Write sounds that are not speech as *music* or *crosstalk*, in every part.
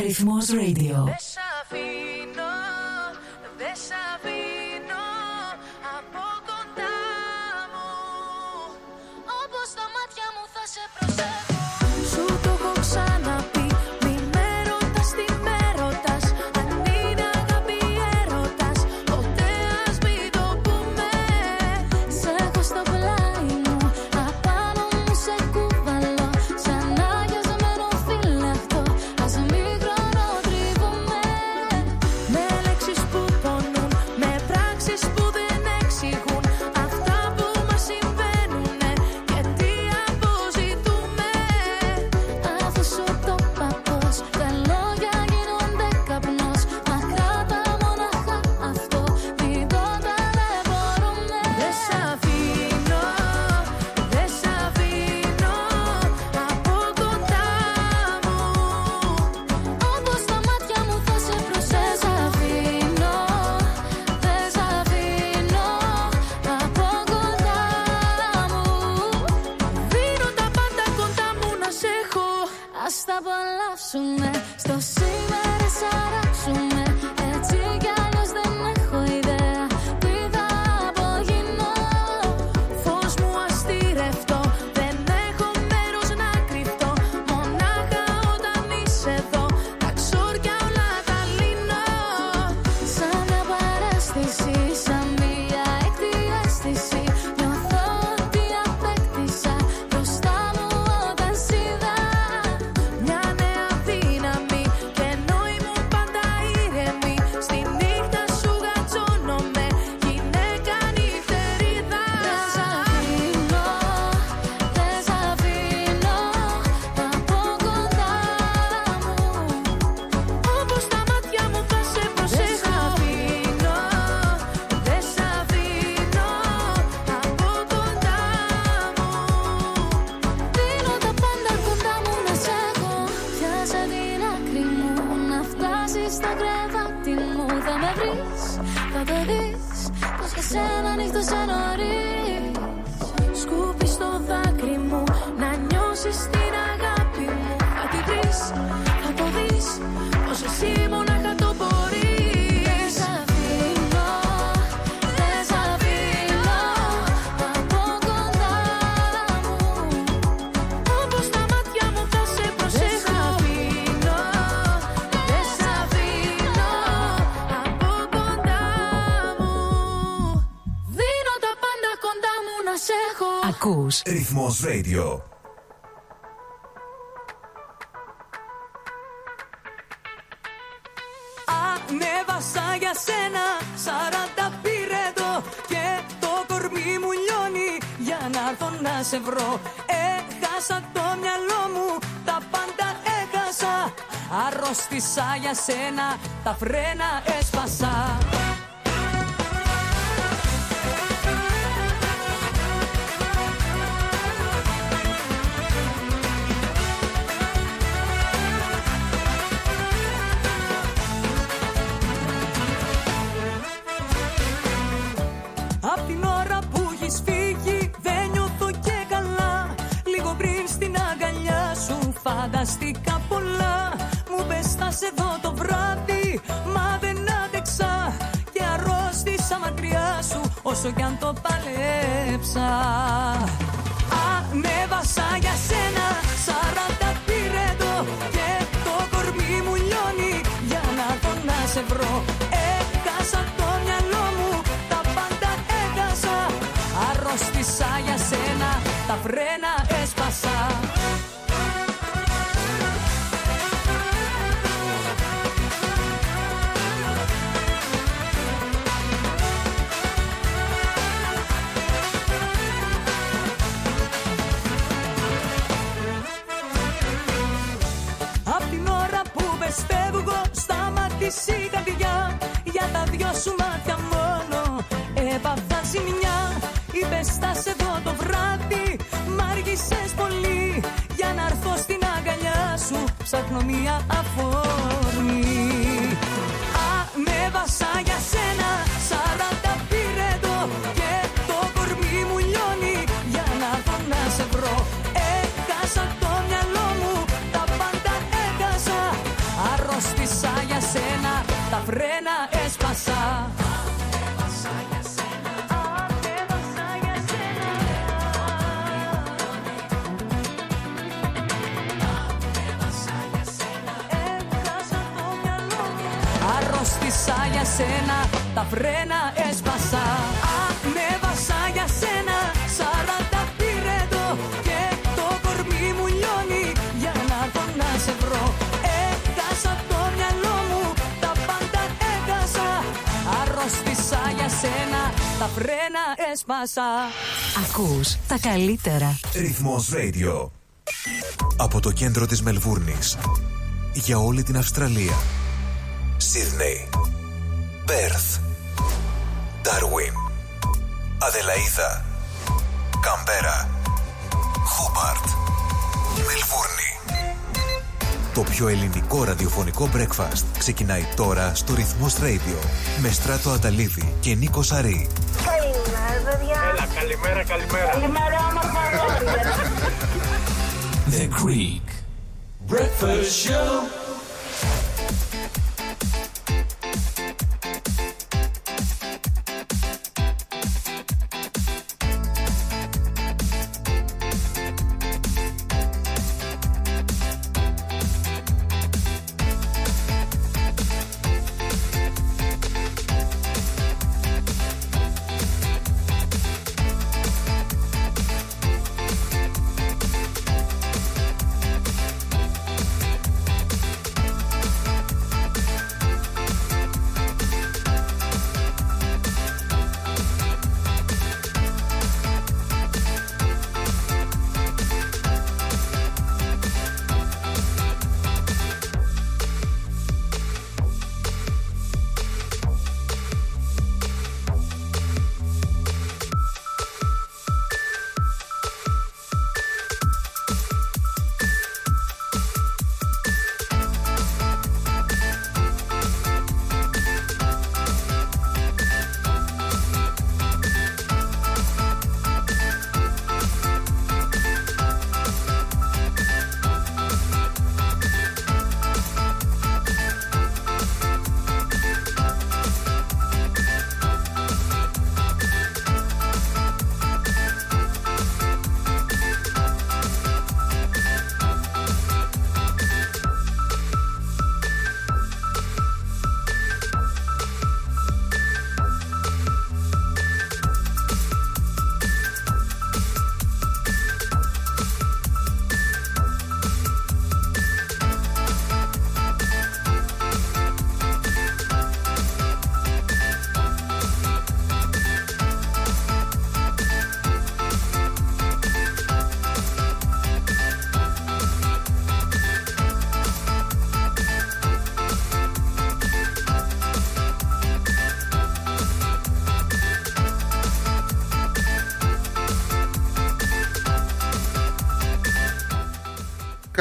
Ρυθμός Radio. Ρυθμός Radio. Ανέβασα για σένα, σαράντα πυρετό Και το κορμί μου λιώνει για να έρθω να σε βρω. Έχασα το μυαλό μου, τα πάντα έχασα. Αρρώστησα για σένα, τα φρένα έσπασα. Σου μάτια μόνο. Έπαθα ζημιά Είπες θα σε δω το βράδυ Μ' άργησες πολύ φρένα έσπασα Ανέβασα για σένα Σαράντα πυρετό Και το κορμί μου λιώνει Για να έρθω να σε βρω Έχασα το μυαλό μου Τα πάντα έχασα Αρρώστησα για σένα Τα φρένα έσπασα Ακούς τα καλύτερα. Ρυθμός Radio. Από το κέντρο της Μελβούρνης. Για όλη την Αυστραλία. Σίδνεϊ. Πέρθ. Ντάρουιν. Αδελαίδα. Καμπέρα. Χόμπαρτ. Μελβούρνη. Το πιο ελληνικό ραδιοφωνικό breakfast ξεκινάει τώρα στο Ρυθμός Radio με Στράτο Αταλίδη και Νίκο Σαρή. Καλημέρα, παιδιά. Έλα, καλημέρα, καλημέρα. Καλημέρα, όμορφα αγόρια. The Greek Breakfast Show.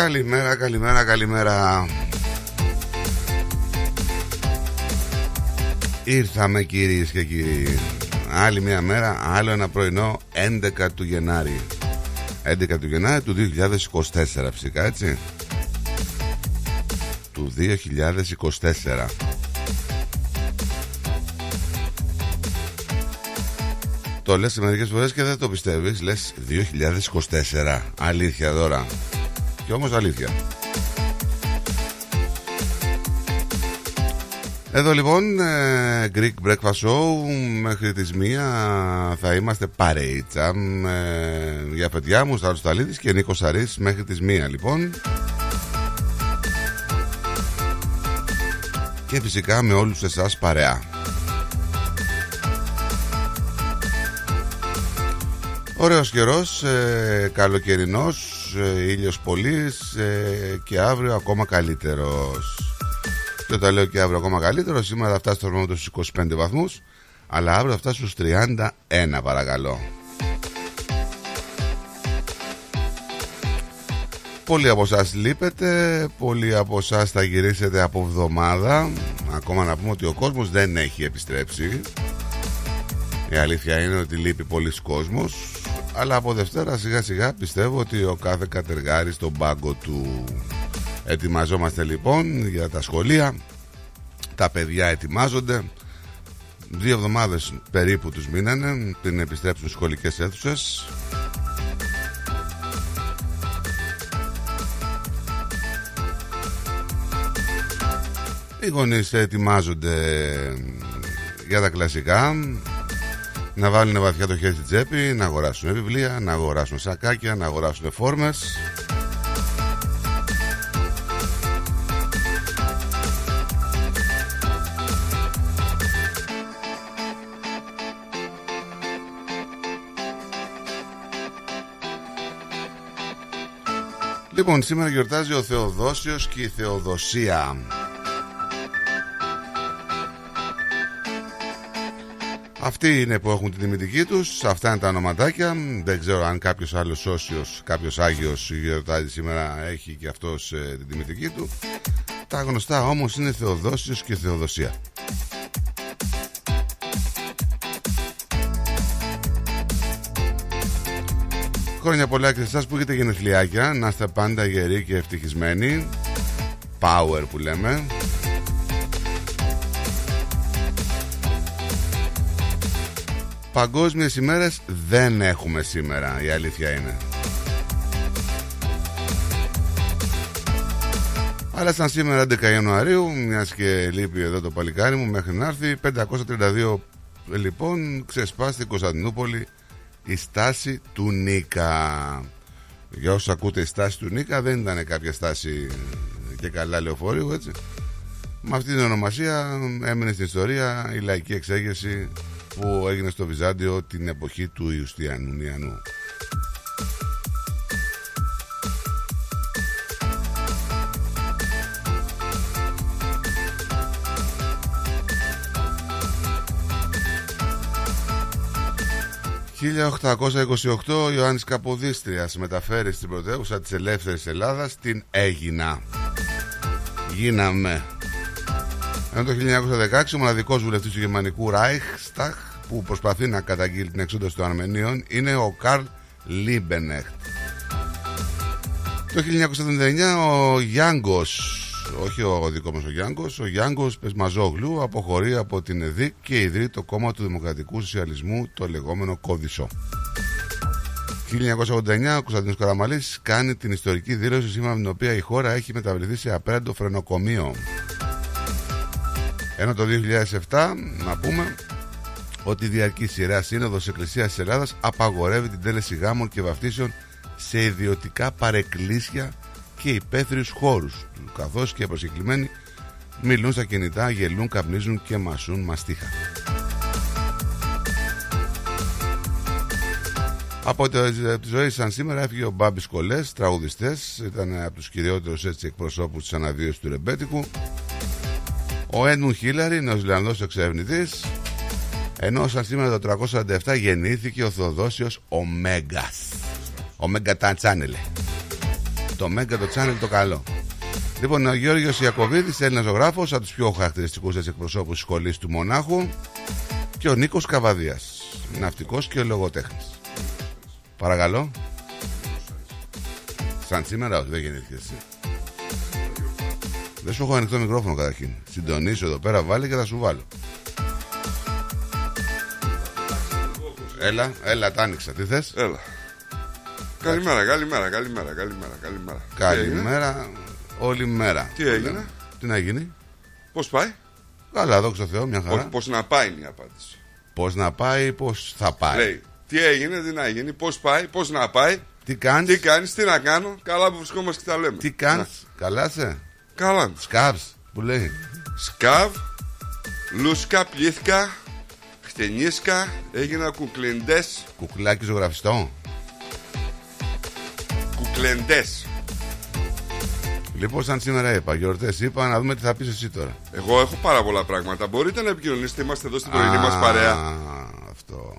Καλημέρα, καλημέρα, καλημέρα. Ήρθαμε κυρίες και κύριοι. Άλλη μια μέρα, άλλο ένα πρωινό 11 του Γενάρη. 11 του Γενάρη του 2024 φυσικά έτσι. του 2024. Το λες μερικές φορές και δεν το πιστεύεις Λες 2024 Αλήθεια τώρα Και όμως αλήθεια. Εδώ λοιπόν ε, Greek Breakfast Show Μέχρι τις μία θα είμαστε παρέιτσα ε, Για παιδιά μου Στάρος Σταλίδης και Νίκος Σαρής Μέχρι τις μία λοιπόν. Και φυσικά με όλους εσάς παρέα. Ωραίος καιρός, ε, καλοκαιρινός, ε, ήλιος πολύς ε, και αύριο ακόμα καλύτερος. Και όταν λέω και αύριο ακόμα καλύτερος, σήμερα θα φτάσει το θερμόμετρο στους 25 βαθμούς, αλλά αύριο θα φτάσει στους 31 παρακαλώ. Πολλοί από εσάς λείπετε, πολλοί από εσάς θα γυρίσετε από εβδομάδα. Ακόμα να πούμε ότι ο κόσμος δεν έχει επιστρέψει. Η αλήθεια είναι ότι λείπει πολλοί κόσμος αλλά από Δευτέρα σιγά σιγά πιστεύω ότι ο κάθε κατεργάρι στον πάγκο του. Ετοιμαζόμαστε λοιπόν για τα σχολεία. Τα παιδιά ετοιμάζονται. Δύο εβδομάδες περίπου τους μείνανε πριν επιστρέψουν σχολικές αίθουσες. Οι γονείς ετοιμάζονται για τα κλασικά να βάλουν βαθιά το χέρι στην τσέπη, να αγοράσουν βιβλία, να αγοράσουν σακάκια, να αγοράσουν φόρμες. Λοιπόν, σήμερα γιορτάζει ο Θεοδόσιος και η Θεοδοσία. Αυτοί είναι που έχουν την τιμητική τους Αυτά είναι τα ονοματάκια. Δεν ξέρω αν κάποιος άλλος όσιος Κάποιος Άγιος γιορτάζει σήμερα Έχει και αυτός ε, την τιμητική του. Τα γνωστά όμως είναι Θεοδόσιος και Θεοδοσία. Χρόνια πολλά και σε εσάς που έχετε γενεθλιάκια. Να είστε πάντα γεροί και ευτυχισμένοι. Power που λέμε Παγκόσμιες ημέρες δεν έχουμε σήμερα, η αλήθεια είναι. Αλλά σαν σήμερα 11 Ιανουαρίου, μιας και λείπει εδώ το παλικάρι μου μέχρι να έρθει, 532 λοιπόν ξεσπάσει στην Κωνσταντινούπολη η στάση του Νίκα. Για όσους ακούτε η στάση του Νίκα δεν ήταν κάποια στάση και καλά λεωφορείου έτσι. Με αυτή την ονομασία έμεινε στην ιστορία η λαϊκή εξέγερση που έγινε στο Βυζάντιο την εποχή του Ιουστιανού. «1828 ο Ιωάννης Καποδίστριας μεταφέρει στην πρωτεύουσα της ελεύθερης Ελλάδας την Αίγινα. Γίναμε ενώ το 1916 ο μοναδικός βουλευτής του γερμανικού Reichstag που προσπαθεί να καταγγείλει την εξόντωση των Αρμενίων είναι ο Καρλ Λίμπενεχτ. Το 1979 ο Γιάγκος, όχι ο δικός μας ο Γιάγκος, ο Γιάγκος Πεσμαζόγλου αποχωρεί από την ΕΔΙΚ και ιδρύει το κόμμα του Δημοκρατικού Σοσιαλισμού, το λεγόμενο ΚΟΔΗΣΟ. 1989 ο Κωνσταντίνος Καραμαλής κάνει την ιστορική δήλωση σύμφωνα με την οποία η χώρα έχει μεταβληθεί σε απέραντο φρενοκομείο. Ενώ το 2007 να πούμε ότι η διαρκή σειρά σύνοδος Εκκλησίας της Ελλάδας απαγορεύει την τέλεση γάμων και βαφτίσεων σε ιδιωτικά παρεκκλήσια και υπαίθριους χώρους, καθώς και προσκεκλημένοι μιλούν στα κινητά, γελούν, καπνίζουν και μασούν μαστίχα. Από τη ζωή σαν σήμερα έφυγε ο Μπάμπης Κολές, τραγουδιστές, ήταν από τους κυριότερους έτσι εκπροσώπους της αναβίωσης του Ρεμπέτικου. Ο Έντμουν Χίλαρη, νεοζηλανδός εξερευνητής, ενώ σαν σήμερα το 347 γεννήθηκε ο Θοδόσιος Ωμέγκας. Ωμέγκα τα τσάνελε. Το Μέγκα το τσάνελ το καλό. Λοιπόν, ο Γιώργος Ιακωβίδης, Έλληνας ζωγράφος, από τους πιο χαρακτηριστικούς εκπροσώπους της σχολής του Μονάχου και ο Νίκος Καβαδίας, ναυτικός και λογοτέχνης. Δεν σου έχω ανοιχτό μικρόφωνο καταρχήν. Συντονίσω εδώ πέρα, βάλει και θα σου βάλω. Έλα, έλα, τα άνοιξα. Τι θες; Έλα. Καλημέρα, καλημέρα, καλημέρα, καλημέρα, καλημέρα. Καλημέρα, όλη μέρα. Τι έγινε; Τι να γίνει; Πώς πάει; Καλά, δόξα τω Θεώ, μια χαρά. Όχι, πώς να πάει είναι η απάντηση. Πώς να πάει, πώς θα πάει. Λέει, τι έγινε, τι να γίνει, πώς πάει, πώς να πάει, Τι κάνεις, τι κάνεις, τι να κάνω. Καλά που βρισκόμαστε και τα λέμε. τι κάνεις, Να, καλά σε. Καλά. Σκάβς, που λέει. Σκαβ, λούσκα, πλήθηκα, χτενίσκα, έγινα κουκλεντές. Κουκλάκι ζωγραφιστό. Κουκλεντές. Λοιπόν, σαν σήμερα είπα, γιορτές είπα, να δούμε τι θα πεις εσύ τώρα. Εγώ έχω πάρα πολλά πράγματα. Μπορείτε να επικοινωνήσετε, είμαστε εδώ στην πρωινή μας παρέα. Α, Αυτό.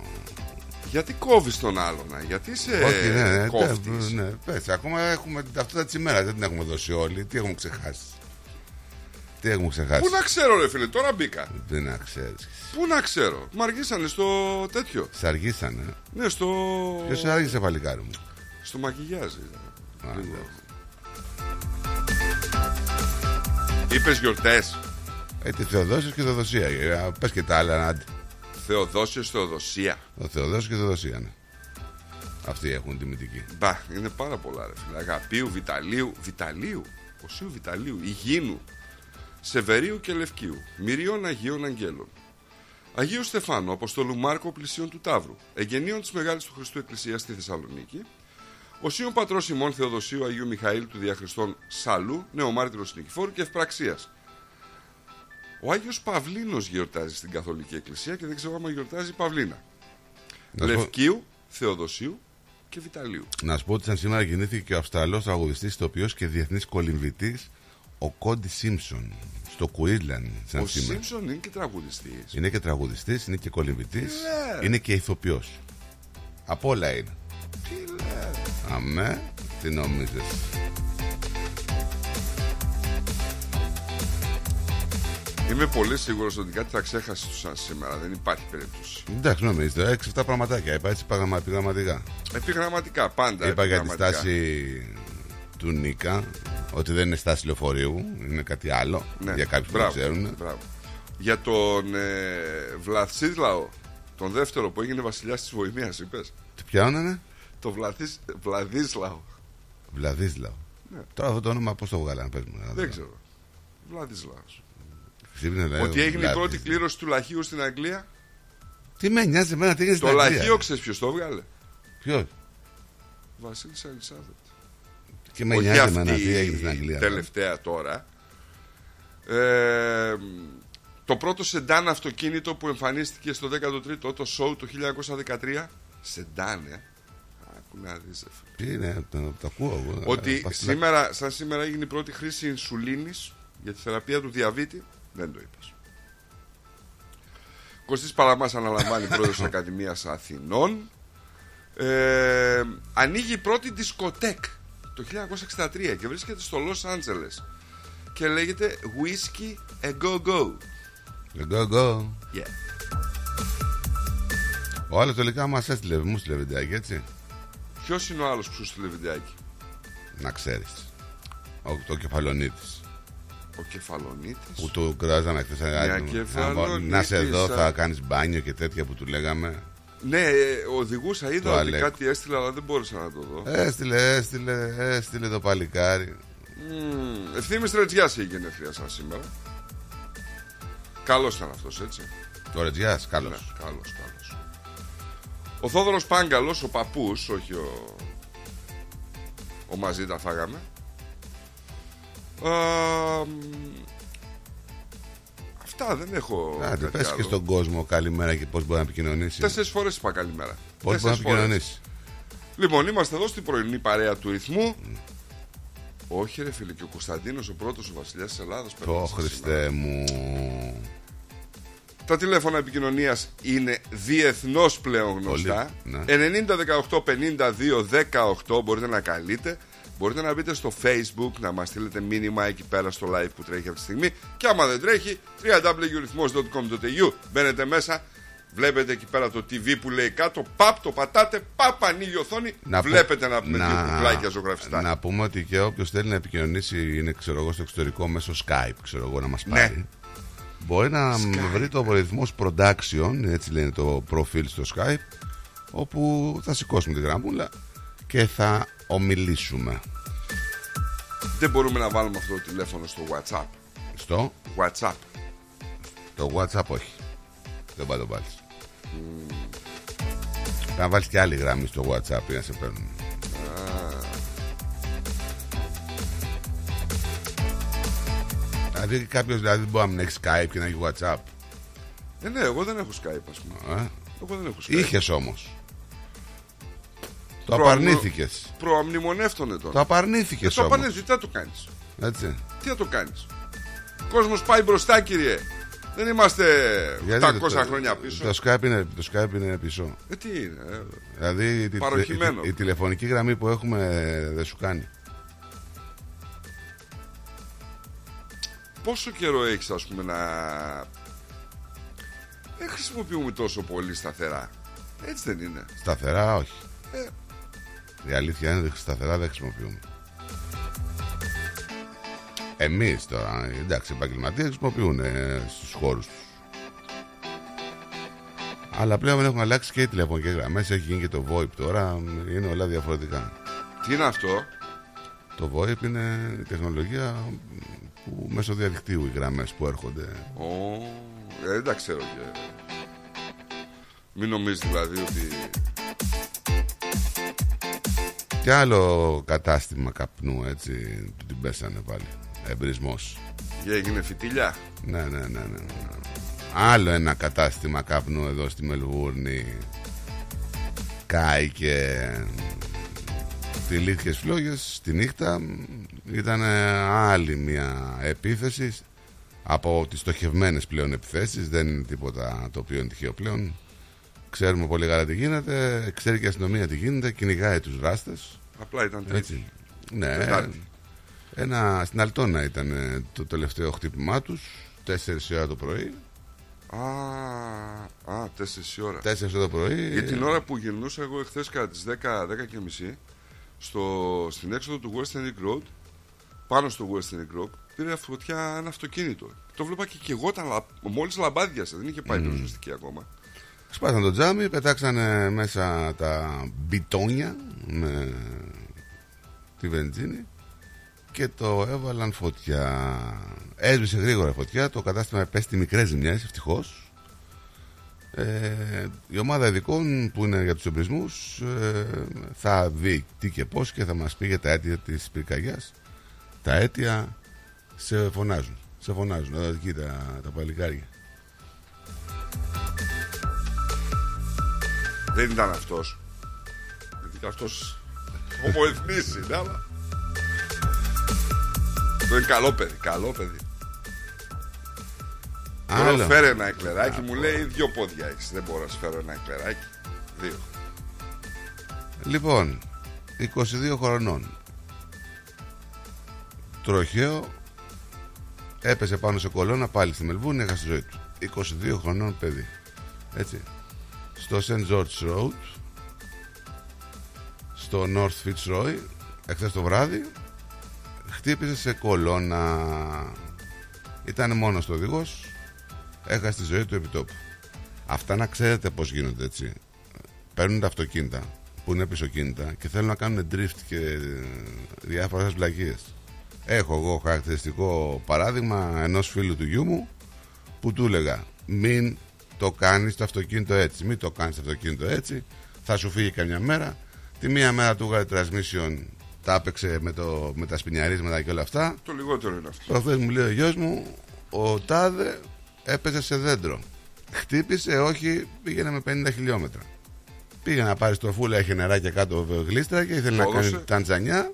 Γιατί κόβεις τον άλλον, α; γιατί είσαι Όχι, ναι, ναι, κόφτης; ναι, ναι, πες, ακόμα έχουμε την ταυτότητα τη ημέρα, δεν την έχουμε δώσει όλοι. Τι έχουμε ξεχάσει. Τι έχουμε ξεχάσει. Πού να ξέρω, ρε φίλε, τώρα μπήκα. Δεν να ξέρεις. Πού να ξέρω. Μ' αργήσανε στο τέτοιο. Σε αργήσανε. Ναι, στο. Ποιος σε άργησε, παλικάρι μου; Στο μακιγιάζ. Α, Λίγο. εντάξει. Είπες γιορτές. Ε, τη Θεοδόσια και Θεοδοσία. Πες και τα άλλα, άντε. Θεοδόσιος, Θεοδοσία. Ο Θεοδόσιος και Θεοδοσία, ναι. Αυτοί έχουν τη μυτική. Μπα, είναι πάρα πολλά, ρε φίλε. Αγαπίου, Βιταλίου. Βιταλίου. Οσίου Βιταλίου. Υγίνου. Σεβερίου και Λευκίου. Μυριών Αγίων Αγγέλων. Αγίου Στεφάνου, Αποστολού Μάρκο, πλησίων του Ταύρου. Εγγενείων της Μεγάλης του Χριστού Εκκλησίας στη Θεσσαλονίκη. Οσίων πατρός ημών Θεοδοσίου Αγίου Μιχαήλ του Διαχριστών Σαλού, νεομάρτυρος Νικηφόρου και Ευπραξίας. Ο Άγιος Παυλίνος γιορτάζει στην Καθολική Εκκλησία και δεν ξέρω άμα γιορτάζει Παυλίνα. Να σου πω- Λευκίου, Θεοδοσίου και Βιταλίου. Να σου πω ότι σαν σήμερα γεννήθηκε και ο Αυστραλός τραγουδιστή, ηθοποιό και διεθνής κολυμβητής, ο Κόντι Σίμψον, στο Queensland. Σαν Ο σήμερα. Σίμψον είναι και τραγουδιστής. Είναι και τραγουδιστής, είναι και κολυμβητής, λες; είναι και ηθοποιός. Από όλα είναι. Τι λέει. Αμέ, τι νομίζεις. Είμαι πολύ σίγουρος ότι κάτι θα ξέχασες τους σαν σήμερα. Δεν υπάρχει περίπτωση. Εντάξει, νομίζετε, 6-7 πραγματάκια. Είπα έτσι παγαμα- επιγραμματικά. Επιγραμματικά, πάντα. Είπα για τη επιγραμματικά. στάση του Νίκα, ότι δεν είναι στάση λεωφορείου, είναι κάτι άλλο. Ναι. Για κάποιους που δεν Μπράβο, ξέρουν. μπράβο. Για τον ε, Βλαθσίδλαο, τον δεύτερο που έγινε βασιλιάς της Βοημίας, είπες; Τι πιάνανε, Το Βλαθίς, Βλαδίσλαο. Βλαδίσλαο. Τώρα αυτό το όνομα πώς το βγάλανε, πες μου. να δω. Δεν ξέρω. Βλαδίσλαος. Ξύπνησε, λέει, Ότι έγινε η Βλαδίσλαο. πρώτη κλήρωση του λαχείου στην Αγγλία. Τι με νοιάζει εμένα, τι έγινε Το στην Αγγλία. λαχείο ξέρεις ποιος το έβγαλε; Ποιος; Βασίλης Ελισάβετ. Και με Όχι νοιάζει αυτή εμένα τι έγινε η στην Αγγλία. τελευταία τώρα. Ε, το πρώτο σεντάν αυτοκίνητο που εμφανίστηκε στο 13ο το show το 1913. Σεντάν, ε. Άκου να δεις, ρε φίλε. Τι είναι, το, το ακούω εγώ. Ότι Ε, παστιλάκι. σήμερα, σαν σήμερα έγινε η πρώτη χρήση ινσουλίνης για τη θεραπεία του διαβήτη. Δεν το είπες. Κωστής Παλαμάς αναλαμβάνει πρόεδρος της Ακαδημίας Αθηνών. Ε, ανοίγει η πρώτη δισκοτέκ το 1963 και βρίσκεται στο Los Angeles και λέγεται Whiskey A Go Go. Go, go. Yeah. Ο άλλος τελικά μας έστειλε, μου έστειλε βιντεάκι, έτσι. Ποιος είναι ο άλλος που σου στείλε βιντεάκι; Να ξέρεις. Ο, το κεφαλονίτης. Ο Κεφαλονίτης. Που του κράζαμε χθες κεφαλονίτης, Να σε εδώ, α. θα κάνεις μπάνιο και τέτοια που του λέγαμε. Ναι, ε, οδηγούσα, είδα Το ότι Αλέκο. κάτι έστειλε αλλά δεν μπόρεσα να το δω. Έστειλε, έστειλε, έστειλε το παλικάρι. Mm, Ευθύμης Τρετζιά είχε γενέθλια σαν σήμερα. Καλός ήταν αυτός, έτσι. Το Ρετζιάς, καλός. Ναι, καλός, καλός. Ο Θόδωρος Πάγκαλος, ο παππούς, όχι ο. Ο μαζί τα φάγαμε. Α, μ, αυτά δεν έχω. Άντε, κάτι πες και άλλο. στον κόσμο καλημέρα και πώς μπορεί να επικοινωνήσει. Τέσσερις φορές είπα καλημέρα. Πώς μπορεί να Τέσσερις φορές. επικοινωνήσει. Λοιπόν, είμαστε εδώ στην πρωινή παρέα του ρυθμού. Όχι, ρε φίλε, και ο Κωνσταντίνος, ο πρώτος ο βασιλιάς της Ελλάδας. Το Χριστέ μου. Τα τηλέφωνα επικοινωνίας είναι διεθνώς πλέον γνωστά. ναι. 90 18 52 18 μπορείτε να καλείτε. Μπορείτε να μπείτε στο facebook να μας στείλετε μήνυμα εκεί πέρα στο live που τρέχει αυτή τη στιγμή. Και άμα δεν τρέχει, www.rhythmos.com.au μπαίνετε μέσα Βλέπετε εκεί πέρα το TV που λέει κάτω, παπ, το πατάτε, παπ, ανοίγει η οθόνη. Να πω- βλέπετε να με δύο κουκλάκια ζωγραφιστά. να πούμε ότι και όποιος θέλει να επικοινωνήσει είναι ξέρω εγώ, στο εξωτερικό μέσω Skype, ξέρω εγώ, να μας Ναι. πάρει. Μπορεί να βρει το αλγοριθμό Production, έτσι λένε το προφίλ στο Skype, όπου θα σηκώσουμε τη γραμμούλα και θα ομιλήσουμε. Δεν μπορούμε να βάλουμε αυτό το τηλέφωνο στο WhatsApp. Στο, WhatsApp. το WhatsApp όχι. Δεν πάει το βάλεις. Να βάλεις και άλλη γραμμή στο WhatsApp για να σε παίρνουν. Δηλαδή κάποιος δηλαδή δεν μπορεί να μην έχει Skype και να έχει WhatsApp. Ε, ναι, εγώ δεν έχω Skype, ας πούμε. Ε; Εγώ δεν έχω Skype. Είχες όμως. Το Προ- απαρνήθηκες. Προαμνημονεύτονε τώρα. Το απαρνήθηκες Ε, το όμως. απαντήσει, τι θα το κάνεις; Έτσι. Τι θα το κάνεις; Ο κόσμος πάει μπροστά, κύριε. Δεν είμαστε Γιατί 800 το- χρόνια πίσω. Το Skype είναι, το Skype είναι πίσω. Ε, τι είναι. ε, Δηλαδή η, η- Παροχημένο. η- η τηλεφωνική γραμμή που έχουμε ε, δεν σου κάνει. πόσο καιρό έχεις, ας πούμε, να. Δεν χρησιμοποιούμε τόσο πολύ σταθερά. Έτσι δεν είναι. Σταθερά όχι. Ε. Η αλήθεια είναι ότι σταθερά δεν χρησιμοποιούμε. Εμείς τώρα, εντάξει, οι επαγγελματίες χρησιμοποιούν ε, στους χώρους τους. Αλλά πλέον έχουν αλλάξει και οι τηλεφωνικές γραμμές. Έχει γίνει και το VoIP τώρα. Είναι όλα διαφορετικά. Τι είναι αυτό; Το VoIP είναι η τεχνολογία που μέσω διαδικτύου οι γραμμές που έρχονται. Ω, ε, δεν τα ξέρω και. Μην νομίζεις δηλαδή ότι. Και άλλο κατάστημα καπνού έτσι του την πέσανε πάλι. Εμπρισμός. έγινε φιτιλιά. Ναι, ναι, ναι, ναι. ναι. Άλλο ένα κατάστημα καπνού εδώ στη Μελβούρνη. Κάηκε. Τυλίχες φλόγες τη νύχτα. Ήταν άλλη μια επίθεση από τις στοχευμένες πλέον επιθέσεις. Δεν είναι τίποτα το οποίο είναι τυχαίο πλέον. Ξέρουμε πολύ καλά τι γίνεται. Ξέρει και η αστυνομία τι γίνεται. Κυνηγάει τους δράστες. Απλά ήταν τρίτη. Έτσι. Ναι. Τετάρτη. Ένα, στην Αλτόνα ήταν ε, το τελευταίο χτύπημά τους 4 η ώρα το πρωί. Α, α, 4 η ώρα. 4 το πρωί. Για την ώρα που γυρνούσα εγώ εχθές κατά τις 10, 10 και μισή στο, στην έξοδο του Western Link Road, πάνω στο Western Link Road, πήρε φωτιά ένα αυτοκίνητο. Το βλέπα και και εγώ ήταν μόλις λαμπάδιασε, δεν είχε πάει mm. πυροσβεστική ακόμα. Σπάσαν το τζάμι, πετάξανε μέσα τα μπιτόνια με τη βενζίνη και το έβαλαν φωτιά. Έσβησε γρήγορα φωτιά, το κατάστημα επέστη μικρές ζημιές, ευτυχώς. Ε, η ομάδα ειδικών που είναι για τους εμπρισμούς ε, θα δει τι και πώς και θα μας πει για τα αίτια της πυρκαγιάς. Τα αίτια σε φωνάζουν. Σε φωνάζουν, εδώ εκεί τα, τα παλικάρια. Δεν ήταν αυτός. Γιατί και αυτός ομοεθνής είναι, αλλά. Το είναι καλό παιδί, καλό παιδί. Τώρα Άλλο. φέρε ένα εκλεράκι, μου λέει δύο πόδια έχεις. Δεν μπορώ να σου φέρω ένα εκλεράκι. Δύο. Λοιπόν, 22 χρονών. Τροχαίο έπεσε πάνω σε κολόνα πάλι στη Μελβούνη, έχασε τη ζωή του. 22 χρονών παιδί. Έτσι. Στο St. George Road, στο North Fitzroy, εχθές το βράδυ, χτύπησε σε κολόνα. Ήταν μόνος το οδηγός, έχασε τη ζωή του επιτόπου. Αυτά να ξέρετε πώς γίνονται έτσι. Παίρνουν τα αυτοκίνητα που είναι πισωκίνητα και θέλουν να κάνουν drift και διάφορες βλακίες. Έχω εγώ χαρακτηριστικό παράδειγμα ενός φίλου του γιού μου που του έλεγα μην το κάνεις το αυτοκίνητο έτσι, μην το κάνεις το αυτοκίνητο έτσι, θα σου φύγει καμιά μέρα. Τη μία μέρα του βγάλε transmission, τα έπαιξε με, το, με τα σπινιαρίσματα και όλα αυτά. Το λιγότερο είναι αυτό. Προχθές μου λέει ο γιος μου, ο Τάδε έπεσε σε δέντρο. Χτύπησε, όχι, πήγαινε με 50 χιλιόμετρα. Πήγε να πάρει στο φούλα, είχε νεράκια κάτω γλίστρα και ήθελε να Πόδωσε. κάνει ταντζανιά.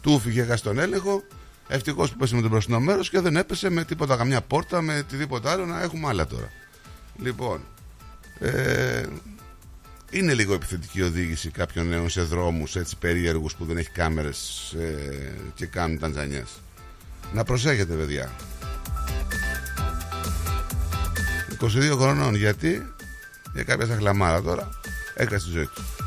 Του φύγε, έχασε τον έλεγχο. Ευτυχώς που πέσε με τον μπροστινό μέρος και δεν έπεσε με τίποτα, καμιά πόρτα, με οτιδήποτε άλλο. Να έχουμε άλλα τώρα. Λοιπόν, ε, είναι λίγο επιθετική η οδήγηση κάποιων νέων σε δρόμους έτσι περίεργους που δεν έχει κάμερες ε, και κάνουν ταντζανιέ. Να προσέχετε, παιδιά. 22 χρονών γιατί Για κάποια σαχλαμάρα τώρα έκασε τη ζωή του.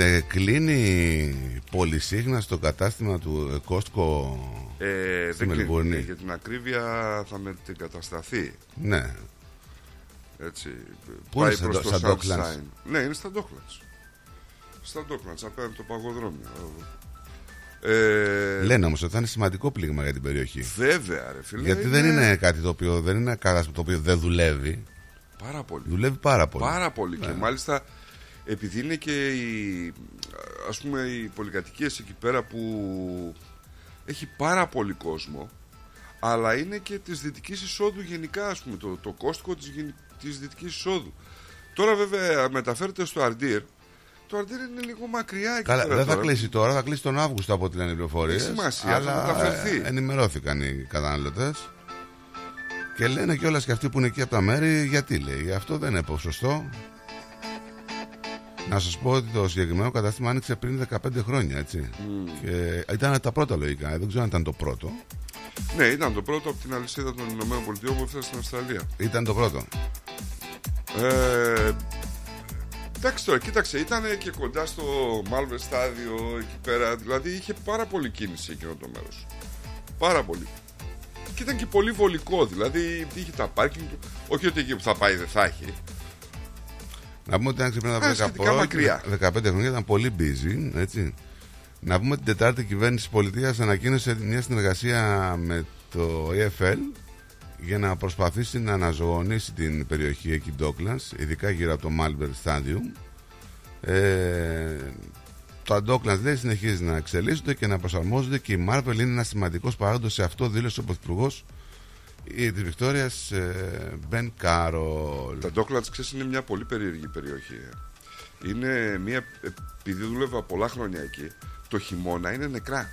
Γίνεται, κλείνει πολυσύχνα στο κατάστημα του ε, Κόστκο Ε, Στη δεν Μελβούρνη. κλείνει. Για την ακρίβεια θα μετεγκατασταθεί. Ναι, Έτσι. Πού είναι, στα προς Ντο- το στα Sunshine. Docklands? Ναι, είναι στα Docklands. Στα Docklands, απέναντι από το παγοδρόμιο. Ε, λένε όμως ότι θα είναι σημαντικό πλήγμα για την περιοχή. Βέβαια, ρε φίλε. Γιατί δεν είναι κάτι το οποίο δεν είναι κατάστημα το οποίο δεν δουλεύει. Πάρα πολύ. Δουλεύει πάρα πολύ. Πάρα πολύ. Ναι. Και μάλιστα επειδή είναι και οι, ας πούμε, οι πολυκατοικίες εκεί πέρα που έχει πάρα πολύ κόσμο αλλά είναι και της Δυτικής Εισόδου γενικά ας πούμε το, το κόστικο της, γεν- της Δυτικής Εισόδου. Τώρα βέβαια μεταφέρεται στο Αρντίρ το Αρντίρ είναι λίγο μακριά εκεί Καλά, πέρα δεν θα τώρα. κλείσει τώρα, θα κλείσει τον Αύγουστο από ό,τι λένε οι πληροφορίες. Έχει σημασία, θα μεταφερθεί. ενημερώθηκαν οι καταναλωτές. Και λένε κιόλας και αυτοί που είναι εκεί από τα μέρη, γιατί λέει. Αυτό δεν είναι ποσοστό. Να σας πω ότι το συγκεκριμένο κατάστημα άνοιξε πριν 15 χρόνια, έτσι. Και ήταν τα πρώτα λογικά, δεν ξέρω αν ήταν το πρώτο. Ναι, ήταν το πρώτο από την αλυσίδα των Ηνωμένων Πολιτειών που έφτασε στην Αυστραλία. Ήταν το πρώτο. Ε, εντάξει τώρα, κοίταξε, ήταν και κοντά στο Μάλβε στάδιο εκεί πέρα. Δηλαδή είχε πάρα πολύ κίνηση εκείνο το μέρος. Πάρα πολύ. Και ήταν και πολύ βολικό, δηλαδή είχε τα πάρκινγκ του. Όχι ότι εκεί που θα πάει δεν θα έχει. Να πούμε ότι άνοιξε πριν Α, από 10 σχετικά προ- μακριά. 15 χρόνια ήταν πολύ busy, έτσι. Να πούμε ότι την Τετάρτη η κυβέρνηση της πολιτείας ανακοίνωσε μια συνεργασία με το EFL για να προσπαθήσει να αναζωογονήσει την περιοχή εκεί Docklands, ειδικά γύρω από το Malvern Stadium. Ε, τα Docklands λέει συνεχίζει να εξελίσσονται και να προσαρμόζονται και η Marvel είναι ένας σημαντικός παράγοντας σε αυτό δήλωσε ο Πρωθυπουργός της Βικτόριας Μπεν Κάρολ. Τα Docklands, ξέρεις, είναι μια πολύ περίεργη περιοχή. ε. Είναι μια. Επειδή δούλευα πολλά χρόνια εκεί, το χειμώνα είναι νεκρά.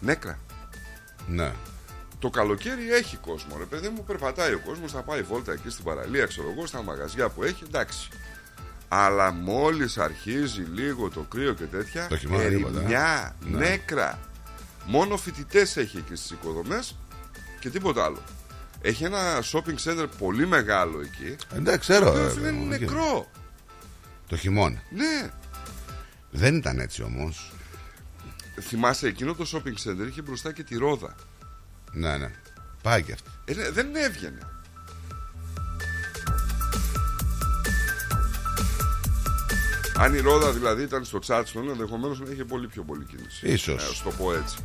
Νέκρα. Ναι. Το καλοκαίρι έχει κόσμο, ρε παιδί μου, περπατάει ο κόσμος, θα πάει βόλτα εκεί στην παραλία, ξέρω εγώ, στα μαγαζιά που έχει, εντάξει. Αλλά μόλις αρχίζει λίγο το κρύο και τέτοια, Το χειμώνα τίποτα, ε. ερημιά, Ναι. νέκρα. Μόνο φοιτητές έχει εκεί στις οικοδομές και τίποτα άλλο. Έχει ένα shopping center πολύ μεγάλο εκεί. Εντάξει, ξέρω. Το οποίος ε, φίλε, είναι εκεί. νεκρό. Το χειμώνα. Ναι. Δεν ήταν έτσι όμως. Θυμάσαι, εκείνο το shopping center είχε μπροστά και τη ρόδα. Ναι, ναι. Πάει και αυτή. Ε, ναι, δεν έβγαινε. Αν η ρόδα δηλαδή ήταν στο Τσάρτσον, ενδεχομένως να είχε πολύ πιο πολύ κίνηση. Ίσως. Ε, ας το πω έτσι.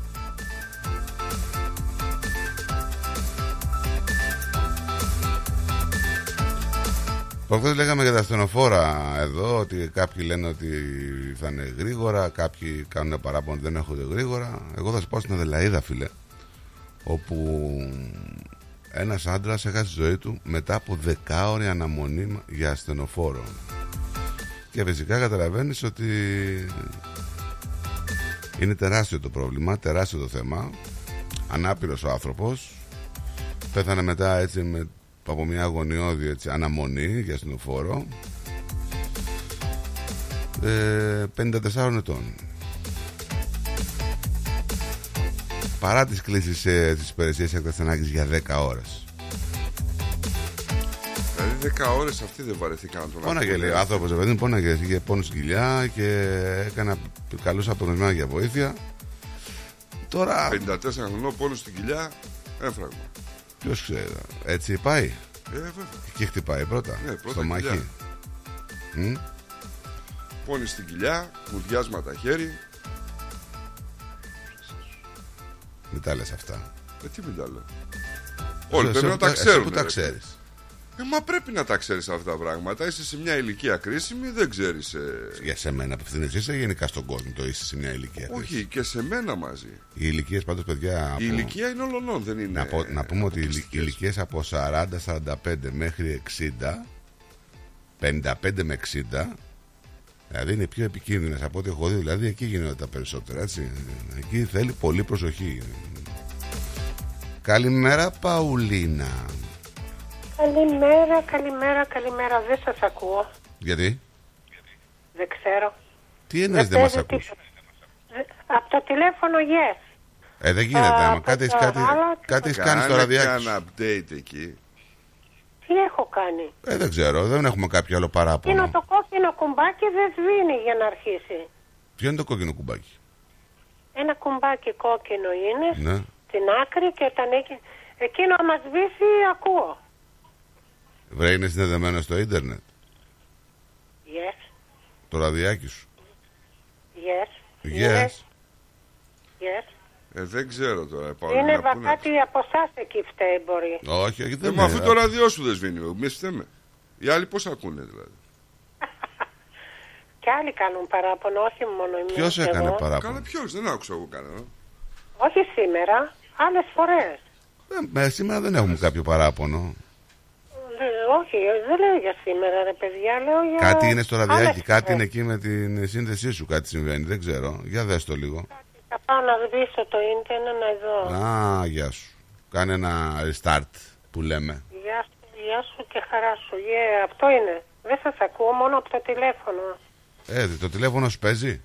Προχθέ λέγαμε για τα ασθενοφόρα εδώ ότι κάποιοι λένε ότι θα είναι γρήγορα, κάποιοι κάνουν παράπονο ότι δεν έρχονται γρήγορα. Εγώ θα σα πω στην Αδελαίδα, φίλε, όπου ένας άντρας έχασε τη ζωή του μετά από δεκάωρη αναμονή για ασθενοφόρο. Και φυσικά καταλαβαίνεις ότι είναι τεράστιο το πρόβλημα, τεράστιο το θέμα. Ανάπηρος ο άνθρωπος Πέθανε μετά έτσι με, από μια αγωνιώδη έτσι, αναμονή για ασθενοφόρο ε, 54 ετών Παρά τις κλήσεις ε, της υπηρεσίας έκτασης ανάγκης για 10 ώρες Δηλαδή 10 ώρες αυτοί δεν βαρεθήκαν να τον Πόναγε ακούνε. λέει ο άνθρωπος ρε παιδί μου, πόναγε είχε πόνο στην κοιλιά και έκανα καλούς απονομισμένα για βοήθεια Τώρα 54 χρονών πόνο στην κοιλιά, έφραγμα. Ποιος ξέρει έτσι πάει Ε, βέβαια. και χτυπάει πρώτα, Ναι, πρώτα στο κοιλιά. μαχί Μμ. Πόνη στην κοιλιά, μουδιάσματα χέρι. Μην τα λες αυτά Ε, τι μην τα λέω. Όλοι Εσύ πρέπει να που τα εσύ ξέρουν. που τα ρε. ξέρεις Ε, μα πρέπει να τα ξέρεις αυτά τα πράγματα. Είσαι σε μια ηλικία κρίσιμη, δεν ξέρεις. Ε... Για σε μένα απευθύνεσαι είσαι γενικά στον κόσμο το είσαι σε μια ηλικία. Όχι, και σε μένα μαζί. Οι ηλικίες πάντως, παιδιά. Από... Η ηλικία είναι όλων, δεν είναι. Να, πω- να πούμε ότι οι αποκλειστικές. ηλικίες από 40-45 μέχρι 60, 55 με 60, δηλαδή είναι πιο επικίνδυνες από ό,τι έχω δει. Δηλαδή εκεί γίνονται τα περισσότερα. Έτσι. Εκεί θέλει πολύ προσοχή. Καλημέρα Παουλίνα Καλημέρα, καλημέρα, καλημέρα. Δεν σας ακούω. Γιατί; Δεν ξέρω. Τι εννοείς δεν μας παίζει ακούς; τίποτα. Δε- Από το τηλέφωνο, yes. Ε δεν γίνεται Α, άμα κάτι έχεις, το κάτι, άλλο, κάτι έχεις κάνει Κάνε στο ραδιάκι σου. ένα update εκεί. Τι έχω κάνει; Ε δεν ξέρω δεν έχουμε κάποιο άλλο Είναι παράπονο το κόκκινο κουμπάκι δεν σβήνει για να αρχίσει. Ποιο είναι το κόκκινο κουμπάκι; Ένα κουμπάκι κόκκινο είναι Ναι στην άκρη και όταν εκεί, εκείνο μας σβήσει ακούω. Βρε είναι συνδεδεμένο στο ίντερνετ Yes, Το ραδιάκι σου yes, Yes yes. Ε, δεν ξέρω τώρα. Παολίνα, Είναι πού να- κάτι από εσάς εκεί φταίει μπορεί. Όχι, όχι, Ε, δεν μα αφού είναι. το ραδιό σου δεν σβήνει, μη φταίμε. Οι άλλοι πώς ακούνε δηλαδή; *laughs* Και άλλοι κάνουν παράπονο, όχι μόνο εμείς. Ποιος έκανε εγώ. παράπονο; Καλά, ποιος, δεν άκουσα εγώ κανένα. Όχι σήμερα, άλλες φορές. Ε, σήμερα δεν έχουμε κάποιο παράπονο. Δε- όχι, δεν λέω για σήμερα ρε παιδιά, λέω για... Κάτι είναι στο ραδιάκι, άλλες κάτι φορές. είναι εκεί με την σύνδεσή σου, κάτι συμβαίνει. Δεν ξέρω. Για δες το λίγο. Θα πάω να σβήσω το ίντερνετ να δω. Α, γεια σου. Κάνε ένα restart που λέμε. Γεια σου, γεια σου και χαρά σου. Yeah, αυτό είναι. Δεν σας ακούω μόνο από το τηλέφωνο. Ε, το τηλέφωνο σου παίζει;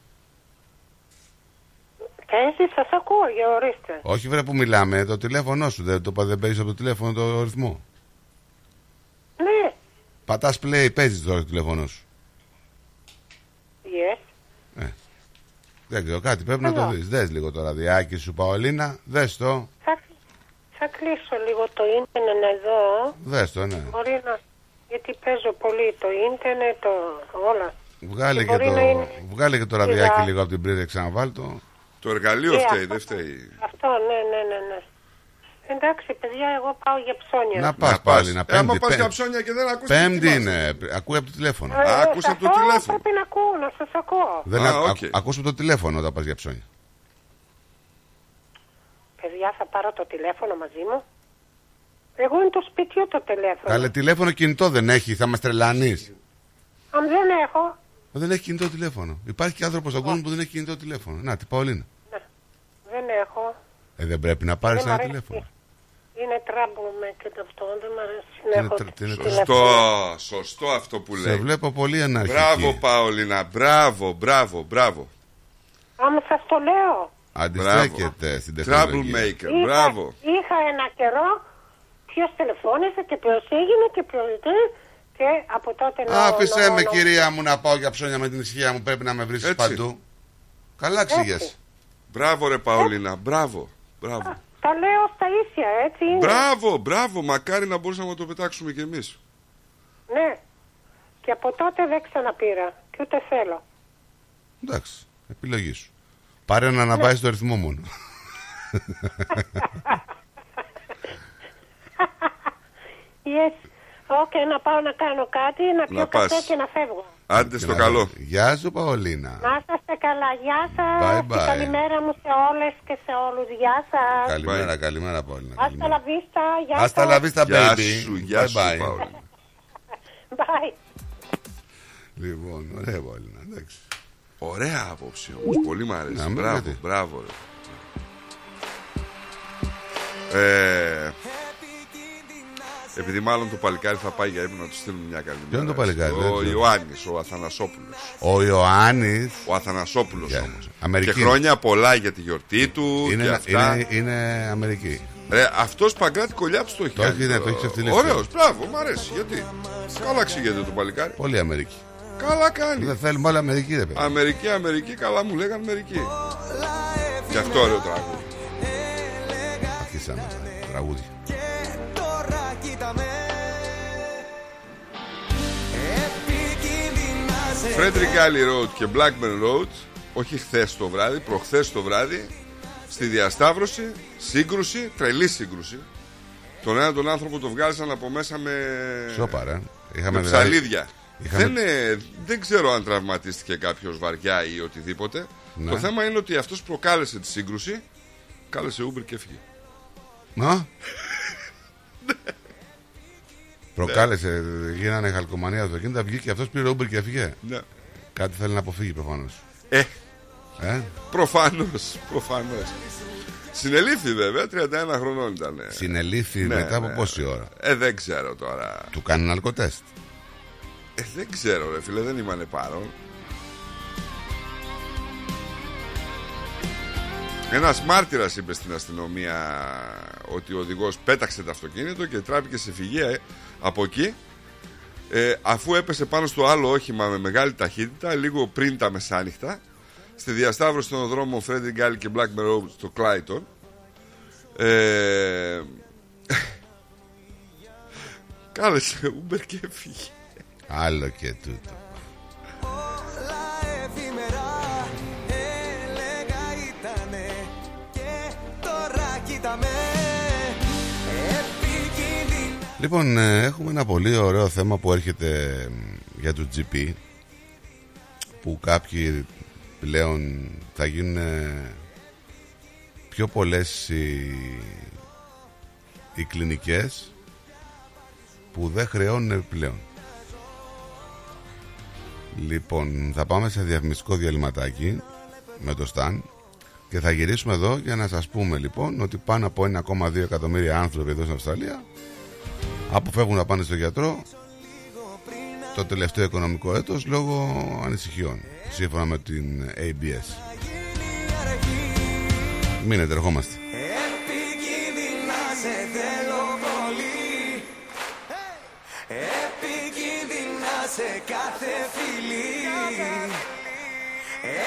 Και έτσι σας ακούω, για ορίστε. Όχι, βρε που μιλάμε, το τηλέφωνο σου. Δεν, το, δεν παίζεις από το τηλέφωνο το ρυθμό. Ναι, Πατάς play, παίζεις τώρα το τηλέφωνο σου. yes. Δεν ξέρω, κάτι πρέπει να το Καλό. δεις. Δες λίγο το ραδιάκι σου, Παολίνα. Δες το. Θα, θα κλείσω λίγο το ίντερνετ να δω. Δες το, ναι. Μπορεί να... Γιατί παίζω πολύ το ίντερνετ, το... όλα. Βγάλε και, Μπορεί το, να είναι- βγάλε και το ραδιάκι Σιγά. λίγο από την πρίζα, ξαναβάλ το. Το εργαλείο Ε, φταίει, αυτό- δεν φταίει. Αυτό, ναι, ναι, ναι, ναι. Εντάξει, παιδιά, εγώ πάω για ψώνια. Να πας πάλι, να Ε, άμα πέμπτη. πας πέ- για ψώνια και δεν ακούς Πέμπτη τι μας. είναι. Ακούει από το τηλέφωνο. Ε, Α, άκουσα από το αυτό τηλέφωνο. πρέπει να ακούω, να σας ακούω. Δεν Α, α, οκ. α- ακούς από το τηλέφωνο όταν πας για ψώνια. Παιδιά, θα πάρω το τηλέφωνο μαζί μου. Εγώ είναι το σπιτιού το τηλέφωνο. Καλέ τηλέφωνο κινητό δεν έχει, θα μας τρελανεί. Αν δεν έχω, Δεν έχει κινητό τηλέφωνο. Υπάρχει και άνθρωπος στον κόσμο που δεν έχει κινητό τηλέφωνο. Να, τι Παολίνα. δεν έχω. Ε, δεν πρέπει να πάρεις Δεν μ' ένα αρέσει. τηλέφωνο. Είναι trouble με και το αυτό, δεν μ' αρέσει Τι να είναι έχω τρα- τι είναι τηλέφωνο. Σωστό, σωστό αυτό που Σε λέει. βλέπω πολύ αναρχική. Μπράβο, Παολίνα, μπράβο, μπράβο, μπράβο. Άμα σας το λέω. Αντιστέκεται στην τεχνολογία. Troublemaker, Είχα, μπράβο. είχα ένα καιρό ποιος τηλεφώνησε και ποιος έγινε και ποιος τι και από τότε νο- Άφησε νο- με νο- κυρία μου να πάω για ψώνια με την ησυχία μου. Πρέπει να με βρει Έτσι. παντού. Καλά ξηγέσαι. Μπράβο, ρε Παολίνα, μπράβο. Μπράβο. Τα λέω στα ίσια, έτσι είναι. Μπράβο, μπράβο, μακάρι να μπορούσαμε να το πετάξουμε κι εμείς. Ναι. Και από τότε δεν ξαναπήρα και ούτε θέλω. Εντάξει, επιλογή σου. Πάρε να ανεβάζει το ρυθμό μόνο. *laughs* Yes. OK, να πάω να κάνω κάτι, να πιω πας. καφέ και να φεύγω. Άντε Και στο να- καλό. Γεια σου, Παολίνα. Να είστε καλά. Γεια Bye σας. bye. Και καλημέρα μου σε όλες και σε όλους. Γεια σας. Καλημέρα, καλημέρα, Παολίνα. Άστα la vista. Γεια Άστα σας. la vista, Γεια baby. σου, γεια Bye σου, bye. Παολίνα. *laughs* Bye. Λοιπόν, ωραία, Παολίνα, εντάξει. Ωραία άποψη όμως, πολύ μ' αρέσει. Να μην Μπράβο, γιατί. μπράβο. Ρε. Ε, επειδή μάλλον το παλικάρι θα πάει για ύπνο να του στείλουμε μια καλημέρα. Ποιο είναι το παλικάρι, δεν Ο ξέρω. Ιωάννης, ο Αθανασόπουλος. Ο Ιωάννης Ο Αθανασόπουλος Γεια. όμως. Αμερική. Και χρόνια πολλά για τη γιορτή του και είναι, αυτά. είναι, είναι Αμερική. Ρε, αυτός Παγκράτη Κολιάπης το έχει Το κάνει. έχει, ναι, το έχεις ξεφτυλίσει. Ωραίος, μπράβο, μου αρέσει. Γιατί; Καλά ξηγείται το παλικάρι. Πολύ Αμερική. Καλά κάνει. Δεν θέλουμε όλη Αμερική, ρε παιδί. Αμερική, Αμερική, καλά μου λέγανε μερικοί. Γι' αυτό ωραίο τραγούδι. Αρχίσαμε τα τραγούδια. Frederick Alley Road και Blackburn Road, όχι χθες το βράδυ, προχθές το βράδυ, στη διασταύρωση, σύγκρουση, τρελή σύγκρουση. Τον ένα τον άνθρωπο το βγάλισαν από μέσα με, Σόπα, ρε. με Είχαμε δηλαδή- ψαλίδια. είχαμε- Δεν, ε, δεν ξέρω αν τραυματίστηκε κάποιος βαριά ή οτιδήποτε. Ναι. Το θέμα είναι ότι αυτός προκάλεσε τη σύγκρουση, κάλεσε Uber και έφυγε. *laughs* Να. Προκάλεσε, γίνανε χαλκομανία αυτοκίνητα, βγήκε αυτός πήρε Uber και έφυγε. Ναι. Κάτι θέλει να αποφύγει προφανώς. Ε, Ε; προφανώς, προφανώς. Συνελήφθη βέβαια, 31 χρονών ήταν. Συνελήφθη Ναι, μετά από ναι. πόση ώρα; Ε, δεν ξέρω τώρα. Του κάνουν αλκοτέστ. Ε, δεν ξέρω, ρε φίλε, δεν ήμανε παρόν. Ένας μάρτυρας είπε στην αστυνομία ότι ο οδηγός πέταξε το αυτοκίνητο και τράπηκε σε φυγεία ε, από εκεί. Ε, αφού έπεσε πάνω στο άλλο όχημα με μεγάλη ταχύτητα, λίγο πριν τα μεσάνυχτα, στη διασταύρωση των δρόμων Φρέντι Γκάλι και Blackmer Road στο Κλάιτον. Ε, *laughs* κάλεσε Uber και έφυγε. Άλλο και τούτο. Όλα εφημερά έλεγα ήτανε και τώρα κοίτα με επικίνδυνα Λοιπόν, ε, έχουμε ένα πολύ ωραίο θέμα που έρχεται ε, για το GP που κάποιοι πλέον θα γίνουν ε, πιο πολλές οι, οι κλινικές που δεν χρεώνουν πλέον. Λοιπόν, θα πάμε σε διαφημιστικό διαλυματάκι με το Σταν και θα γυρίσουμε εδώ για να σας πούμε λοιπόν ότι πάνω από 1,2 εκατομμύρια άνθρωποι εδώ στην Αυστραλία αποφεύγουν να πάνε στο γιατρό το τελευταίο οικονομικό έτος λόγω ανησυχιών σύμφωνα με την ABS Μείνετε, ερχόμαστε. Επικίνδυνα σε θέλω πολύ. Επικίνδυνα σε κάθε φιλή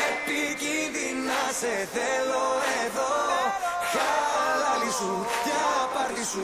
Επικίνδυνα σε θέλω εδώ. Χαλάλι σου για πάρτι σου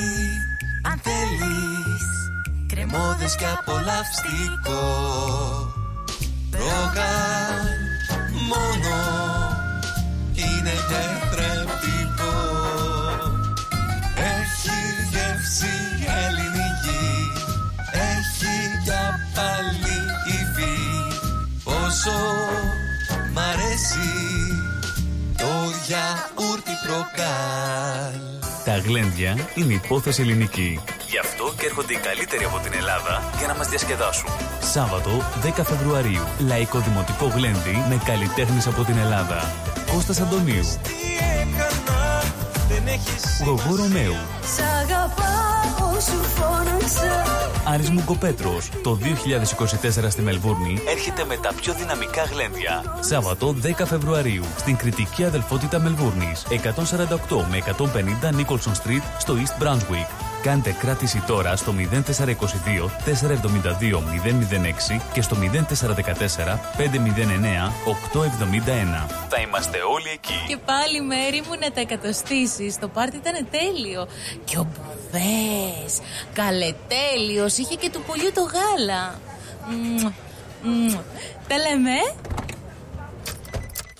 Αν θέλεις Κρεμόδες και απολαυστικό Ρόγαν μόνο Είναι τετρεπτικό Έχει γεύση ελληνική Έχει για πάλι υφή. Πόσο μ' αρέσει το γιαούρτι προκάλ Τα γλέντια είναι υπόθεση ελληνική. Γι' αυτό και έρχονται οι καλύτεροι από την Ελλάδα για να μας διασκεδάσουν. Σάββατο 10 Φεβρουαρίου. Λαϊκό Δημοτικό Γλέντι με καλλιτέχνες από την Ελλάδα. Κώστας Αντωνίου, Γογό Ρωμαίου, Σ' αγαπάω, σου φώναξα Άρης Μουγκοπέτρος. Το 2024 στη Μελβούρνη έρχεται με τα πιο δυναμικά γλέντια. Σάββατο 10 Φεβρουαρίου στην κριτική αδελφότητα Μελβούρνης. 148 με 150 Nicholson Street στο East Brunswick. Κάντε κράτηση τώρα στο 0422 472 006 και στο 0414 509 871. Θα είμαστε όλοι εκεί. Και πάλι μέρη μου να τα εκατοστήσεις Το πάρτι ήταν τέλειο Και ο Μποβές Καλετέλειος Είχε και του πουλιού το γάλα Μμμ, μμμ. Τα λέμε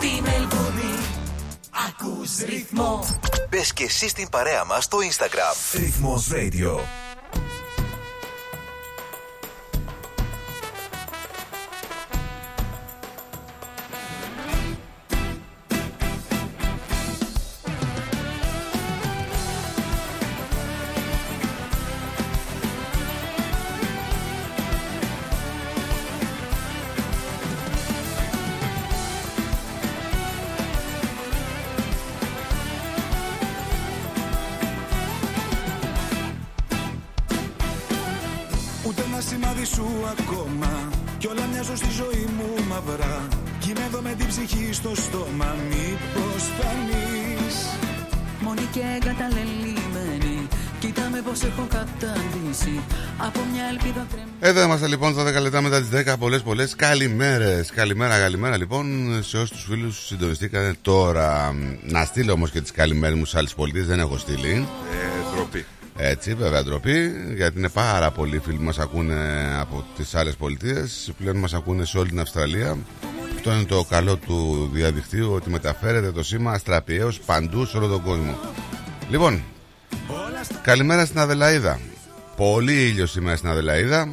Στη Μελβούνι ακούς ρυθμό Μπε και εσύ στην παρέα μας στο Instagram. Ρυθμός Radio. Από μια ελπίδα τρεμένη Εδώ είμαστε λοιπόν 12 λεπτά μετά τις 10. Πολλές πολλές καλημέρες. Καλημέρα, καλημέρα λοιπόν σε όσου τους φίλους συντονιστήκατε τώρα. Να στείλω όμως και τις καλημέρες μου σε άλλε πολιτείε. Δεν έχω στείλει. Ε, ντροπή. Έτσι, βέβαια ντροπή, γιατί είναι πάρα πολλοί φίλοι που μας ακούνε από τις άλλες πολιτείες. Πλέον μας ακούνε σε όλη την Αυστραλία. Αυτό είναι το καλό του διαδικτύου, ότι μεταφέρεται το σήμα αστραπιαίω παντού σε όλο τον κόσμο. Λοιπόν, καλημέρα στην Αδελαίδα. Πολύ ήλιος σήμερα στην Αδελαίδα.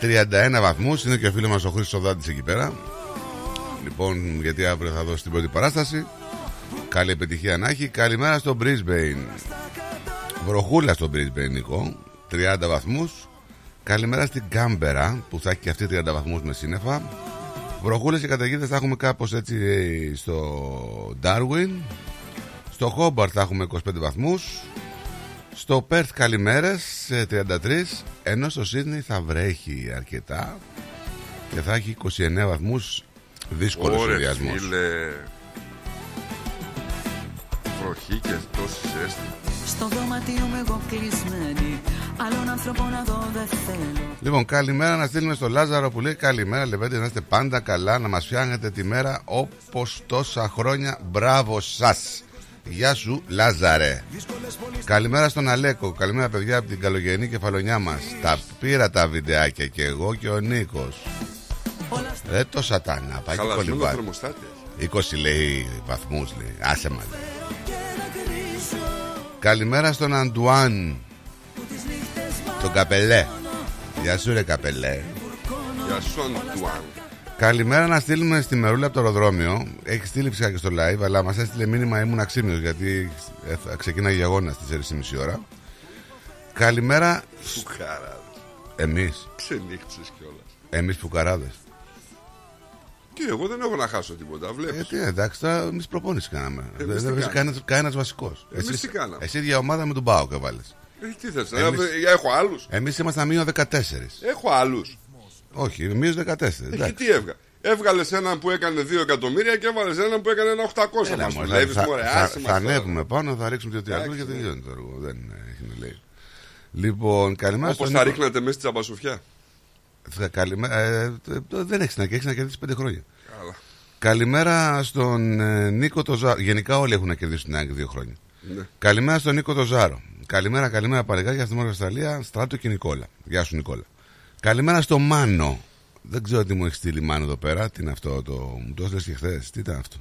31 βαθμούς. Είναι και ο φίλος μας ο Χρήστος Δάντη εκεί πέρα. Λοιπόν, γιατί αύριο θα δώσει την πρώτη παράσταση. Καλή επιτυχία να έχει. Καλημέρα στο Brisbane. Βροχούλα στο Brisbane, Νικό. 30 βαθμούς. Καλημέρα στην Κάμπερα που θα έχει και αυτή 30 βαθμούς με σύννεφα. Βροχούλες και καταιγίδες θα έχουμε κάπως έτσι ε, στο Darwin. Στο Hobart θα έχουμε 25 βαθμούς. Στο Perth καλημέρες σε 33 ενώ στο Sydney θα βρέχει αρκετά και θα έχει 29 βαθμούς δύσκολος Ωρε, συνδυασμό. φίλε. Βροχή και τόση ζέστη. Στο δωμάτιο μου εγώ κλεισμένη Άλλον άνθρωπο να δω δεν θέλω Λοιπόν, καλημέρα να στείλουμε στο Λάζαρο που λέει Καλημέρα, Λεβέντε, να είστε πάντα καλά, να μας φτιάχνετε τη μέρα όπως τόσα χρόνια. Μπράβο σας. Γεια σου, Λάζαρε. Καλημέρα στον Αλέκο. Καλημέρα, παιδιά, από την καλογενή κεφαλονιά μας. Τα πήρα τα βιντεάκια και εγώ και ο Νίκος. Ρε το σατάνα, πάει και Χαλασμένο κολυμπάει. θερμοστάτη. 20 λέει βαθμούς, λέει. Άσε μας. λέει. Καλημέρα στον Αντουάν. Τον Καπελέ. Γεια σου, ρε Καπελέ. Γεια σου, Αντουάν. Καλημέρα να στείλουμε στη Μερούλα από το αεροδρόμιο. Έχει στείλει φυσικά και στο live, αλλά μας έστειλε μήνυμα ήμουν αξίμιο γιατί ε, θα ξεκινάει η αγώνα στις 4.30 ώρα. Καλημέρα. Φουκάρα. Εμείς. Ξενύχτησες κιόλας. Εμείς φουκαράδε. Τι, εγώ δεν έχω να χάσω τίποτα. Βλέπεις. Ε, τι, εντάξει, τώρα εμείς προπόνηση κάναμε. Εμείς δεν τι δεν βρήκε κάναμε. κανένα βασικός. Εμείς τι κάναμε. Εσύ για ομάδα με τον Πάο έβαλε. Ε, τι θες, Εμείς- ε, έχω άλλους. Εμείς ήμασταν μείον 14. Έχω άλλους. Όχι, μείον 14. Εκεί εντάξει. τι έβγα. Έβγαλες έναν που έκανε 2 εκατομμύρια και έβαλες έναν που έκανε ένα 800. Έλα, Μας μωρέ, δουλεύεις, θα, μωρέ, θα, άσε θα μας τώρα. ανέβουμε πάνω, θα ρίξουμε δύο τριάδε και Εντάξει, ναι. τελειώνει το έργο. Δεν έχει να λέει. Λοιπόν, καλημέρα Όπως στον θα Νίκο. ρίχνατε μέσα στη τσαμπασοφιά. Θα- Καλημέρα. Ε, ε, δεν έχεις να έχεις να κερδίσεις πέντε χρόνια. Καλά. Καλημέρα στον ε, Νίκο το Ζάρο. Γενικά όλοι έχουν να κερδίσουν την ΑΕΚ δύο χρόνια. Ναι. Καλημέρα στον Νίκο το Ζάρο. Καλημέρα, καλημέρα παλαιγάρια στην Μόρφη Αυστραλία, Στράτο και Νικόλα. Γεια σου, Νικόλα. Καλημέρα στο Μάνο. Δεν ξέρω τι μου έχεις στείλει Μάνο εδώ πέρα. Τι είναι αυτό το. Μου το έστειλες και χθες. Τι ήταν αυτό;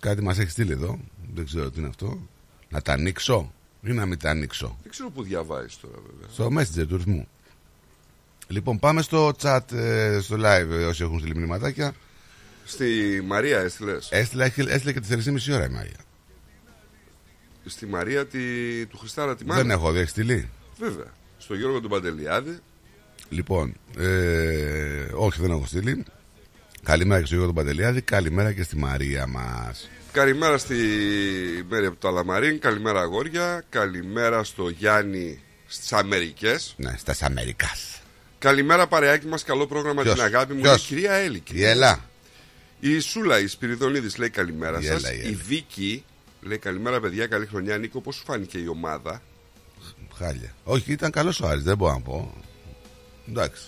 Κάτι μας έχεις στείλει εδώ. Δεν ξέρω τι είναι αυτό. Να τα ανοίξω ή να μην τα ανοίξω; Δεν ξέρω που διαβάζεις τώρα βέβαια. Στο Messenger τουρισμού. Λοιπόν, πάμε στο chat, ε, στο live, ε, όσοι έχουν στείλει μηνυματάκια. Στη Μαρία έστειλες; Έστειλε, έστειλε και τι 4,5 ώρα η Μάγια. στη Μαρία τη, του Χριστάρα τη Μάνα. Δεν έχω δει, έχεις στείλει; Βέβαια. Στο Γιώργο τον Παντελιάδη. Λοιπόν, ε, όχι δεν έχω στείλει. Καλημέρα και στο Γιώργο τον Παντελιάδη. Καλημέρα και στη Μαρία μας. Καλημέρα στη Μέρη από το Αλαμαρίν. Καλημέρα αγόρια. Καλημέρα στο Γιάννη στις Αμερικές. Ναι, στα Αμερικάς. Καλημέρα παρεάκι μας. Καλό πρόγραμμα Ποιος; την αγάπη μου. Ποιος; Είναι η κυρία Έλλη. Η κυρία. Έλα. Η Σούλα, η Σπυριδονίδης λέει καλημέρα Η σας. Έλα, η Έλα. Η Βίκη λέει καλημέρα παιδιά. Καλή χρονιά. Νίκο, πώς σου φάνηκε η ομάδα; Χάλια. Όχι, ήταν καλός ο Άρης, δεν μπορώ να πω. Εντάξει.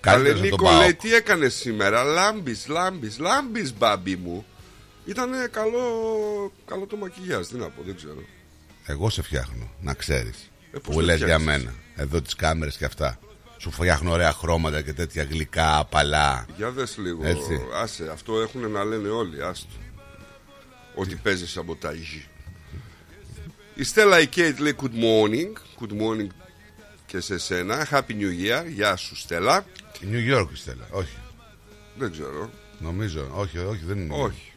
Καλές Καλύτερος από τον Νίκο λέει ΠΑΟΚ. τι έκανες σήμερα; Λάμπης, λάμπης, λάμπης μπάμπι μου. Ήταν καλό, καλό το μακιγιάζ. Τι να πω, δεν ξέρω. Εγώ σε φτιάχνω, να ξέρεις. Ε, πώς που το λες για φτιάχνεις; μένα. Εδώ τις κάμερες και αυτά. Σου φτιάχνω ωραία χρώματα και τέτοια γλυκά, απαλά. Για δες λίγο. Έτσι. Άσε, αυτό έχουν να λένε όλοι. Άστο. Ότι παίζεις σαμποτάζ. Η Στέλλα η Κέιτ λέει good morning. Good morning και σε σένα. Happy New Year. Γεια σου Στέλλα. New York, Στέλλα. Όχι. Δεν ξέρω. Νομίζω. Όχι, όχι, δεν είναι. Όχι.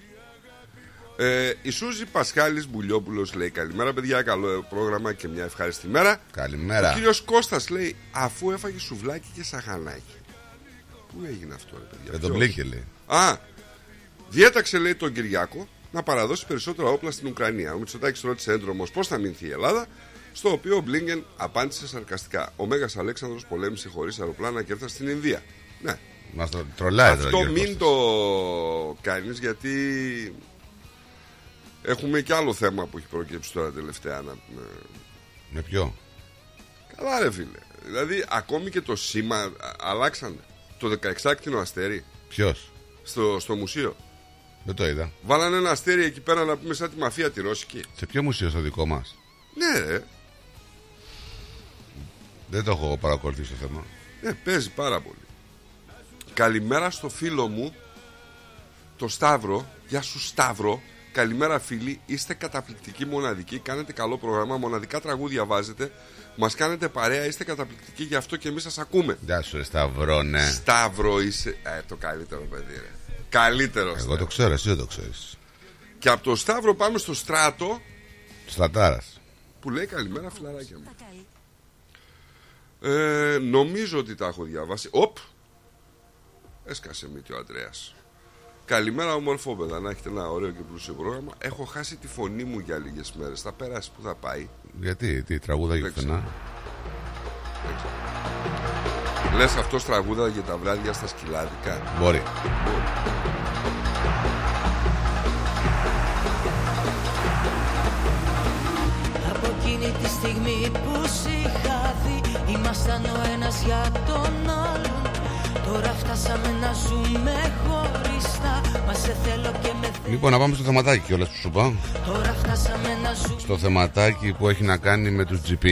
Ε, η Σούζη Πασχάλης Μπουλιόπουλος λέει καλημέρα παιδιά, καλό πρόγραμμα και μια ευχάριστη μέρα. Καλημέρα. Ο κύριος Κώστας λέει αφού έφαγε σουβλάκι και σαχανάκι. Πού έγινε αυτό ρε παιδιά. Δεν τον ποιος; πλήκε, λέει. Α, διέταξε λέει τον Κυριάκο να παραδώσει περισσότερα όπλα στην Ουκρανία. Ο Μητσοτάκης ρώτησε έντρομος πώς θα μείνθει η Ελλάδα. Στο οποίο ο Μπλίνγκεν απάντησε σαρκαστικά. Ο Μέγας Αλέξανδρος πολέμησε χωρίς αεροπλάνα και έφτασε στην Ινδία. Ναι, Μας το τρολάει τώρα. αυτό κύριε μην Κώστα. το κάνεις γιατί έχουμε και άλλο θέμα που έχει προκύψει τώρα τελευταία. Να... πούμε. Με ποιο; Καλά ρε φίλε. Δηλαδή ακόμη και το σήμα α- αλλάξανε. Το 16κτηνο αστέρι Ποιος; στο, στο μουσείο. Δεν το είδα. Βάλανε ένα αστέρι εκεί πέρα να πούμε σαν τη μαφία τη Ρώσικη. Σε ποιο μουσείο στο δικό μας; Ναι ρε. Δεν το έχω παρακολουθήσει το θέμα. Ναι, παίζει πάρα πολύ. Καλημέρα στο φίλο μου, το Σταύρο. Γεια σου Σταύρο. Καλημέρα φίλοι, είστε καταπληκτικοί μοναδικοί, κάνετε καλό πρόγραμμα, μοναδικά τραγούδια βάζετε, μας κάνετε παρέα, είστε καταπληκτικοί, γι' αυτό και εμείς σας ακούμε. Γεια σου, ρε Σταυρό, ναι. Σταύρο είσαι, ε, το καλύτερο παιδί ρε. Καλύτερος. Εγώ το ξέρω, εσύ δεν το ξέρεις. Και από το Σταύρο πάμε στο Στράτο, Στρατάρας. που λέει καλημέρα φιλαράκια μου. Ε, νομίζω ότι τα έχω διαβάσει. Οπ! Έσκασε μύτη ο Αντρέας. Καλημέρα, ομορφόπεδα. Να έχετε ένα ωραίο και πλούσιο πρόγραμμα. Έχω χάσει τη φωνή μου για λίγες μέρες. Θα περάσει που θα πάει; Γιατί, τι, τραγούδα για Δεν πουθενά; Λες αυτός τραγούδα για τα βράδια στα σκυλάδικα. Μπορεί. Από εκείνη τη στιγμή που σ' είχα δει Ήμασταν ο ένας για τον άλλον Τώρα φτάσαμε να ζούμε χωριστά Μα σε θέλω και με θέλεις Λοιπόν, να πάμε στο θεματάκι κιόλας που σου είπα. Τώρα φτάσαμε να ζούμε Στο θεματάκι που έχει να κάνει με τους GP.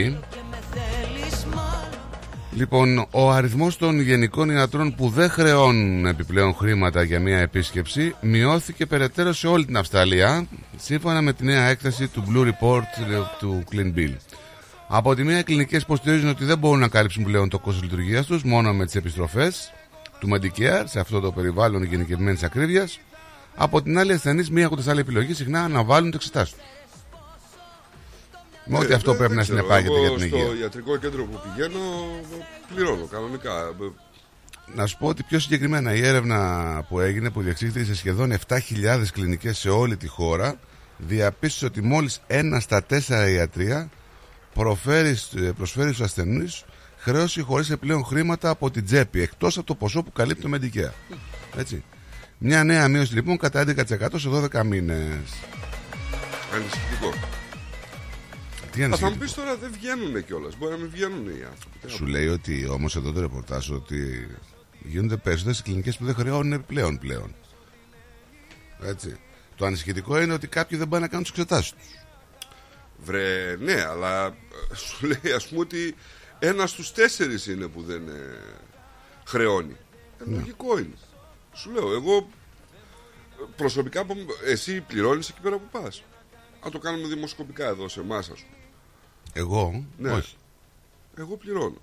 Λοιπόν, ο αριθμός των γενικών ιατρών που δεν χρεώνουν επιπλέον χρήματα για μια επίσκεψη μειώθηκε περαιτέρω σε όλη την Αυστραλία, σύμφωνα με τη νέα έκθεση του Blue Report ε, του Clean Bill. Από τη μία, οι κλινικές υποστηρίζουν ότι δεν μπορούν να κάλυψουν πλέον το κόστος λειτουργίας τους μόνο με τις επιστροφές του Medicare σε αυτό το περιβάλλον γενικευμένης ακρίβειας. Από την άλλη, οι ασθενείς, μία έχοντα άλλη επιλογή, συχνά αναβάλουν το εξετάσει του. Με ό,τι Ε, αυτό δεν- πρέπει να δεν ξέρω. συνεπάγεται Εγώ για την υγεία. Στο ιατρικό κέντρο που πηγαίνω, πληρώνω κανονικά. Ε, Να σου πω ότι πιο συγκεκριμένα η έρευνα που έγινε που διεξήχθηκε σε σχεδόν 7.000 κλινικές σε όλη τη χώρα διαπίστωσε ότι μόλις ένα στα τέσσερα ιατρία προφέρει, προσφέρει στους ασθενείς χρέωση χωρίς επιπλέον χρήματα από την τσέπη εκτός από το ποσό που καλύπτει το Medicare. Έτσι. Μια νέα μείωση λοιπόν κατά 11% σε 12 μήνες. Ανησυχητικό. Τι Α, θα μου ανησυχητικό. πεις τώρα δεν βγαίνουν κιόλας. Μπορεί να μην βγαίνουν οι άνθρωποι. Τι να Σου πω. λέει ότι όμως εδώ το ρεπορτάζ ότι γίνονται περισσότερες κλινικές που δεν χρεώνουν επιπλέον πλέον. Έτσι. Το ανησυχητικό είναι ότι κάποιοι δεν πάνε να κάνουν τις εξετάσεις τους. Βρε, ναι, αλλά ε, σου λέει ας πούμε ότι ένας στους τέσσερις είναι που δεν ε, χρεώνει. Ε, Ναι. Λογικό είναι. Σου λέω, εγώ ε, προσωπικά που- εσύ πληρώνεις εκεί πέρα που πας. Αν το κάνουμε δημοσκοπικά εδώ σε εμάς, ας πούμε. Εγώ, Ναι. όχι. Εγώ πληρώνω.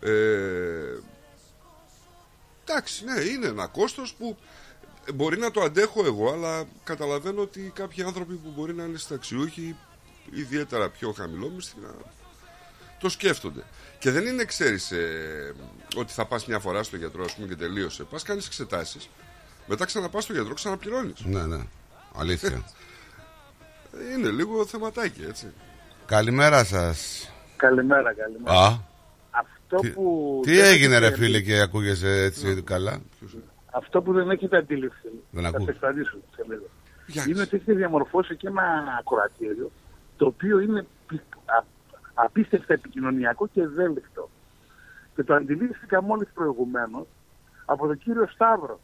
Ε, εντάξει, ναι, είναι ένα κόστος που μπορεί να το αντέχω εγώ, αλλά καταλαβαίνω ότι κάποιοι άνθρωποι που μπορεί να είναι συνταξιούχοι, ιδιαίτερα πιο χαμηλόμιστοι, να το σκέφτονται. Και δεν είναι, ξέρεις, ότι θα πας μια φορά στο γιατρό, ας πούμε, και τελείωσε. Πας, κάνεις εξετάσεις. Μετά ξαναπάς στο γιατρό, ξαναπληρώνεις. Ναι, ναι. Αλήθεια. *laughs* Είναι λίγο θεματάκι, έτσι. Καλημέρα σας. Καλημέρα, καλημέρα. Α, Αυτό τι, που. τι δεν έγινε, έχετε- ρε φίλε, και ακούγεσαι έτσι καλά; Αυτό που δεν έχετε αντιληφθεί. Δεν θα ακούω. σε ευχαριστήσω σε λίγο. Είναι ότι έχετε διαμορφώσει και ένα ακροατήριο το οποίο είναι πι- α- απίστευτα επικοινωνιακό και ευέλικτο. Και το αντιλήφθηκα μόλις προηγουμένως από τον κύριο Σταύρο.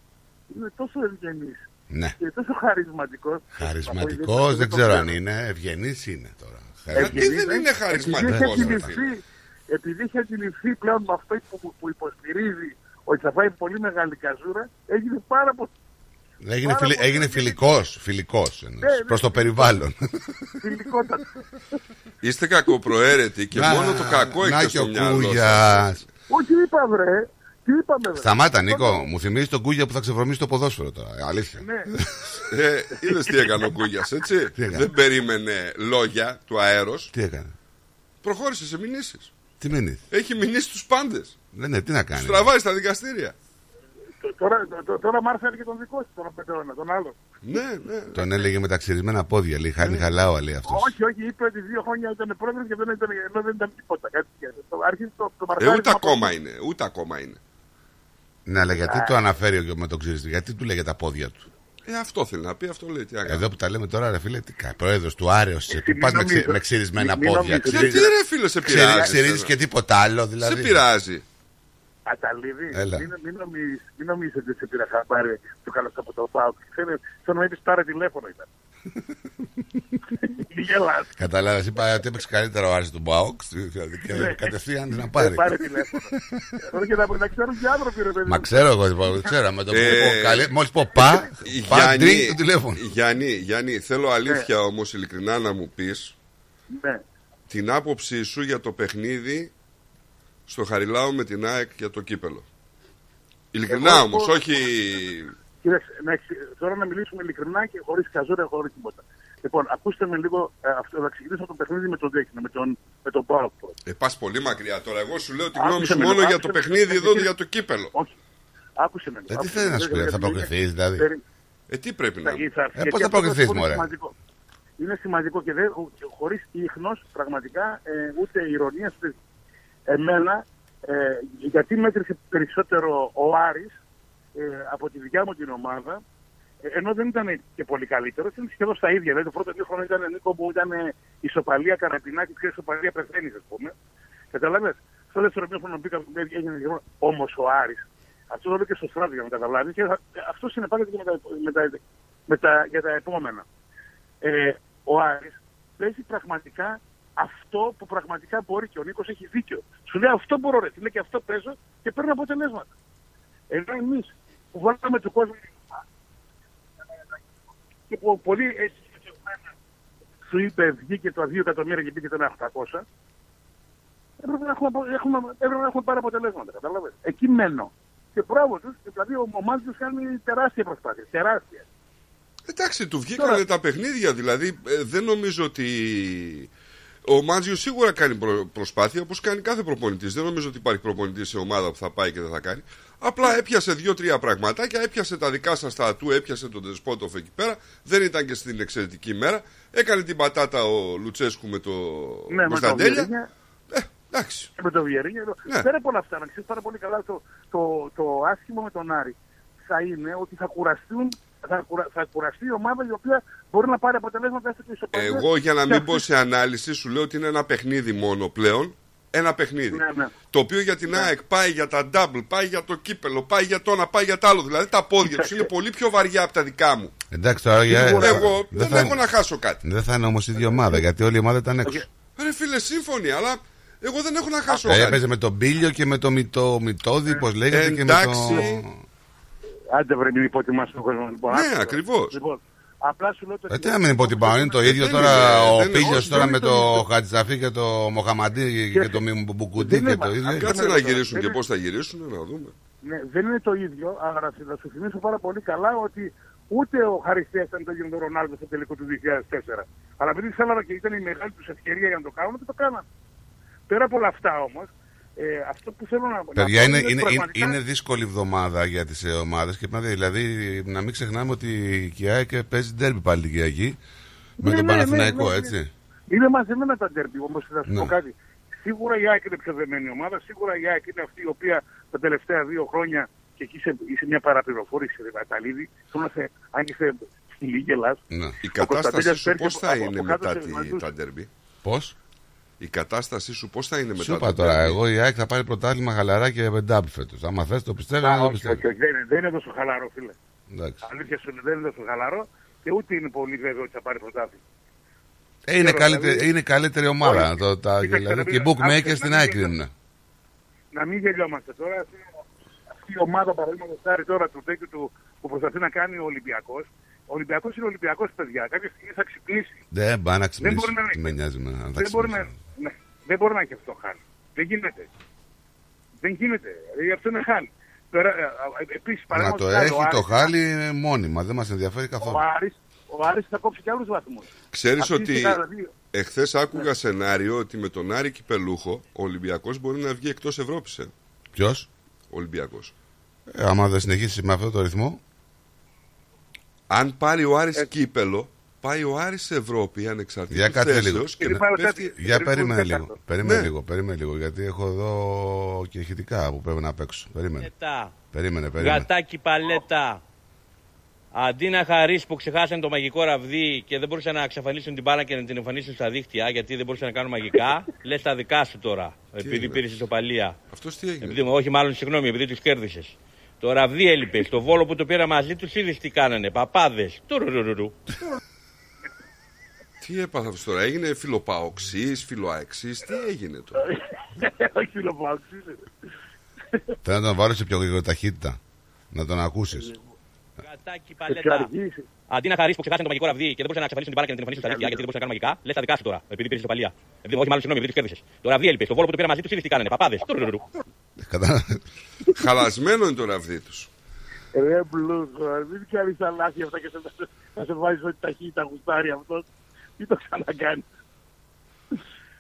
Είναι τόσο ευγενής Ναι. και τόσο χαρισματικός. Χαρισματικός, δεν ξέρω αν είναι. Ευγενής είναι τώρα. Γιατί δεν είναι Επειδή χαρισματικός, έχει ρε αντιληφθεί, επειδή έχει αντιληφθεί πλέον με αυτό που, που υποστηρίζει ότι θα πάει πολύ μεγάλη καζούρα, έγινε πάρα πολύ Έγινε, Πάρα φιλι, πολύ έγινε φιλικός, φιλικός εννοείς, Ναι, ναι. προς το περιβάλλον. φιλικότατο. Είστε κακοπροαίρετοι και Να, μόνο το κακό να έχετε και στο ο μυαλό σας. Κούγιας. Όχι, είπα βρε. Τι είπαμε, βρε. Σταμάτα, Νίκο. Μου θυμίζει τον Κούγια που θα ξεβρωμίσει το ποδόσφαιρο τώρα. Αλήθεια. Ναι. *laughs* Ε, είδες τι έκανε ο Κούγιας, έτσι; έκανε; Δεν περίμενε λόγια του αέρος. Τι έκανε; Προχώρησε σε μηνύσεις. Τι μείνει. Έχει μηνύσεις τους πάντες. Δεν είναι, τι να κάνει; Τους τραβάει στα δικαστήρια. Τώρα, τω- τώρα μ' άρεσε και τον δικό σου, τον απαιτώνα, τον άλλο. Ναι, ναι. Τον έλεγε με τα ξυρισμένα πόδια. Λέει Χάνι Χαλάουα, λέει αυτός. Όχι, όχι, είπε ότι δύο χρόνια ήταν πρόεδρος και δεν ήταν, ενώ δεν ήταν τίποτα. Κάτι τέτοιο. Το- Άρχισε το, το Ε, μαρκάρισμα ούτε από- ακόμα είναι. Ούτε ακόμα είναι. Ναι, αλλά γιατί το αναφέρει ο- με τον ξυρισμό. Γιατί του λέγε τα πόδια του; Ε, αυτό θέλει να πει, αυτό λέει. Τι Εδώ που τα λέμε τώρα, ρε φίλε, τι κα- πρόεδρος του Άρεος. Που μην πας με, νομίζω- ξυ- με ξυρισμένα μην πόδια. νομίζω- Γιατί ρε φίλε σε πειράζει. Ξυρίζεις εσένα; και τίποτα άλλο, δηλαδή. Σε πειράζει. Αταλίδη, Έλα. μην, μην, νομίζεις, μην νομίζεις ότι σε πήρα χαμπάρι του καλά από το ΠΑΟΚ. Ξέρετε, σαν να είπες πάρε τηλέφωνο ήταν. Μη γελάς. Κατάλαβες, είπα ότι έπαιξε καλύτερα ο Άρης του Μπάουκ. δηλαδή, Και Ναι. κατευθείαν να Ε, πάρει. Πάρε τηλέφωνο. Τώρα και να, να ξέρουν και άνθρωποι, ρε παιδί. Μα ξέρω εγώ, λοιπόν, ξέρω. Με το που Ε, πω καλή- Μόλις πω πα, πα, drink το τηλέφωνο. Γιάννη, Γιάννη, θέλω αλήθεια όμως ειλικρινά να μου πεις Ναι. την άποψή σου για το παιχνίδι στο Χαριλάου με την ΑΕΚ για το κύπελο. Ειλικρινά Εγώ όμως, έχω- όχι... Κοίταξε, να εξ- τώρα να μιλήσουμε ειλικρινά και χωρίς καζούρα, χωρίς τίποτα. Λοιπόν, ακούστε με λίγο, ε, αυτό, να ξεκινήσω από το παιχνίδι με τον Δέκνο, με τον, με τον Πάοκ. πρώτα. Ε, πας πολύ μακριά τώρα. Εγώ σου λέω τη Άκουσε γνώμη σου με, μόνο άκουσε για το με. παιχνίδι εδώ Άκουσε. για το κύπελο. Όχι. Άκουσε με. Ε, τι άκουσε θέλεις με. να σου πει, Δεν- θα δεν- προκριθείς, δηλαδή; Περι- Ε, τι πρέπει να... θα- θα- Ε, γιατί πώς θα αυτό προκριθείς, είναι μωρέ; σημαντικό. Είναι σημαντικό και, δεν, και χωρίς ίχνος, πραγματικά, ε, ούτε ηρωνία, ούτε εμένα, ε, γιατί μέτρησε περισσότερο ο Άρης ε, από τη δικιά μου την ομάδα, ε, ενώ δεν ήταν και πολύ καλύτερος, ήταν σχεδόν στα ίδια. Δηλαδή το πρώτο δύο χρόνια ήταν Νίκο μου, ήταν ε, ισοπαλία καραπινάκι, πιο ισοπαλία πεθαίνεις, ας πούμε. Καταλαβες. Στο δεύτερο μήνα που μπήκα, έγινε γεγονό. Όμως ο Άρης, αυτό το λέω και στο στράτο για να καταλάβεις, και θα- αυτό συνεπάγεται και με τα, με τα, με τα, για τα επόμενα. Ε, ο Άρης παίζει πραγματικά αυτό που πραγματικά μπορεί και ο Νίκος έχει δίκιο. Σου λέει αυτό μπορώ ρε, λέει και αυτό παίζω και παίρνω αποτελέσματα. Ενώ εμείς που βάλαμε του κόσμου και που πολύ έτσι σου είπε βγήκε το 2 εκατομμύρια και μπήκε το 800 έπρεπε να έχουμε, απο- έχουμε, έπρεπε να έχουμε πάρει αποτελέσματα, κατάλαβες. Εκεί μένω. Και μπράβο τους, δηλαδή ο Μομάντζος κάνει τεράστια προσπάθεια, τεράστια. Εντάξει, του βγήκανε τα παιχνίδια. Δηλαδή, ε, δεν νομίζω ότι. Ο Μάτζιο σίγουρα κάνει προ- προσπάθεια όπως κάνει κάθε προπονητής. Δεν νομίζω ότι υπάρχει προπονητής σε ομάδα που θα πάει και δεν θα κάνει. Απλά έπιασε δύο-τρία πραγματάκια, έπιασε τα δικά σας τα ατού, έπιασε τον Τεσπότοφ εκεί πέρα. Δεν ήταν και στην εξαιρετική μέρα. Έκανε την πατάτα ο Λουτσέσκου με το Ναι, με το Κωνσταντέλια. Βιερίνια. εντάξει. Με το Βιερίνια. Ναι. Πέρα από όλα αυτά, να ξέρεις πάρα πολύ καλά το, το, το άσχημο με τον Άρη θα είναι ότι θα κουραστούν. Θα, κουρα, θα κουραστεί η ομάδα η οποία μπορεί να πάρει αποτελέσματα έστω και ισοπαλία. Εγώ για να Και μην αυτή- πω σε ανάλυση σου λέω ότι είναι ένα παιχνίδι μόνο πλέον. Ένα παιχνίδι. Ναι, ναι. Το οποίο για την ΑΕΚ πάει για τα double, πάει για το κύπελο, πάει για το ένα, πάει για το άλλο. Δηλαδή τα πόδια τους είναι πολύ πιο βαριά από τα δικά μου. Εντάξει τώρα για. Εγώ δεν δεν θα- έχω να χάσω κάτι. Δεν θα είναι όμως η ίδια ομάδα γιατί όλη η ομάδα ήταν έξω. Ρε φίλε, σύμφωνοι, αλλά εγώ δεν έχω να χάσω Ε, κάτι. Έπαιζε με τον Μπίλιο και με το μυτό, μυτόδι, πώς λέγεται, και με το. εντάξει. Άντε βρε μην υποτιμάς τον κόσμο. Λοιπόν, Ναι, άκουσα. ακριβώς. Λοιπόν, απλά σου λέω το Ε, τι να μην υποτιμάω, είναι το ίδιο Δεν τώρα είναι, ο δεν είναι, Πίλιο όχι, τώρα δεν με είναι το το ίδιο. Χατζησαφή και το Μοχαμαντή και το Μπουκουτί Δεν και είναι, το ίδιο. α, Κάτσε δεν να είναι- γυρίσουν δεν και είναι- πώς θα γυρίσουν, να δούμε. Ναι, δεν είναι το ίδιο, αλλά να σου θυμίσω πάρα πολύ καλά ότι ούτε ο Χαριστέας ήταν το ίδιο με τον Ρονάλντο στο τελικό του 2004. Αλλά επειδή θέλαμε και ήταν η μεγάλη τους ευκαιρία για να το κάνουν, και το κάνανε. Πέρα από όλα αυτά όμως, ε, αυτό που θέλω να Παιδιά, να πω είναι, είναι, είναι, πραγματικά- είναι δύσκολη εβδομάδα για τις ομάδες και πρέπει να- δηλαδή να μην ξεχνάμε ότι η Κιάκ παίζει ντέρμπι πάλι την Κυριακή με Ναι, τον ναι, Παναθηναϊκό, ναι, ναι, έτσι. Είναι μαζεμένα τα ντέρμπι όμως, θα σου Ναι. πω κάτι. Σίγουρα η ΑΕΚ είναι πιο δεμένη ομάδα. Σίγουρα η ΑΕΚ είναι αυτή η οποία τα τελευταία δύο χρόνια και εκεί είσαι, είσαι μια παραπληροφόρηση, ρε Βαταλίδη. Θέλω να σε, αν είσαι στη λίγη Ελλάδα. Ναι. Η κατάστασή σου πώς θα είναι μετά τη, τα τα ντέρμπι; Πώς; Η κατάστασή σου πώς θα είναι μετά Σου είπα τα τώρα, ντέρμπι. εγώ η ΑΕΚ θα πάρει πρωτάθλημα χαλαρά και με ντάμπι φέτος. Άμα θες το πιστεύω, Α, δεν το όχι, πιστεύω. όχι, όχι, δεν, είναι, δεν είναι τόσο χαλαρό, φίλε. Εντάξει. Αλήθεια σου λέω, δεν είναι τόσο χαλαρό και ούτε είναι πολύ βέβαιο ότι θα πάρει πρωτάθλημα. Ε, είναι, Ξέρω, καλύτερη, δηλαδή- είναι καλύτερη ομάδα. Όχι. Το, τα, Κοίταξε, δηλαδή, να και οι μην- bookmakers άκουσε, στην να ΑΕΚ μην- κρίνουν. Να μην γελιόμαστε τώρα. Αυτή, αυτή η ομάδα, παραδείγματος χάρη τώρα του τέτοιου του που προσπαθεί να κάνει ο Ολυμπιακός. Ο Ολυμπιακός είναι Ολυμπιακός, παιδιά. Κάποια στιγμή θα ξυπνήσει. Δεν πάει να Δεν ξυπνήσει. μπορεί να Τι με νοιάζει με να θα δεν, μπορεί να, ξυπνήσει. ναι, δεν μπορεί να έχει αυτό χάλι. Δεν γίνεται. Δεν γίνεται. Δηλαδή, αυτό είναι χάλι. Τώρα, ε, ε, επίσης, Να παραδείγματος το χάρη, έχει ο το Άρης- χάλι μόνιμα. Δεν μας ενδιαφέρει καθόλου. Ο Άρης, ο Άρης θα κόψει και άλλους βαθμούς. Ξέρεις Αυτή ότι σιγά, δηλαδή, εχθές άκουγα σενάριο ότι με τον Άρη Κυπελούχο ο Ολυμπιακός μπορεί να βγει εκτός Ευρώπης. Ε. Ποιος; Ο Ολυμπιακός. Ε, άμα δεν συνεχίσει με αυτό το ρυθμό. Αν πάρει ο Ε. Άρης κύπελο, πάει ο Άρης σε Ευρώπη ανεξαρτήτως Για κάτσε λίγο. θέσεως και Είναι να πάρα πέφτει... τέτοιο. Για Περίπου περίμενε τέταρτο. λίγο. Περίμενε Ναι. λίγο, περίμενε λίγο. Γιατί έχω εδώ και ηχητικά που πρέπει να παίξω. Περίμενε. Παλέτα. Περίμενε, περίμενε. Γατάκι παλέτα. Αντί να χαρίσει που ξεχάσαν το μαγικό ραβδί και δεν μπορούσαν να εξαφανίσουν την μπάλα και να την εμφανίσουν στα δίχτυα γιατί δεν μπορούσαν να κάνουν μαγικά, *laughs* λες τα δικά σου τώρα. επειδή έγινε; πήρες ισοπαλία. Αυτός τι έγινε; Επειδή, όχι, μάλλον συγγνώμη, επειδή τους κέρδισες. Το ραβδί έλειπες. Στο βόλο που το πήρα μαζί τους, είδες τι κάνανε. Παπάδες. *laughs* Τουρουρουρουρου. Τι έπαθε αυτός τώρα, έγινε φιλοπαοξής, φιλοαεξής, τι έγινε τώρα; *laughs* Όχι φιλοπάξη. Θέλω να τον βάλω σε πιο γρήγορη ταχύτητα. Να τον ακούσεις. Γατάκι Πιο παλέτα. αργή. Αντί να χαρίσεις που ξεχάσαν το μαγικό ραβδί και δεν μπορούσαν να εξαφανίσουν την μπάλα και να την εμφανίσουν στα δίχτυα γιατί δεν μπορούσαν να κάνουν μαγικά, λες τα δικά σου τώρα. Επειδή πήρες ισοπαλία. Επειδή, όχι, μάλλον συγγνώμη, επειδή τους κέρδισες. Το ραβδί έλειπες. Στο βόλο που το πήρα μαζί τους, είδε τι κάνανε. Παπάδες. Τουρουρουρου. Χαλασμένο είναι το ραβδί τους. Ρε μπλούζο, μην κάνεις αλάθεια αυτά και σε, να σε βάζεις ό,τι ταχύτητα γουστάρει αυτός. Τι το ξανακάνεις.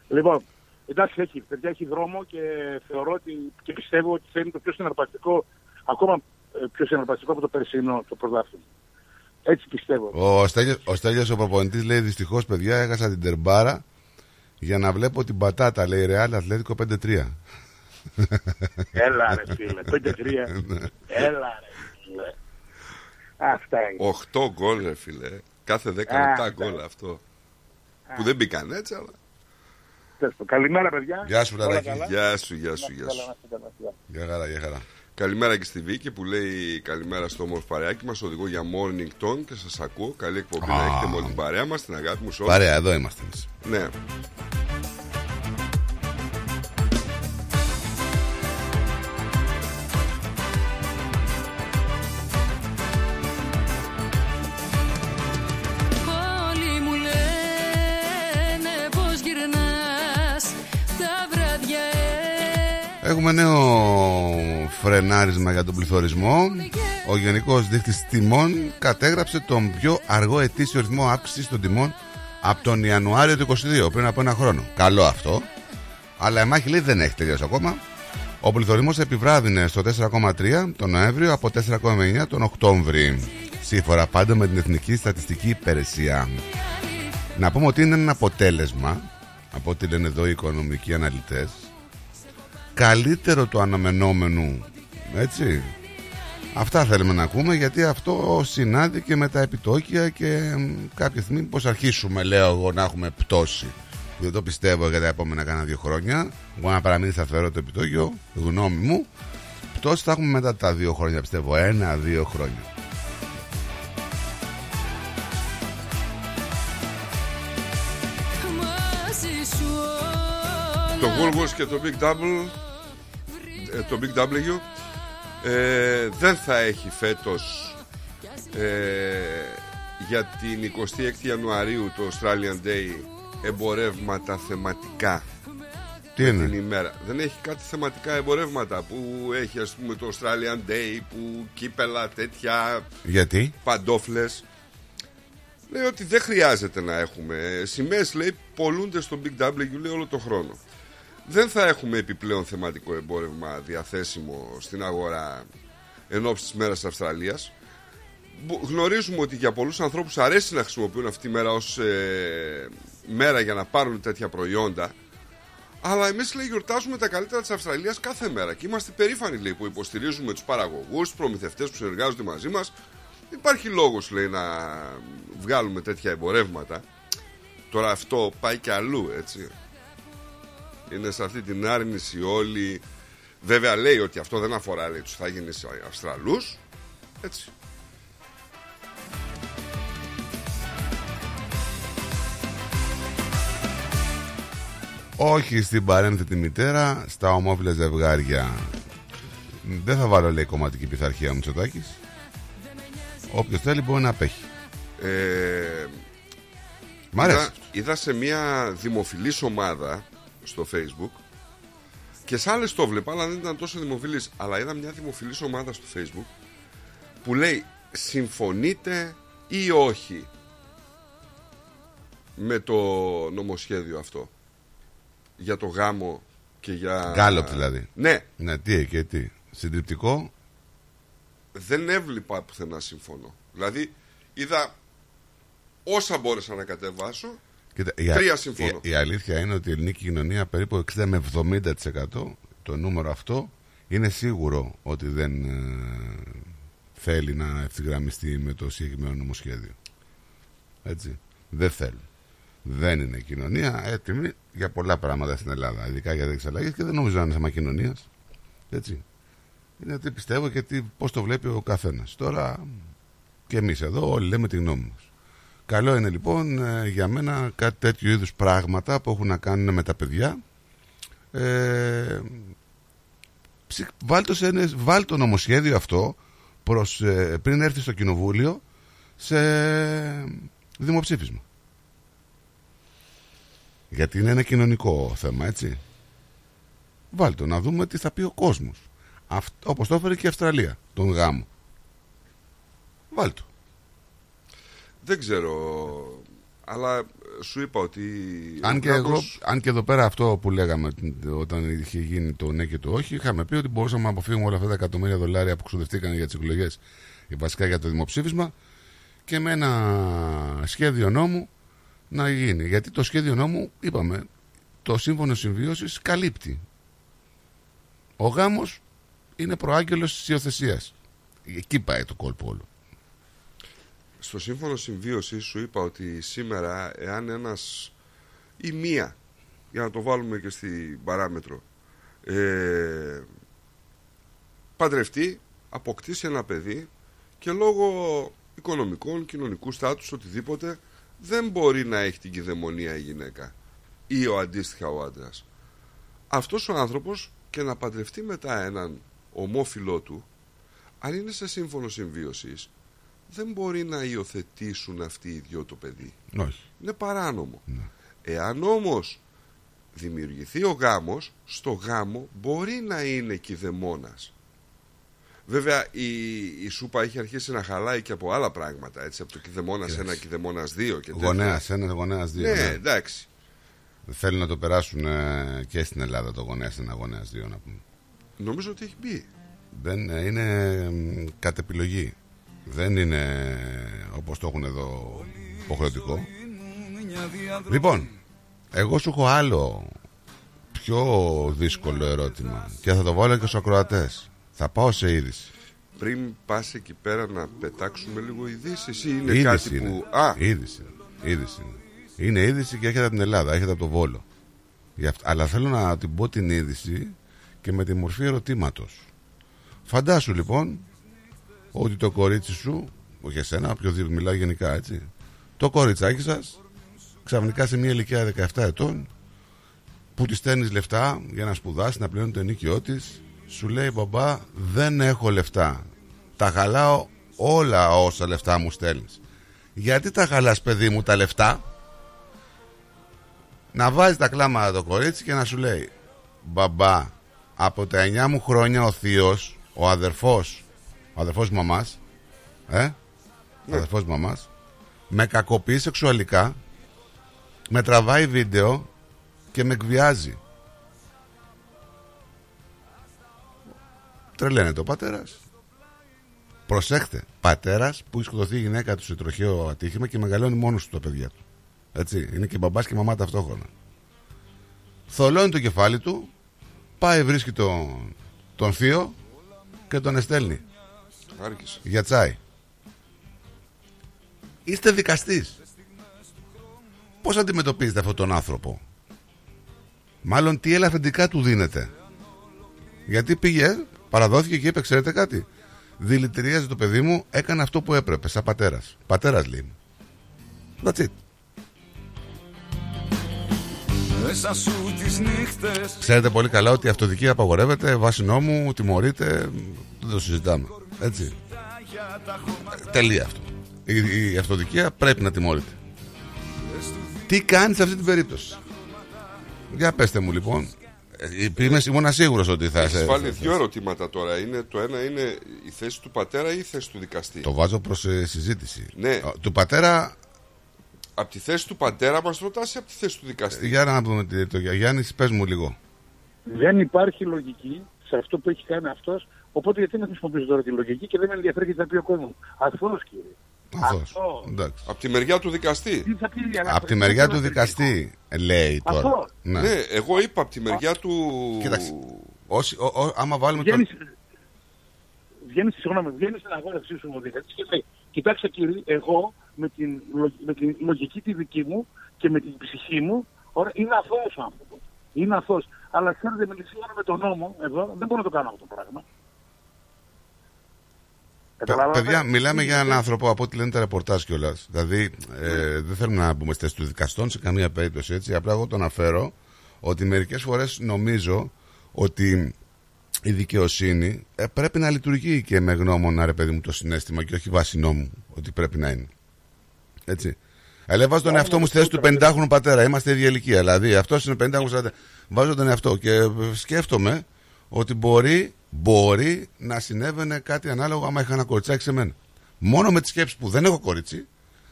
λοιπόν, εντάξει έχει, παιδιά έχει δρόμο και θεωρώ ότι και πιστεύω ότι θα είναι το πιο συναρπαστικό, ακόμα ε, πιο συναρπαστικό από το περσινό το πρωτάθλημα. Έτσι πιστεύω. Ο Στέλιος, ο Στέλιος ο προπονητής λέει δυστυχώς παιδιά έχασα την τερμπάρα για να βλέπω την πατάτα λέει Ρεάλ Ατλέτικο 5-3. Έλα ρε φίλε, 5-3. Έλα ρε φίλε. Αυτά είναι. 8 γκολ, ρε φίλε. Κάθε 10 Α, λεπτά ναι. γκολ αυτό. Που δεν μπήκαν έτσι, αλλά. Τέλος πάντων. Καλημέρα παιδιά. Γεια σου, Όλα Ραράκη. καλά. Γεια σου, γεια σου, γεια Καλά, σου. να είστε καλά, γεια. Για χαρά, για χαρά. Καλημέρα και στη Βίκη που λέει καλημέρα στο όμορφο παρεάκι μας. Οδηγώ για morning tone και σας ακούω. Καλή εκπομπή να Α. έχετε με όλη την παρέα μας, την αγάπη μου σε όλους. Παρέα, εδώ είμαστε εμείς. Ναι. Έχουμε νέο φρενάρισμα για τον πληθωρισμό. Ο Γενικός Δείκτης Τιμών κατέγραψε τον πιο αργό ετήσιο ρυθμό αύξησης των τιμών από τον Ιανουάριο του 22, πριν από ένα χρόνο. Καλό αυτό. Αλλά η μάχη λέει δεν έχει τελειώσει ακόμα. Ο πληθωρισμός επιβράδυνε στο 4,3 τον Νοέμβριο από 4,9 τον Οκτώβρη. Σύμφωνα πάντα με την Εθνική Στατιστική Υπηρεσία. Να πούμε ότι είναι ένα αποτέλεσμα, από ό,τι λένε εδώ οι οικονομικοί αναλυτές, καλύτερο του αναμενόμενου έτσι. Αυτά θέλουμε να ακούμε γιατί αυτό συνάδει και με τα επιτόκια και μ, κάποια στιγμή πως αρχίσουμε λέω εγώ να έχουμε πτώση. Που δεν το πιστεύω για τα επόμενα κάνα δύο χρόνια. Μπορεί να παραμείνει σταθερό το επιτόκιο γνώμη μου. Πτώση θα έχουμε μετά τα δύο χρόνια πιστεύω. Ένα-δύο χρόνια Το όλα Woolworths και το Big Double ε, Το Big W ε, δεν θα έχει φέτος ε, για την 26η Ιανουαρίου το Australian Day εμπορεύματα θεματικά Τι με είναι; την ημέρα. Δεν έχει κάτι θεματικά εμπορεύματα που έχει ας πούμε το Australian Day που κύπελα τέτοια Γιατί; παντόφλες. Λέει ότι δεν χρειάζεται να έχουμε. Σημαίες λέει πολλούνται στο Big W λέει όλο το χρόνο. Δεν θα έχουμε επιπλέον θεματικό εμπόρευμα διαθέσιμο στην αγορά εν ώψη της μέρας της Αυστραλίας. Μπο- Γνωρίζουμε ότι για πολλούς ανθρώπους αρέσει να χρησιμοποιούν αυτή τη μέρα ως ε, μέρα για να πάρουν τέτοια προϊόντα. Αλλά εμείς λέει γιορτάζουμε τα καλύτερα της Αυστραλίας κάθε μέρα και είμαστε περήφανοι λέει που υποστηρίζουμε τους παραγωγούς, τους προμηθευτές που συνεργάζονται μαζί μας. Δεν υπάρχει λόγος λέει να βγάλουμε τέτοια εμπορεύματα. Τώρα αυτό πάει και αλλού έτσι. Είναι σε αυτή την άρνηση όλοι. Βέβαια λέει ότι αυτό δεν αφορά λέει, τους θα γίνει Αυστραλούς. Έτσι. Όχι στην παρένθετη μητέρα, στα ομόφυλα ζευγάρια. Δεν θα βάλω λέει κομματική πειθαρχία μου Τσοτάκης. Όποιος θέλει μπορεί να απέχει. Ε, Μ' αρέσει. Είδα, είδα σε μια δημοφιλής ομάδα στο facebook και σε άλλες το βλέπα αλλά δεν ήταν τόσο δημοφιλής αλλά είδα μια δημοφιλής ομάδα στο facebook που λέει συμφωνείτε ή όχι με το νομοσχέδιο αυτό; Για το γάμο και για... Γκάλοπ δηλαδή. Ναι, Ναι, τι και τι. Συντριπτικό; δεν έβλεπα πουθενά συμφωνώ. Δηλαδή είδα όσα μπόρεσα να κατεβάσω Κοίτα, η, α- Τρία συμφωνώ. η, η αλήθεια είναι ότι η ελληνική κοινωνία περίπου 60 με 70% το νούμερο αυτό είναι σίγουρο ότι δεν ε, θέλει να ευθυγραμμιστεί με το συγκεκριμένο νομοσχέδιο. Έτσι. Δεν θέλει. Δεν είναι κοινωνία έτοιμη για πολλά πράγματα στην Ελλάδα, ειδικά για τέτοιε αλλαγέ και δεν νομίζω να είναι θέμα κοινωνίας. Έτσι. Είναι ότι πιστεύω και τι, πώς το βλέπει ο καθένας. Τώρα και εμείς εδώ όλοι λέμε τη γνώμη μας. Καλό είναι λοιπόν ε, για μένα κάτι τέτοιου είδους πράγματα που έχουν να κάνουν με τα παιδιά. Ε, ψη- βάλ, το σε, ένα- βάλ το νομοσχέδιο αυτό προς, ε, πριν έρθει στο κοινοβούλιο σε δημοψήφισμα. Γιατί είναι ένα κοινωνικό θέμα, έτσι. Βάλ το να δούμε τι θα πει ο κόσμος. Αυτό, όπως το έφερε και η Αυστραλία, τον γάμο. Βάλ το. Δεν ξέρω. Αλλά σου είπα ότι. Αν ο και, κράτος- εγώ, αν και εδώ πέρα αυτό που λέγαμε όταν είχε γίνει το ναι και το όχι, είχαμε πει ότι μπορούσαμε να αποφύγουμε όλα αυτά τα εκατομμύρια δολάρια που ξοδευτήκαν για τις εκλογές, βασικά για το δημοψήφισμα, και με ένα σχέδιο νόμου να γίνει. Γιατί το σχέδιο νόμου, είπαμε, το σύμφωνο συμβίωσης καλύπτει. Ο γάμος είναι προάγγελος της υιοθεσίας. Εκεί πάει το κόλπο όλο. Στο σύμφωνο συμβίωση σου είπα ότι σήμερα, εάν ένας ή μία, για να το βάλουμε και στην παράμετρο, ε, παντρευτεί, αποκτήσει ένα παιδί και λόγω οικονομικών, κοινωνικού στάτους, οτιδήποτε, δεν μπορεί να έχει την κυδαιμονία η γυναίκα ή ο αντίστοιχα ο άντρας. Αυτός ο άνθρωπος και να παντρευτεί μετά έναν ομόφυλό του, αν είναι σε σύμφωνο συμβίωσης, δεν μπορεί να υιοθετήσουν αυτοί οι δυο το παιδί. Όχι. Είναι παράνομο. Εάν όμως δημιουργηθεί ο γάμος, στο γάμο μπορεί να είναι κηδεμόνας. Βέβαια η, η σούπα έχει αρχίσει να χαλάει και από άλλα πράγματα. Έτσι, από το κηδεμόνας Κοίταξε. 1, κηδεμόνας 2 και τέτοια. Γονέας ένα, γονέας δύο. Ναι, εντάξει. Θέλουν να το περάσουν ε, και στην Ελλάδα το γονέας ένα, γονέας δύο να πούμε. Νομίζω ότι έχει μπει. Δεν ε, είναι μ, κατ' επιλογή. Δεν είναι όπως το έχουν εδώ υποχρεωτικό. Λοιπόν, εγώ σου έχω άλλο πιο δύσκολο ερώτημα και θα το βάλω και στους ακροατές. Θα πάω σε είδηση. Πριν πας εκεί πέρα να πετάξουμε λίγο ειδήσεις ή είναι είδηση κάτι είναι. που... Α, Είδηση. είδηση είναι. είναι είδηση και έρχεται από την Ελλάδα, έρχεται από το Βόλο. Γι' αυτό- Αλλά θέλω να την πω την είδηση και με τη μορφή ερωτήματος. Φαντάσου λοιπόν ότι το κορίτσι σου, όχι εσένα, οποιοδήποτε μιλάω γενικά έτσι, το κοριτσάκι σας ξαφνικά σε μια ηλικία 17 ετών που της στέλνεις λεφτά για να σπουδάσει, να πληρώνει το ενίκιό της, σου λέει μπαμπά, δεν έχω λεφτά. Τα χαλάω όλα όσα λεφτά μου στέλνεις. Γιατί τα χαλάς παιδί μου τα λεφτά, να βάζεις τα κλάματα το κορίτσι και να σου λέει μπαμπά από τα 9 μου χρόνια ο θείος, ο αδερφός, ο αδερφός μαμάς, ε, ο αδερφός μαμάς, με κακοποιεί σεξουαλικά, με τραβάει βίντεο και με εκβιάζει. Τρελαίνεται ο πατέρας. Προσέχτε, πατέρας που έχει σκοτωθεί η γυναίκα του σε τροχαίο ατύχημα και μεγαλώνει μόνος του τα παιδιά του. Έτσι, είναι και μπαμπάς και μαμά ταυτόχρονα. Θολώνει το κεφάλι του, πάει βρίσκει τον, τον θείο και τον εστέλνει. Άρχισε. Για τσάι. Είστε δικαστής. Πώς αντιμετωπίζετε αυτόν τον άνθρωπο; Μάλλον τι ελαφρυντικά του δίνετε; Γιατί πήγε, παραδόθηκε και είπε, ξέρετε κάτι; Δηλητηρίαζε το παιδί μου, έκανε αυτό που έπρεπε, σαν πατέρας. Πατέρας λέει. μου. That's it. Μέσα σου τις νύχτες Ξέρετε πολύ καλά ότι η αυτοδικία απαγορεύεται, βάσει νόμου, τιμωρείται, δεν το συζητάμε. Έτσι. Τελεία αυτό. Η, η αυτοδικία πρέπει να τιμωρείται. Τι κάνεις σε αυτή την περίπτωση; Για πέστε μου λοιπόν. Ε, Είμαι ήμουν σίγουρος ότι θα Έχεις σε... βάλει θα- δύο ερωτήματα τώρα. Είναι, το ένα είναι η θέση του πατέρα ή η θέση του δικαστή; Το βάζω προς ε, συζήτηση. Ναι. Ε, Του πατέρα, Από τη θέση του πατέρα μας ρωτάς ή από τη θέση του δικαστή; για να δούμε τι- το Γιάννη, πες μου λίγο. Δεν υπάρχει λογική σε αυτό που έχει κάνει αυτός. Οπότε γιατί να χρησιμοποιήσω τώρα τη λογική και δεν με ενδιαφέρει τι θα πει ο κόσμος. Αθώο κύριε. Αθώος. Εντάξει. Από τη μεριά του δικαστή. Τι θα πει για να- Από τη μεριά του δικαστή λέει τώρα. Αυτό. Ναι. Ναι, εγώ είπα από τη μεριά του. Κοίταξε. Όσοι, ο, ο, άμα βάλουμε το... Βγαίνεις, βγαίνεις, συγγνώμη, βγαίνεις στην αγόρευσή σου ο δικαστής και λέει Κοιτάξτε κύριε, εγώ με την, λο- με την λογική τη δική μου και με την ψυχή μου ωραία, είναι αθώος ο άνθρωπος. Είναι αθώος. Αλλά ξέρετε, με, σύμφωνα με τον νόμο εδώ δεν μπορώ να το κάνω αυτό το πράγμα. Παι- Καταλάβατε; Παιδιά, μιλάμε για έναν άνθρωπο από ό,τι λένε τα ρεπορτάζ κιόλας. Δηλαδή, ε, δεν θέλουμε να μπούμε στη θέση του δικαστών σε καμία περίπτωση έτσι. Απλά εγώ το αναφέρω ότι μερικές φορές νομίζω ότι η δικαιοσύνη ε, πρέπει να λειτουργεί και με γνώμονα, ρε παιδί μου, το συνέστημα και όχι βάση νόμου ότι πρέπει να είναι. Έτσι. Αλλά βάζω τον εαυτό μου στη θέση του 50χρονου πατέρα. Είμαστε ίδια ηλικία. Δηλαδή, αυτός είναι 50χρονο. Βάζω τον εαυτό και ε, σκέφτομαι ότι μπορεί, μπορεί να συνέβαινε κάτι ανάλογο άμα είχα ένα κοριτσάκι σε μένα. Μόνο με τη σκέψη που δεν έχω κορίτσι,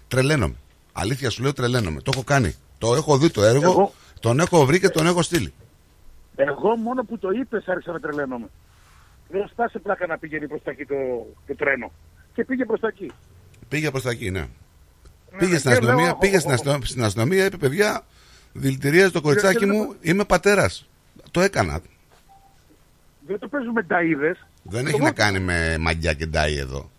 τρελαίνομαι. Αλήθεια σου λέω, τρελαίνομαι. Το έχω κάνει. Το έχω δει το έργο, Εγώ- τον έχω βρει και τον έχω στείλει. Εγώ μόνο που το είπες άρχισα να τρελαίνομαι. Δεν σπάσε πλάκα να πηγαίνει προς τα εκεί το, το τρένο. Και πήγε προς τα εκεί. Πήγε προς τα εκεί, ναι. Ναι, πήγε ναι, στην και αστυνομία, λέω, πήγε ο- στην, ο- αστυνομία, στην αστυνομία, είπε παιδιά, δηλητηρίαζε το κοριτσάκι και- μου, είμαι πατέρας. Το έκανα. Δεν το παίζουμε ταΐδες. Δεν Το έχει να βάζω. κάνει με μαγιά και ντάι εδώ.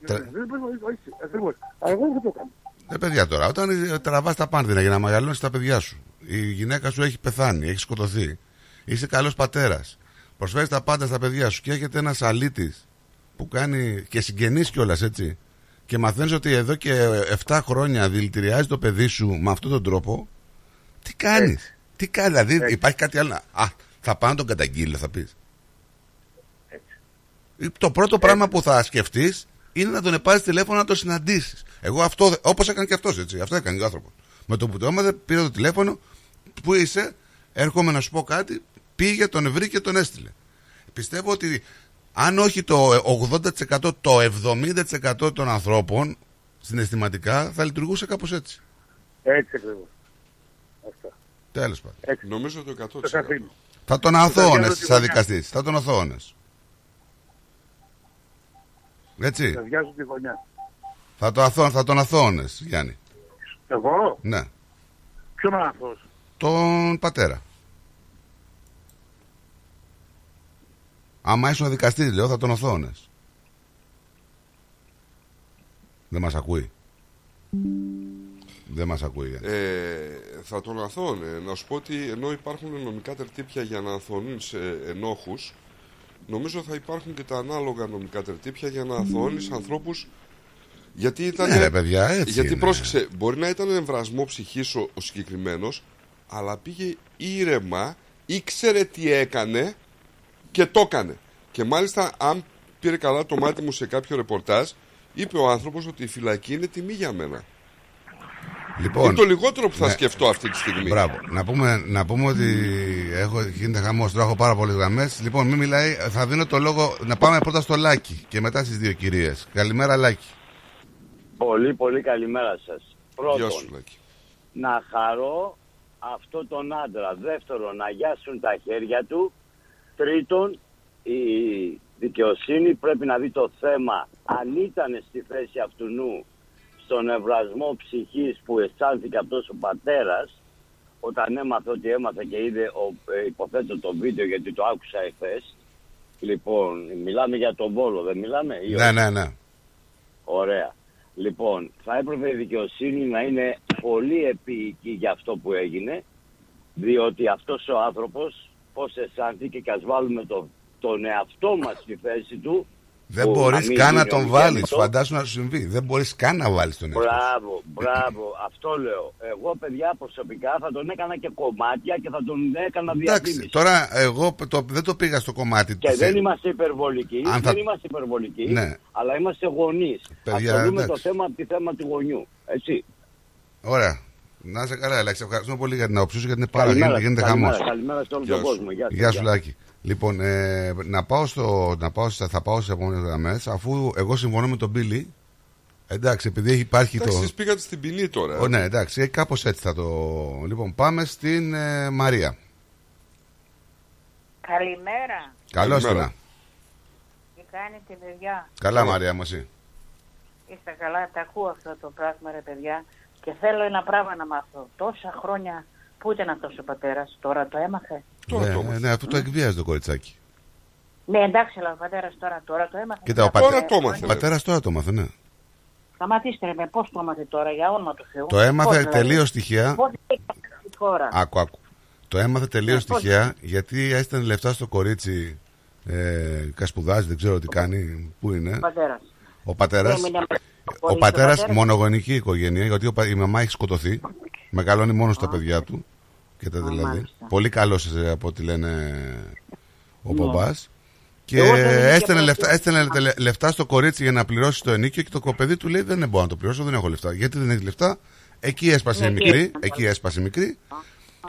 Ναι, Δεν το παίζουμε, όχι, ακριβώς. Αλλά εγώ δεν το κάνω. Ε, παιδιά τώρα, όταν τραβάς τα πάνδυνα για να μεγαλώσει τα παιδιά σου, η γυναίκα σου έχει πεθάνει, έχει σκοτωθεί, είσαι καλός πατέρας, προσφέρεις τα πάντα στα παιδιά σου και έχετε ένας αλήτης που κάνει και συγγενείς κιόλας έτσι, και μαθαίνεις ότι εδώ και 7 χρόνια δηλητηριάζει το παιδί σου με αυτόν τον τρόπο, τι κάνεις; Τι κάνεις, δηλαδή υπάρχει κάτι άλλο. να- Α, θα πάω να τον καταγγείλω, θα πεις. Το πρώτο πράγμα που θα σκεφτείς είναι να τον πάρει τηλέφωνο να τον συναντήσεις. Εγώ αυτό, όπως έκανε και αυτός έτσι. Αυτό έκανε και ο άνθρωπος. Με το που το έμαθε, πήρε το τηλέφωνο, πού είσαι, έρχομαι να σου πω κάτι, πήγε, τον βρήκε και τον έστειλε. Πιστεύω ότι αν όχι το 80%, το 70% των ανθρώπων συναισθηματικά θα λειτουργούσε κάπως έτσι. Έτσι ακριβώς. Αυτό. Τέλος πάντων. Νομίζω το 100%. Το αφήνω. Θα τον Θα αθώωνες διάβαζω τη σαν γωνιά. δικαστής. Θα τον αθώωνες. Έτσι. Θα βιάζω τη γωνιά. Θα, το αθώ, θα τον αθώωνες, Γιάννη. Εγώ, Ναι. ποιον άνθρωπος; Τον πατέρα. Άμα ήσουν δικαστής, λέω, θα τον αθώωνες. Δεν μας ακούει. Δεν μας ακούει. Γιάννη. Ε, θα τον αθώνε. Να σου πω ότι ενώ υπάρχουν νομικά τερτύπια για να αθώνουν σε ενόχους, νομίζω θα υπάρχουν και τα ανάλογα νομικά τερτύπια για να αθώνεις ανθρώπους γιατί ήταν. Ναι, ρε, παιδιά, έτσι γιατί είναι. πρόσεξε, μπορεί να ήταν εμβρασμό ψυχής ο, ο συγκεκριμένος, αλλά πήγε ήρεμα, ήξερε τι έκανε και το έκανε. Και μάλιστα, αν πήρε καλά το μάτι μου σε κάποιο ρεπορτάζ, είπε ο άνθρωπος ότι η φυλακή είναι τιμή για μένα. Λοιπόν, Είναι το λιγότερο που θα ναι. σκεφτώ αυτή τη στιγμή. Μπράβο. Να πούμε, να πούμε ότι έχω, γίνεται χαμός. Τώρα έχω πάρα πολλές γραμμές. Λοιπόν, μην μιλάει. Θα δίνω το λόγο να πάμε πρώτα στο Λάκη και μετά στις δύο κυρίες. Καλημέρα, Λάκη. Πολύ πολύ καλημέρα σας. Πρώτον, Γεια σου, Λάκη. να χαρώ αυτό τον άντρα. Δεύτερον, να γιάσουν τα χέρια του. Τρίτον, η δικαιοσύνη πρέπει να δει το θέμα αν ήταν στη θέση αυτού νου στον ευρασμό ψυχής που αισθάνθηκε αυτός ο πατέρας όταν έμαθε ότι έμαθε και είδε ο, ε, υποθέτω το βίντεο γιατί το άκουσα εχθές. Λοιπόν, μιλάμε για τον Βόλο, δεν μιλάμε. ή Ναι, όχι; ναι, ναι. Ωραία. Λοιπόν, θα έπρεπε η δικαιοσύνη να είναι πολύ επίοικη για αυτό που έγινε, διότι αυτός ο άνθρωπος πώς αισθάνθηκε και ας βάλουμε το, τον εαυτό μας στη θέση του. Δεν που μπορείς να μην καν να γίνει τον ογέννητο. βάλεις. Φαντάσου να σου συμβεί. Δεν μπορείς καν να βάλεις τον εαυτό. σου. Μπράβο, μπράβο, αυτό λέω. Εγώ παιδιά προσωπικά θα τον έκανα και κομμάτια και θα τον έκανα Εντάξει, διαφήμιση. τώρα εγώ το, δεν το πήγα στο κομμάτι Και της- δεν είμαστε υπερβολικοί, Αν θα- δεν είμαστε υπερβολικοί, Ναι. αλλά είμαστε γονείς. Παιδιά, Ασχολούμε το εντάξει. θέμα από τη θέμα του γονιού. Έτσι. Ωραία. Να είσαι καλά, Αλέξη. Ευχαριστούμε πολύ για την άποψή σου γιατί είναι πάρα Καλημέρα, γίνεται, γίνεται χαμός. καλημέρα, καλημέρα σε όλο τον κόσμο. Γεια σας, Γεια σου, γεια. Λάκη. Λοιπόν, ε, να πάω στο, να πάω, στα- θα πάω στι επόμενες γραμμές αφού εγώ συμφωνώ με τον Μπίλι. Εντάξει, επειδή έχει υπάρχει Εντάξει, το. εσείς πήγατε στην ποινή τώρα. Ο, ναι, εντάξει, κάπως έτσι θα το. Λοιπόν, πάμε στην ε, Μαρία. Καλημέρα. Καλώς Καλημέρα. ήρθα. Τι κάνετε, παιδιά; Καλά, Μαρία μου, εσύ. Είστε καλά, τα ακούω αυτό το πράγμα, ρε παιδιά. Και θέλω ένα πράγμα να μάθω. Τόσα χρόνια πού ήταν αυτός ο πατέρας, τώρα το έμαθε; Ναι, ναι, αυτό το εκβιάζει το κοριτσάκι. Ναι, εντάξει, αλλά ο πατέρας τώρα, τώρα το έμαθε. Κοίτα, ο Τώρα πατέρα. Ο πατέρας τώρα το μάθε, ναι. Σταματήστε, ρε, με πώς το έμαθε τώρα, για όνομα του Θεού. Το έμαθε Πώς, δηλαδή; τελείως τυχαία. Πώς έκανε αυτή τη χώρα. Άκου, άκου. Το έμαθε τελείως Ναι, πώς. τυχαία γιατί έστελνε λεφτά στο κορίτσι. Ε, κασπουδάζει, δεν ξέρω τι κάνει. Πού είναι. Ο πατέρας. Ο πατέρα. Έμεινε με- Ο χωρίς πατέρας, ο πατέρας. μονογονική οικογένεια, γιατί ο πα- η μαμά έχει σκοτωθεί. Μεγαλώνει μόνος στα παιδιά του. Και τα δηλαδή. μάλιστα. Πολύ καλός από ό,τι λένε ο Ναι. μπαμπάς. Και Εγώ δεν είμαι έστελνε και λεφτά, έστελνε λε- λεφτά στο κορίτσι για να πληρώσει το ενίκιο και το παιδί του λέει δεν μπορώ να το πληρώσω, δεν έχω λεφτά. Γιατί δεν έχει λεφτά; Εκεί έσπασε η Ναι, μικρή, τι- εκεί έσπασε η μικρή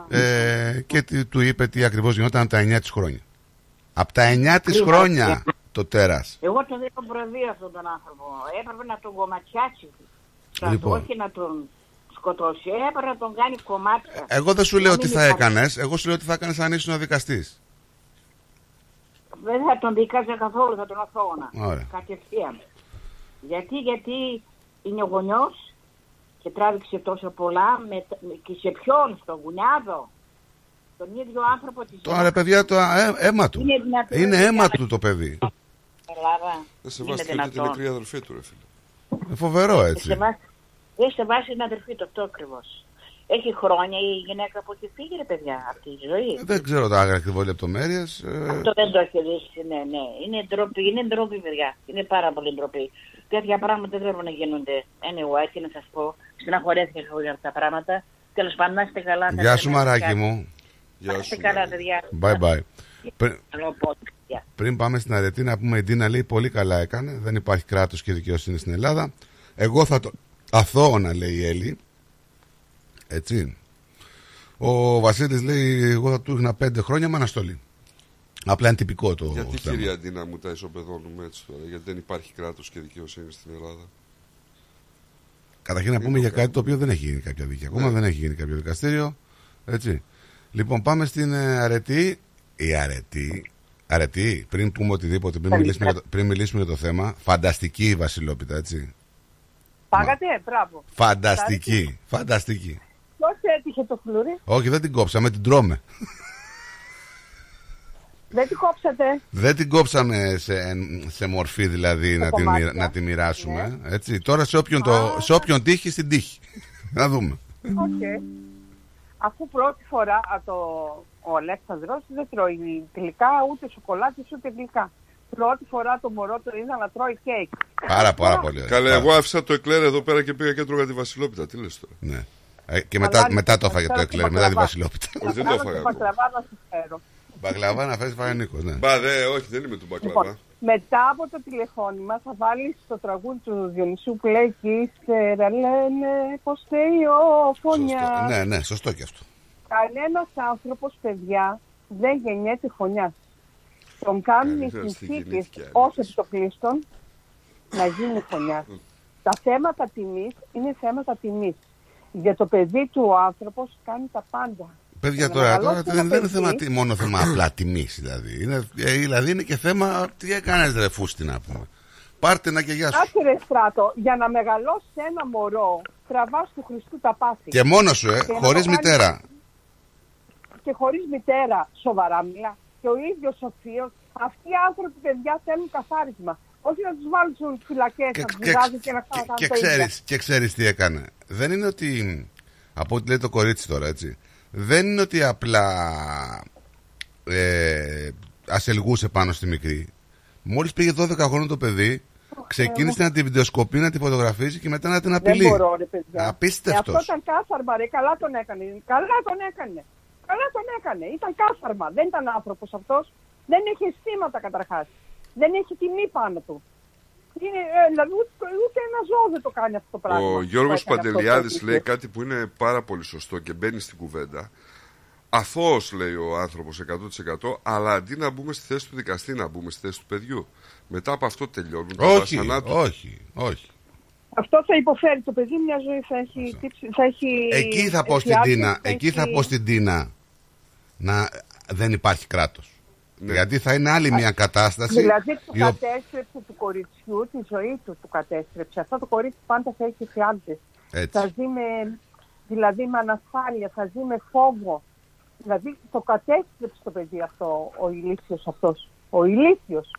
ε, και τι- του είπε τι ακριβώς γινόταν από τα 9 της χρόνια. Από τα 9 της Κρίμα. χρόνια το τέρας. Εγώ τον δίνω προβείο αυτόν τον άνθρωπο. Έπρεπε να τον κομματιάσει. Θα Λοιπόν. όχι να τον σκοτώσει. Έπρεπε να τον κάνει κομμάτια. Εγώ δεν σου Να λέω μην τι θα υπάρχει. έκανες. Εγώ σου λέω τι θα έκανες αν ήσουν δικαστή. Δεν θα τον δικάζα καθόλου, θα τον αθώωνα. Ωραία. Κατευθείαν. Γιατί, γιατί είναι γονιός και τράβηξε τόσο πολλά με, με- και σε ποιον, στον Γουνιάδο. Τον ίδιο άνθρωπο της Τώρα, ρε παιδιά, το ε, αίμα του. Είναι δυνατόν, Είναι ρε, αίμα για- του το παιδί. Ελλάδα. Δεν Είναι σεβάστηκε και τη δυνατόν. μικρή αδερφή του, ρε φίλε. Είναι φοβερό έτσι. Σε βάση- Δεν σε βάση την αδερφή του αυτό ακριβώς. Έχει χρόνια η γυναίκα που έχει φύγει, ρε παιδιά, από τη ζωή. Δεν ξέρω τα ακριβώς λεπτομέρειες. Αυτό δεν το έχει δει, ναι, ναι. Είναι ντροπή, είναι ντροπή, παιδιά. Είναι πάρα πολύ ντροπή. Τέτοια πράγματα δεν πρέπει να γίνονται. Anyway, τι να σας πω. Στεναχωρέθηκα εγώ για αυτά τα πράγματα. Τέλος πάντων, να είστε καλά. να Γεια είστε σου, καλά. μαράκι μου. Να είστε καλά, παιδιά. Bye bye. Πρι- Καλό πόδι. Γεια. Πριν πάμε στην αρετή, να πούμε η Ντίνα λέει πολύ καλά έκανε. Δεν υπάρχει κράτος και δικαιοσύνη στην Ελλάδα. Εγώ θα το αθώωνα, λέει η Έλλη. Έτσι. Ο Βασίλης λέει: Εγώ θα του είχνα πέντε χρόνια με αναστολή. Απλά είναι τυπικό το Γιατί θέμα. κυρία Αντίνα μου τα ισοπεδώνουμε έτσι τώρα, γιατί δεν υπάρχει κράτος και δικαιοσύνη στην Ελλάδα. Καταρχήν να πούμε για κάτι το οποίο δεν έχει γίνει κάποια δίκη. Ακόμα Ναι. δεν έχει γίνει κάποιο δικαστήριο. Έτσι. Λοιπόν, πάμε στην ε, αρετή. Η αρετή. Αρετή, πριν πούμε οτιδήποτε, πριν μιλήσουμε, για το, πριν μιλήσουμε για το θέμα. Φανταστική η Βασιλόπιτα, έτσι. Πάγατε, μπράβο. Φανταστική. Φανταστική. Πώ έτυχε το φλουρί, Όχι, δεν την κόψαμε, την τρώμε. δεν την κόψατε; Δεν την κόψαμε σε, σε μορφή δηλαδή να, την, κομμάτια. μοιρα- να τη μοιράσουμε. Έτσι. Τώρα σε όποιον, το, σε όποιον τύχει, στην τύχη. *laughs* να δούμε. Οκ. Αφού πρώτη φορά α, το, ο Αλέξανδρος δεν τρώει γλυκά, ούτε σοκολάτες, ούτε γλυκά. Πρώτη φορά το μωρό το είδα να τρώει κέικ. Πάρα, πάρα πολύ ωραία. Καλά, Πάρα- εγώ άφησα το εκλέρ εδώ πέρα και πήγα και έτρωγα τη Βασιλόπιτα. Τι λες τώρα; Ναι. Ε, και μετά, μετά το έφαγε το εκλέρ, μετά τη Βασιλόπιτα. Όχι, δεν το έφαγα. Μπακλαβά να σου φέρω. Μπακλαβά να φέρεις φάει Νίκος, ναι. Μπα, δε, όχι, δεν είμαι του μπακλαβά. Λοιπόν, Μετά από το τηλεφώνημα θα βάλεις το τραγούδι του Διονυσίου που λέει «Κι ύστερα λένε πως φταίει ο φονιάς». Ναι, ναι, σωστό και αυτό. Κανένας άνθρωπος, παιδιά, δεν γεννιέται φωνιάς. Τον κάνουν οι Κανένας δεν συνθήκες γεννήθηκε ως επιτοπλίστων να γίνει φωνιάς. Τα θέματα τιμής είναι θέματα τιμής. Για το παιδί του ο άνθρωπος κάνει τα πάντα. Παιδιά Για να τώρα, τώρα μεγαλώσει δεν, ένα δεν είναι παιδί- θέμα, τι- μόνο θέμα απλά τιμής δηλαδή. Είναι, ε, δηλαδή είναι και θέμα τι έκανε ρε φούστη να πούμε. Πάρτε να και γεια σου. Κάτσε ρε στράτο, για να μεγαλώσει ένα μωρό, τραβάς του Χριστού τα πάθη. Και μόνος σου, ε, Και να χωρίς το κάνεις- μητέρα. Και χωρίς μητέρα, σοβαρά μιλά. Και ο ίδιος ο θείος, αυτοί οι άνθρωποι παιδιά θέλουν καθάρισμα. Όχι να τους βάλουν στις φυλακές, να τους και- βγάζουν και να ξανακάνουν Και τα ίδια. ξέρεις, και ξέρεις τι έκανε. Δεν είναι ότι, από ό,τι λέει το κορίτσι τώρα έτσι, δεν είναι ότι απλά ε, ασελγούσε πάνω στη μικρή. Μόλις πήγε 12 χρόνια το παιδί, ξεκίνησε να τη βιντεοσκοπεί, να τη φωτογραφίζει και μετά να την απειλεί. Δεν μπορώ ρε παιδιά. Ε, Απίστευτος. αυτό ήταν κάθαρμα ρε, καλά τον έκανε. Καλά τον έκανε. Καλά τον έκανε. Ήταν κάθαρμα. Δεν ήταν άνθρωπος αυτός. Δεν έχει αισθήματα καταρχάς. Δεν έχει τιμή πάνω του. Είναι, ε, δηλαδή ούτε, ούτε ένα ζώο δεν το κάνει αυτό το πράγμα. Ο που Γιώργος έκανε αυτό το Παντελιάδης παιδί. λέει κάτι που είναι πάρα πολύ σωστό και μπαίνει στην κουβέντα. Αθώος λέει ο άνθρωπος 100% αλλά αντί να μπούμε στη θέση του δικαστή να μπούμε στη θέση του παιδιού. Μετά από αυτό τελειώνουν τα Όχι, βάσανά του. όχι, όχι. Αυτό θα υποφέρει το παιδί, μια ζωή θα έχει τύψει, θα έχει... Εκεί θα πω στην αισιάσει, Τίνα, εκεί θα έχει- πω στην Τίνα να δεν υπάρχει κράτος. Γιατί θα είναι άλλη μια κατάσταση. Δηλαδή του η ο- κατέστρεψε του κοριτσιού, τη ζωή του του κατέστρεψε. Αυτό το κορίτσι πάντα θα έχει φιάντες. Έτσι. Θα ζει με, δηλαδή με ανασφάλεια, θα ζει με φόβο. Δηλαδή το κατέστρεψε το παιδί αυτό, ο ηλίθιος αυτός. Ο ηλίθιος.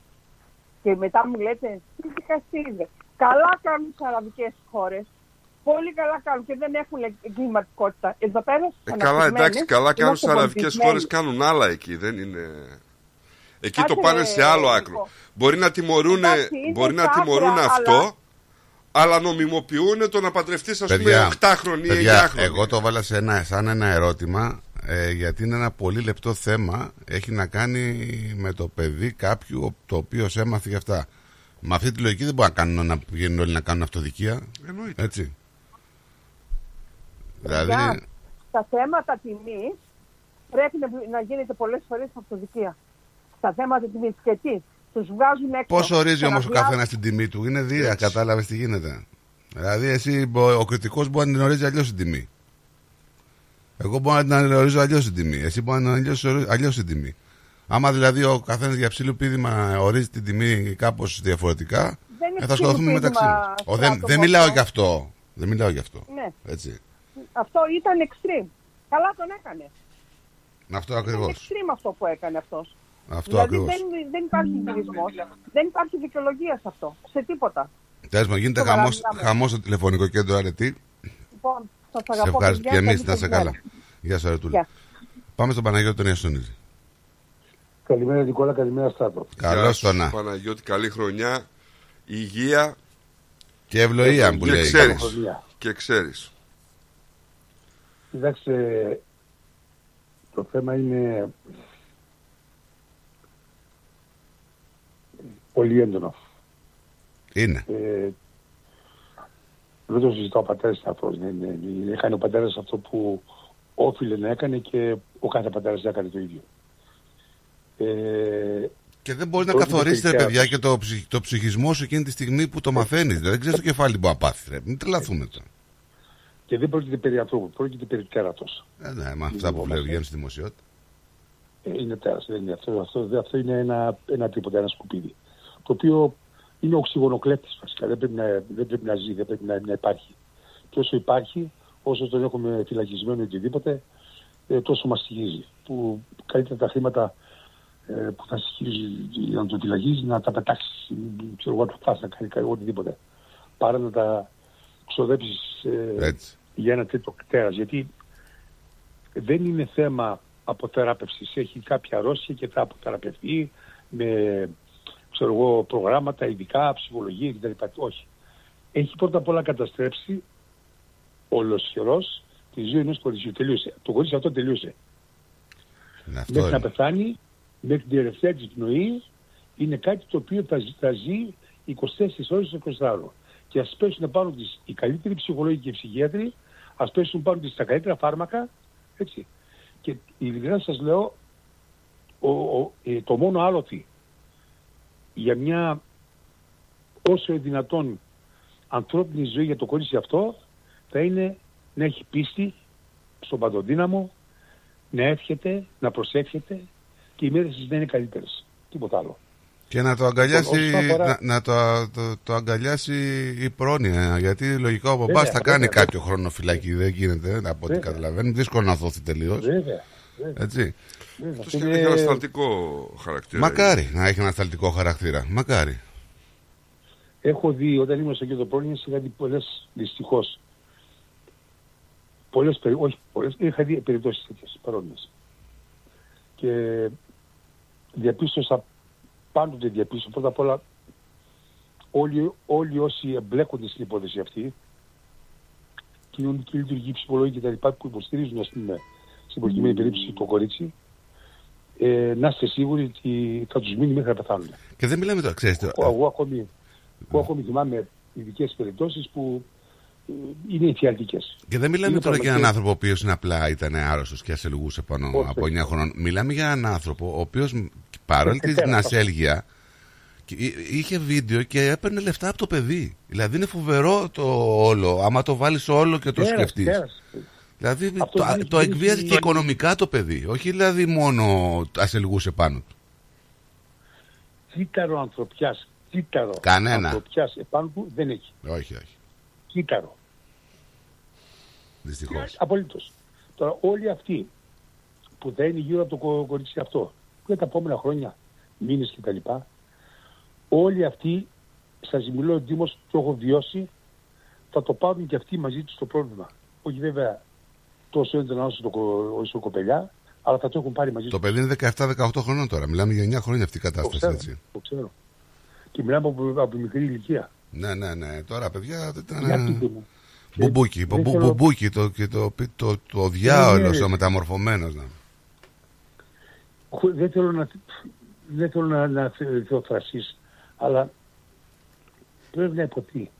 Και μετά μου λέτε, τι δικαστήρια. Καλά κάνουν τι αραβικές χώρες. Πολύ καλά κάνουν και δεν έχουν εγκληματικότητα. Εδώ πέρα στις Ε, καλά, αναπτυγμένες εντάξει, καλά κάνουν είμαστε στι αραβικές πολιτισμένοι. χώρες, κάνουν άλλα εκεί. Δεν είναι. Εκεί Κάτσε, το πάνε σε άλλο Νίκο. άκρο. Μπορεί να τιμωρούν, Εντάξει, είναι μπορεί να στα τιμωρούν άκρα, αυτό, αλλά- αλλά νομιμοποιούν το να παντρευτεί, ας πούμε, Παιδιά, 8χρονη ή παιδιά, 9χρονη. εγώ το βάλα σε ένα, σαν ένα ερώτημα ε, γιατί είναι ένα πολύ λεπτό θέμα. Έχει να κάνει με το παιδί κάποιου το οποίο έμαθε για αυτά. Με αυτή τη λογική δεν μπορεί να, κάνουν, να πηγαίνουν όλοι να κάνουν αυτοδικία. Εννοείται. Έτσι. Παιδιά, Δηλαδή, στα θέματα τιμής πρέπει να, να γίνεται πολλές φορές αυτοδικία. Στα θέματα τιμής. Και τι, τους βγάζουν έξω. Πώς ορίζει όμως ο Ξαναβγάζουν- καθένας την τιμή του, είναι δία, κατάλαβες τι γίνεται. Δηλαδή, εσύ, μπο- ο κριτικός μπορεί να την ορίζει αλλιώς την τιμή. Εγώ μπορώ να την ορίζω αλλιώς την τιμή. Εσύ μπορείς να την ορίζεις αλλιώς την τιμή. Άμα δηλαδή ο καθένας για ψήλου πείδημα ορίζει την τιμή κάπως διαφορετικά, Δεν είναι ε, θα σκοτωθούμε ψήλου μεταξύ πείδημα, μας. Δεν, Στράτος, δεν μου μιλάω αυτό. γι' αυτό. Δεν μιλάω γι' αυτό. Ναι, Έτσι. Αυτό ήταν extreme. Καλά τον έκανε. Αυτό Ήταν ακριβώς. extreme αυτό που έκανε αυτός. Αυτό δηλαδή ακριβώς. δεν, δεν υπάρχει χειρισμό, δεν υπάρχει δικαιολογία σε αυτό. Σε τίποτα. Τέλος μου, γίνεται Σοβαρά χαμό μιλάμε. χαμός στο τηλεφωνικό κέντρο αρετή. Λοιπόν, σας Σε αγαπώ. ευχαριστώ παιδιά, και εμεί, καλή να είσαι σας καλά. μέρα. Γεια σα, Αρετούλη. Γεια. Πάμε στον Παναγιώτη τον Ιασονίδη. Καλημέρα Νικόλα, καλημέρα Στάτο. Καλώς Γεια σου, το να. Παναγιώτη, καλή χρονιά, υγεία Και ευλογία που και λέει. ξέρεις, Ευλογία. και ξέρεις. Κοιτάξτε, το θέμα είναι πολύ έντονο. Είναι. Ε, δεν το συζητάω ο πατέρας αυτός. Ναι, ναι, ναι. Έκανε ο πατέρας αυτό που όφιλε να έκανε και ο κάθε πατέρας έκανε το ίδιο. Ε, Και δεν μπορείς να το καθορίσει, ρε τελικά- παιδιά, και το, ψυχ- το ψυχισμό σου εκείνη τη στιγμή που το μαθαίνεις. Δεν ξέρεις το κεφάλι που μπορεί να πάθει. Ρε. Μην τρελαθούμε τώρα. Και δεν πρόκειται περί ανθρώπου, πρόκειται περί τέρατος. Ε, ναι, με αυτά που βλέπει βγαίνουν στη δημοσιότητα. Ε, είναι τέρας, δεν είναι αυτό. Αυτό, δεν- αυτό είναι ένα, ένα τίποτα, ένα σκουπίδι. Το οποίο είναι οξυγονοκλέπτης βασικά. Δεν πρέπει να, δεν πρέπει να ζει, δεν πρέπει να, να υπάρχει. Και όσο υπάρχει, όσο τον έχουμε φυλακισμένο ή οτιδήποτε, ε, τόσο μας στοιχίζει. Που καλύτερα τα χρήματα ε, που θα στοιχίζει για να τον φυλακίζει να τα πετάξει, ξέρω εγώ, να τα φας, να κάνει κάτι, οτιδήποτε. Παρά να τα ξοδέψεις ε, Έτσι. για ένα τέτοιο τέρας. Γιατί δεν είναι θέμα αποθεράπευσης. Έχει κάποια αρρώστια και θα αποθεραπευτεί με ξέρω εγώ, προγράμματα, ειδικά, ψυχολογία κτλ. Όχι. Έχει πρώτα απ' όλα καταστρέψει ολοσχερός τη ζωή ενός κοριτσιού. Τελείωσε. Το κορίτσι αυτό τελείωσε. Ναι, αυτό Μέχρι να είναι. πεθάνει, μέχρι την τελευταία της πνοή, είναι κάτι το οποίο θα, ζει- θα ζει 24 ώρες στο 24ωρο. Και ας πέσουν πάνω της οι καλύτεροι ψυχολόγοι και ψυχίατροι, ας πέσουν πάνω της τα καλύτερα φάρμακα, έτσι. Και ειλικρινά σας λέω, ο, ο, ε, το μόνο άλοθη για μια όσο δυνατόν ανθρώπινη ζωή για το κορίτσι αυτό θα είναι να έχει πίστη στον παντοδύναμο, να εύχεται, να προσεύχεται και οι μέρες της να είναι καλύτερες. Τίποτα άλλο. Και να το αγκαλιάσει, Λοιπόν, όσον αφορά- να, να το, το, το αγκαλιάσει η πρόνοια. Γιατί λογικά ο Βέβαια, μπαμπάς θα κάνει βέβαια, κάποιο χρόνο φυλακή. Δεν γίνεται, από ό,τι Βέβαια. καταλαβαίνω. Δύσκολο να δοθεί τελείως. Βέβαια. βέβαια. Έτσι. βέβαια. Αυτό και Είναι- έχει ανασταλτικό χαρακτήρα. Μακάρι να έχει ανασταλτικό χαρακτήρα. Μακάρι. Έχω δει όταν ήμουν στο κέντρο πρόνοιας είχα δει πολλές δυστυχώς πολλές, περι... όχι πολλές, είχα δει περιπτώσεις τέτοιες παρόμοιες. Και διαπίστωσα, πάντοτε διαπίστωσα, πρώτα απ' όλα όλοι, όλοι όσοι εμπλέκονται στην υπόθεση αυτή, κοινωνική λειτουργική ψυχολογία και τα λοιπά που υποστηρίζουν ας πούμε στην προκειμένη περίπτωση το κορίτσι, ε, να είστε σίγουροι ότι θα τους μείνει μέχρι να πεθάνουν. Και δεν μιλάμε τώρα, ξέρεις τώρα. Εγώ, εγώ ακόμη, εγώ ακόμη θυμάμαι ειδικές περιπτώσεις που ε, είναι εφιαλτικέ. Και δεν μιλάμε Είναι τώρα για έναν πραγματικά- άνθρωπο ο οποίος είναι απλά ήταν άρρωστος και ασελγούσε πάνω Όχι, από όχι. 9 χρόνων. Μιλάμε για έναν άνθρωπο ο οποίος παρόλη Έχει την πέρα, ασέλγεια και εί- είχε βίντεο και έπαιρνε λεφτά από το παιδί. Δηλαδή είναι φοβερό το όλο. Άμα το βάλεις όλο και το Πέρασε, σκεφτείς. πέρασε. Δηλαδή Αυτό το, δεν έχει- το δεν εκβίαζε έχει- και οικονομικά το παιδί. Όχι δηλαδή μόνο ασελγούσε πάνω του. Κύτταρο ανθρωπιάς, κύτταρο Κανένα. ανθρωπιάς επάνω του δεν έχει. Όχι, όχι. Κύτταρο. Δυστυχώς. Απολύτως. Τώρα όλοι αυτοί που θα είναι γύρω από το κο- κορίτσι αυτό για τα επόμενα χρόνια, μήνες κτλ. Όλοι αυτοί, σας μιλώ εντίμως, το έχω βιώσει, θα το πάρουν και αυτοί μαζί τους το πρόβλημα. Όχι βέβαια τόσο έντονα όσο το, κο- όσο η κοπελιά, αλλά θα το έχουν πάρει μαζί Το τους. παιδί είναι 17-18 χρόνων τώρα. Μιλάμε για 9 χρόνια αυτή η Το κατάσταση. ξέρω, Έτσι. το ξέρω. Και μιλάμε από, από μικρή ηλικία. Ναι, ναι, ναι. Τώρα παιδιά ήταν. Για πείτε μου. Μπουμπούκι, δεν μπου- θέλω- μπουμπούκι το, και το, το, το, το διάολος, ναι. ο μεταμορφωμένος. Να. Χω- Δεν θέλω να, δεν θέλω να, να θε- θεοφρασείς, αλλά πρέπει να υποθεί.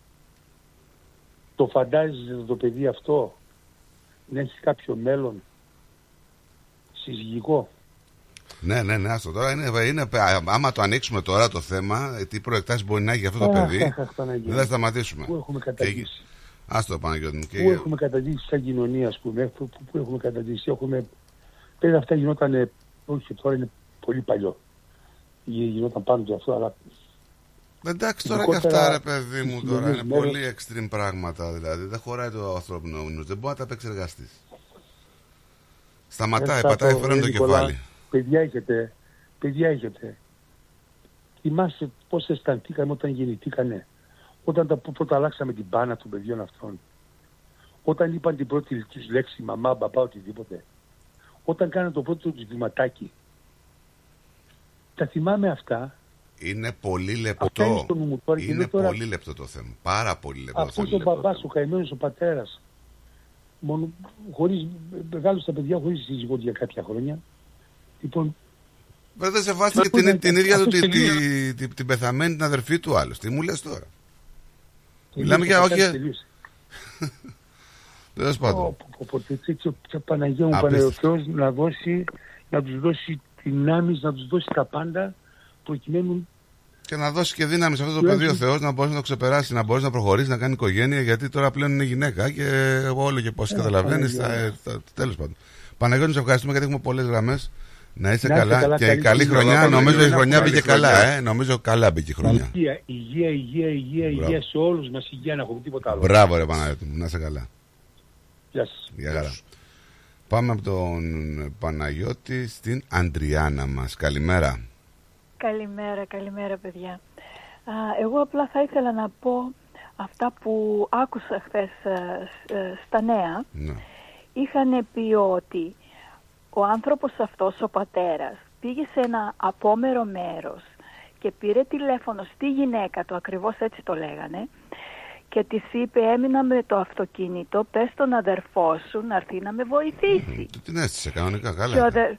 Το φαντάζεσαι το παιδί αυτό να έχει κάποιο μέλλον συζυγικό; Ναι, ναι, ναι, άστο τώρα. Είναι, είναι, α- άμα το ανοίξουμε τώρα το θέμα, ε, τι προεκτάσεις μπορεί να έχει για αυτό το Αχ, παιδί, αχ, αχ, Παναγία. δεν θα σταματήσουμε. Πού έχουμε καταντήσει. Άστο, Παναγιώτη μου. Και... Πού έχουμε καταντήσει σαν κοινωνία, ας πούμε, πού, πού- πού έχουμε καταντήσει. Έχουμε... Πέρα αυτά γινόταν, όχι τώρα είναι πολύ παλιό. Γι- Γινόταν πάντοτε αυτό, αλλά Εντάξει τώρα και Ειδικότερα αυτά, ρε παιδί μου, στις τώρα είναι κοινωνίες πολύ μέρες- extreme πράγματα. Δηλαδή δεν χωράει το ανθρώπινο νους, δεν μπορεί να τα επεξεργαστείς. Σταματάει, Αυτά πατάει το, φρένο το Νικολά, κεφάλι. Παιδιά έχετε, παιδιά έχετε. Θυμάστε πώς αισθανθήκαμε όταν γεννηθήκανε. Όταν τα πρώτα αλλάξαμε την μπάνα των παιδιών αυτών. Όταν είπαν την πρώτη τους λέξη μαμά, μπαμπά, οτιδήποτε. Όταν κάνανε το πρώτο τους βηματάκι. Τα θυμάμαι αυτά. Είναι πολύ Αυτά λεπτό. είναι στο νου μου τώρα και Είναι λέω τώρα- πολύ λεπτό το θέμα. Πάρα πολύ λεπτό. Αυτό θέμα. ο μπαμπάς, ο καημένος ο πατέρας. Μόνο, χωρίς, μεγάλωσε τα παιδιά χωρίς σύζυγο για κάποια χρόνια. Λοιπόν, Βέβαια δεν σεβάστηκε Αυτό την, είναι- την ίδια του αυτό τη, τελείωσε. τη, τη- την πεθαμένη την αδερφή του άλλου. Τι μου λες τώρα; τελείωσε, Μιλάμε για ο όχι. πατέρας τελείωσε. *laughs* Τέλος πάντων. Πω, πω, πω, πω, τέτοιο, ποια Παναγία μου Απίστευτο. Παναγιώτος να δώσει, να τους δώσει δυνάμεις, να τους δώσει τα πάντα προκειμένου Και να δώσει και δύναμη σε αυτό το Και παιδί ο όχι- Θεός να μπορεί να το ξεπεράσει, να μπορεί να προχωρήσει, να κάνει οικογένεια. Γιατί τώρα πλέον είναι γυναίκα και όλο και πώς Ε, καταλαβαίνεις. Παναγία. Τέλος πάντων. Παναγιώτη, σε ευχαριστούμε γιατί έχουμε πολλές γραμμές. Να είσαι Να είστε καλά. καλά, και καλή καλή χρονιά. χρονιά. Καλά, Νομίζω η καλή χρονιά χρονιά. πήγε καλά, ε. Νομίζω καλά πήγε η χρονιά. υγεία, υγεία, υγεία, υγεία, Μπράβο. υγεία σε όλους μας, υγεία να έχουμε τίποτα άλλο. Μπράβο, ρε Παναγιώτη μου, να είσαι καλά. Γεια σας. Γεια χαρά. Πάμε από τον Παναγιώτη στην Αντριάννα μας. Καλημέρα. Καλημέρα, καλημέρα παιδιά. Α, εγώ απλά θα ήθελα να πω αυτά που άκουσα χθες στα νέα. Ναι. Είχαν πει ότι ο άνθρωπος αυτός, ο πατέρας, πήγε σε ένα απόμερο μέρος και πήρε τηλέφωνο στη γυναίκα του, ακριβώς έτσι το λέγανε, και της είπε έμεινα με το αυτοκίνητο, πες τον αδερφό σου να έρθει να με βοηθήσει. Του την έστησε κανονικά, Και ο, καλά. ήταν. αδερ...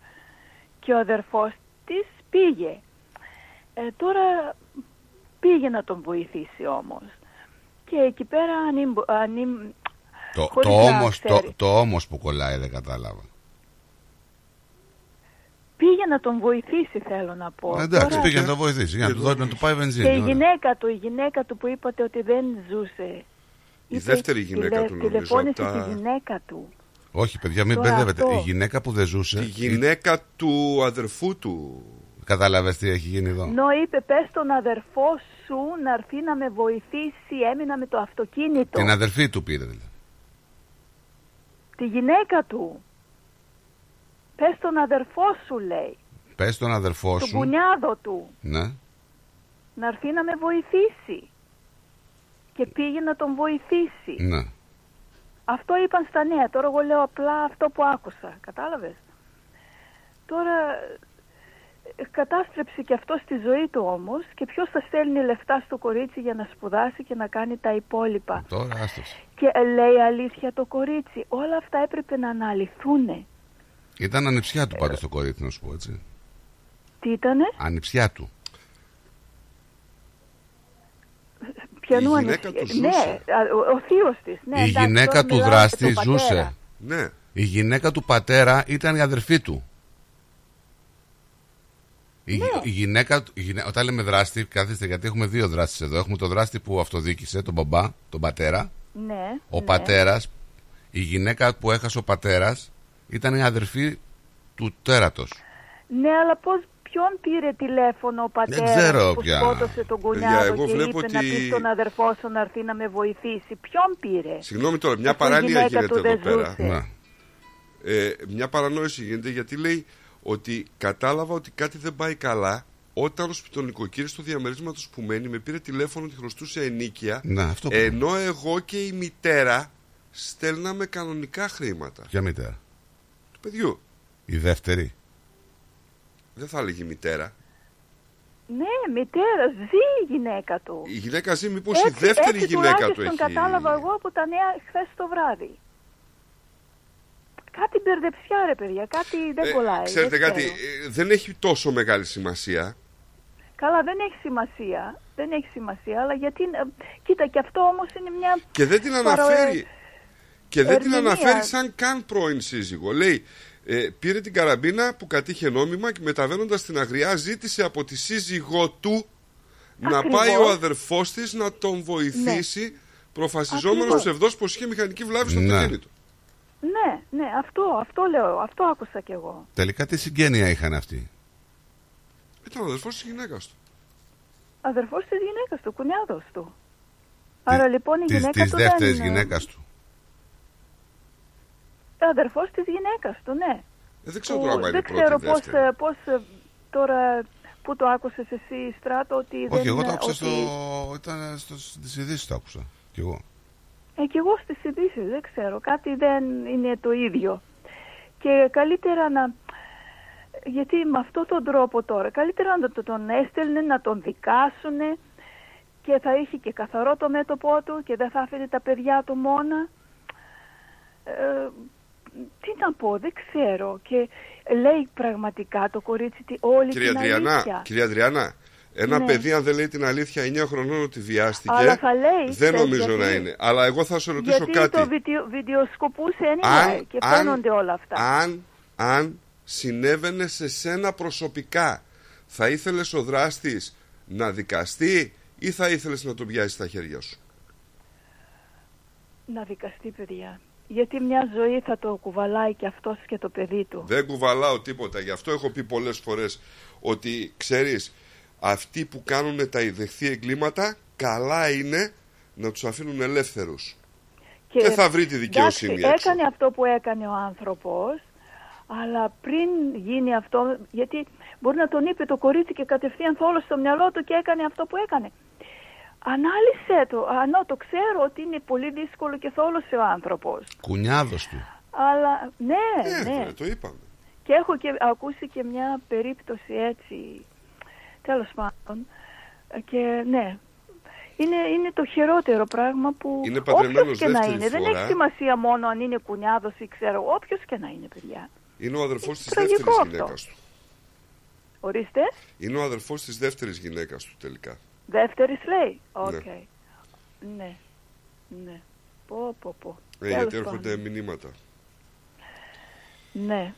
και ο αδερφός της πήγε. Ε, τώρα πήγε να τον βοηθήσει όμως. Και εκεί πέρα ανήμ, ανήμ, Το, χωρίς το, να όμως, το, ξέρει. το όμως που κολλάει δεν κατάλαβα. Πήγε να τον βοηθήσει θέλω να πω. Ε, Εντάξει, Τώρα- πήγε να το βοηθήσει. Για να του, δώσει, να του πάει Και η βενζίνη. ωραία. γυναίκα του, η γυναίκα του που είπατε ότι δεν ζούσε. Η δεύτερη γυναίκα του νομίζω. Τηλεφώνησε από τα- τη γυναίκα του. Όχι, παιδιά, μην Τώρα μπερδεύετε. αυτό. Η γυναίκα που δεν ζούσε. Η γυναίκα του αδερφού του. Κατάλαβες τι έχει γίνει εδώ; Νο είπε πες τον αδερφό σου να έρθει να με βοηθήσει, έμεινα με το αυτοκίνητο. Την αδερφή του πήρε δηλαδή. Τη γυναίκα του. Πες τον αδερφό σου λέει, Πες τον αδερφό τον σου. κουνιάδο του, Ναι. να έρθει να με βοηθήσει. Και πήγε να τον βοηθήσει. Ναι. Αυτό είπαν στα νέα. Τώρα εγώ λέω απλά αυτό που άκουσα. Κατάλαβες; Τώρα ε, κατάστρεψε και αυτό στη ζωή του όμως και ποιος θα στέλνει λεφτά στο κορίτσι για να σπουδάσει και να κάνει τα υπόλοιπα; Τώρα άστος. Και ε, λέει αλήθεια το κορίτσι. Όλα αυτά έπρεπε να αναλυθούν. Ήταν ανιψιά του πάντως το κορίτσι, να σου πω έτσι. Τι ήτανε, Ανιψιά του. ποιανού Η γυναίκα ανησυχία- του ζούσε. Ναι, α, ο, ο θείος της. Ναι, η εντάξει, γυναίκα τώρα του μιλάω δράστη για τον πατέρα. ζούσε. Ναι. Η γυναίκα του πατέρα ήταν η αδερφή του. Η, Ναι. η γυναίκα, του- η γυναί- όταν λέμε δράστη, καθίστε γιατί έχουμε δύο δράστες εδώ. Έχουμε το δράστη που αυτοδίκησε, τον μπαμπά, τον πατέρα. Ναι, Ο ναι. πατέρας, η γυναίκα που έχασε ο πατέρας, ήταν η αδερφή του τέρατος. Ναι, αλλά πώς, ποιον πήρε τηλέφωνο ο πατέρας ξέρω που πια. σκότωσε τον Παιδιά, κουνιάδο εγώ και βλέπω είπε να ότι- πεις στον αδερφό σου να έρθει να με βοηθήσει. Ποιον πήρε; Συγγνώμη τώρα, μια Αφού η παράνοια γυναίκα γίνεται του εδώ δεν πέρα. ζούσε. Ναι. Ε, μια παρανόηση γίνεται γιατί λέει ότι κατάλαβα ότι κάτι δεν πάει καλά όταν ο σπιτονικοκύρης του διαμερίσματος που μένει με πήρε τηλέφωνο ότι χρωστούσε ενίκεια Ναι, αυτό που- ενώ εγώ και η μητέρα στέλναμε κανονικά χρήματα Ποια μητέρα. Του παιδιού. Η δεύτερη. Δεν θα έλεγε η μητέρα. Ναι, μητέρα, ζει η γυναίκα του. Η γυναίκα ζει μήπως η δεύτερη έτσι γυναίκα του τουλάχιστον έχει... κατάλαβα εγώ από τα νέα χθες το βράδυ. Κάτι μπερδεψιά ρε παιδιά, κάτι δεν Ε, κολλάει. Ξέρετε δεν κάτι, ξέρω. ε, δεν έχει τόσο μεγάλη σημασία. Καλά, δεν έχει σημασία. Δεν έχει σημασία, αλλά γιατί. ε, Κοίτα, και αυτό όμως είναι μια. Και δεν την παρο- αναφέρει. Και δεν την ερμηνεία. αναφέρει σαν καν πρώην σύζυγο. Λέει, ε, πήρε την καραμπίνα που κατήχε νόμιμα και μεταβαίνοντας στην Αγριά ζήτησε από τη σύζυγό του να Ακριβώς. πάει ο αδερφός της να τον βοηθήσει προφασιζόμενος Ακριβώς. ψευδός πως είχε μηχανική βλάβη στο Ναι. αυτοκίνητο. Ναι, ναι, αυτό, αυτό λέω, αυτό άκουσα κι εγώ. Τελικά τι συγγένεια είχαν αυτοί; Ήταν ο αδερφός της γυναίκας του. Αδερφός της γυναίκας του, κουνιάδος του. Άρα λοιπόν η Της, γυναίκα της του δεύτερης δεν... γυναίκας του. Αδερφός της γυναίκας του, ναι. Ε, δεν ξέρω Που τώρα άμα είναι δεν πρώτη ξέρω ή πώς, δεύτερη. ε, πώς ε, τώρα που το άκουσες εσύ Στράτο ότι δεν... Όχι, εγώ το ε, άκουσα ότι... στο. ήταν στο, στις ειδήσεις το άκουσα. Κι εγώ. Ε, κι εγώ στις ειδήσεις δεν ξέρω. Κάτι δεν είναι το ίδιο. Και καλύτερα να... Γιατί με αυτόν τον τρόπο τώρα, καλύτερα να το- τον έστελνε, να τον δικάσουν και θα είχε και καθαρό το μέτωπό του και δεν θα άφηνε τα παιδιά του μόνα. Ε, τι να πω, δεν ξέρω. Και λέει πραγματικά το κορίτσι τι- όλη Κυρία την Αντριανά, αλήθεια. κυρία Αντριανά, ένα Ναι. παιδί αν δεν λέει την αλήθεια 9 χρονών ότι βιάστηκε, Αλλά θα λέει, δεν ξέρεις νομίζω γιατί; να είναι. Αλλά εγώ θα σε ρωτήσω Γιατί κάτι. το βιδιο, βιντεοσκοπούσε Αν- anyway και αν- φαίνονται όλα αυτά. Αν, αν συνέβαινε σε σένα προσωπικά, θα ήθελες ο δράστης να δικαστεί ή θα ήθελες να τον πιάσεις στα χέρια σου; Να δικαστεί, παιδιά. Γιατί μια ζωή θα το κουβαλάει και αυτός και το παιδί του. Δεν κουβαλάω τίποτα. Γι' αυτό έχω πει πολλές φορές ότι ξέρεις, αυτοί που κάνουν τα ιδεχθή εγκλήματα, καλά είναι να τους αφήνουν ελεύθερους. Και θα βρει τη δικαιοσύνη εντάξει, έξω. έκανε αυτό που έκανε ο άνθρωπος, αλλά πριν γίνει αυτό, γιατί μπορεί να τον είπε το κορίτσι και κατευθείαν θόλωσε στο μυαλό του και έκανε αυτό που έκανε. Ανάλυσε το, ανώ το ξέρω ότι είναι πολύ δύσκολο και θόλωσε ο άνθρωπος. Κουνιάδος του. Αλλά ναι, Ε, ναι. βρε, το είπαμε. Και έχω και ακούσει και μια περίπτωση έτσι, τέλος πάντων, Ε, και ναι, είναι, είναι το χειρότερο πράγμα που Είναι παντρεμένος όποιος και να δεύτερη είναι, δεν φορά. έχει σημασία μόνο αν είναι κουνιάδος ή ξέρω, όποιος και να είναι παιδιά. Είναι ο αδερφός της Τραγικό δεύτερης αυτό. γυναίκας του. Ορίστε. Είναι ο αδερφός της δεύτερης γυναίκας του τελικά. Δεύτερης λέει. Οκ. Ναι. Ναι. Ναι. Πω, πω, πω. Ε, Τέλος γιατί πάντων. έρχονται μηνύματα. Ναι.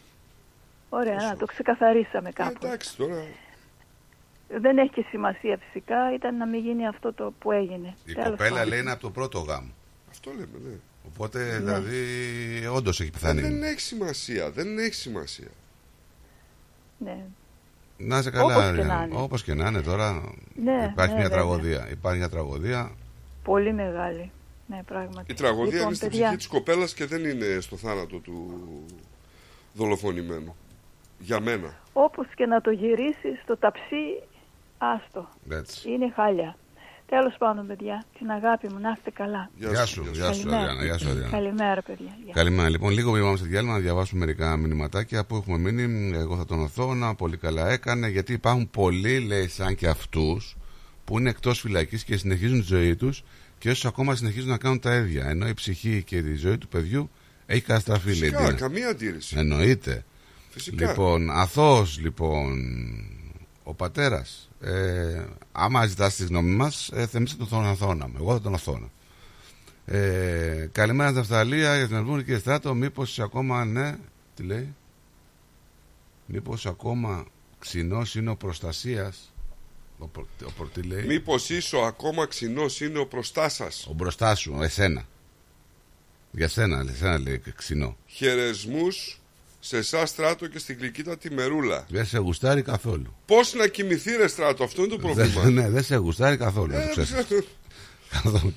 Ωραία, να το ξεκαθαρίσαμε κάπου. Ε, εντάξει, τώρα Δεν έχει και σημασία φυσικά, ήταν να μην γίνει αυτό το που έγινε. Η Τέλος κοπέλα πάντων. λέει είναι από το πρώτο γάμο. Αυτό λέμε, ναι. Οπότε δηλαδή όντως έχει Ε, πεθάνει. δεν έχει σημασία, δεν έχει σημασία. Ναι. Να είσαι Όπως καλά, και Ριάννη. να είναι. Όπως και να είναι τώρα. Ναι, υπάρχει ναι, μια βέβαια. τραγωδία. Υπάρχει μια τραγωδία. Πολύ μεγάλη. Ναι, πράγματι. Η τραγωδία λοιπόν, είναι στην παιδιά, ψυχή της κοπέλας και δεν είναι στο θάνατο του δολοφονημένου. Για μένα. Όπως και να το γυρίσεις, το ταψί, άστο. Έτσι. Είναι χάλια. Τέλος πάντων, παιδιά, την αγάπη μου, να είστε καλά. Γεια σου, γεια σου, Καλημέρα. Αδριάννα. Γεια σου, Αδριάννα. Καλημέρα, παιδιά. Γεια. Καλημέρα. Λοιπόν, λίγο πριν πάμε σε διάλειμμα να διαβάσουμε μερικά μηνυματάκια που έχουμε μείνει; Εγώ θα τον οθώνα. Πολύ καλά έκανε. Γιατί υπάρχουν πολλοί, λέει, σαν και αυτούς, που είναι εκτός φυλακής και συνεχίζουν τη ζωή τους και όσου ακόμα συνεχίζουν να κάνουν τα ίδια. Ενώ η ψυχή και η ζωή του παιδιού έχει καταστραφεί, λέει. Φυσικά, Ντίνα. καμία αντίρρηση. Εννοείται. Φυσικά. Λοιπόν, αθώος λοιπόν ο πατέρας ε, άμα ζητάς τη γνώμη μας ε, εμείς θα τον αθώναμε εγώ θα τον αθώνα. Ε, καλημέρα στην Αυστραλία για την Ελβούνη κύριε Στράτο. Μήπως ακόμα ναι τι λέει; Μήπως ακόμα ξινός είναι ο προστασίας; Ο, προ- ο, προ- τι λέει; Μήπως ίσο ακόμα ξινός είναι ο προστά σας. ο μπροστάς σου εσένα. Για σένα, εσένα λέει ξινό. Χαιρεσμούς σε εσάς στράτο και στην γλυκύτα τη μερούλα. δεν σε γουστάρει καθόλου Πώς να κοιμηθεί ρε στράτο, αυτό είναι το πρόβλημα. Δεν, *laughs* ναι, δεν σε γουστάρει καθόλου. να το Ε, ξέρεις. Καθόλου.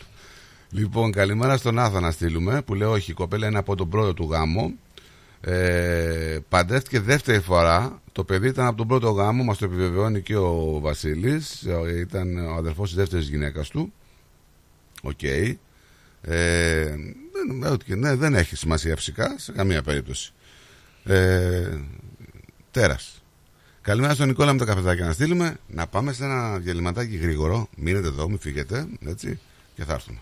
Λοιπόν, καλημέρα στον Άθα να στείλουμε που λέει όχι, η κοπέλα είναι από τον πρώτο του γάμο. Ε, παντρεύτηκε δεύτερη φορά. Το παιδί ήταν από τον πρώτο γάμο, μας το επιβεβαιώνει και ο Βασίλης. Ε, Ήταν ο αδερφός της δεύτερης γυναίκας του. Οκ. Ε, δεν, νομίζω ότι- ναι, δεν έχει σημασία φυσικά σε καμία περίπτωση. Ε, τέρας. Καλημέρα στον Νικόλα με τα καφεδάκια να στείλουμε. Να πάμε σε ένα διαλυματάκι γρήγορο. Μείνετε εδώ, μην φύγετε. Έτσι. Και θα έρθουμε.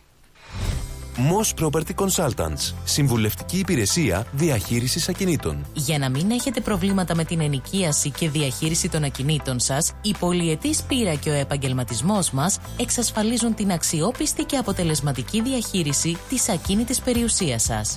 Moss Property Consultants. Συμβουλευτική υπηρεσία διαχείρισης ακινήτων. Για να μην έχετε προβλήματα με την ενοικίαση και διαχείριση των ακινήτων σας, η πολυετής πείρα και ο επαγγελματισμός μας εξασφαλίζουν την αξιόπιστη και αποτελεσματική διαχείριση της ακίνητης περιουσίας σας.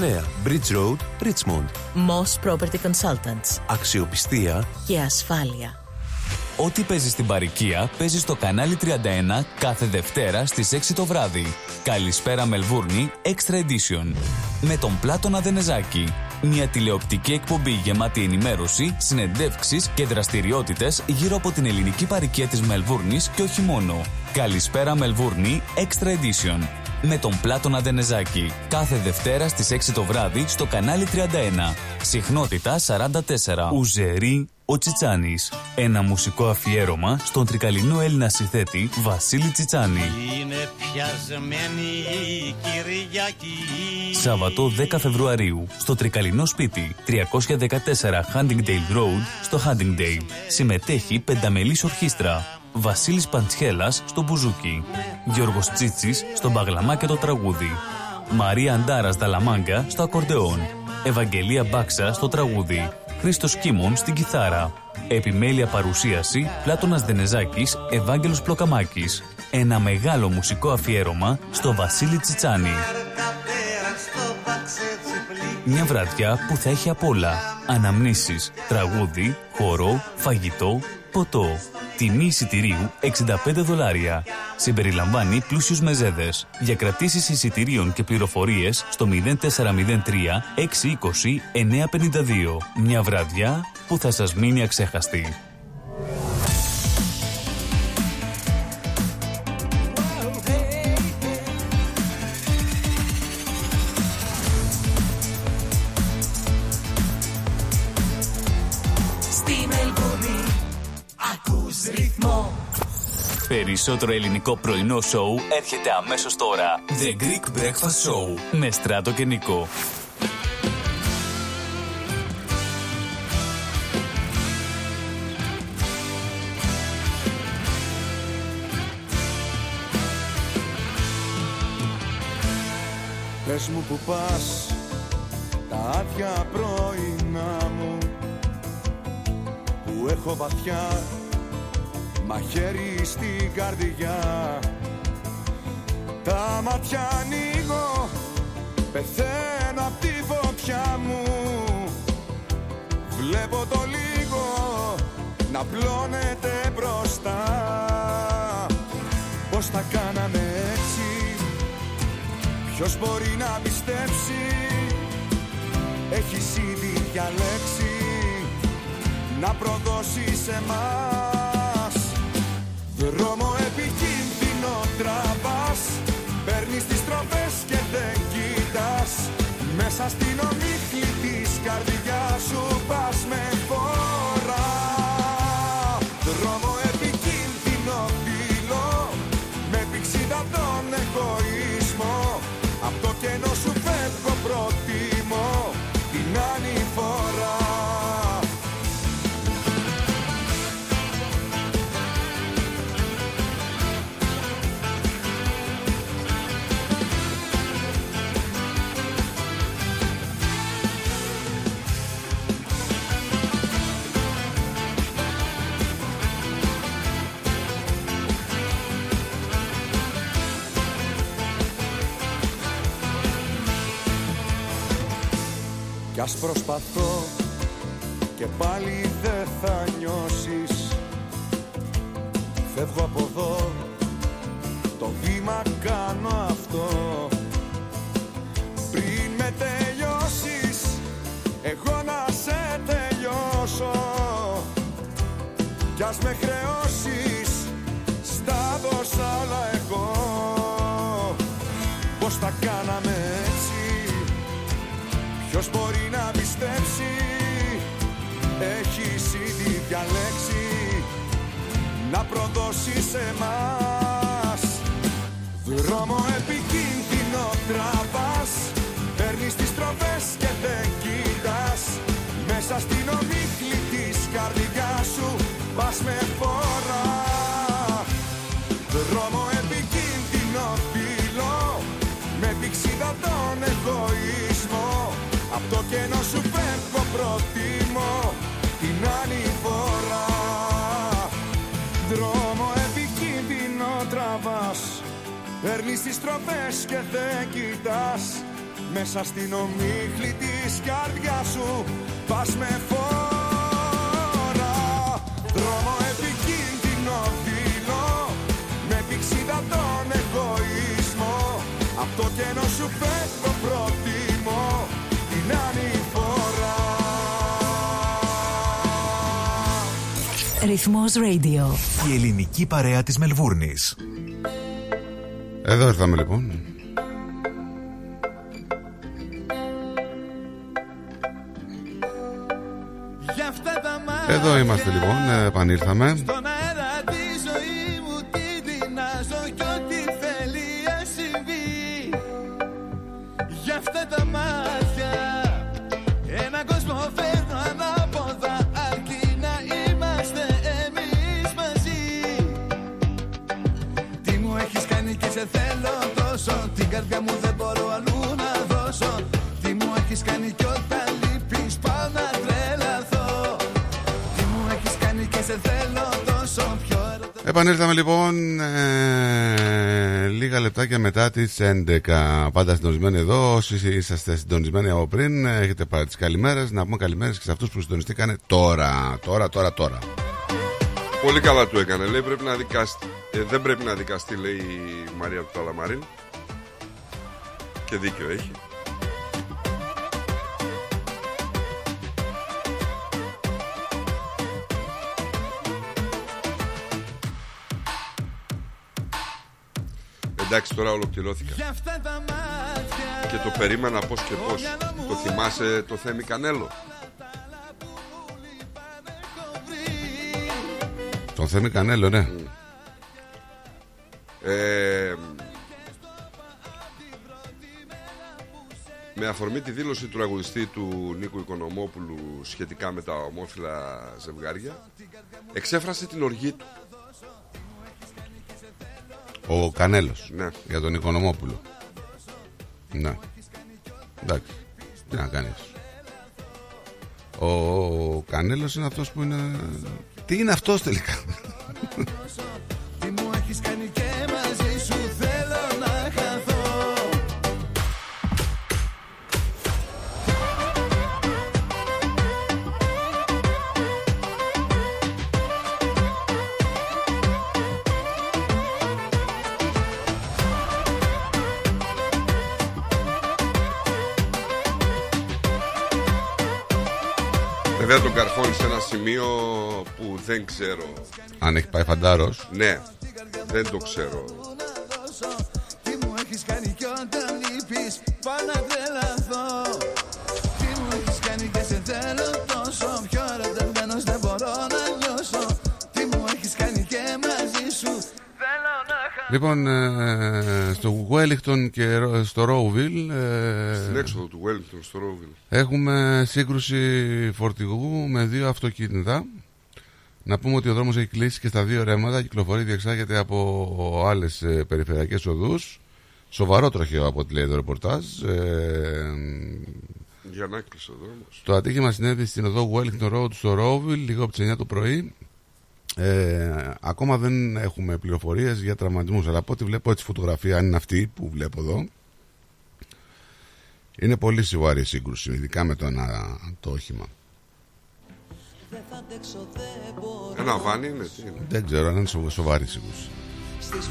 Bridge Road, Richmond. Moss Property Consultants. Αξιοπιστία Και ασφάλεια. Ό,τι παίζεις στην παροικία παίζεις στο κανάλι 31 κάθε Δευτέρα στις 6 το βράδυ. Καλησπέρα Μελβούρνη Extra Edition. Με τον Πλάτωνα Δενεζάκη. Μια τηλεοπτική εκπομπή γεμάτη ενημέρωση, συνεντεύξεις και δραστηριότητες γύρω από την ελληνική παροικία της Μελβούρνης και όχι μόνο. Καλησπέρα Μελβούρνη Extra Edition. Με τον Πλάτωνα Δενεζάκη. Κάθε Δευτέρα στις 6 το βράδυ στο κανάλι 31. Συχνότητα 44. Ουζερή ο Τσιτσάνης. Ένα μουσικό αφιέρωμα στον τρικαλινό Έλληνα συνθέτη Βασίλη Τσιτσάνη. Είναι πιασμένη η Κυριακή Σάββατο 10 Φεβρουαρίου στο Τρικαλινό Σπίτι 314 Huntingdale Road στο Huntingdale. Συμμετέχει πενταμελής ορχήστρα. Βασίλης Παντσχέλας στο μπουζούκι. Γιώργος Τσίτσης στο μπαγλαμά και το τραγούδι. Μαρία Αντάρας Δαλαμάγκα στο ακορντεόν. Ευαγγελία Μπάξα στο τραγούδι. Χρήστος Κίμων στην κιθάρα. Επιμέλεια παρουσίαση Πλάτωνας Δενεζάκης, Ευάγγελος Πλοκαμάκης. Ένα μεγάλο μουσικό αφιέρωμα στο Βασίλη Τσιτσάνη. Μια βραδιά που θα έχει απ' όλα. Αναμνήσεις, τραγούδι, χορό, φαγητό, ποτό. Τιμή εισιτηρίου 65 δολάρια. Συμπεριλαμβάνει πλούσιους μεζέδες. Για κρατήσεις εισιτηρίων και πληροφορίες στο 0403 620 952. Μια βραδιά που θα σας μείνει αξέχαστη. Περισσότερο ελληνικό πρωινό σοου έρχεται αμέσως τώρα. The Greek Breakfast Show με Στράτο και Νικό. Πες μου που πας τα άδεια πρωινά μου που έχω βαθιά μαχαίρι στην καρδιά. Τα μάτια ανοίγω πεθαίνω απ' τη φωτιά μου. Βλέπω το λίγο να πλώνεται μπροστά. Πως τα κάναμε έτσι Ποιος μπορεί να πιστέψει; Έχεις ήδη διαλέξει Να προδώσεις σε μας Δρόμο επικίνδυνο τραβάς Παίρνεις τις τροπές και δεν κοιτάς. Μέσα στην ομίχλη της καρδιάς σου πας με φορά Κι ας προσπαθώ και πάλι δεν θα νιώσεις. Φεύγω από εδώ, το βήμα κάνω αυτό. Πριν με τελειώσεις, εγώ να σε τελειώσω. Κι ας με χρεώσεις, στα δώσα όλα εγώ. Πώς τα κάναμε; έτσι Ποιος μπορεί να πιστέψει; Έχεις ήδη διαλέξει Να προδώσει σε μας. Δρόμο επικίνδυνο τραβάς Παίρνεις τις τροφές και δεν κοιτάς. Μέσα στην ομίχλη της καρδιάς σου Πας με φορά σου φεύγω προτιμώ Την άλλη φορά. Δρόμο επικίνδυνο τραβάς Παίρνεις τις τροπές και δεν κοιτάς. Μέσα στην ομίχλη της καρδιάς σου Πας με φορά. Δρόμο επικίνδυνο φύλλο Με πηξίδα τον εγωισμό. Απ' το κενό σου φεύγω προτιμώ Την άλλη Ρυθμός Radio. Η ελληνική παρέα της Μελβούρνης. Εδώ ήρθαμε λοιπόν. Για αυτά τα μάτια Εδώ είμαστε λοιπόν, ε, επανήλθαμε. Ερωτικό Επανήλθαμε λοιπόν ε, λίγα λεπτάκια μετά τις 11. Πάντα συντονισμένοι εδώ. Όσοι είσαστε συντονισμένοι από πριν, έχετε πάρει τις καλημέρες. Να πούμε καλημέρες και σε αυτούς που συντονιστήκανε τώρα. Τώρα, τώρα, τώρα. Πολύ καλά του έκανε. Λέει πρέπει να δικαστεί. Ε, δεν πρέπει να δικαστεί, λέει η Μαρία του Ταλαμαρίν. Και δίκιο έχει. Εντάξει τώρα ολοκληρώθηκα. Για αυτά τα μάτια. Και το περίμενα πώς και πώς. Το θυμάσαι το Θέμη Κανέλο; Τον Θέμη Κανέλο, ναι. Ε, με αφορμή τη δήλωση του τραγουδιστή του Νίκου Οικονομόπουλου σχετικά με τα ομόφυλα ζευγάρια εξέφρασε την οργή του Ο Κανέλος Ναι. Για τον Οικονομόπουλο. Ναι. Εντάξει. Τι να κάνεις Ο Κανέλος είναι αυτός που είναι Τι είναι αυτός τελικά; Τι μου έχεις κάνει και μαζί σου; Βέβαια τον καρφώνεις σε ένα σημείο που δεν ξέρω. Αν έχει πάει φαντάρος. Ναι, δεν το ξέρω. Τι μου έχεις κάνει κι όταν λείπεις Λοιπόν ε, Στο Wellington και ρο- στο Rowville ε, Στην έξοδο του Wellington στο Ρόβιλ Έχουμε σύγκρουση φορτηγού με δύο αυτοκίνητα. Να πούμε ότι ο δρόμος έχει κλείσει και στα δύο ρέματα. Κυκλοφορεί διεξάγεται από άλλες ε, περιφερειακές οδούς. Σοβαρό τροχαίο από ό,τι λέει το ρεπορτάζ. Ε, Για να έκλεισε ο δρόμος το ατύχημα συνέβη στην οδό Wellington Road στο Rowville λίγο από τις 9 το πρωί. Ε, ακόμα δεν έχουμε πληροφορίες για τραυματισμούς αλλά από ό,τι βλέπω έτσι φωτογραφία αν είναι αυτή που βλέπω εδώ είναι πολύ σοβαρή η σύγκρουση ειδικά με το ένα το όχημα. Ένα βάνι είναι, τι είναι; Δεν ξέρω αν είναι σοβ- σοβαρή σύγκρουση.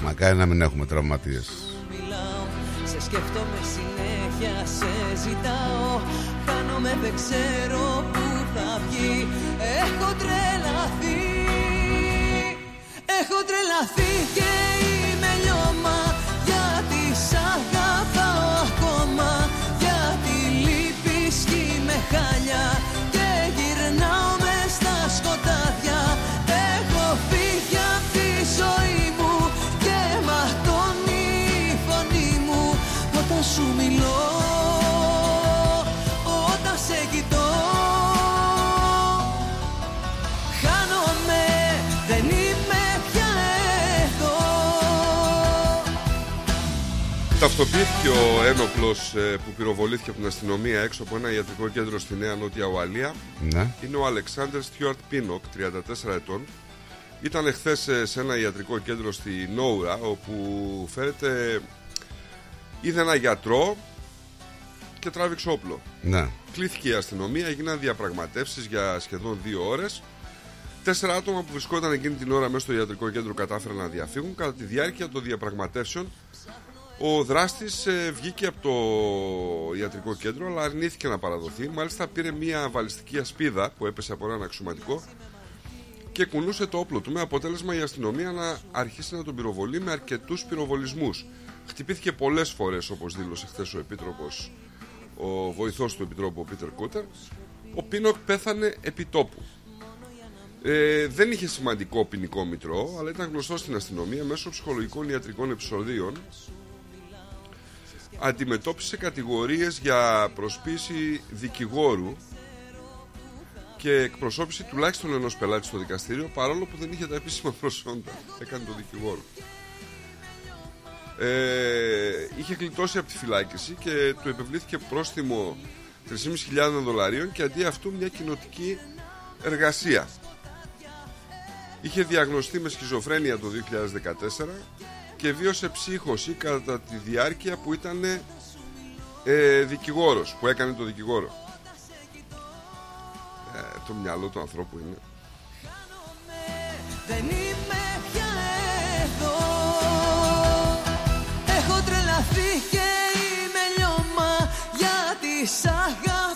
Μακάρι να μην έχουμε τραυματίες. μιλάω Σε σκέφτομαι συνέχεια, σε ζητάω. Χάνομαι, δεν ξέρω που θα βγει. Έχω τρελαθεί Έχω τρελαθεί και είμαι λιώμα Γιατί σ' αγαπάω ακόμα. Γιατί λείπεις κι είμαι χάλια Ταυτοποιήθηκε ο ένοπλος ε, που πυροβολήθηκε από την αστυνομία έξω από ένα ιατρικό κέντρο στη Νέα Νότια Ουαλία. Ναι. Είναι ο Αλεξάνδρ Στιουαρτ Πίνοκ, 34 ετών. Ήταν εχθές σε ένα ιατρικό κέντρο στη Νόουρα, όπου φέρεται. είδε ένα γιατρό και τράβηξε όπλο. Ναι. Κλήθηκε η αστυνομία, έγιναν διαπραγματεύσεις για σχεδόν δύο ώρες. Τέσσερα άτομα που βρισκόταν εκείνη την ώρα μέσα στο ιατρικό κέντρο κατάφεραν να διαφύγουν. Κατά τη διάρκεια των διαπραγματεύσεων, ο δράστης βγήκε από το ιατρικό κέντρο, αλλά αρνήθηκε να παραδοθεί. Μάλιστα, πήρε μια βαλιστική ασπίδα που έπεσε από έναν αξιωματικό και κουνούσε το όπλο του. Με αποτέλεσμα η αστυνομία να αρχίσει να τον πυροβολεί με αρκετούς πυροβολισμούς. Χτυπήθηκε πολλές φορές, όπως δήλωσε χθες ο επίτροπος, ο βοηθός του επιτρόπου, ο Πίτερ Κούτερ. Ο Πίνοκ πέθανε επί τόπου. Ε, δεν είχε σημαντικό ποινικό μητρό, αλλά ήταν γνωστό στην αστυνομία μέσω ψυχολογικών ιατρικών επεισοδίων. Αντιμετώπισε κατηγορίες για προσποίηση δικηγόρου και εκπροσώπηση τουλάχιστον ενός πελάτη στο δικαστήριο παρόλο που δεν είχε τα επίσημα προσόντα. Έκανε το δικηγόρο. Ε, είχε γλιτώσει από τη φυλάκιση και του επιβλήθηκε πρόστιμο 3.500 δολαρίων και αντί αυτού μια κοινοτική εργασία. Είχε διαγνωστεί με σχιζοφρένεια το 2014 και βίωσε ψύχωση κατά τη διάρκεια που ήταν ε, δικηγόρος, που έκανε το δικηγόρο. Ε, το μυαλό του ανθρώπου είναι. Δεν είμαι πια εδώ Έχω τρελαθεί και είμαι λιώμα Γιατί σ' αγαπάω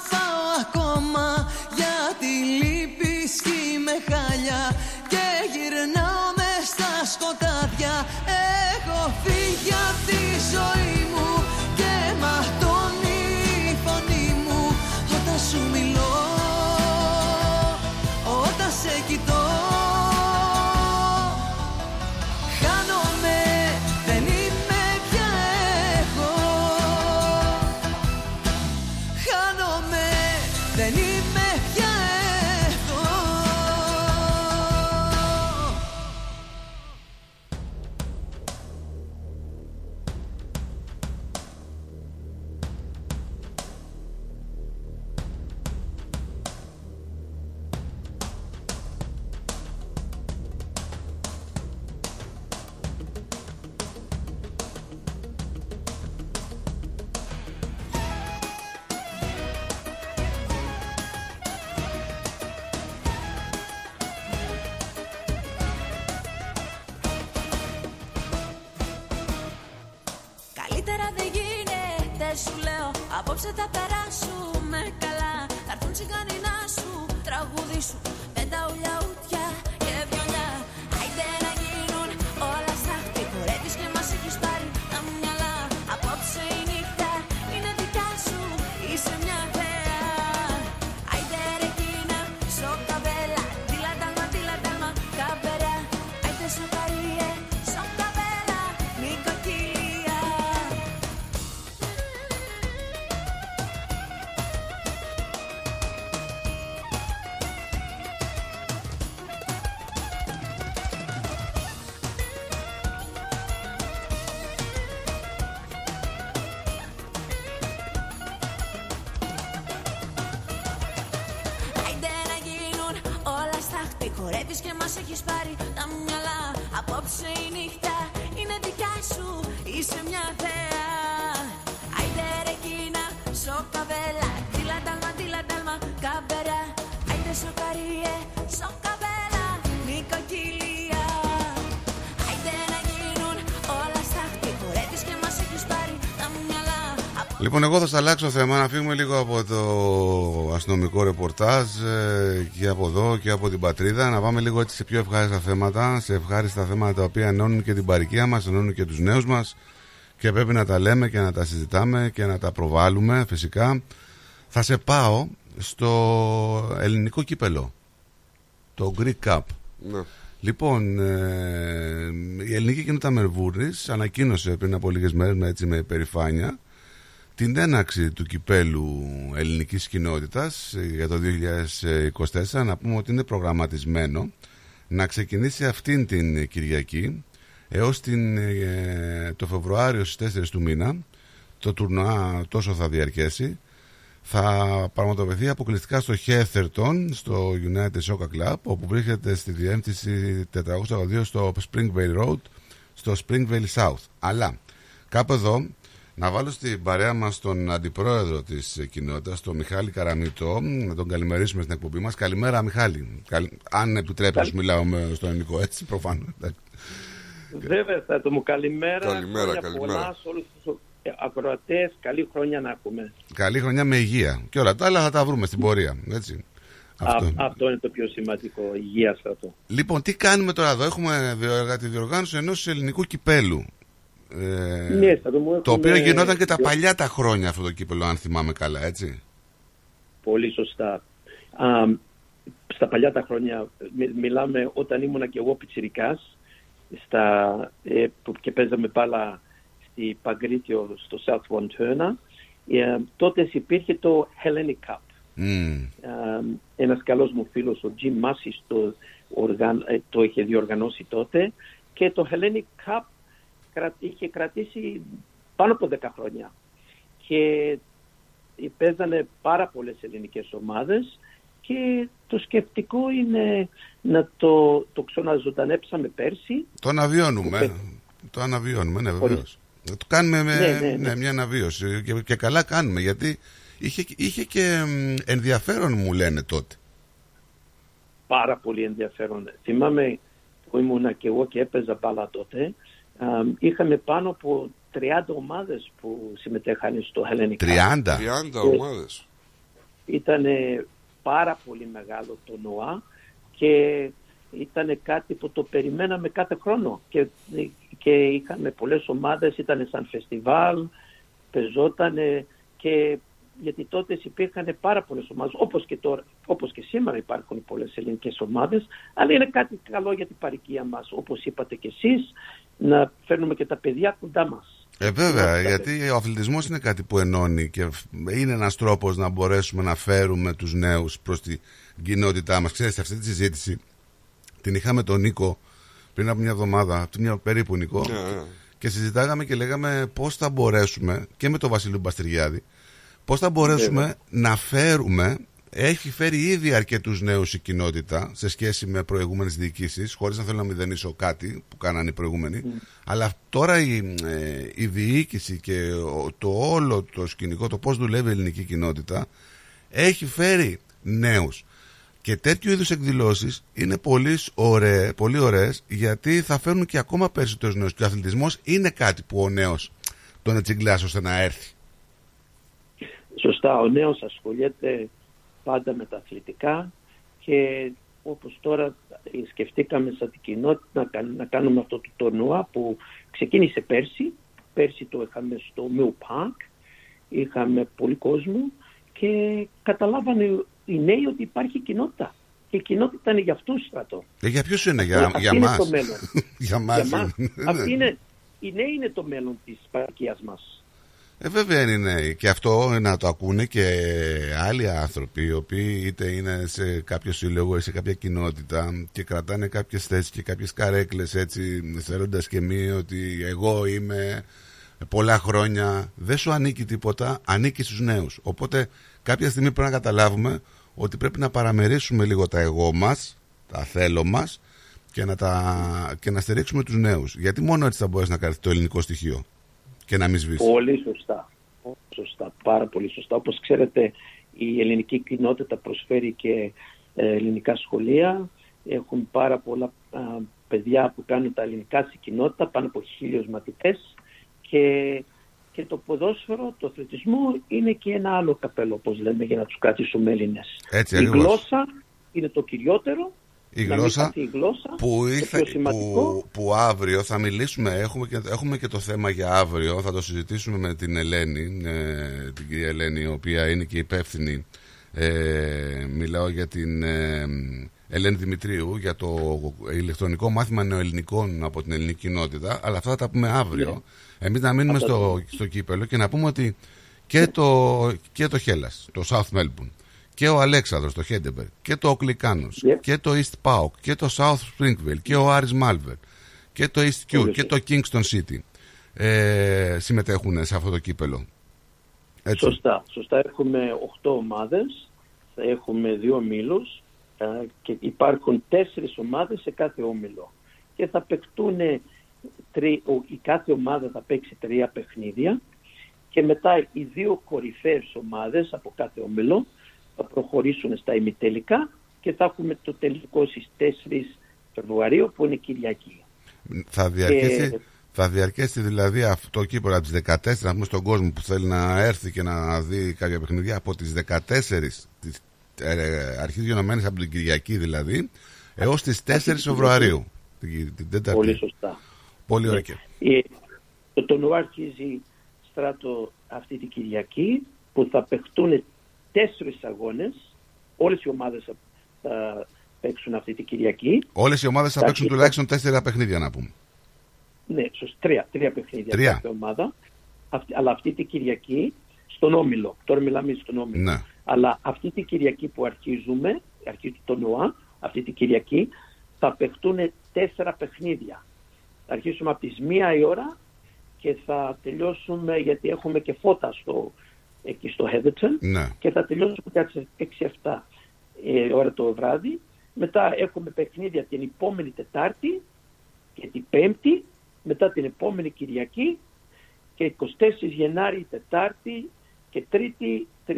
Λοιπόν, εγώ θα σα αλλάξω θέμα να φύγουμε λίγο από το αστυνομικό ρεπορτάζ ε, και από εδώ και από την πατρίδα. Να πάμε λίγο έτσι σε πιο ευχάριστα θέματα, σε ευχάριστα θέματα τα οποία ενώνουν και την παροικία μας, ενώνουν και τους νέους μας και πρέπει να τα λέμε και να τα συζητάμε και να τα προβάλλουμε φυσικά. Θα σε πάω στο ελληνικό κύπελο, το Greek Cup. Ναι. Λοιπόν, ε, η ελληνική κοινότητα Μερβούρνης ανακοίνωσε πριν από λίγες μέρες με, έτσι, με υπερηφάνεια την έναξη του κυπέλου ελληνικής κοινότητας ε, για το 2024 να πούμε ότι είναι προγραμματισμένο να ξεκινήσει αυτήν την Κυριακή έως την, ε, το Φεβρουάριο στις 4 του μήνα. Το τουρνουά τόσο θα διαρκέσει. Θα πραγματοποιηθεί αποκλειστικά στο Χέθερτον στο United Soccer Club όπου βρίσκεται στη διεύθυνση 482 στο Springvale Road στο Springvale South. Αλλά κάπου εδώ να βάλω στην παρέα μας τον αντιπρόεδρο της κοινότητας, τον Μιχάλη Καραμίτο, να τον καλημερίσουμε στην εκπομπή μας. Καλημέρα Μιχάλη. Καλη... Αν επιτρέπεις μιλάω με στον ελληνικό έτσι προφανώς. Βέβαια, θα το μου καλημέρα. Καλημέρα, Χρόνια καλημέρα. Πολλά σε όλους τους ακροατές. Καλή χρονιά να έχουμε. Καλή χρονιά με υγεία. Και όλα τα άλλα θα τα βρούμε στην πορεία. Έτσι. Αυτό. Α, αυτό είναι το πιο σημαντικό. Υγεία στρατό. Λοιπόν, τι κάνουμε τώρα εδώ; Έχουμε διοργα- τη διοργάνωση ενός ελληνικού κυπέλου. Ε, Ναι, θα το μου το έχουμε- οποίο γινόταν και τα παλιά τα χρόνια αυτό το κύπελο, αν θυμάμαι καλά, έτσι. Πολύ σωστά. Α, στα παλιά τα χρόνια, μι- μιλάμε όταν ήμουνα και εγώ πιτσιρικάς στα, ε, που και παίζαμε μπάλα στη Παγκρίτιο στο South One Turner, ε, τότε υπήρχε το Hellenic Cup. Μμμ. Ε, ένας καλός μου φίλος, ο Jim Massey, το, οργαν, ε, το είχε διοργανώσει τότε και το Hellenic Cup κρα- είχε κρατήσει πάνω από 10 χρόνια και παίζανε πάρα πολλές ελληνικές ομάδες και το σκεπτικό είναι να το, το ξαναζωντανέψαμε πέρσι. Το αναβιώνουμε. Το αναβιώνουμε, ναι, βεβαίως. Το κάνουμε με Ναι, ναι, ναι. ναι, μια αναβίωση. Και, και καλά κάνουμε γιατί είχε, είχε και μ, ενδιαφέρον, μου λένε τότε. πάρα πολύ ενδιαφέρον. Θυμάμαι που ήμουνα και εγώ και έπαιζα μπάλα τότε. Α, είχαμε πάνω από 30 ομάδες που συμμετέχαν στο Hellenic Cup. 30. 30 Ε, ομάδες. Ήταν πάρα πολύ μεγάλο το ΝΟΑ και ήταν κάτι που το περιμέναμε κάθε χρόνο και, και είχαμε πολλές ομάδες, ήταν σαν φεστιβάλ, πεζόταν και γιατί τότε υπήρχαν πάρα πολλές ομάδες, όπως και, τώρα, όπως και σήμερα υπάρχουν πολλές ελληνικές ομάδες, αλλά είναι κάτι καλό για την παροικία μας, όπως είπατε και εσείς, να φέρνουμε και τα παιδιά κοντά μας. Ε, βέβαια, γιατί ο αθλητισμός είναι κάτι που ενώνει και φ- είναι ένας τρόπος να μπορέσουμε να φέρουμε τους νέους προς την κοινότητά μας. Ξέρετε, αυτή τη συζήτηση την είχαμε τον Νίκο πριν από μια εβδομάδα, μια περίπου Νίκο, Ναι, ναι. και συζητάγαμε και λέγαμε πώς θα μπορέσουμε, και με τον Βασιλείο Μπαστηριάδη, πώς θα μπορέσουμε Βέβαια. να φέρουμε έχει φέρει ήδη αρκετούς νέους η κοινότητα σε σχέση με προηγούμενες διοικήσεις χωρίς να θέλω να μηδενίσω κάτι που κάνανε οι προηγούμενοι. Αλλά τώρα η, ε, η διοίκηση και ο- το όλο το σκηνικό το πώς δουλεύει η ελληνική κοινότητα έχει φέρει νέους. Και τέτοιου είδους εκδηλώσεις είναι πολύ, ωραίε, πολύ ωραίες γιατί θα φέρνουν και ακόμα περισσότερους νέους. Και ο αθλητισμός είναι κάτι που ο νέος τον ετσιγκλάς ώστε να έρθει. Σωστά, ο νέος ασχολιέται πάντα με τα αθλητικά και όπως τώρα σκεφτήκαμε σαν την κοινότητα να, κάν- να κάνουμε αυτό το τορνουά που ξεκίνησε πέρσι. Πέρσι το είχαμε στο Mill Park, είχαμε πολύ κόσμο και καταλάβανε οι νέοι ότι υπάρχει κοινότητα. Και η κοινότητα είναι για αυτούς στρατό. Ε, για ποιους είναι, για, Αυτή για είναι μας; το μέλλον. *laughs* για μας. Για μας. είναι. Αυτή είναι, οι νέοι είναι το μέλλον της παρακίας μας. Ε, βέβαια είναι νέοι. Και αυτό να το ακούνε και άλλοι άνθρωποι, οι οποίοι είτε είναι σε κάποιο σύλλογο ή σε κάποια κοινότητα και κρατάνε κάποιες θέσεις και κάποιες καρέκλες έτσι, θεωρώντας και μη ότι εγώ είμαι πολλά χρόνια. Δεν σου ανήκει τίποτα, ανήκει στους νέους. Οπότε κάποια στιγμή πρέπει να καταλάβουμε ότι πρέπει να παραμερίσουμε λίγο τα εγώ μας, τα θέλω μας και να, τα, και να στηρίξουμε τους νέους. Γιατί μόνο έτσι θα μπορέσει να κάνει το ελληνικό στοιχείο και να μην σβήσει. Πολύ σωστά. Πολύ Σωστά, πάρα πολύ σωστά. Όπως ξέρετε, η ελληνική κοινότητα προσφέρει και ε, ελληνικά σχολεία. Έχουν πάρα πολλά α, παιδιά που κάνουν τα ελληνικά στην κοινότητα, πάνω από χίλιους μαθητές. Και, και το ποδόσφαιρο, το αθλητισμό είναι και ένα άλλο καπέλο, όπως λέμε, για να τους κρατήσουμε Έλληνες. Έτσι, η ακριβώς. γλώσσα είναι το κυριότερο. Η να μην γλώσσα χαθεί η γλώσσα, που, το ήρθε, πιο σημαντικό. που, που αύριο θα μιλήσουμε, έχουμε και, έχουμε και το θέμα για αύριο, θα το συζητήσουμε με την Ελένη, ε, την κυρία Ελένη, η οποία είναι και υπεύθυνη. Ε, μιλάω για την ε, Ελένη Δημητρίου, για το ηλεκτρονικό μάθημα νεοελληνικών από την ελληνική κοινότητα, αλλά αυτά θα τα πούμε αύριο. Εμείς να μείνουμε Αυτά στο, στο κύπελο και να πούμε ότι και το, και το Χέλλας, το South Melbourne, και ο Αλέξανδρος, το Χέντεμπερ, και το Οκλικάνος, και το East Pauk, και το South Springville, και ο Άρης Μάλβερ, και το East Q, Πολύ και το Kingston City ε, συμμετέχουν σε αυτό το κύπελο. Έτσι. Σωστά. Σωστά. Έχουμε 8 ομάδες, θα έχουμε δύο μήλους και υπάρχουν τέσσερις ομάδες σε κάθε όμιλο. Και θα παιχτούν, τρι, ο- η κάθε ομάδα θα παίξει τρία παιχνίδια και μετά οι δύο κορυφαίες ομάδες από κάθε όμιλο θα προχωρήσουν στα ημιτελικά και θα έχουμε το τελικό στις 4 Φεβρουαρίου που είναι Κυριακή. Θα διαρκέσει, Και- θα διαρκέσει δηλαδή αυτό το κύπελο από τις 14 να πούμε στον κόσμο που θέλει να έρθει και να δει κάποια παιχνιδιά από τις 14 τις, ε, αρχίζει γενομένες από την Κυριακή δηλαδή έως τις 4 Φεβρουαρίου την, την Τετάρτη. Πολύ σωστά. Πολύ ωραία. Ε, το τονουά αρχίζει στράτο αυτή την Κυριακή που θα παιχτούν τέσσερις αγώνες. Όλες οι ομάδες θα, θα παίξουν αυτή την Κυριακή. Όλες οι ομάδες θα Τα παίξουν αρχικά- τουλάχιστον τέσσερα παιχνίδια να πούμε. Ναι, σωστά. Τρία, τρία παιχνίδια Τρία. κάθε ομάδα. Αυτή, αλλά αυτή την Κυριακή στον Όμιλο. Τώρα μιλάμε στον Όμιλο. Ναι. Αλλά αυτή την Κυριακή που αρχίζουμε, αρχίζει το ΝΟΑ, αυτή την Κυριακή, θα παιχτούν τέσσερα παιχνίδια. Θα αρχίσουμε από τις μία η ώρα και θα τελειώσουμε, γιατί έχουμε και φώτα στο, εκεί στο Heatherton, Ναι. και θα τελειώσουμε κάτι 6-7 ε, ώρα το βράδυ. Μετά έχουμε παιχνίδια την επόμενη Τετάρτη και την Πέμπτη, μετά την επόμενη Κυριακή και 24 Γενάρη Τετάρτη και Τρίτη 30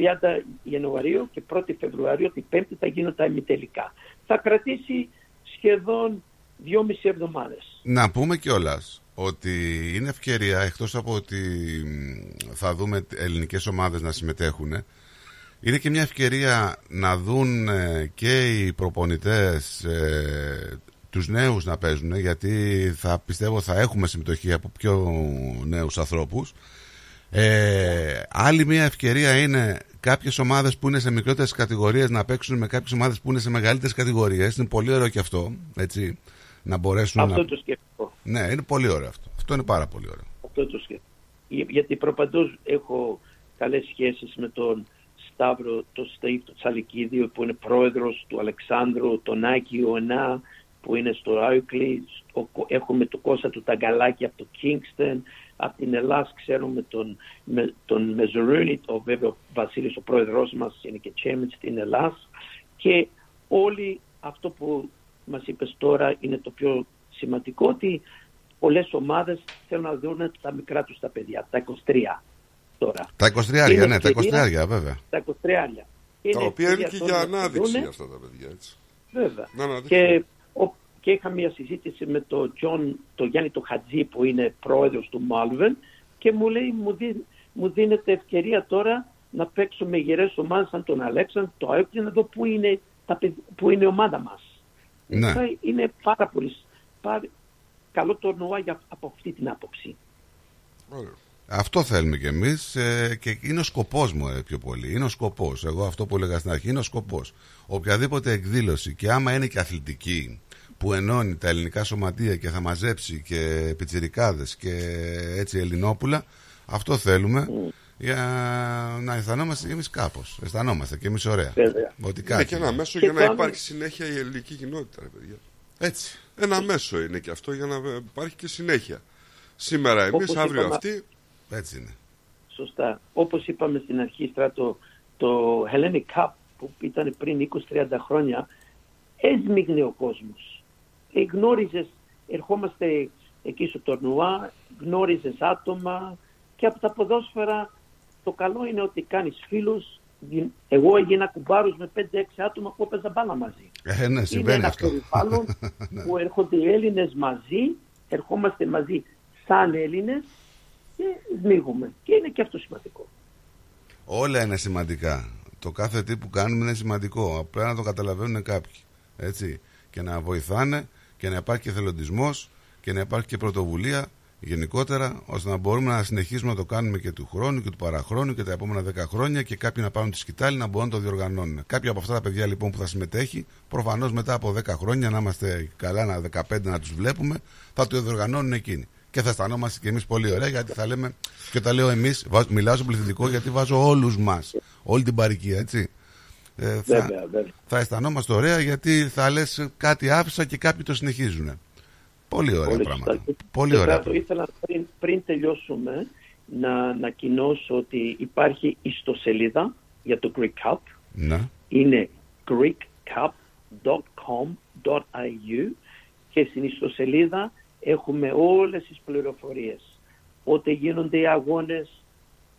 Ιανουαρίου και 1η Φεβρουαρίου την Πέμπτη θα γίνουν τα ημιτελικά. Θα κρατήσει σχεδόν δυόμιση εβδομάδες. Να πούμε κιόλας ότι είναι ευκαιρία εκτός από ότι μ, θα δούμε ελληνικές ομάδες να συμμετέχουν είναι και μια ευκαιρία να δουν ε, και οι προπονητές ε, τους νέους να παίζουν γιατί θα πιστεύω θα έχουμε συμμετοχή από πιο νέους ανθρώπους. Ε, άλλη μια ευκαιρία είναι κάποιες ομάδες που είναι σε μικρότερες κατηγορίες να παίξουν με κάποιες ομάδες που είναι σε μεγαλύτερες κατηγορίες. Είναι πολύ ωραίο και αυτό έτσι, να μπορέσουν Αυτό να... το σκέφτομαι. Ναι, είναι πολύ ωραίο αυτό. Αυτό είναι πάρα πολύ ωραίο. Αυτό το σκέφτομαι. Για- Γιατί προπαντός έχω καλές σχέσεις με τον Σταύρο, τον Σταΐφ, τον Τσαλικίδη, που είναι πρόεδρος του Αλεξάνδρου, τον Άκη Ιωνά, που είναι στο Άικλι, έχουμε το Κώστα του Ταγκαλάκη από το Kingston, από την Ελλάδα ξέρουμε τον, με, τον Μεζουρούνι, ο βέβαια ο Βασίλης ο πρόεδρος μας είναι και chairman στην Ελλάδα και όλοι αυτό που μας είπες τώρα είναι το πιο σημαντικό ότι πολλές ομάδες θέλουν να δουν τα μικρά τους τα παιδιά, τα 23 τώρα. Τα 23 Είναι ναι, τα 23 ευκαιρία- βέβαια. Τα 23 Τα οποία είναι και για να ανάδειξη δούνε. αυτά τα παιδιά, έτσι. Βέβαια. Να, να, και, ο, και είχα μια συζήτηση με τον John, το Γιάννη το Χατζή που είναι πρόεδρος του Malvern και μου λέει μου, δι, μου δίνεται ευκαιρία τώρα να παίξω με γερές ομάδες σαν τον Αλέξανδρο, το ΑΕΚ και να δω πού είναι, τα, παιδ- πού είναι η ομάδα μας. Ναι. Θα Είναι πάρα πολύ πάρα, καλό τορνουά για, από αυτή την άποψη. Αυτό θέλουμε κι εμείς και είναι ο σκοπός μου ε, πιο πολύ. Είναι ο σκοπός. Εγώ αυτό που έλεγα στην αρχή είναι ο σκοπός. Οποιαδήποτε εκδήλωση και άμα είναι και αθλητική που ενώνει τα ελληνικά σωματεία και θα μαζέψει και πιτσιρικάδες και έτσι ελληνόπουλα, αυτό θέλουμε για να αισθανόμαστε κι εμείς κάπως. Αισθανόμαστε κι εμείς ωραία. Βέβαια. Ότι Είναι κάτι. και ένα μέσο Και για να το άλλο- υπάρχει συνέχεια η ελληνική κοινότητα, ρε παιδιά. Έτσι. Ένα μέσο είναι και αυτό για να υπάρχει και συνέχεια. Σήμερα εμείς, Όπως αύριο είπαμε- αυτοί. Έτσι είναι. Σωστά. Όπως είπαμε στην αρχή, Στράτο, το Hellenic Cup που ήταν πριν 20-30 χρόνια, έσμιγνε ο κόσμος. Ε, γνώριζες, ερχόμαστε εκεί στο τορνουά, γνώριζες άτομα και από τα ποδόσφαιρα το καλό είναι ότι κάνεις φίλους. Δι- Εγώ έγινα κουμπάρος με 5-6 άτομα που έπαιζα μπάλα μαζί. Ε, ναι, είναι συμβαίνει ένα αυτό. περιβάλλον Ναι. που *laughs* έρχονται οι Έλληνες μαζί, ερχόμαστε μαζί σαν Έλληνες και σμίγουμε. Και είναι και αυτό σημαντικό. Όλα είναι σημαντικά. Το κάθε τι που κάνουμε είναι σημαντικό. Απλά να το καταλαβαίνουν κάποιοι. Έτσι. Και να βοηθάνε και να υπάρχει και θελοντισμό και να υπάρχει και πρωτοβουλία γενικότερα ώστε να μπορούμε να συνεχίσουμε να το κάνουμε και του χρόνου και του παραχρόνου και τα επόμενα 10 χρόνια και κάποιοι να πάρουν τη σκητάλη να μπορούν να το διοργανώνουν. Κάποια από αυτά τα παιδιά λοιπόν που θα συμμετέχει, προφανώς μετά από 10 χρόνια να είμαστε καλά, ένα 15 να τους βλέπουμε, θα το διοργανώνουν εκείνοι. Και θα αισθανόμαστε κι εμείς πολύ ωραία γιατί θα λέμε, και τα λέω εμείς, μιλάω στο πληθυντικό γιατί βάζω όλους μας, όλη την παροικία, έτσι. Ε, θα, Βέβαια, βέβαια. θα αισθανόμαστε ωραία γιατί θα λες κάτι άφησα και κάποιοι το συνεχίζουν. Πολύ ωραία Πολύ πράγματα. σωστά. Πολύ Και ωραία. Στράτο, ήθελα πριν, πριν τελειώσουμε να ανακοινώσω ότι υπάρχει ιστοσελίδα για το Greek Cup. Ναι. Είναι greekcup.com.au και στην ιστοσελίδα έχουμε όλες τις πληροφορίες. Πότε γίνονται οι αγώνες,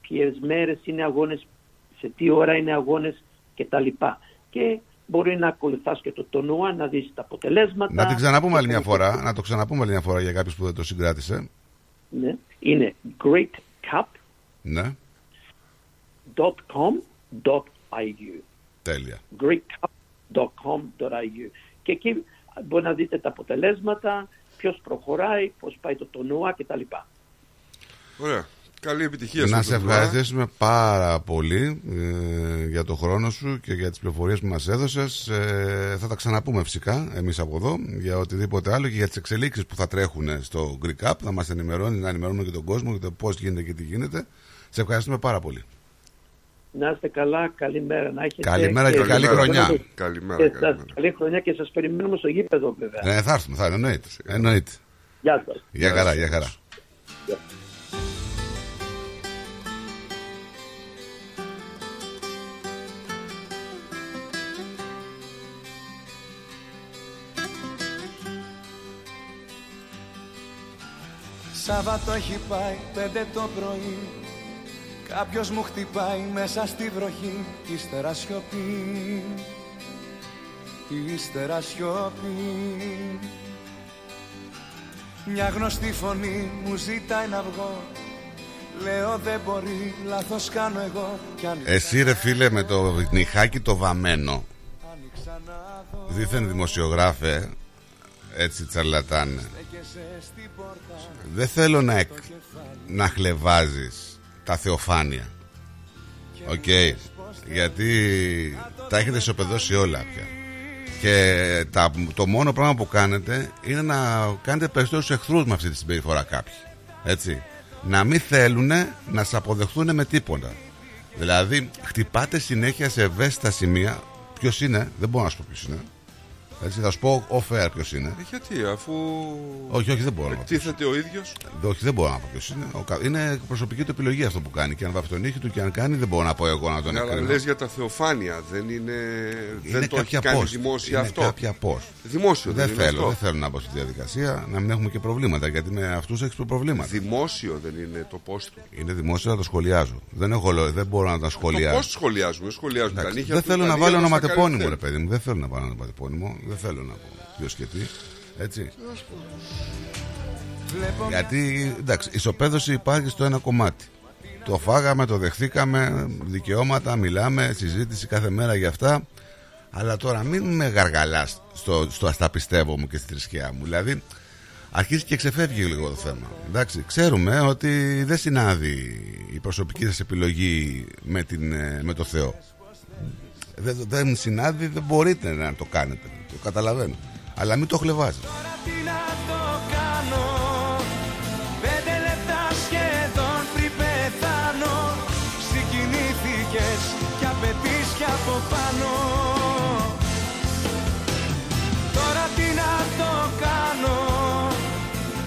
ποιες μέρες είναι αγώνες, σε τι ώρα είναι αγώνες κτλ. Και μπορεί να ακολουθάς και το τονούα, να δεις τα αποτελέσματα. Να την ξαναπούμε άλλη μια Και- φορά, να το ξαναπούμε άλλη μια φορά για κάποιους που δεν το συγκράτησε. Ναι. Είναι greekcup.com.au Ναι, τέλεια. greekcup.com.au και εκεί μπορεί να δείτε τα αποτελέσματα, ποιος προχωράει, πώς πάει το τονούα κτλ. Ωραία. Καλή επιτυχία Να στο σε τουρνουά. ευχαριστήσουμε πάρα πολύ ε, για το χρόνο σου και για τις πληροφορίες που μας έδωσες. Ε, θα τα ξαναπούμε φυσικά εμείς από εδώ για οτιδήποτε άλλο και για τις εξελίξεις που θα τρέχουν στο Greek Cup. Θα μας ενημερώνεις, να ενημερώνουμε και τον κόσμο για το πώς γίνεται και τι γίνεται. Σε ευχαριστούμε πάρα πολύ. Να είστε καλά, καλημέρα να έχετε. Καλημέρα και καλή χρονιά. Καλημέρα, Και σας- καλημέρα. καλή χρονιά και σας περιμένουμε στο γήπεδο βέβαια. Ε, θα έρθουμε, θα έρθουμε, εννοείται. εννοείται. Γεια σας. Για χαρά, για χαρά. Σάββατο έχει πάει πέντε το πρωί. Κάποιος μου χτυπάει μέσα στη βροχή Κι ύστερα σιωπή Ύστερα σιωπή Μια γνωστή φωνή μου ζητάει να βγω. Λέω δεν μπορεί, λάθος κάνω εγώ Κι αν Εσύ ρε φίλε με το νυχάκι το βαμμένο. Δίθεν δημοσιογράφε Έτσι τσαρλατάνε Δεν θέλω να, εκ, να χλεβάζεις τα θεοφάνεια. Οκ. Γιατί τα έχετε ισοπεδώσει όλα πια. Και τα, το μόνο πράγμα που κάνετε Είναι να κάνετε περισσότερους εχθρούς με αυτή τη συμπεριφορά κάποιοι. Έτσι. Να μην θέλουν να σε αποδεχθούν με τίποτα. Δηλαδή χτυπάτε συνέχεια σε ευαίσθητα σημεία. Ποιος είναι, δεν μπορώ να σου πω ποιος είναι Έτσι θα σου πω off-air ποιος είναι Ε, γιατί, αφού. Όχι, όχι, δεν μπορώ να πω. Εκτίθεται ο ίδιος. Όχι, δεν μπορώ να πω ποιος είναι. Ο κα- Είναι προσωπική του επιλογή αυτό που κάνει. Και αν βάφει τον ήχη του και αν κάνει, δεν μπορώ να πω εγώ να τον Ναι, αλλά εκκρίνω. λες για τα θεοφάνεια. Δεν είναι. Είναι δεν το έχει κάποια κάνει post. δημόσια είναι αυτό. κάποια post. Δημόσιο δεν δεν είναι θέλω, αυτό. δεν θέλω να μπω στη διαδικασία να μην έχουμε και προβλήματα. Γιατί με αυτούς έχεις προβλήματα. Δημόσιο δεν είναι το post του. Είναι δημόσιο να το σχολιάζω. Δεν, έχω, λο- δεν μπορώ να τα σχολιάζω. Πώ σχολιάζουμε, σχολιάζουμε τα Εντάξει, νύχια δεν του, θέλω τα να νύχια βάλω μας, τα ονοματεπώνυμο, ρε καλύτερα. παιδί μου. Δεν θέλω να βάλω ονοματεπώνυμο. Δεν θέλω να πω ποιος και τι. Έτσι. Γιατί εντάξει, ισοπαίδωση υπάρχει στο ένα κομμάτι. Το φάγαμε, το δεχθήκαμε, δικαιώματα, μιλάμε, συζήτηση κάθε μέρα για αυτά. Αλλά τώρα μην με γαργαλάς στο, στο ασταπιστεύω μου και στη θρησκεία μου. Δηλαδή, αρχίζει και ξεφεύγει λίγο το θέμα. Εντάξει, ξέρουμε ότι δεν συνάδει η προσωπική σας επιλογή με, την, ε, με το Θεό. Δεν, δεν συνάδει, δεν μπορείτε να το κάνετε. Το καταλαβαίνω. Αλλά μην το χλεβάζετε. Τι να το κάνω Πέντε λεπτά σχεδόν πριν πεθάνω Συγκινήθηκες κι απαιτείς κι από πάνω Τώρα τι να το κάνω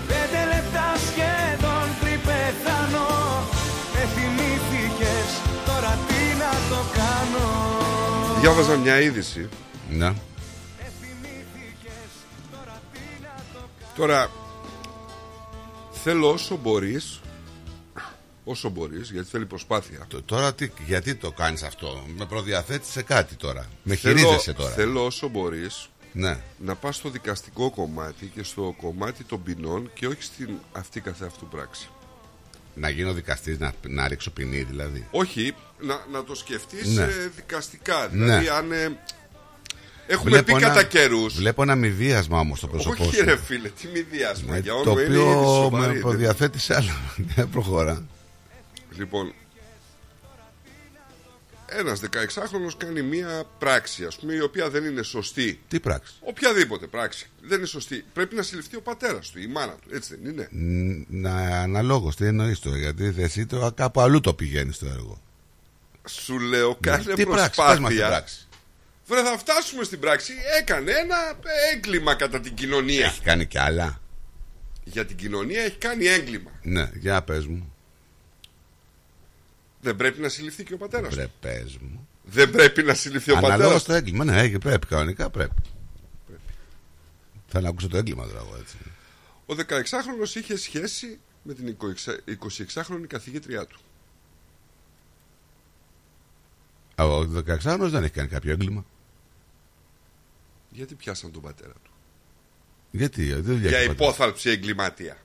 Πέντε λεπτά σχεδόν πριν πεθάνω Με θυμήθηκες Τώρα τι να το κάνω Διάβαζα μια είδηση. Ναι. Τώρα θέλω όσο μπορείς όσο μπορείς γιατί θέλει προσπάθεια. Τώρα τι, γιατί το κάνεις αυτό, με προδιαθέτεις σε κάτι τώρα. Με Θέλω- χειρίζεσαι τώρα. Θέλω όσο μπορείς Ναι. να πας στο δικαστικό κομμάτι και στο κομμάτι των ποινών και όχι στην αυτή καθεαυτού πράξη. Να γίνω δικαστής, να, να ρίξω ποινή δηλαδή. Όχι, να, να το σκεφτείς Ναι. ε, δικαστικά. Δηλαδή Ναι. αν... ε, έχουμε Βλέπω πει ένα- κατά καιρούς Βλέπω ένα μηδίασμα όμως στο πρόσωπό Όχι σου. ρε φίλε, τι μη διάσμα. Ε, Για το όνομα είναι είδηση οποίο σοβαρή, με *laughs* δεν- προδιαθέτει σε άλλο. Ναι, προχώρα. Λοιπόν, ένας 16χρονος κάνει μία πράξη, ας πούμε, η οποία δεν είναι σωστή. Τι πράξη; Οποιαδήποτε πράξη δεν είναι σωστή. Πρέπει να συλληφθεί ο πατέρας του, η μάνα του, έτσι δεν είναι; Ν- Να αναλόγως τι εννοείς τώρα, γιατί εσύ το κάπου αλλού το πηγαίνεις το έργο. Σου λέω, κάνε Ναι. τι πράξη, πες μας την προσπάθεια. πράξη. Βρε, θα φτάσουμε στην πράξη. Έκανε ένα έγκλημα κατά την κοινωνία. Έχει κάνει κι άλλα. Για την κοινωνία έχει κάνει έγκλημα. Ναι, για πες μου. Δεν πρέπει να συλληφθεί και ο πατέρας του. Βρε, πες μου. Δεν πρέπει να συλληφθεί ο Αναλόγως πατέρας το έγκλημα, ναι, έχει- πρέπει, κανονικά πρέπει. Θέλω να ακούσω το έγκλημα τώρα εγώ έτσι. Ο 16χρονος είχε σχέση με την 26χρονη καθηγήτριά του. Α, Ο 16χρονος δεν έχει κάνει κάποιο έγκλημα. Γιατί πιάσαν τον πατέρα του; Γιατί, τι δουλειά Για έχει ο πατέρας; υπόθαλψη εγκληματία.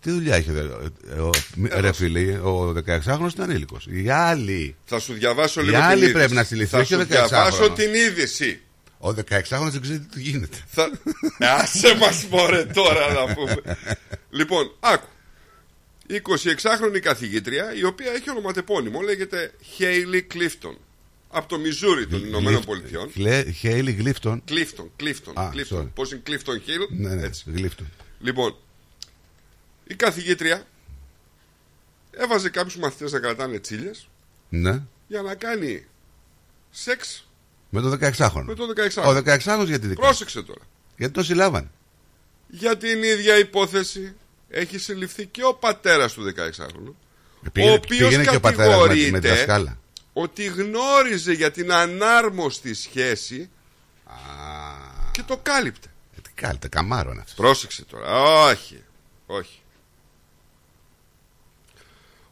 Τι δουλειά έχει ο, ε, ο, μη- ρε φίλε, ο 16χρονος ήταν ανήλικος. Οι άλλοι. Θα σου διαβάσω Οι λίγο την άλλοι είδηση. πρέπει να συλληφθεί, Θα όχι ο σου διαβάσω 16χρονος. την είδηση. Ο 16χρονος δεν ξέρει τι γίνεται. Θα... Άσε μας μωρέ τώρα να πούμε. λοιπόν, άκου. 26χρονη καθηγήτρια, η οποία έχει ονοματεπώνυμο, λέγεται Χέιλι Κλίφτον. Από το Μιζούρι των Ηνωμένων Πολιτειών. Χέιλι Γλίφτον. Κλίφτον, Κλίφτον, Α, Κλίφτον. sorry. Πώς είναι Κλίφτον Χίλ. Ναι, ναι, Έτσι. Γλίφτον. Λοιπόν, η καθηγήτρια έβαζε κάποιους μαθητές να κρατάνε τσίλιες Ναι. για να κάνει σεξ Με το 16χρονο. με τον 16χρονο. Ο 16χρονος γιατί δεν Πρόσεξε τώρα. Γιατί τον συλλάβανε. Για την ίδια υπόθεση έχει συλληφθεί και ο πατέρας του 16χρονου. Πήγαινε- ο οποίος πήγαινε και ο πατέρας με- με τη κατηγορείται δασκάλα. Ότι γνώριζε για την ανάρμοστη σχέση και το κάλυπτε. Ε, Τι κάλτε, καμάρο είναι αυτός. Πρόσεξε τώρα. Όχι. Όχι.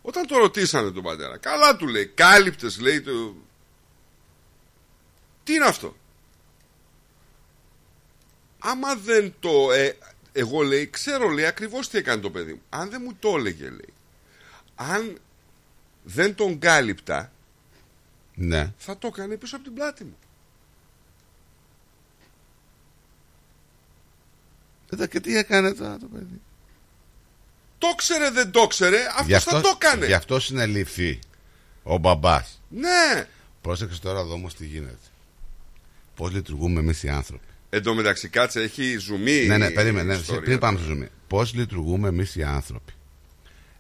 Όταν το ρωτήσανε τον πατέρα, καλά του λέει, κάλυπτες λέει το... Τι είναι αυτό; Άμα δεν το... Ε, εγώ λέει, ξέρω λέει ακριβώς τι έκανε το παιδί μου. Αν δεν μου το έλεγε λέει. Αν δεν τον κάλυπτα, Ναι. θα το έκανε πίσω από την πλάτη μου. Ε, Και τι έκανε τώρα το παιδί. Το ξέρε δεν το ξέρε, Γι' αυτός θα το έκανε. Γι' αυτός συνελήφθη ο μπαμπάς. Ναι. Πρόσεξε τώρα εδώ όμως τι γίνεται. Πώς λειτουργούμε εμείς οι άνθρωποι. Εν τω μεταξύ, κάτσε, έχει ζουμί. ναι, ναι, η περίμενε. Ναι, ιστορία. πριν πάμε στο ζουμί. Πώς λειτουργούμε εμείς οι άνθρωποι.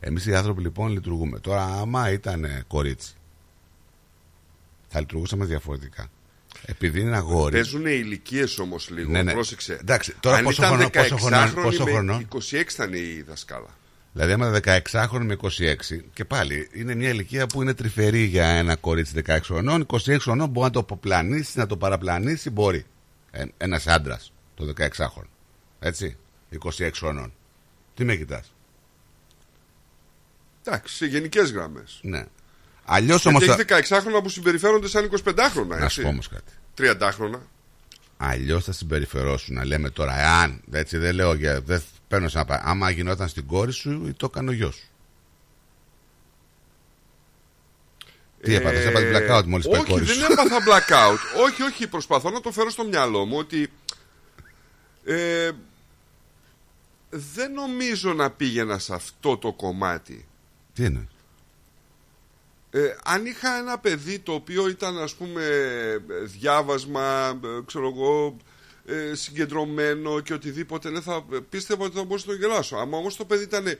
Εμείς οι άνθρωποι λοιπόν λειτουργούμε. Τώρα άμα ήταν ε, κορίτσι θα λειτουργούσαμε διαφορετικά. Επειδή είναι αγόρι. Παίζουν οι ηλικίες όμως λίγο. Ναι, ναι. Πρόσεξε. Εντάξει, τώρα Αν πόσο ήταν χρονών- πόσο 16 χρονών- χρονοι πόσο με χρονών; 26 ήταν η δασκάλα. Δηλαδή, άμα είναι 16χρονο με 26, και πάλι είναι μια ηλικία που είναι τρυφερή για ένα κορίτσι 16 χρονών. 26 χρονών μπορεί να το αποπλανήσει, να το παραπλανήσει, μπορεί. Ε, Ένας άντρας το 16χρονο. Έτσι. 26 χρονών. Τι με κοιτάς; Εντάξει, σε γενικές γραμμές. Ναι. Αλλιώς όμως. Γιατί έχει 16 χρόνια που συμπεριφέρονται σαν 25 χρόνια. Να σου πω όμως κάτι. 30 χρόνια. Αλλιώς θα συμπεριφερόσουν, να λέμε τώρα, εάν. Έτσι δεν λέω για. Δεν Παίρνω σαν πα- Άμα γινόταν στην κόρη σου ή το έκανε ο γιος σου. Τι έπαθες, έπαθες blackout μόλις πάει η Ε, Όχι, κόρη δεν σου. έπαθα *laughs* blackout. όχι, όχι, προσπαθώ να το φέρω στο μυαλό μου ότι ε, δεν νομίζω να πήγαινα σε αυτό το κομμάτι. Τι είναι. Ε, αν είχα ένα παιδί το οποίο ήταν ας πούμε διάβασμα, ε, ξέρω εγώ, ε, συγκεντρωμένο και οτιδήποτε, ναι, θα πίστευα ότι θα μπορούσα να το γελάσω. Άμα όμως το παιδί ήταν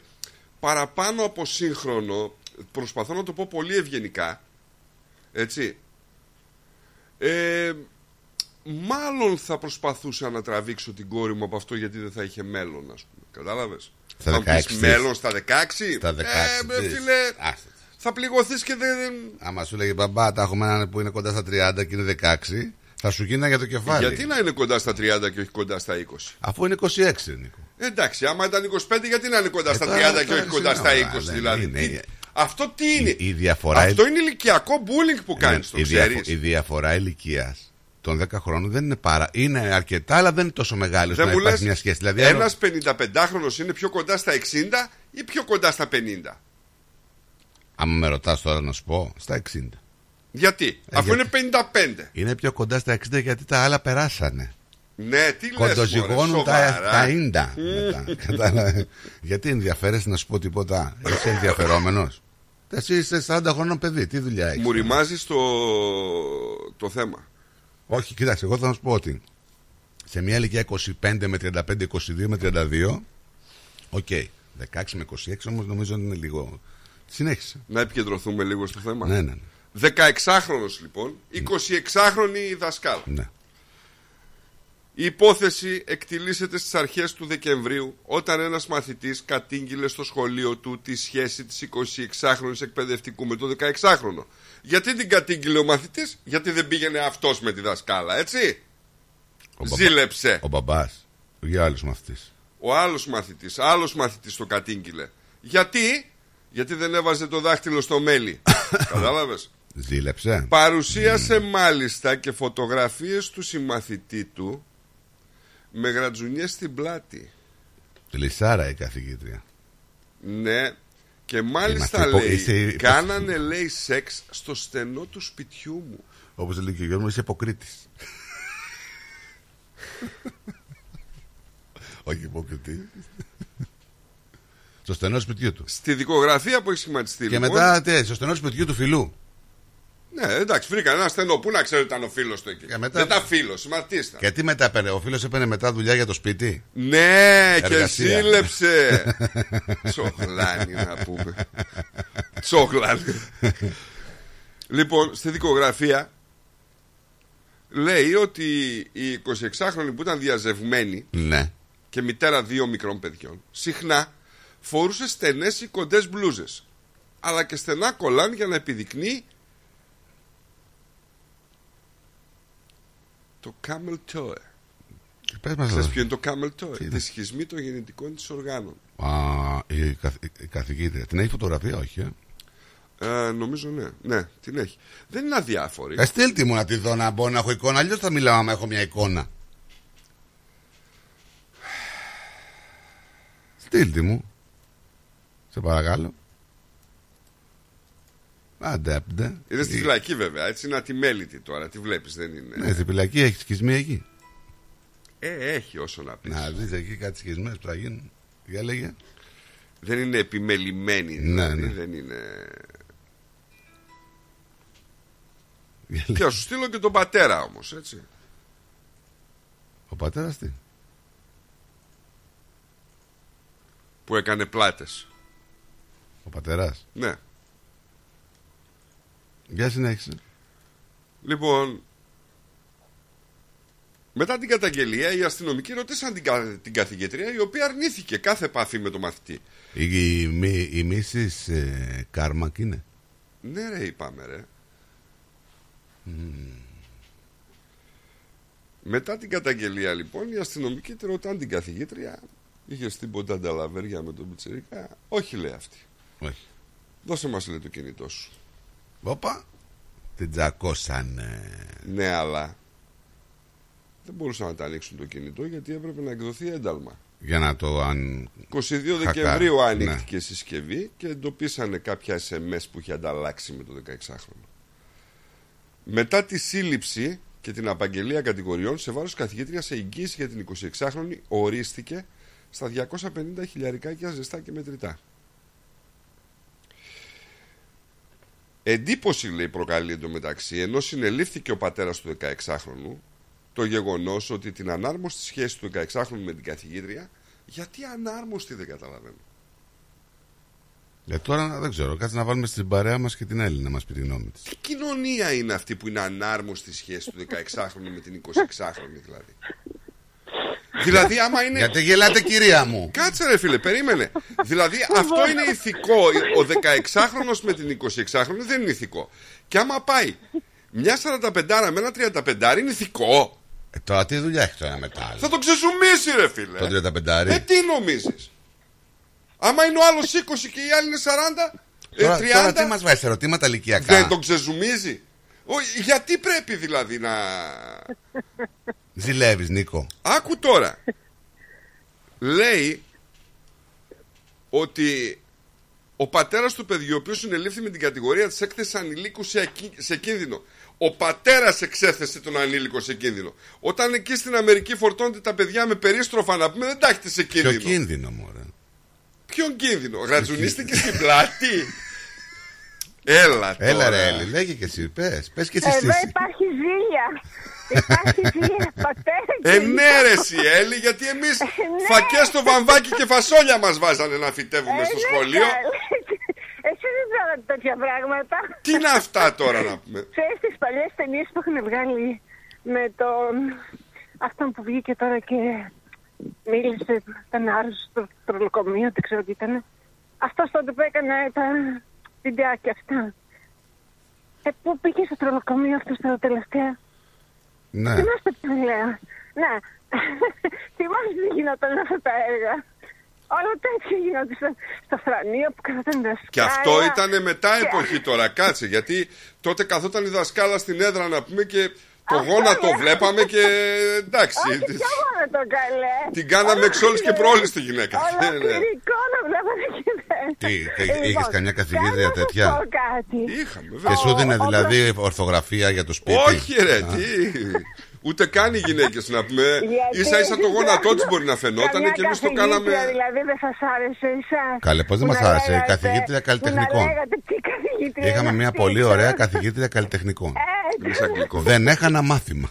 παραπάνω από σύγχρονο, προσπαθώ να το πω πολύ ευγενικά, έτσι, ε, μάλλον θα προσπαθούσα να τραβήξω την κόρη μου από αυτό γιατί δεν θα είχε μέλλον, ας πούμε. Κατάλαβες; Στα Θα μου πεις 16 μέλλον στα 16. Στα 16 Ε, τι. φίλε, Άστε. Θα πληγωθείς και δεν... Άμα σου λέγε μπαμπά, τα έχουμε έναν που είναι κοντά στα 30 και είναι 16, θα σου γίνει για το κεφάλι. Γιατί να είναι κοντά στα 30 και όχι κοντά στα 20. Αφού είναι 26, Νίκο. Εντάξει, άμα ήταν 25, γιατί να είναι κοντά Ε, στα τώρα, 30 και τώρα, όχι κοντά στα συγγνώμη, 20 δεν δηλαδή; είναι, Τι- είναι. Αυτό τι είναι; Η, η διαφορά, Αυτό είναι ηλικιακό bullying που κάνεις, το η, διαφο- ξέρεις; η διαφορά ηλικίας των 10 χρόνων δεν είναι πάρα. Είναι αρκετά, αλλά δεν είναι τόσο μεγάλη ώστε Δεν να μου υπάρχει λες, μια σχέση. Δηλαδή, άλλο- ένας 55χρονο είναι πιο κοντά στα 60 ή πιο κοντά στα 50. Άμα με ρωτάς τώρα να σου πω, στα 60. Γιατί, αφού γιατί- είναι 55. Είναι πιο κοντά στα 60 γιατί τα άλλα περάσανε. Ναι, τι λες Κοντοζυγώνουν μωρέ, τα, σοβαρά. τα 90 Μμμ. μετά. *laughs* Κατάλαβε. γιατί ενδιαφέρεσαι να σου πω τίποτα; Είσαι ενδιαφερόμενος; Εσύ είσαι 40 χρόνων παιδί. Τι δουλειά έχεις; Μου ρημάζεις το, το θέμα. Όχι, κοίταξε, εγώ θα σου πω ότι σε μια ηλικία 25 με 35, 22 με 32, οκ. 16 με 26 όμως νομίζω ότι είναι λίγο. Συνέχισε. Να επικεντρωθούμε λίγο στο θέμα. Ναι, ναι. ναι. 16χρονος λοιπόν, 26χρονη δασκάλα. ναι. Η υπόθεση εκτυλίσσεται στις αρχές του Δεκεμβρίου όταν ένας μαθητής κατήγγειλε στο σχολείο του τη σχέση της 26χρονης εκπαιδευτικού με το 16χρονο. Γιατί την κατήγγειλε ο μαθητής, γιατί δεν πήγαινε αυτός με τη δασκάλα, έτσι; Ο μπαμπά- Ζήλεψε. Ο μπαμπάς. Για άλλου μαθητής. Ο άλλος μαθητής, άλλος μαθητής το κατήγγειλε. Γιατί, γιατί δεν έβαζε το δάχτυλο στο μέλι. *laughs* Κατάλαβες; Ζήλεψε. Παρουσίασε μάλιστα και φωτογραφίες του συμμαθητή του με γρατζουνιές στην πλάτη. Λυσάρα η καθηγήτρια. Ναι. Και μάλιστα Είμαστε υπο- λέει, είστε- κάνανε λέει σεξ στο στενό του σπιτιού μου. Όπως λέει και ο Γιώργος, είσαι υποκρίτης. *laughs* Όχι υποκριτή. Στο στενό σπιτιού του. Στη δικογραφία που έχει σχηματιστεί Και λοιπόν, μετά, τι, στο στενό σπιτιού του φιλού. Ναι, εντάξει, βρήκα ένα στενό. Πού να ξέρω ότι ήταν ο φίλος του εκεί. μετά- Δεν ήταν φίλος, μα τι ήταν. Και τι μετά έπαιρνε, ο φίλος έπαιρνε μετά δουλειά για το σπίτι; Ναι, και Εργασία. σύλλεψε. *laughs* Τσοχλάνη να πούμε. Τσοχλάνη. λοιπόν, στη δικογραφία λέει ότι η 26χρονη που ήταν διαζευμένη Ναι. και μητέρα δύο μικρών παιδιών συχνά φορούσε στενές ή κοντές μπλούζες αλλά και στενά κολάν για να επιδεικνύει το camel toe. Πες μας Ξέρεις εδώ. ποιο είναι το camel toe, Τι είναι; τη σχισμή των γεννητικών της οργάνων. Α, η, καθ, η καθηγήτρια. Την έχει φωτογραφία, όχι. Ε; Ε, νομίζω ναι. Ναι, την έχει. Δεν είναι αδιάφορη. Ε, στείλτε μου να τη δω να μπω να έχω εικόνα. Αλλιώς θα μιλάω άμα έχω μια εικόνα. Στείλτε μου. Σε παρακαλώ. Άντε, άντε. Είναι στη φυλακή βέβαια, έτσι είναι ατιμέλητη τώρα. Τη βλέπεις, δεν είναι; Ναι, στη φυλακή έχει σκισμή εκεί. Ε, έχει όσο να πεις. Να δεις εκεί κάτι σκισμές που θα γίνουν. Για λέγε. Δεν είναι επιμελημένη. Ναι, δηλαδή, ναι. Δεν είναι. Για Και λέγε. θα σου στείλω και τον πατέρα όμως, έτσι. Ο πατέρας τι; Που έκανε πλάτες. Ο πατέρας. Ναι. Για συνέχισε. Λοιπόν, μετά την καταγγελία, οι αστυνομικοί ρωτήσαν την, κα- την καθηγήτρια, η οποία αρνήθηκε κάθε επαφή με τον μαθητή. Η, η, μη- η Μίσης ε, Κάρμακ είναι; Ναι, ρε, είπαμε, ρε. Μετά την καταγγελία, λοιπόν, οι αστυνομικοί τη ρωτάνε την καθηγήτρια, είχε τίποτα ανταλαβέρια με τον Πιτσερίκα. Όχι, λέει αυτή. Όχι. Δώσε μας, λέει, το κινητό σου. Όπα. Την τζακώσανε. Ναι, αλλά δεν μπορούσαν να τα ανοίξουν το κινητό γιατί έπρεπε να εκδοθεί ένταλμα. Για να το αν... 22 χακάρει. Δεκεμβρίου Ναι. ανοίχτηκε η συσκευή και εντοπίσανε κάποια SMS που είχε ανταλλάξει με το 16χρονο. Μετά τη σύλληψη και την απαγγελία κατηγοριών σε βάρος καθηγήτριας σε εγγύηση για την 26χρονη ορίστηκε στα 250 χιλιαρικάκια ζεστά και μετρητά. Εντύπωση λέει προκαλεί εντωμεταξύ ενώ συνελήφθηκε ο πατέρας του 16χρονου το γεγονός ότι την ανάρμοστη σχέση του 16χρονου με την καθηγήτρια γιατί ανάρμοστη δεν καταλαβαίνω. Ε, τώρα δεν ξέρω, κάτσε να βάλουμε στην παρέα μας και την Έλληνα να μας πει τη γνώμη της. Τι κοινωνία είναι αυτή που είναι ανάρμοστη σχέση του 16χρονου με την 26χρονη δηλαδή; Δηλαδή άμα είναι... Γιατί γελάτε, κυρία μου. Κάτσε ρε φίλε, περίμενε. δηλαδή αυτό είναι ηθικό. Ο 16χρονος με την 26χρονη δεν είναι ηθικό. Και άμα πάει μια 45 με ένα 35 είναι ηθικό. Ε, τώρα τι δουλειά έχει το ένα μετά άλλο. Θα το ξεζουμίσει ρε φίλε. Το 35. Ε, τι νομίζεις; Άμα είναι ο άλλος 20 και η άλλη είναι 40, Τώρα, ε, 30, τώρα τι μας βάζει ερωτήματα ηλικιακά. δεν τον ξεζουμίζει. Ο, γιατί πρέπει δηλαδή να... Ζηλεύεις, Νίκο. Άκου τώρα. Λέει ότι ο πατέρας του παιδιού, ο οποίος συνελήφθη με την κατηγορία της έκθεσης ανηλίκου σε, ακι- σε κίνδυνο. Ο πατέρας εξέθεσε τον ανήλικο σε κίνδυνο. Όταν εκεί στην Αμερική φορτώνται τα παιδιά με περίστροφα να πούμε, δεν τα έχετε σε Ποιο κίνδυνο. κίνδυνο, μωρέ; Ποιον κίνδυνο, γρατζουνίστηκε στην πλάτη; *laughs* Έλα τώρα. Έλα, ρε, Έλλη, λέγε και εσύ. Πες πες και εσύ. Εδώ στήση. υπάρχει ζήλια. Υπάρχει ζήλια, πατέρα. και Ε, ναι, ρε, εσύ, Έλλη, γιατί εμείς ναι. φακές στο βαμβάκι και φασόλια μας βάζανε να φυτεύουμε Ε, στο ναι, σχολείο. καλέ. Εσύ δεν ξέρατε τέτοια πράγματα. Τι είναι αυτά τώρα να πούμε; Ξέρεις τις παλιές ταινίες που έχουν βγάλει με τον... Αυτόν που βγήκε τώρα και μίλησε, ήταν άρρωστος στο τρολοκομείο, δεν ξέρω τι ήταν. Αυτός τότε που έκανε τα βιντεάκια αυτά. Ε, πού πήγε στο τρολοκομείο αυτός τώρα τελευταία; Ναι. Θυμάστε τι λέω. Ναι. *laughs* Θυμάστε τι γινόταν αυτά τα έργα. Όλα τέτοια γινόταν στο φρανείο που καθόταν δασκάλα. Και αυτό ήταν μετά Και- εποχή τώρα, κάτσε. Γιατί τότε καθόταν η δασκάλα στην έδρα να πούμε και το γόνατο βλέπαμε και *laughs* εντάξει. Όχι, τη- ποιο μόνο το καλέ. Την κάναμε εξόλης και πρόλης τη γυναίκα. Ναι, ναι. Ολοκληρικό να βλέπανε και δεν. Τι, τε- Λοιπόν, είχες καμιά καθηγήτρια θέλω να σας τέτοια; πω κάτι. Είχαμε, Και σου δίνει Ο- ο- δηλαδή ορθογραφία για το σπίτι. Όχι, ρε, Α. τι. Ούτε καν οι γυναίκες να πούμε. Γιατί- σα ίσα το γόνατό της μπορεί να φαινόταν Καμιά και εμείς το καθηγήτρια, κάναμε. Δηλαδή δεν σας άρεσε εσάς. Καλέ, πώς δεν Που μας να άρεσε, λέγατε- καθηγήτρια καλλιτεχνικών. που να λέγατε τι καθηγήτρια Είχαμε είναι μια αυτή, πολύ ξέρω. ωραία καθηγήτρια καλλιτεχνικών. Ε, Εμείς αγγλικών. Δεν έχανα μάθημα.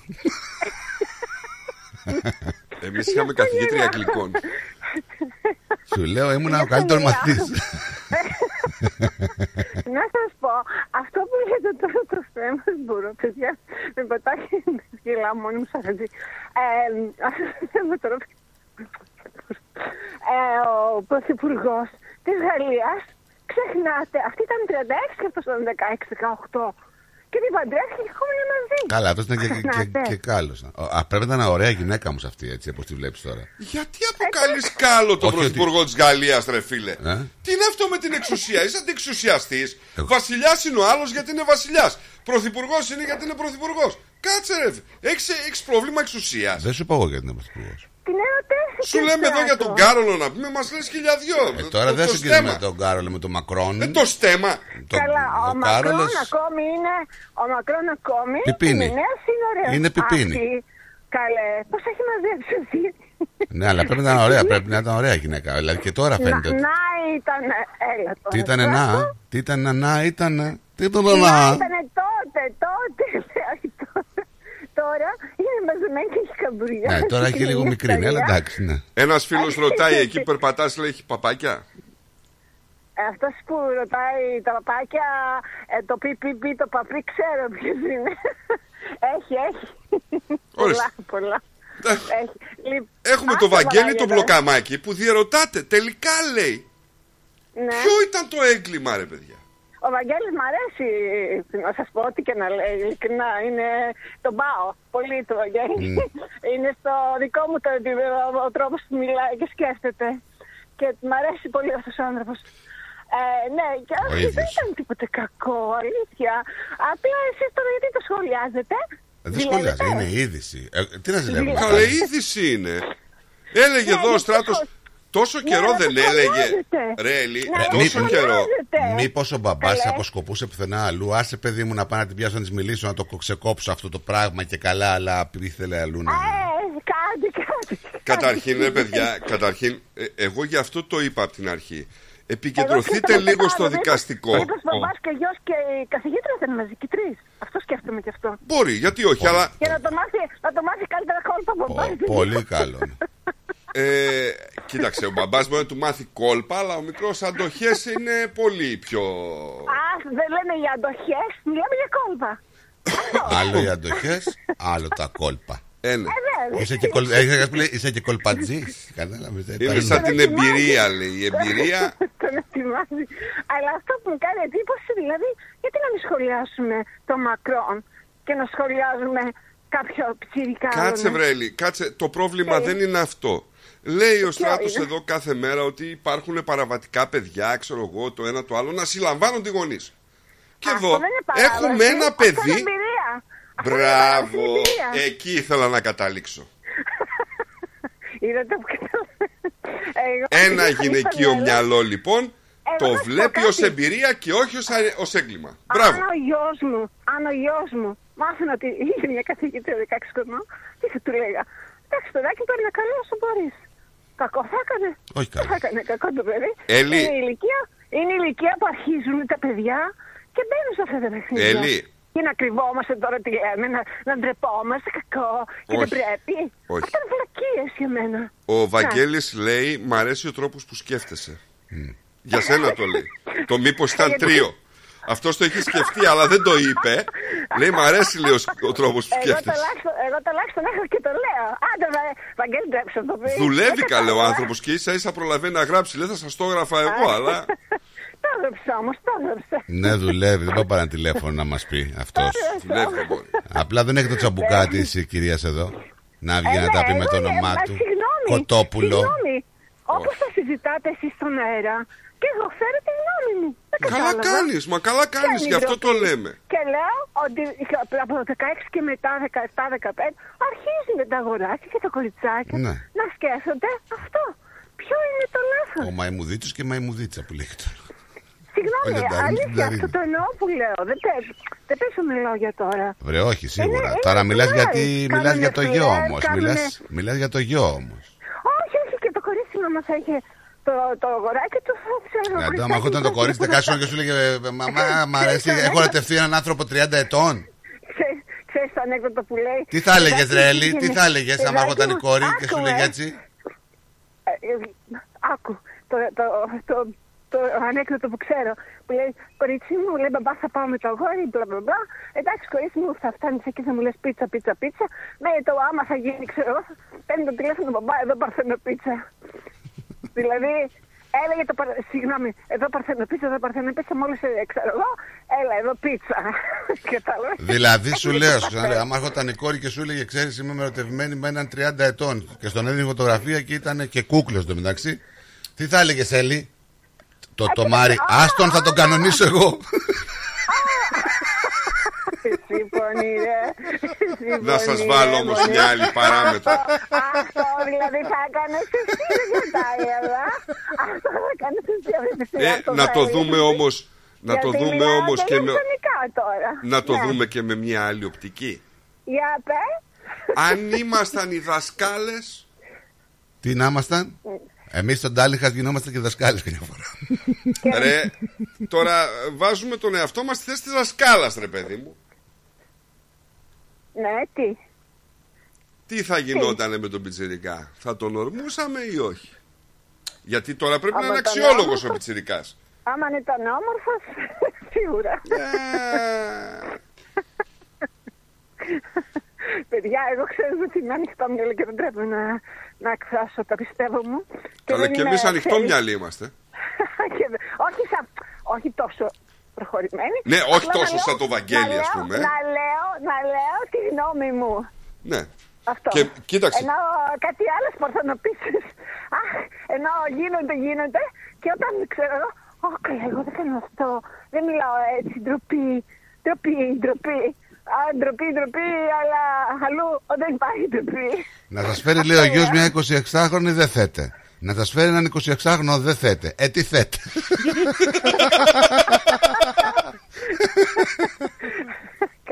Εμείς είχαμε καθηγήτρια αγγλικών. *laughs* Σου λέω ήμουν ο καλύτερος μαθητής. *laughs* Να σας πω, αυτό που λέτε τώρα το θέμα, μπορώ, παιδιά, με πατάκι, γελάω μόνη μου σαν έτσι. Ε, αυτό το θέμα τώρα, ε, ο Πρωθυπουργός της Γαλλίας, ξεχνάτε, αυτή ήταν 36 και αυτός ήταν 16-18. Και την παντρεύτηκε και ακόμα είναι μαζί. Καλά, αυτός ήταν και, και, Ξεχνάτε. και κάλος. Πρέπει να είναι ωραία γυναίκα μου αυτή, έτσι όπως τη βλέπεις τώρα. Γιατί αποκαλείς κάλο τον Όχι πρωθυπουργό της Γαλλίας, ρε φίλε; Ε; Τι είναι αυτό με την εξουσία, είσαι αντιεξουσιαστής. Εγώ- Βασιλιάς είναι ο άλλος γιατί είναι βασιλιάς. Πρωθυπουργός είναι γιατί είναι πρωθυπουργός. Κάτσε ρε. Έχεις πρόβλημα εξουσίας. Δεν σου πω εγώ γιατί είναι πρωθυπουργός. Την ερωτέθηκε. Σου λέμε εδώ για τον Κάρολο να πούμε, μας λες χιλιαδιό. Ε, τώρα Το- δεν το συγκρίνουμε στέμα. τον Κάρολο με τον Μακρόν. Ε, το στέμα. Το- Καλά, ο, ο Μακρόν Κάρολος- ακόμη είναι. Ο Μακρόν ακόμη. Πιπίνι. Είναι νέο σύνορε. Είναι πιπίνι. Καλέ, πώς έχει μαζέψει αυτή. Ναι, αλλά πρέπει να είναι ωραία. Πρέπει να ήταν ωραία γυναίκα. Δηλαδή και τώρα Να, φαίνεται. ότι- να ήταν. Έλα τώρα. Τι ήταν να, τι ήταν να, ήταν. Τι ήταν Να να. ήταν τότε, τότε. όχι *laughs* τώρα. Τώρα είναι μαζεμένη και έχει καμπουριά. Ναι, τώρα έχει λίγο μικρή, ναι, αλλά εντάξει, ναι. Ένας φίλος ρωτάει εκεί που περπατάς, λέει έχει παπάκια; Αυτός που ρωτάει τα παπάκια, ε, το πι, πι, πι, το παπί, ξέρω ποιος είναι. *laughs* έχει, έχει. πολλά, πολλά. Έχει. Λοιπόν, Έχουμε άκου, το Βαγγέλη το Μαράγια, μπλοκαμάκι που διαρωτάται τελικά λέει. Ναι. Ποιο ήταν το έγκλημα, ρε παιδιά; Ο Βαγγέλης μ' αρέσει να σας πω ό,τι και να λέει, ειλικρινά, είναι τον πάω πολύ το Βαγγέλη. Mm. *laughs* είναι στο δικό μου το επίπεδο ο τρόπος που μιλάει και σκέφτεται. Και μ' αρέσει πολύ αυτός ο άνθρωπος. Ε, ναι, και Ο όχι, δεν ίδιος. ήταν τίποτε κακό, αλήθεια. Απλά εσείς τώρα γιατί το σχολιάζετε; Δεν σχολιάζει, είναι είδηση. Ε, τι να ζηλεύουμε. Καλέ είδηση είναι. Έλεγε Ναι, εδώ ο γιατί Στράτος έχω- Τόσο Ναι, καιρό να δεν το έλεγε φωνάζετε. Ρε Ελί, Να το τόσο καιρό φωνάζετε. Μήπως ο μπαμπάς Καλέ. αποσκοπούσε πουθενά αλλού. Άσε παιδί μου να πάω να την πιάσω να της μιλήσω, να το ξεκόψω αυτό το πράγμα και καλά, αλλά ήθελε αλλού να. Ε, κάντε, κάντε. Καταρχήν ρε παιδιά Καταρχήν ε, εγώ γι' αυτό το είπα από την αρχή Εγώ Επικεντρωθείτε σκέφτομαι λίγο το στο άλλο, δικαστικό Μήπως μπαμπάς και γιος και η καθηγήτρια ήταν μαζί και τρεις. Αυτό σκέφτομαι και αυτό. Μπορεί γιατί όχι αλλά Για να το μάθει, να το μάθει καλύτερα κόλπα από μπαμπάς. Πολύ καλό. Ε, Κοίταξε ο μπαμπάς μπορεί να του μάθει κόλπα Αλλά ο μικρός αντοχές είναι πολύ πιο Α, δεν λένε για αντοχές, μιλάμε για κόλπα. άλλο οι αντοχές, άλλο τα κόλπα. Ε, ναι. βέβαια. Είσαι και, κολ... έχεις πεις, είσαι και κολπατζή. Κατάλαβες. Είναι σαν την εμπειρία λέει Η εμπειρία Τον ετοιμάζει. Αλλά αυτό που μου κάνει εντύπωση, δηλαδή, γιατί να μην σχολιάσουμε το Μακρόν και να σχολιάζουμε κάποιο ψηρικά. Κάτσε βρέλη, κάτσε. Το πρόβλημα δεν είναι αυτό. Λέει ο στράτος είναι; εδώ κάθε μέρα ότι υπάρχουν παραβατικά παιδιά, ξέρω εγώ, το ένα το άλλο, να συλλαμβάνουν τη γονείς. Και Αυτό εδώ δεν είναι παράβαση. έχουμε ένα Αυτό είναι παιδί. εμπειρία. Αυτό είναι Μπράβο! παράβαση εμπειρία. Εκεί ήθελα να καταλήξω. *laughs* Είδατε που Εγώ- Ένα είχα γυναικείο στο μυαλό- μυαλό λοιπόν Εγώ το να σου πω βλέπει κάτι. ως εμπειρία και όχι ως, α- ως έγκλημα. Μπράβο. Αν ο γιος μου, αν ο γιος μου μάθαινε ότι *laughs* είχε μια καθηγήτρια 16 χρονών, τι θα του λέγα. Εντάξει, παιδάκι, παίρνει καλό όσο μπορείς. Κακό θα έκανε. Όχι Δεν θα έκανε κακό το παιδί. Έλλη. Είναι η ηλικία, είναι η ηλικία που αρχίζουν τα παιδιά και μπαίνουν σε αυτά τα παιχνίδια. Έλλη. Και να κρυβόμαστε τώρα τι λέμε, να, να ντρεπόμαστε κακό και δεν Όχι. πρέπει. Όχι. Αυτά είναι βλακίες για μένα. Ο Βαγγέλης λέει Μ' αρέσει ο τρόπος που σκέφτεσαι Για σένα το λέει *laughs* Το μήπως ήταν Γιατί- τρίο Αυτός το έχει σκεφτεί αλλά δεν το είπε Λέει μ' αρέσει λέει ο, ο τρόπος που Εγώ σκέφτεσαι τουλάχιστον, εγώ τουλάχιστον έχω και το λέω. Άντε, βα, Βαγγέλη, ντρέψε το παιδί. Δουλεύει Δεν καλέ ο κατάλαβα. άνθρωπος Και ίσα ίσα προλαβαίνει να γράψει Λέει θα σας το έγραφα εγώ αλλά *laughs* Το έγραψε όμως, το έγραψε. Ναι, δουλεύει. Δεν πάει πάρει ένα τηλέφωνο να μας πει αυτός. Δουλεύει δεν μπορεί Απλά δεν έχει το τσαμπουκάτι της κυρίας εδώ. Να βγει να Ε, τα ναι, πει με εγώ το ναι, όνομά μα, του. Συγγνώμη, Κοτόπουλο. Συγγνώμη. Όπως θα συζητάτε εσείς στον αέρα και εγώ φέρω τη γνώμη μου. Δεν Καλά κατάλαβα. κάνεις Μα καλά Ποια κάνεις είναι η Γι' αυτό το ντροπή; λέμε Και λέω ότι από το 16 και μετά, 17-15, αρχίζουν τα αγοράκια και τα κοριτσάκια Ναι. να σκέφτονται αυτό. Ποιο είναι το λάθος; Ο Μαϊμουδίτσο και Μαϊμουδίτσα που λέγεται. Συγγνώμη, Όχι, εντάξει, αλήθεια, δηλαδή. αυτό το εννοώ που λέω. Δεν, πες, δεν πέσουμε λόγια τώρα. Βρε, όχι, σίγουρα. Είναι- Τώρα είναι μιλάς φλερ. γιατί Κάνουνε μιλάς για το γιο φλερ, όμως. κάνουνε- Μιλάς, για το γιο όμως. Όχι, όχι, και το κορίτσι μα θα είχε το, το αγοράκι του, θα ξέρω. Δηλαδή, άμα έρχονταν το κορίτσι 16 και σου λέγε «Ε, Μαμά, *laughs* μ' αρέσει, έχω ερωτευτεί έναν άνθρωπο 30 ετών. Ξέρεις το ανέκδοτο που λέει. Τι θα έλεγες, «Παιδάκι, Ρε Έλλη, τι πήγαινε- θα έλεγες, άμα παιδάκι έρχονταν η μου, κόρη και σου άκου, λέγε ε. έτσι; Ε, ε, Άκου, το, το, το, το ανέκδοτο που ξέρω. Που λέει, κορίτσι μου, λέει, μπαμπά θα πάω με το αγόρι, μπλα μπλα μπλα. Εντάξει, κορίτσι μου, θα φτάνεις εκεί, θα μου λες πίτσα, πίτσα, πίτσα. Ναι, το άμα θα γίνει, ξέρω εγώ, θα παίρνει το τηλέφωνο, μπαμπά, εδώ παρθένω πίτσα. *laughs* δηλαδή, έλεγε το, παρ- συγγνώμη, εδώ παρθένω πίτσα, εδώ παρθένω πίτσα, μόλις, ε, ξέρω εγώ, έλα, εδώ πίτσα. *laughs* Κατάλαβες. Δηλαδή σου λέω, σου Αυτό. ξαναλέω, άμα έρχονταν η κόρη και σου έλεγε, ξέρεις, είμαι ερωτευμένη με έναν 30 ετών και στον έδινε φωτογραφία και ήταν και κούκλος το μεταξύ. Τι θα έλεγε, Έλλη, το τομάρι, άστον θα τον κανονίσω εγώ. Συμφωνεί, ρε. Να σας Συμφωνεί, βάλω ρε, όμως μωρέ. μια άλλη παράμετρο. Αυτό, αυτό δηλαδή θα έκανες εσύ, δεν κατάλαβα. Αυτό θα έκανες εσύ αυτή τη στιγμή, Ε, αυτό να θα το έλεγες. δούμε όμως Να το Γιατί δούμε μιλάω όμως και με, τηλεφωνικά τώρα. να το Ναι. δούμε και με μια άλλη οπτική. Για πες. Αν ήμασταν οι δασκάλες Τι να ήμασταν; Εμείς στον Τάλιχας γινόμαστε και δασκάλες καμιά φορά. *laughs* Ρε, τώρα ε, βάζουμε τον εαυτό μας στη θέση της δασκάλας ρε παιδί μου. Ναι, τι; Τι θα γινότανε με τον πιτσιρικά, θα τον ορμούσαμε ή όχι; Γιατί τώρα πρέπει να Άμα είναι ήταν αξιόλογος ο όμορφος. πιτσιρικάς. Άμα ήταν όμορφος, *laughs* σίγουρα. Παιδιά, εγώ ξέρω ότι είμαι ανοιχτό μυαλό και δεν πρέπει να, να εκφράσω τα πιστεύω μου. Καλά δεν και είμαι, εμείς ανοιχτό ξέρεις, μυαλί είμαστε. *laughs* και δε- όχι, σα- όχι τόσο προχωρημένη. Ναι, όχι Απλά να τόσο λέω- σαν το Βαγγέλη, να ας λέω- πούμε. Να λέω, να λέω τη γνώμη μου. Ναι. Αυτό. Και κοίταξε. Ενώ κάτι άλλο παρθενοποίησεις. *laughs* Αχ, ενώ γίνονται, γίνονται και όταν ξέρω εγώ, Ω, καλά, εγώ δεν κάνω αυτό. Δεν μιλάω έτσι, ντροπή, ντροπή, ντροπή. Α, ντροπή, ντροπή, αλλά αλλού δεν υπάρχει ντροπή. Να σας φέρει, λέει ο γιος, μια 26χρονη δεν θέτε. Να σας φέρει έναν 26χρονο δεν θέτε. Ε, τι θέτε. *laughs*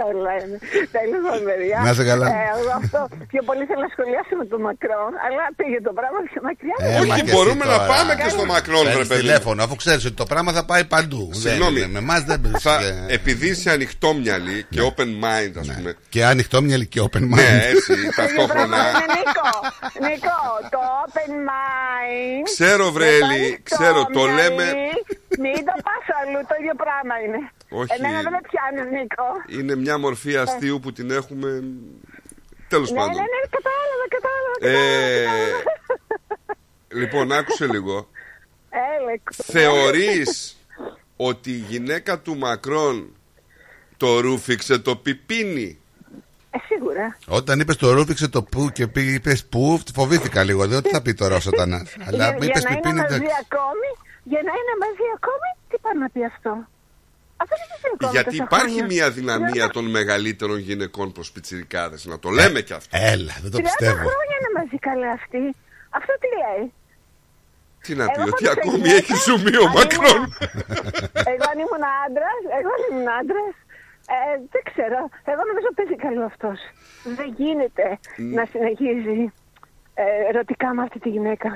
Καλά είναι. Τέλο πάντων, παιδιά. Να είσαι καλά. Ε, εγώ αυτό πιο πολύ θέλω να σχολιάσω με τον Μακρόν, αλλά πήγε το πράγμα πιο μακριά. Ε, μα και εσύ μπορούμε να τώρα. πάμε και στο Μακρόν, Παίρνεις ρε παιδί. τηλέφωνο, αφού ξέρεις ότι το πράγμα θα πάει παντού. Συγγνώμη. Δεν- Με εμάς δεν Θα, Ε, επειδή είσαι ανοιχτόμυαλη και open mind, ας πούμε. Και ανοιχτόμυαλη και open mind. Ναι, έτσι, Είναι ταυτόχρονα. Νίκο, Νίκο, το open mind. Ξέρω, βρε, με το Έλλη, ανοιχτό ξέρω, το μυαλί, λέμε. Μην το πας αλλού, το ίδιο πράγμα είναι. Όχι. Εμένα δεν με πιάνεις, Νίκο. Είναι μια μορφή αστείου που την έχουμε. Τέλος Ναι, πάντων. ναι, ναι, κατάλαβα, κατάλαβα. Ε, λοιπόν, άκουσε λίγο. Έλε, Θεωρείς ότι η γυναίκα του Μακρόν το ρούφηξε το πιπίνι. Ε, σίγουρα. Όταν είπες το ρούφηξε το που και πήγε, είπες που, φοβήθηκα λίγο. Δεν τι θα πει τώρα ο Σατανάς. Αλλά για, είπες για να είναι πιπίνι, μαζί εντάξει. ακόμη, για να είναι μαζί ακόμη, τι πάει να πει αυτό; Αυτό δεν είναι ακόμη Γιατί τόσα υπάρχει χρόνια. μια δυναμία των μεγαλύτερων γυναικών προς πιτσιρικάδες. Να το λέμε κι αυτό. Έλα, δεν το 30 πιστεύω. χρόνια είναι μαζί καλά αυτή. Αυτό τι λέει; Τι να πει, Εγώ ότι πάντως ακόμη γυναίκα, έχει ζουμί ο αν Μακρόν. Εγώ αν ήμουν άντρας, εγώ αν ήμουν άντρας, ε, δεν ξέρω. Εγώ νομίζω παίζει καλό αυτός. Δεν γίνεται να συνεχίζει ε, ερωτικά με αυτή τη γυναίκα.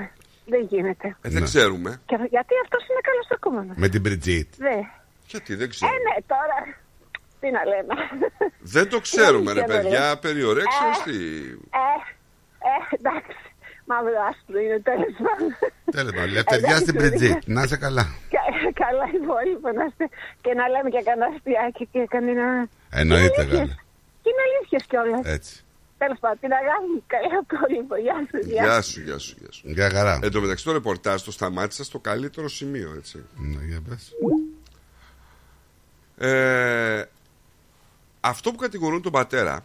Δεν γίνεται. Ε, δεν ξέρουμε. Και, γιατί αυτός είναι καλός στο κόμμα Με την Μπριτζίτ. Δε. Γιατί δεν Ε, ξέρουμε. ναι, τώρα. Τι να λέμε. Δεν το *laughs* ξέρουμε, ρε Δεν παιδιά. ξέρω. Περιορέξεως τι. Ε, ε, εντάξει. Μαύρο άσπρο είναι τέλος πάντων. Τέλος πάντων, λευτεριά στην Εντάξει, Μπριτζίτ. Να είσαι καλά. Κα- Καλά υπόλοιπο να είστε και να λέμε και κανένα αστιάκι και κανένα. Εννοείται, Είναι αλήθειες. καλά. Και είναι αλήθεια κιόλας. Έτσι. Τέλος πάντων, την αγάπη μου. Καλό υπόλοιπο. Γεια σου. Γεια σου, γεια σου, γεια σου. Γεια χαρά. Εν τω μεταξύ το ρεπορτάζ το σταμάτησα στο καλύτερο σημείο, έτσι. Ναι, για πες. Ε, αυτό που κατηγορούν τον πατέρα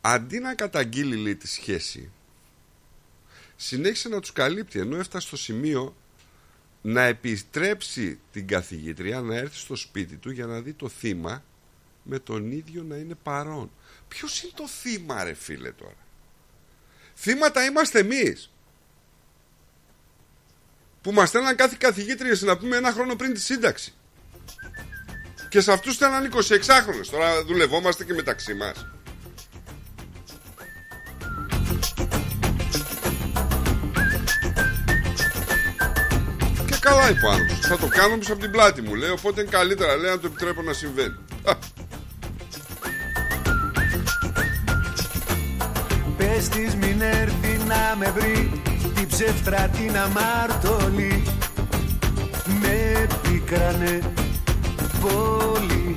αντί να καταγγείλει λέει, τη σχέση συνέχισε να τους καλύπτει ενώ έφτασε στο σημείο να επιστρέψει την καθηγήτρια να έρθει στο σπίτι του για να δει το θύμα με τον ίδιο να είναι παρόν. Ποιος είναι το θύμα ρε φίλε τώρα; Θύματα είμαστε εμείς. Που μας στέλναν κάθε καθηγήτριες να πούμε ένα χρόνο πριν τη σύνταξη. Και σε αυτούς στέλναν 26χρονες τώρα δουλευόμαστε και μεταξύ μας. Και καλά είπε ο άνθρωπος. Θα το κάνω πίσω από την πλάτη μου λέει. Οπότε είναι καλύτερα λέει να το επιτρέπω να συμβαίνει Πες της μην έρθει να με βρει Την ψεύτρα την αμάρτωλη Με πίκρανε πολύ.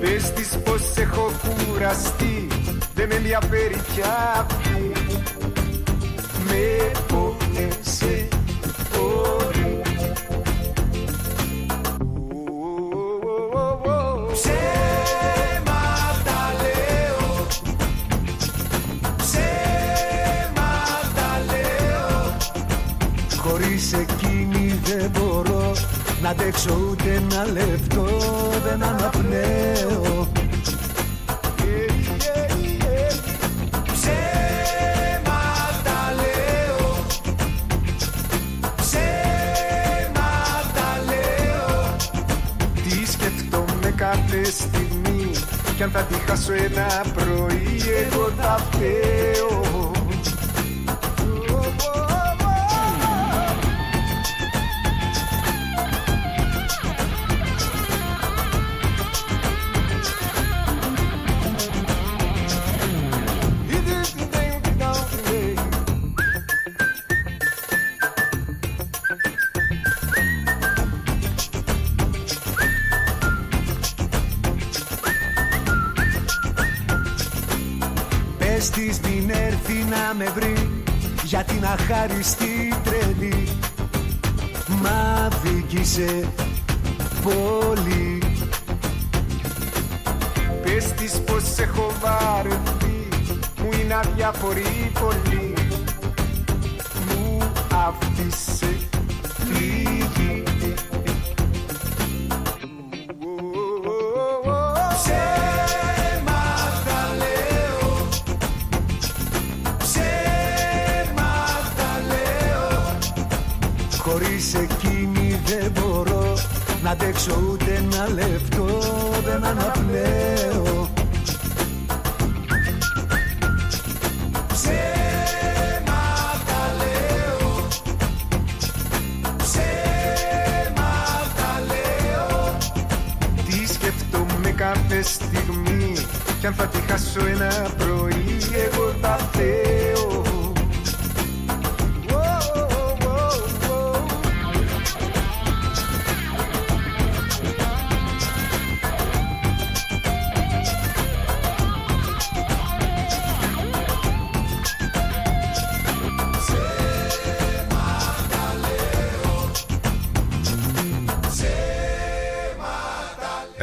Πες της πως έχω κουραστεί Δεν με ενδιαφέρει πια αυτή Με πόνεσε Να αντέξω ούτε ένα λεπτό Δεν αναπνέω. Ψέματα λέω. Ψέματα λέω. Τι σκεφτόμαι κάθε στιγμή Κι αν θα τη χάσω ένα πρωί Εγώ θα φταίω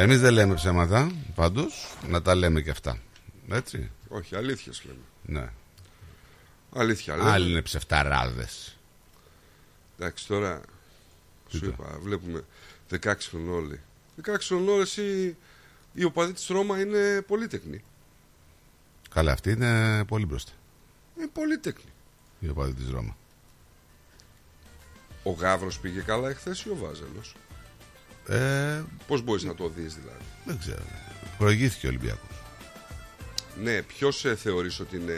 Εμείς δεν λέμε ψέματα, πάντως, να τα λέμε και αυτά. Έτσι. Όχι, αλήθειες λέμε. Ναι. Αλήθεια λέμε. Άλλοι είναι ψευταράδες. Εντάξει, τώρα Τι σου το; είπα, βλέπουμε 16 χρονών όλοι. 16 χρονών όλοι, εσύ, οι οπαδοί της Ρώμα είναι πολύτεκνοι. Καλά, αυτή είναι πολύ μπροστά. Είναι πολύτεκνοι. Η οπαδή της Ρώμα. Ο Γάβρος πήγε καλά εχθές ή ο Βάζελος; Ε, Πώς μπορείς να το δεις δηλαδή. δεν ξέρω. Προηγήθηκε ο Ολυμπιακός. Ναι, ποιος ε, θεωρείς ότι είναι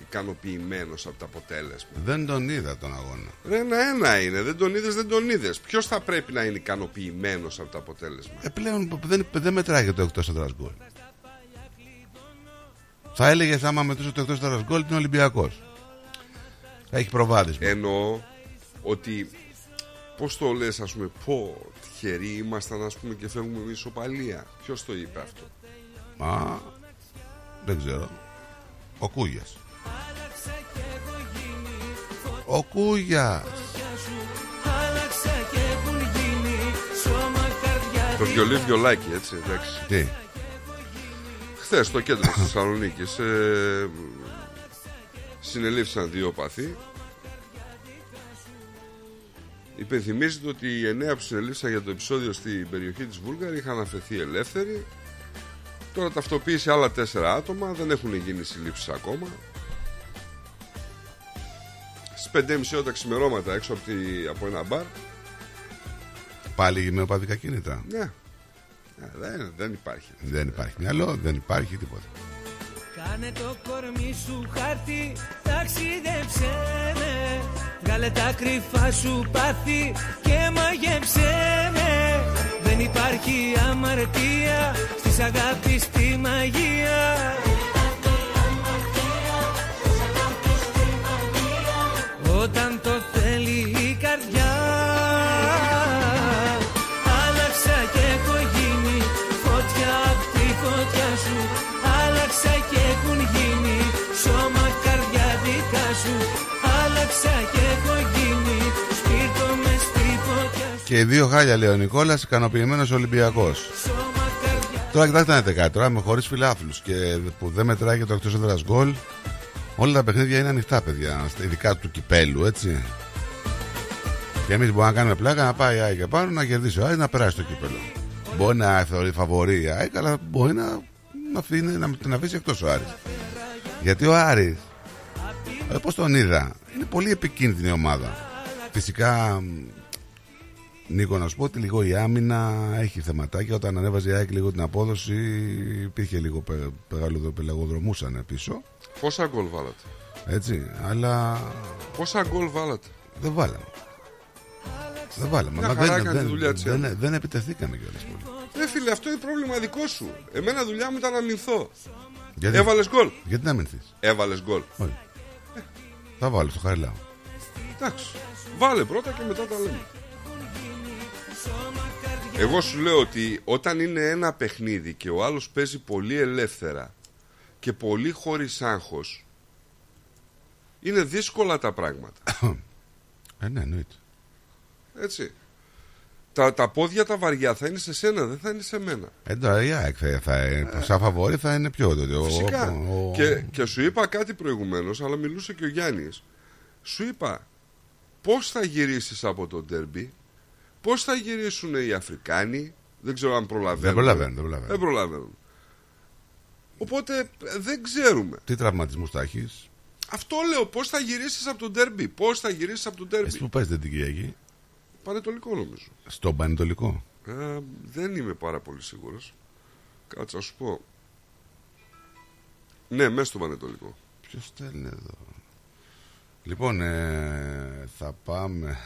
ικανοποιημένος από το αποτέλεσμα; Δεν τον είδα τον αγώνα. Ρε, ένα-ένα είναι. Δεν τον είδες, δεν τον είδες. Ποιος θα πρέπει να είναι ικανοποιημένος από το αποτέλεσμα; Ε, πλέον δεν, δεν μετράει το εκτός έδρας γκολ. Θα έλεγε άμα μετρούσε το εκτός έδρας γκολ είναι Ολυμπιακός. Έχει προβάδισμα. Εννοώ ότι πώς το λες ας πούμε πω τυχεροί ήμασταν ας πούμε και φεύγουμε με ισοπαλία. Ποιος το είπε αυτό; Μα δεν ξέρω. Ο Κούγιας. Ο Κούγιας. Άλλαξα και έχουν γίνει σώμα καρδιά Το βιολί βιολάκι έτσι εντάξει. Τι; Χθες στο κέντρο της Θεσσαλονίκης ε, συνελήφθησαν δύο παθή. Υπενθυμίζεται ότι οι εννέα που συνελήφθησαν για το επεισόδιο στην περιοχή της Βούλγαρη είχαν αφαιθεί ελεύθεροι. Τώρα ταυτοποίησε άλλα τέσσερα άτομα, δεν έχουν γίνει συλλήψεις ακόμα. Στις 5.30 ώρα τα ξημερώματα έξω από, τη- από ένα μπαρ. Πάλι με οπαδικά κίνητρα. Ναι, Ε, δεν, δεν υπάρχει. Δεν υπάρχει μυαλό, δεν υπάρχει τίποτα. Κάνε το κορμί σου χάρτη, ταξίδεψέ με. Βγάλε τα κρυφά σου πάθη και μαγέψέ με. Δεν υπάρχει αμαρτία στις αγάπης τη μαγεία. Όταν το θέλει η καρδιά οι δύο χάλια λέει ο Νικόλας, ικανοποιημένος Ολυμπιακός. Τώρα κοιτάξτε να δείτε κάτι. Τώρα με χωρίς φιλάθλους και που δεν μετράει και το εκτός έδρας γκολ. Όλα τα παιχνίδια είναι ανοιχτά, παιδιά. Ειδικά του κυπέλου, έτσι. Και εμείς μπορούμε να κάνουμε πλάκα να πάει η ΑΕΚ πάνω να κερδίσει ο ΑΕΚ να περάσει το κύπελο. Μπορεί να θεωρεί φαβορή η ΑΕΚ, αλλά μπορεί να, να, αφήνει, να την αφήσει εκτός ο Άρης. Γιατί ο Άρης, ε, πώς τον είδα, είναι πολύ επικίνδυνη ομάδα. Φυσικά μ, Νίκο, να σου πω ότι λίγο η άμυνα έχει θεματάκια. Όταν ανέβαζε η ΑΕΚ λίγο την απόδοση, υπήρχε λίγο πε- μεγάλο πελαγοδρομούσαν πίσω. Πόσα γκολ βάλατε; Έτσι, αλλά Πόσα γκολ βάλατε; δεν βάλαμε. Δεν βάλαμε. Μια Μα χαρά δεν, έκανε τη δεν, δουλειά της, δεν, ε. δεν επιτεθήκαμε κιόλας πολύ. Ρε φίλε, αυτό είναι πρόβλημα δικό σου. Εμένα δουλειά μου ήταν να μηνθώ. Γιατί, Έβαλες γκολ; Γιατί να μηνθεί. Έβαλες γκολ. Όχι. Θα βάλω στο χαριλάω. Εντάξει. Βάλε πρώτα και μετά τα λέμε. Εγώ σου λέω ότι όταν είναι ένα παιχνίδι και ο άλλος παίζει πολύ ελεύθερα και πολύ χωρίς άγχος είναι δύσκολα τα πράγματα. *coughs* Ε, ναι, εννοείται. Έτσι. Τα, τα πόδια τα βαριά θα είναι σε σένα, δεν θα είναι σε μένα. Ε, τώρα η ΑΕΚ θα, θα, σαν φαβόρη θα είναι πιο τότε. Ο- Φυσικά. ο- ο- Και, και σου είπα κάτι προηγουμένως, αλλά μιλούσε και ο Γιάννης. Σου είπα πώς θα γυρίσεις από το ντέρμπι, πώς θα γυρίσουν οι Αφρικάνοι, δεν ξέρω αν προλαβαίνουν. Δεν προλαβαίνουν, δεν προλαβαίνουν. Δεν προλαβαίνουν. Οπότε ε, δεν ξέρουμε. Τι τραυματισμούς θα έχεις; Αυτό λέω, πώς θα γυρίσεις από το ντέρμπι, πώς θα γυρίσεις από το ντέρμπι. Εσύ που παίζετε την Κυριακή. Πανετολικό νομίζω. Στον Πανετολικό. Ε, δεν είμαι πάρα πολύ σίγουρος. Κάτσε να σου πω. Ναι, μέσα στο Πανετολικό. Ποιος στέλνει εδώ; Λοιπόν, ε, θα πάμε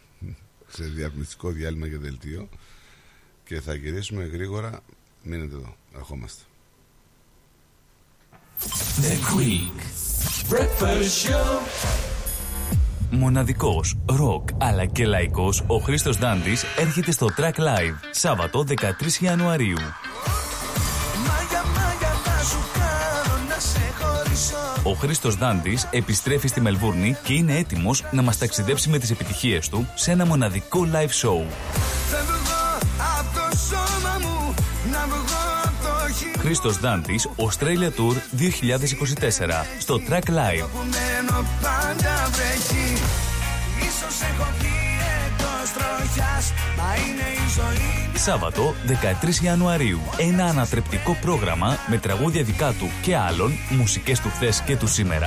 *laughs* σε διαφημιστικό διάλειμμα και δελτίο και θα γυρίσουμε γρήγορα. Μείνετε εδώ. Ερχόμαστε. The Greek Breakfast Show. Μοναδικός, ροκ αλλά και λαϊκός, ο Χρήστος Δάντης έρχεται στο Track Live, Σάββατο 13 Ιανουαρίου. Ο Χρήστος Δάντης επιστρέφει στη Μελβούρνη και είναι έτοιμος να μας ταξιδέψει με τις επιτυχίες του σε ένα μοναδικό live show. Χρήστος Δάντης, Australia Tour 2024, στο Track Live. Σάββατο 13 Ιανουαρίου. Ένα ανατρεπτικό πρόγραμμα με τραγούδια δικά του και άλλων, μουσικές του χθες και του σήμερα.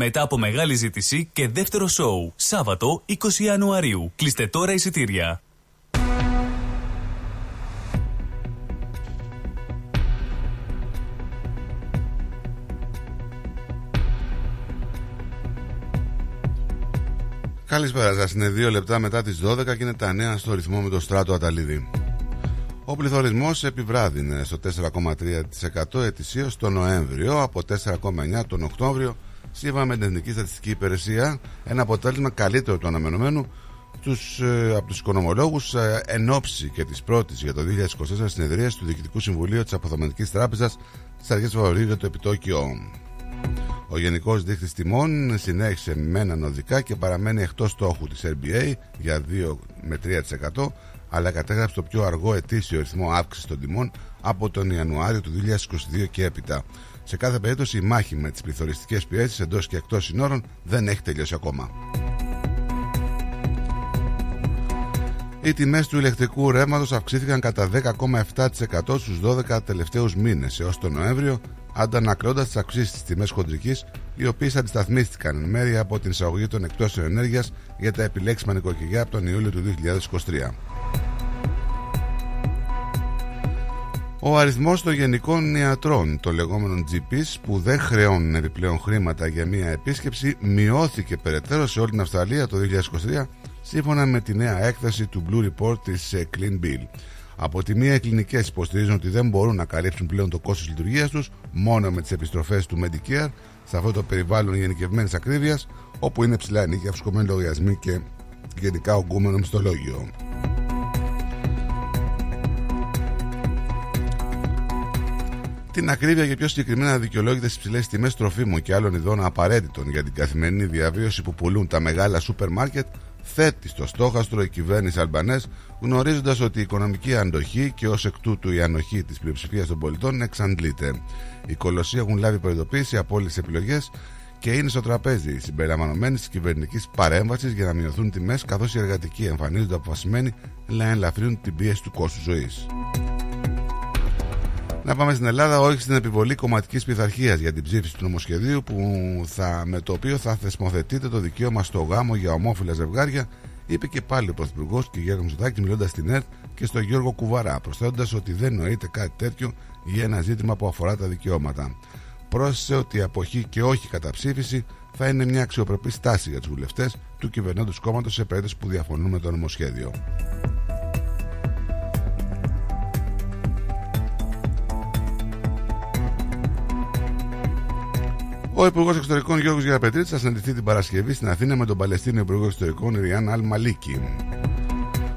Μετά από μεγάλη ζήτηση και δεύτερο σοου. Σάββατο 20 Ιανουαρίου. Κλείστε τώρα εισιτήρια. Καλησπέρα σας. Είναι δύο λεπτά μετά τις 12 και είναι τα νέα στο ρυθμό με το στράτο Αταλίδη. Ο πληθωρισμός επιβράδυνε στο 4,3% ετησίως τον Νοέμβριο από 4,9% τον Οκτώβριο, σύμφωνα με την Εθνική Στατιστική Υπηρεσία, ένα αποτέλεσμα καλύτερο του αναμενωμένου τους, ε, από τους οικονομολόγους ε, εν ώψη και της πρώτης για το 2024 συνεδρία του Διοικητικού Συμβουλίου της Αποθεματικής Τράπεζας στις αρχές Φεβρουαρίου για το επιτόκιο. Ο Γενικός Δείκτης Τιμών συνέχισε με έναν οδικά και παραμένει εκτός στόχου της RBA για 2 με 3%, αλλά κατέγραψε το πιο αργό ετήσιο ρυθμό αύξησης των τιμών από τον Ιανουάριο του 2022 και έπειτα. Σε κάθε περίπτωση, η μάχη με τις πληθωριστικές πιέσεις εντός και εκτός συνόρων δεν έχει τελειώσει ακόμα. Οι τιμές του ηλεκτρικού ρεύματος αυξήθηκαν κατά 10,7% στους 12 τελευταίους μήνες έως τον Νοέμβριο, αντανακλώντας τις αυξήσεις της τιμές χοντρικής, οι οποίες αντισταθμίστηκαν εν μέρει από την εισαγωγή των εκτόσεων ενέργειας για τα επιλέξιμα νοικοκυριά από τον Ιούλιο του 2023. Ο αριθμός των γενικών ιατρών, των λεγόμενων GPs, που δεν χρεώνουν επιπλέον χρήματα για μία επίσκεψη, μειώθηκε περαιτέρω σε όλη την Αυστραλία το 2023, σύμφωνα με τη νέα έκθεση του Blue Report της ε, Clean Bill. Από τη μία, οι κλινικές υποστηρίζουν ότι δεν μπορούν να καλύψουν πλέον το κόστος λειτουργίας τους μόνο με τις επιστροφές του Medicare σε αυτό το περιβάλλον γενικευμένης ακρίβειας, όπου είναι ψηλά νίκια, αυξημένοι λογαριασμοί και γενικά ογκούμενο μισθολόγιο. Την ακρίβεια και πιο συγκεκριμένα δικαιολόγητε στι ψηλέ τιμές τροφίμων και άλλων ειδών απαραίτητων για την καθημερινή διαβίωση που πουλούν τα μεγάλα σούπερ μάρκετ θέτει στο στόχαστρο η κυβέρνηση Αλμπανές, γνωρίζοντας ότι η οικονομική αντοχή και ως εκ τούτου η ανοχή της πλειοψηφίας των πολιτών εξαντλείται. Οι κολοσσοί έχουν λάβει προειδοποίηση από όλες τις επιλογές και είναι στο τραπέζι συμπεριλαμβανομένη της κυβερνητική παρέμβασης για να μειωθούν τιμές, καθώς οι εργατικοί εμφανίζονται αποφασισμένοι να ελαφρύνουν την πίεση του κόστους ζωής. Να πάμε στην Ελλάδα, όχι στην επιβολή κομματικής πειθαρχίας για την ψήφιση του νομοσχεδίου που θα, με το οποίο θα θεσμοθετείται το δικαίωμα στο γάμο για ομόφυλα ζευγάρια, είπε και πάλι ο Πρωθυπουργός και Γιώργος Μητσοτάκη μιλώντας στην ΕΡΤ και στον Γιώργο Κουβαρά, προσθέτοντας ότι δεν νοείται κάτι τέτοιο για ένα ζήτημα που αφορά τα δικαιώματα. Πρόσθεσε ότι η αποχή και όχι καταψήφιση θα είναι μια αξιοπρεπή στάση για τους βουλευτές του κυβερνώντος κόμματος σε περίπτωση που διαφωνούν με το νομοσχέδιο. Ο Υπουργός Εξωτερικών Γιώργος Γεραπετρίτης θα συναντηθεί την Παρασκευή στην Αθήνα με τον Παλαιστίνιο Υπουργό Εξωτερικών Ριάν Αλ Μαλίκη.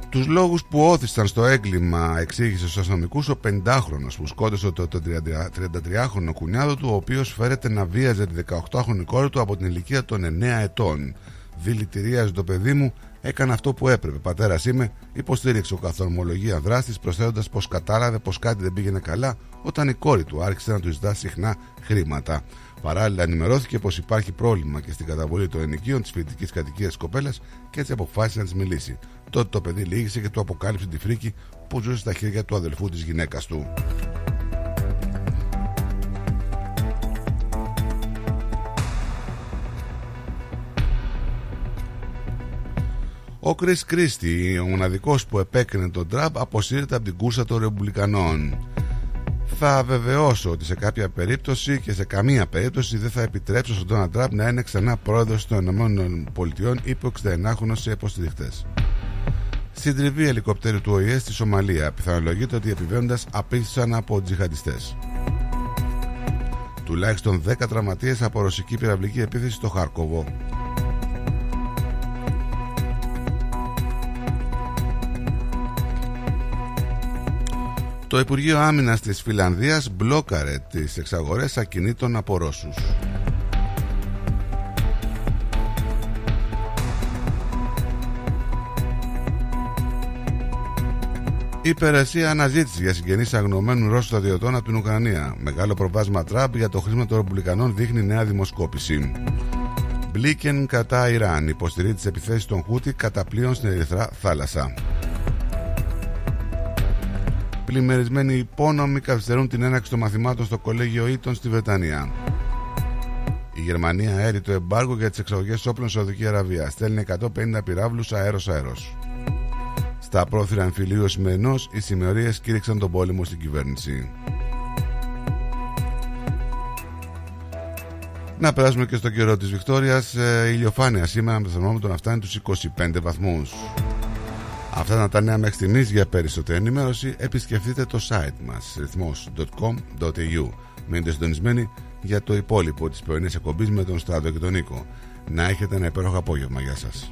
Τους λόγους που όθησαν στο έγκλημα εξήγησε στους αστυνομικούς ο 50χρονος που σκότωσε το, το 33χρονο κουνιάδο του ο οποίος φέρεται να βίαζε τη 18χρονη κόρη του από την ηλικία των 9 ετών. Δηλητηρίαζε το παιδί μου, έκανε αυτό που έπρεπε. Πατέρας είμαι, υποστήριξε ο καθορμολογία δράστης, προσθέτοντας πως κατάλαβε πως κάτι δεν πήγαινε καλά όταν η κόρη του άρχισε να του ζητά συχνά χρήματα. Παράλληλα, ενημερώθηκε πως υπάρχει πρόβλημα και στην καταβολή των ενοικίων της φοιτητικής κατοικίας της κοπέλας και έτσι αποφάσισε να της μιλήσει. Τότε το παιδί λύγησε και του αποκάλυψε τη φρίκη που ζούσε στα χέρια του αδελφού της γυναίκας του. Ο Κρι Κρίστη, ο μοναδικός που επέκρινε τον Τραμπ, αποσύρεται από την κούρσα των Ρεπουμπλικανών. Θα βεβαιώσω ότι σε κάποια περίπτωση και σε καμία περίπτωση δεν θα επιτρέψω στον Ντόναλντ Τραμπ να είναι ξανά πρόεδρος των ΗΠΑ, είπε ο 69χρονο σε υποστηριχτέ. τριβή ελικοπτέρου του ΟΗΕ στη Σομαλία πιθανολογείται ότι οι επιβαίνοντε απίστησαν από τζιχαντιστές. Τουλάχιστον 10 τραυματίες από ρωσική πυραυλική επίθεση στο Χάρκοβο. Το Υπουργείο Άμυνας της Φιλανδίας μπλόκαρε τις εξαγορές ακινήτων από Ρώσους. Υπηρεσία αναζήτησης για συγγενείς αγνωμένων Ρώσων στρατιωτών από την Ουκρανία. Μεγάλο προβάσμα Τραμπ για το χρήσμα των Ρεπουμπλικανών δείχνει νέα δημοσκόπηση. Μπλίκεν κατά Ιράν υποστηρίζει τις επιθέσεις των Χούτι κατά πλοίων στην Ερυθρά θάλασσα. Πλημμυρισμένοι υπόνομοι καθυστερούν την έναξη των μαθημάτων στο κολέγιο Ήτων στη Βρετανία. Η Γερμανία έρει το εμπάργο για τις εξαγωγές όπλων στη Σαουδική Αραβία. Στέλνει 150 πυράβλους αέρο-αέρο. Στα πρόθυρα εμφυλίου σημερινός, οι σημεωρίες κήρυξαν τον πόλεμο στην κυβέρνηση. Να περάσουμε και στο καιρό της Βικτόριας. Ε, ηλιοφάνεια σήμερα με το θερμόμετρο να φτάνει τους 25 βαθμούς. Αυτά ήταν τα νέα μέχρι στιγμής. Για περισσότερη ενημέρωση επισκεφτείτε το site μας ρυθμός.com.au Μείνετε συντονισμένοι για το υπόλοιπο της πρωινής εκπομπής με τον Στράτο και τον Νίκο. Να έχετε ένα υπέροχο απόγευμα. Γεια σας.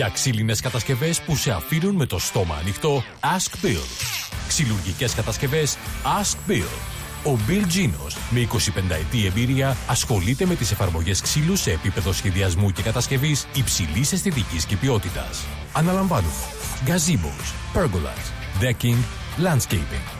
Για ξύλινες κατασκευές που σε αφήνουν με το στόμα ανοιχτό, Ask Bill. Ξυλουργικές κατασκευές, Ask Bill. Ο Bill Genos, με 25 ετή εμπειρία, ασχολείται με τις εφαρμογές ξύλου σε επίπεδο σχεδιασμού και κατασκευής υψηλής αισθητικής και ποιότητας. Αναλαμβάνουμε gazebos, pergolas, decking, landscaping,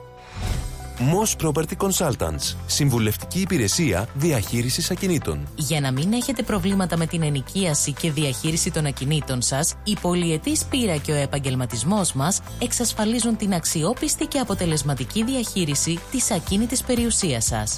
Moss Property Consultants. Συμβουλευτική υπηρεσία διαχείρισης ακινήτων. Για να μην έχετε προβλήματα με την ενοικίαση και διαχείριση των ακινήτων σας, η πολυετής πείρα και ο επαγγελματισμός μας εξασφαλίζουν την αξιόπιστη και αποτελεσματική διαχείριση της ακίνητης περιουσίας σας.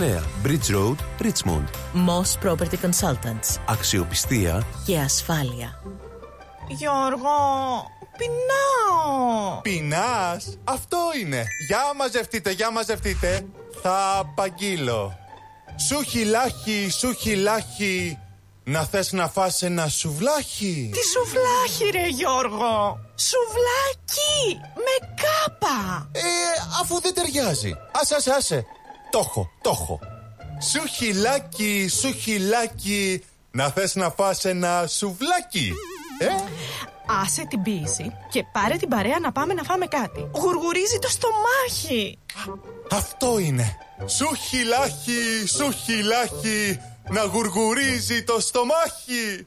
Bridge Road, Richmond. Moss Property Consultants. Αξιοπιστία Και ασφάλεια. Γιώργο, πεινάω. Πεινάς, αυτό είναι. Για μαζευτείτε, για μαζευτείτε. Θα απαγγείλω. Σου χιλάχι, σου χιλάχι. Να θες να φας ένα σουβλάχι. Τι σουβλάχι ρε Γιώργο. Σουβλάκι με κάπα. Ε, αφού δεν ταιριάζει. Άσε, άσε, άσε. Το έχω, το έχω. Σου χιλάκι, σου χιλάκι. Να θες να φας ένα σουβλάκι. Ε, Άσε την πίεση και πάρε την παρέα να πάμε να φάμε κάτι. Γουργουρίζει το στομάχι. αυτό είναι. Σου χιλάχι, σου χιλάχι. Να γουργουρίζει το στομάχι.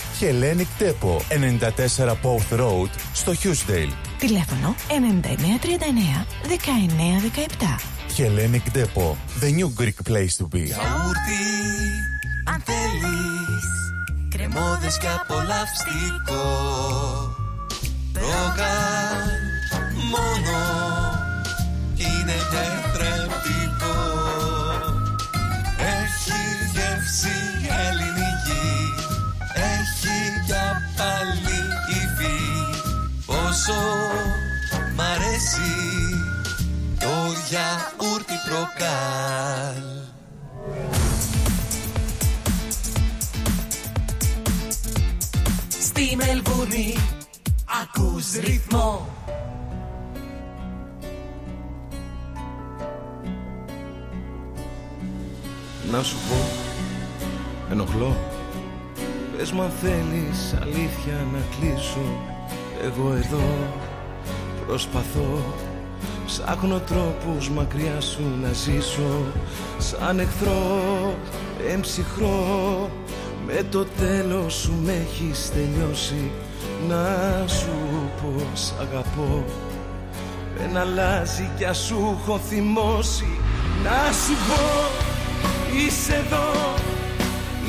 Hellenic Depot, 94 Pouth Road, στο Hughesdale. Τηλέφωνο 9939 1917. Hellenic Depot, the new Greek place to be. Γιαούρτι, αν θέλεις Κρεμόδες και απολαυστικό Ρόγαν μόνο Πόσο μ' αρέσει Το γιαούρτι προκάλ. Στη Μελβούρνη ακούς ρυθμό. Να σου πω, ενοχλώ. Πες μου αν θέλεις αλήθεια να κλείσω Εγώ εδώ προσπαθώ Ψάχνω τρόπους μακριά σου να ζήσω. Σαν εχθρό, εμψυχρό Με το τέλος σου με έχεις τελειώσει. Να σου πω σ' αγαπώ Δεν αλλάζει κι ας σου έχω θυμώσει. Να σου πω είσαι εδώ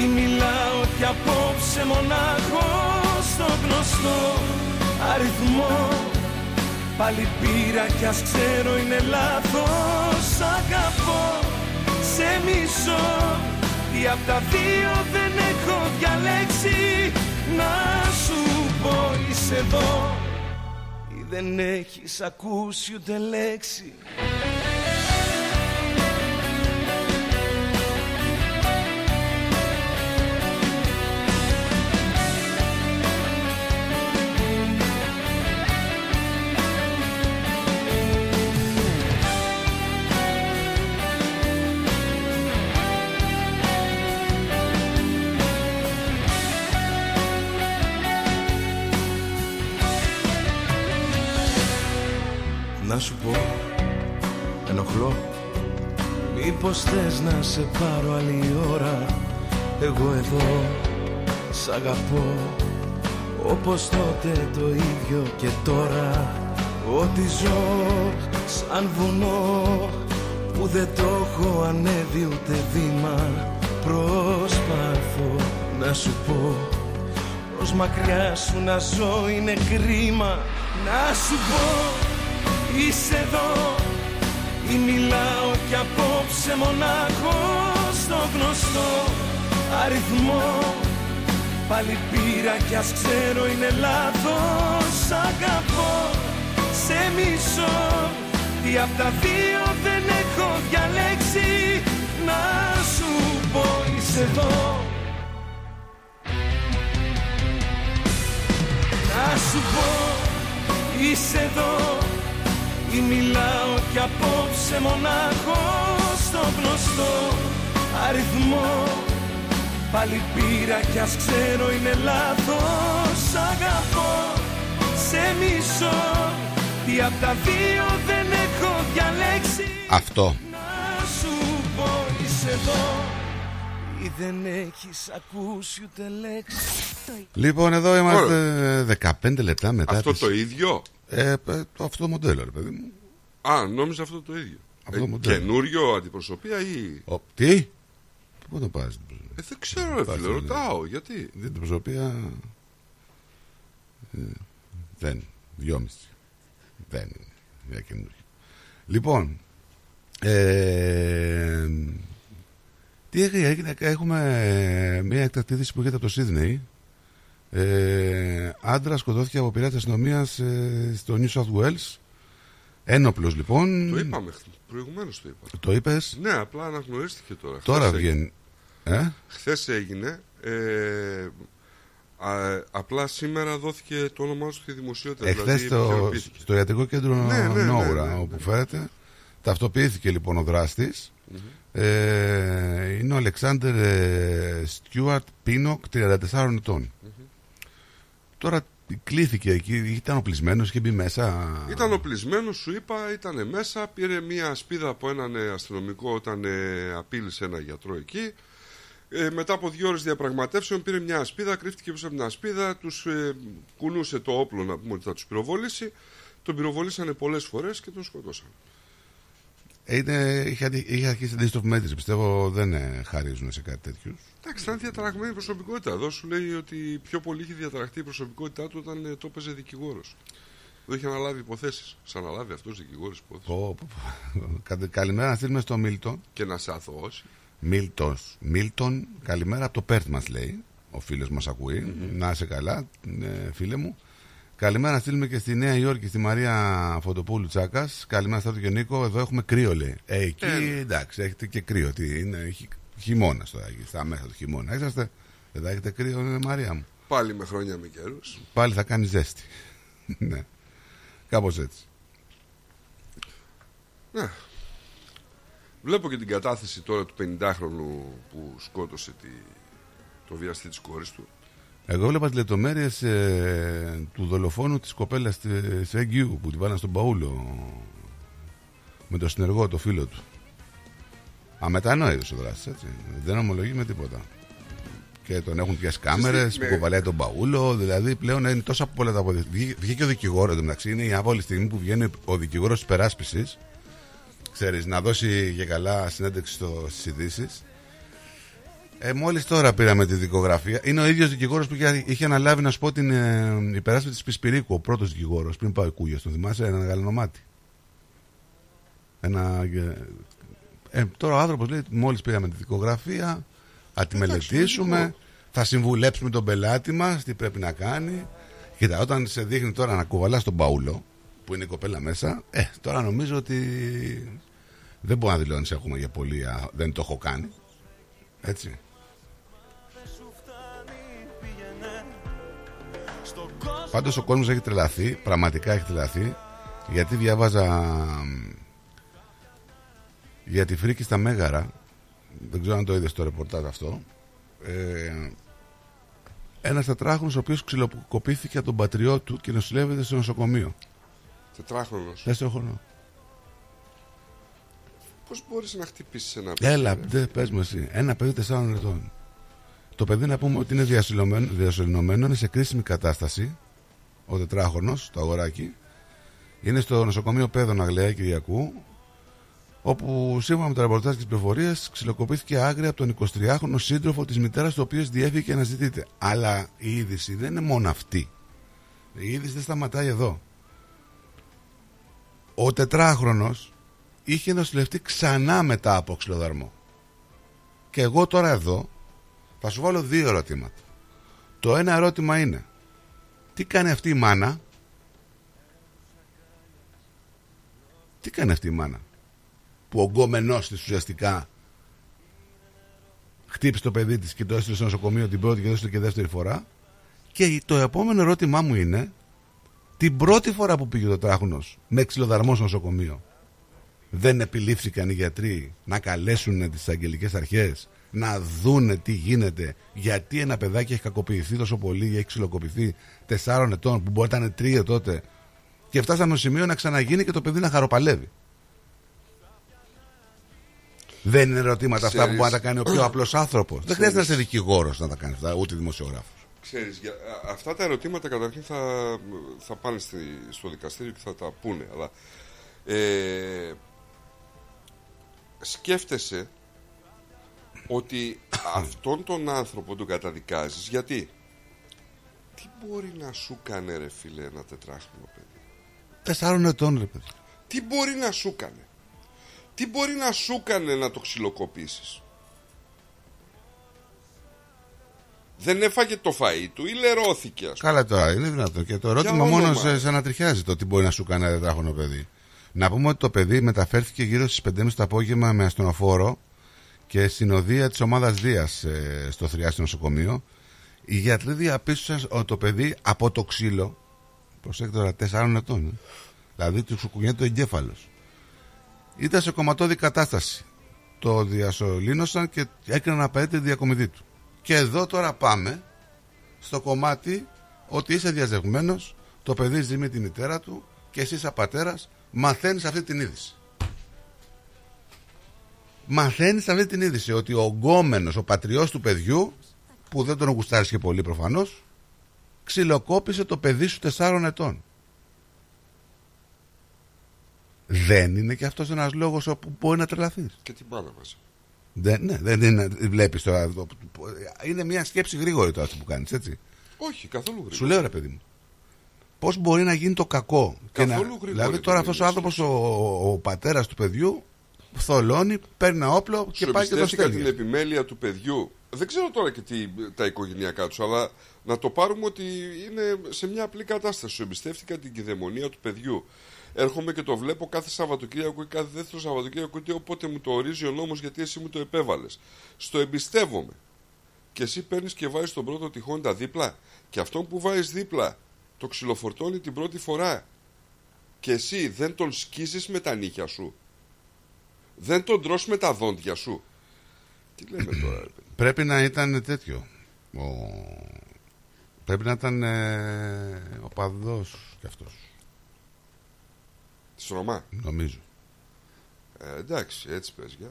Ή μιλάω κι απόψε μονάχος στο γνωστό αριθμό. Πάλι πήρα κι ας ξέρω είναι λάθος. Αγαπώ, σε μισώ Τι απ' τα δύο δεν έχω διαλέξει. Να σου πω είσαι εδώ. Ή δεν έχεις ακούσει ούτε λέξη Να σου πω, ενοχλώ. Μήπως θες να σε πάρω άλλη ώρα; Εγώ εδώ σ' αγαπώ. Όπως τότε το ίδιο και τώρα. Ό,τι ζω σαν βουνό Που δεν το έχω ανέβει ούτε βήμα. Προσπαθώ να σου πω. Πως μακριά σου να ζω είναι κρίμα. Να σου πω Είσαι εδώ ή μιλάω κι απόψε μονάχο στο γνωστό αριθμό. Πάλι πήρα κι ας ξέρω είναι λάθος. Αγαπώ, σε μισώ Τι απ' τα δύο δεν έχω διαλέξει. Να σου πω είσαι εδώ. Σου πω είσαι εδώ ή μιλάω κι απόψε μονάχο στο γνωστό αριθμό Πάλι πήρα κι ας ξέρω είναι λάθος Αγαπώ, σε μισώ Τι απ' τα δύο δεν έχω διαλέξει Αυτό. Να σου πω είσαι εδώ Ή δεν έχεις ακούσει ούτε λέξη Λοιπόν, εδώ είμαστε 15 λεπτά μετά. Αυτό τις- το ίδιο. Ε, ε, το- αυτό το μοντέλο, ρε παιδί μου. Α, νόμιζα αυτό το ίδιο. Αυτό το Ε, μοντέλο. καινούριο αντιπροσωπεία ή. Ο, τι; Πού το πας. Ε, δεν ξέρω, ρε φίλε, ρωτάω. Γιατί; Δεν την προσωπία. ε, δεν. Δυόμιση. Δεν είναι. Για καινούργια. Λοιπόν. Ε, τι έγινε, έγινε, έχουμε μια εκτακτή είδηση που γίνεται από το Σίδνεϊ. Ε, Άντρα σκοτώθηκε από πειράτη αστυνομίας ε, στο New South Wales. Ένοπλος λοιπόν. Το είπαμε προηγουμένως το είπα. Το είπες; Ναι, απλά αναγνωρίστηκε τώρα. Τώρα Χθες έγινε. βγαίνει. Ε; Χθες έγινε. Ε, α, απλά σήμερα δόθηκε το όνομά του στη δημοσιότητα. Εχθέ δηλαδή στο, επικαιροποιήθηκε. στο ιατρικό κέντρο Ναι, ναι, ναι, Νόουρα, ναι, ναι. όπου φέρεται, ταυτοποιήθηκε λοιπόν ο δράστης. Ε, είναι ο Αλεξάνδρ ε, Στιούαρτ Πίνοκ, 34 ετων Τώρα κλήθηκε εκεί, ήταν οπλισμένος, είχε μπει μέσα. Ήταν οπλισμένος, σου είπα, ήταν μέσα. Πήρε μία σπίδα από έναν ε, αστυνομικό όταν ε, απείλησε ένα γιατρό εκεί. Ε, μετά από δύο ώρες διαπραγματεύσεων πήρε μια ασπίδα, κρύφτηκε πίσω από την ασπίδα, τους ε, κουνούσε το όπλο να πούμε ότι θα τους πυροβολήσει. Τον πυροβολήσανε πολλές φορές και τον σκοτώσαν. Ε, Είναι, είχε, αντι- είχε αρχίσει αντίστοιχη μέτρηση. Πιστεύω δεν ε, χαρίζουν σε κάτι τέτοιο. Εντάξει, ήταν διαταραγμένη η προσωπικότητα. Εδώ σου λέει ότι πιο πολύ είχε διαταραχτεί η προσωπικότητά του όταν ε, το έπαιζε δικηγόρος. Δεν είχε αναλάβει υποθέσεις. Σαν αναλάβει αυτός δικηγόρος υποθέσεις. Πω, πω, πω. Κα- Καλημέρα να στείλουμε στο Μίλτον. Και να σε αθωώσει. Μίλτος. Μίλτον, καλημέρα από το Πέρθ μας λέει. Ο φίλος μας ακούει. Να είσαι καλά, ε, φίλε μου. Καλημέρα να στείλουμε και στη Νέα Υόρκη, στη Μαρία Φωτοπούλου Τσάκας. Καλημέρα Στάτο και Νίκο. Εδώ έχουμε κρύο, λέει. Ε, εκεί Ε, εντάξει, έχετε και κρύο. Τι είναι, χει, χειμώνα τώρα εκεί, στα μέσα του χειμώνα. Είσαστε, δεν θα έχετε κρύο, ε, Μαρία μου. Πάλι με χρόνια με καιρούς. Πάλι θα κάνει ζέστη. *laughs* ναι. Κάπως έτσι. Ναι. Βλέπω και την κατάθεση τώρα του 50χρονου που σκότωσε τη, το βιαστή της κόρης του. Εγώ έβλεπα τις λεπτομέρειες του δολοφόνου της κοπέλας της Αιγιού που την βάλαν στον Παούλο με το συνεργό, το φίλο του. Αμετανόητος ο δράστης, έτσι. Δεν ομολογεί με τίποτα. Και τον έχουν πιάσει κάμερε Ξέρεις τι, που με- κοβαλάει τον Παούλο. Δηλαδή πλέον είναι τόσα πολλά τα αποδεικτικά. Βγήκε ο δικηγόρος μεταξύ. Είναι η άβολη στιγμή που βγαίνει ο δικηγόρος της περάσπιση. Ξέρεις, να δώσει για καλά συνέντευξη στο, στις ειδήσεις. Ε, Μόλις τώρα πήραμε τη δικογραφία. Είναι ο ίδιος δικηγόρος που είχε, είχε αναλάβει να σου πω την ε, υπεράσπιση της Πισπυρίκου. Ο πρώτος δικηγόρος πριν πάει ο Κούγια. Τον θυμάσαι, ένα γαλανομάτι. Ένα. ε, Ε, τώρα ο άνθρωπος λέει: Μόλις πήραμε τη δικογραφία, θα τη μελετήσουμε, θα συμβουλέψουμε τον πελάτη μας τι πρέπει να κάνει. Κοίτα, όταν σε δείχνει τώρα να κουβαλάς τον Παούλο, που είναι η κοπέλα μέσα, ε, τώρα νομίζω ότι δεν μπορεί να δηλώνεις ακόμα για πολύ, α, δεν το έχω κάνει. Έτσι. Πάντως ο κόσμος έχει τρελαθεί, πραγματικά έχει τρελαθεί, γιατί διάβαζα μ, για τη φρίκη στα Μέγαρα, δεν ξέρω αν το είδες το ρεπορτάζ αυτό, ε, ένας τετράχρονος ο οποίος ξυλοκοπήθηκε από τον πατριό του και νοσηλεύεται στο νοσοκομείο. Τετράχρονος. Τέσσερο χρονών. Πώς μπορείς να χτυπήσεις ένα παιδί. Έλα, ρε; δεν πες μου εσύ. Ένα παιδί τεσσάρων ετών. Το παιδί να πούμε ότι είναι διασωλωμένο, διασωληνωμένο, είναι σε κρίσιμη κατάσταση. Ο τετράχρονο, το αγοράκι. Είναι στο νοσοκομείο Πέδων Αγλαία Κυριακού. Όπου σύμφωνα με τα ρεπορτάζ και τις πληροφορίες ξυλοκοπήθηκε άγρια από τον 23χρονο σύντροφο της μητέρας, του οποίου διέφυγε να ζητείτε. Αλλά η είδηση δεν είναι μόνο αυτή. Η είδηση δεν σταματάει εδώ. Ο τετράχρονος είχε νοσηλευτεί ξανά μετά από ξυλοδαρμό. Και εγώ τώρα εδώ θα σου βάλω δύο ερωτήματα. Το ένα ερώτημα είναι τι κάνει αυτή η μάνα; Τι κάνει αυτή η μάνα; Που ο γκόμενός της ουσιαστικά χτύπησε το παιδί της και το έστειλε στο νοσοκομείο την πρώτη και το έστειλε και δεύτερη φορά. Και το επόμενο ερώτημά μου είναι Την πρώτη φορά που πήγε το τράχονος με ξυλοδαρμό στο νοσοκομείο, δεν επιλήφθηκαν οι γιατροί να καλέσουν τις αγγελικές αρχές; Να δούνε τι γίνεται, γιατί ένα παιδάκι έχει κακοποιηθεί τόσο πολύ, έχει ξυλοκοπηθεί τεσσάρων ετών, που μπορεί να ήταν τρία τότε, και φτάσαμε στο σημείο να ξαναγίνει και το παιδί να χαροπαλεύει. Δεν είναι ερωτήματα αυτά που Ξέρεις- μπορεί να τα κάνει ο πιο απλός άνθρωπος. Δεν χρειάζεται να είσαι δικηγόρος να τα κάνεις αυτά, ούτε δημοσιογράφος. Ξέρεις, για, α- αυτά τα ερωτήματα καταρχήν θα, θα πάνε στη, στο δικαστήριο και θα τα πούνε. Αλλά ε, σκέφτεσαι ότι αυτόν τον άνθρωπο τον καταδικάζεις γιατί; Τι μπορεί να σου κάνει ρε φίλε ένα τετράχινο παιδί; Τεσσάρων ετών, ρε παιδί. τι μπορεί να σου κάνει τι μπορεί να σου κάνει να το ξυλοκοπήσεις; Δεν έφαγε το φαΐ του ή λερώθηκε ας πούμε. Καλά τώρα, είναι δυνατό. Και το ερώτημα Για μόνο όνομα. σε, σε ανατριχιάζει το τι μπορεί να σου κάνει ένα τετράχωνο παιδί. Να πούμε ότι το παιδί μεταφέρθηκε γύρω στις 5.30 το απόγευμα με ασθενοφόρο και συνοδεία της ομάδας Δίας ε, στο θριάσιο νοσοκομείο. Οι γιατροί διαπίστωσαν ότι το παιδί από το ξύλο. Προσέξτε τώρα, 4 ετών. ε, δηλαδή του κουνιέται το εγκέφαλος. Ήταν σε κομματώδη κατάσταση. Το διασωλήνωσαν και έκαναν απαραίτητη τη διακομιδή του. Και εδώ τώρα πάμε στο κομμάτι ότι είσαι διαζευμένος, το παιδί ζει με τη μητέρα του και εσύ σαν πατέρας μαθαίνεις αυτή την είδηση. Μαθαίνεις αυτή την είδηση ότι ο γκόμενος, ο πατριός του παιδιού, που δεν τον γουστάρεις και πολύ προφανώς, ξυλοκόπησε το παιδί σου τεσσάρων ετών. Δεν είναι και αυτός ένας λόγος όπου μπορεί να τρελαθείς. και την μπάλα μαζί Δεν, ναι, δεν είναι, βλέπεις τώρα. το- Είναι μια σκέψη γρήγορη τώρα αυτό που κάνεις, έτσι. όχι καθόλου γρήγορα Σου λέω ρε παιδί μου. Πώς μπορεί να γίνει το κακό. και να, Καθόλου γρήγορη δηλαδή τώρα δεν αυτός ο άνθρωπος, ο, ο πατέρας του παιδιού, θολώνει, παίρνει ένα όπλο και Σου πάει και το εμπιστεύτηκα στέλνει. την επιμέλεια του παιδιού. Δεν ξέρω τώρα και τι, τα οικογενειακά τους, αλλά να το πάρουμε ότι είναι σε μια απλή κατάσταση. Σου εμπιστεύτηκα την κυδαιμονία του παιδιού. Έρχομαι και το βλέπω κάθε Σαββατοκύριακο ή κάθε δεύτερο Σαββατοκύριακο ή όποτε μου το ορίζει ο νόμος γιατί εσύ μου το επέβαλες. Στο εμπιστεύομαι. Και εσύ παίρνεις και βάζεις τον πρώτο τυχόντα δίπλα. Και αυτόν που βάζεις δίπλα το ξυλοφορτώνει την πρώτη φορά. Και εσύ δεν τον σκίζεις με τα νύχια σου. Δεν τον τρως με τα δόντια σου. Τι λέμε τώρα, ρε παιδί. Πρέπει να ήταν τέτοιο. Ο... Πρέπει να ήταν ε, ο παδός κι αυτός. Της Ρωμά. Νομίζω. Ε, εντάξει, έτσι πες για.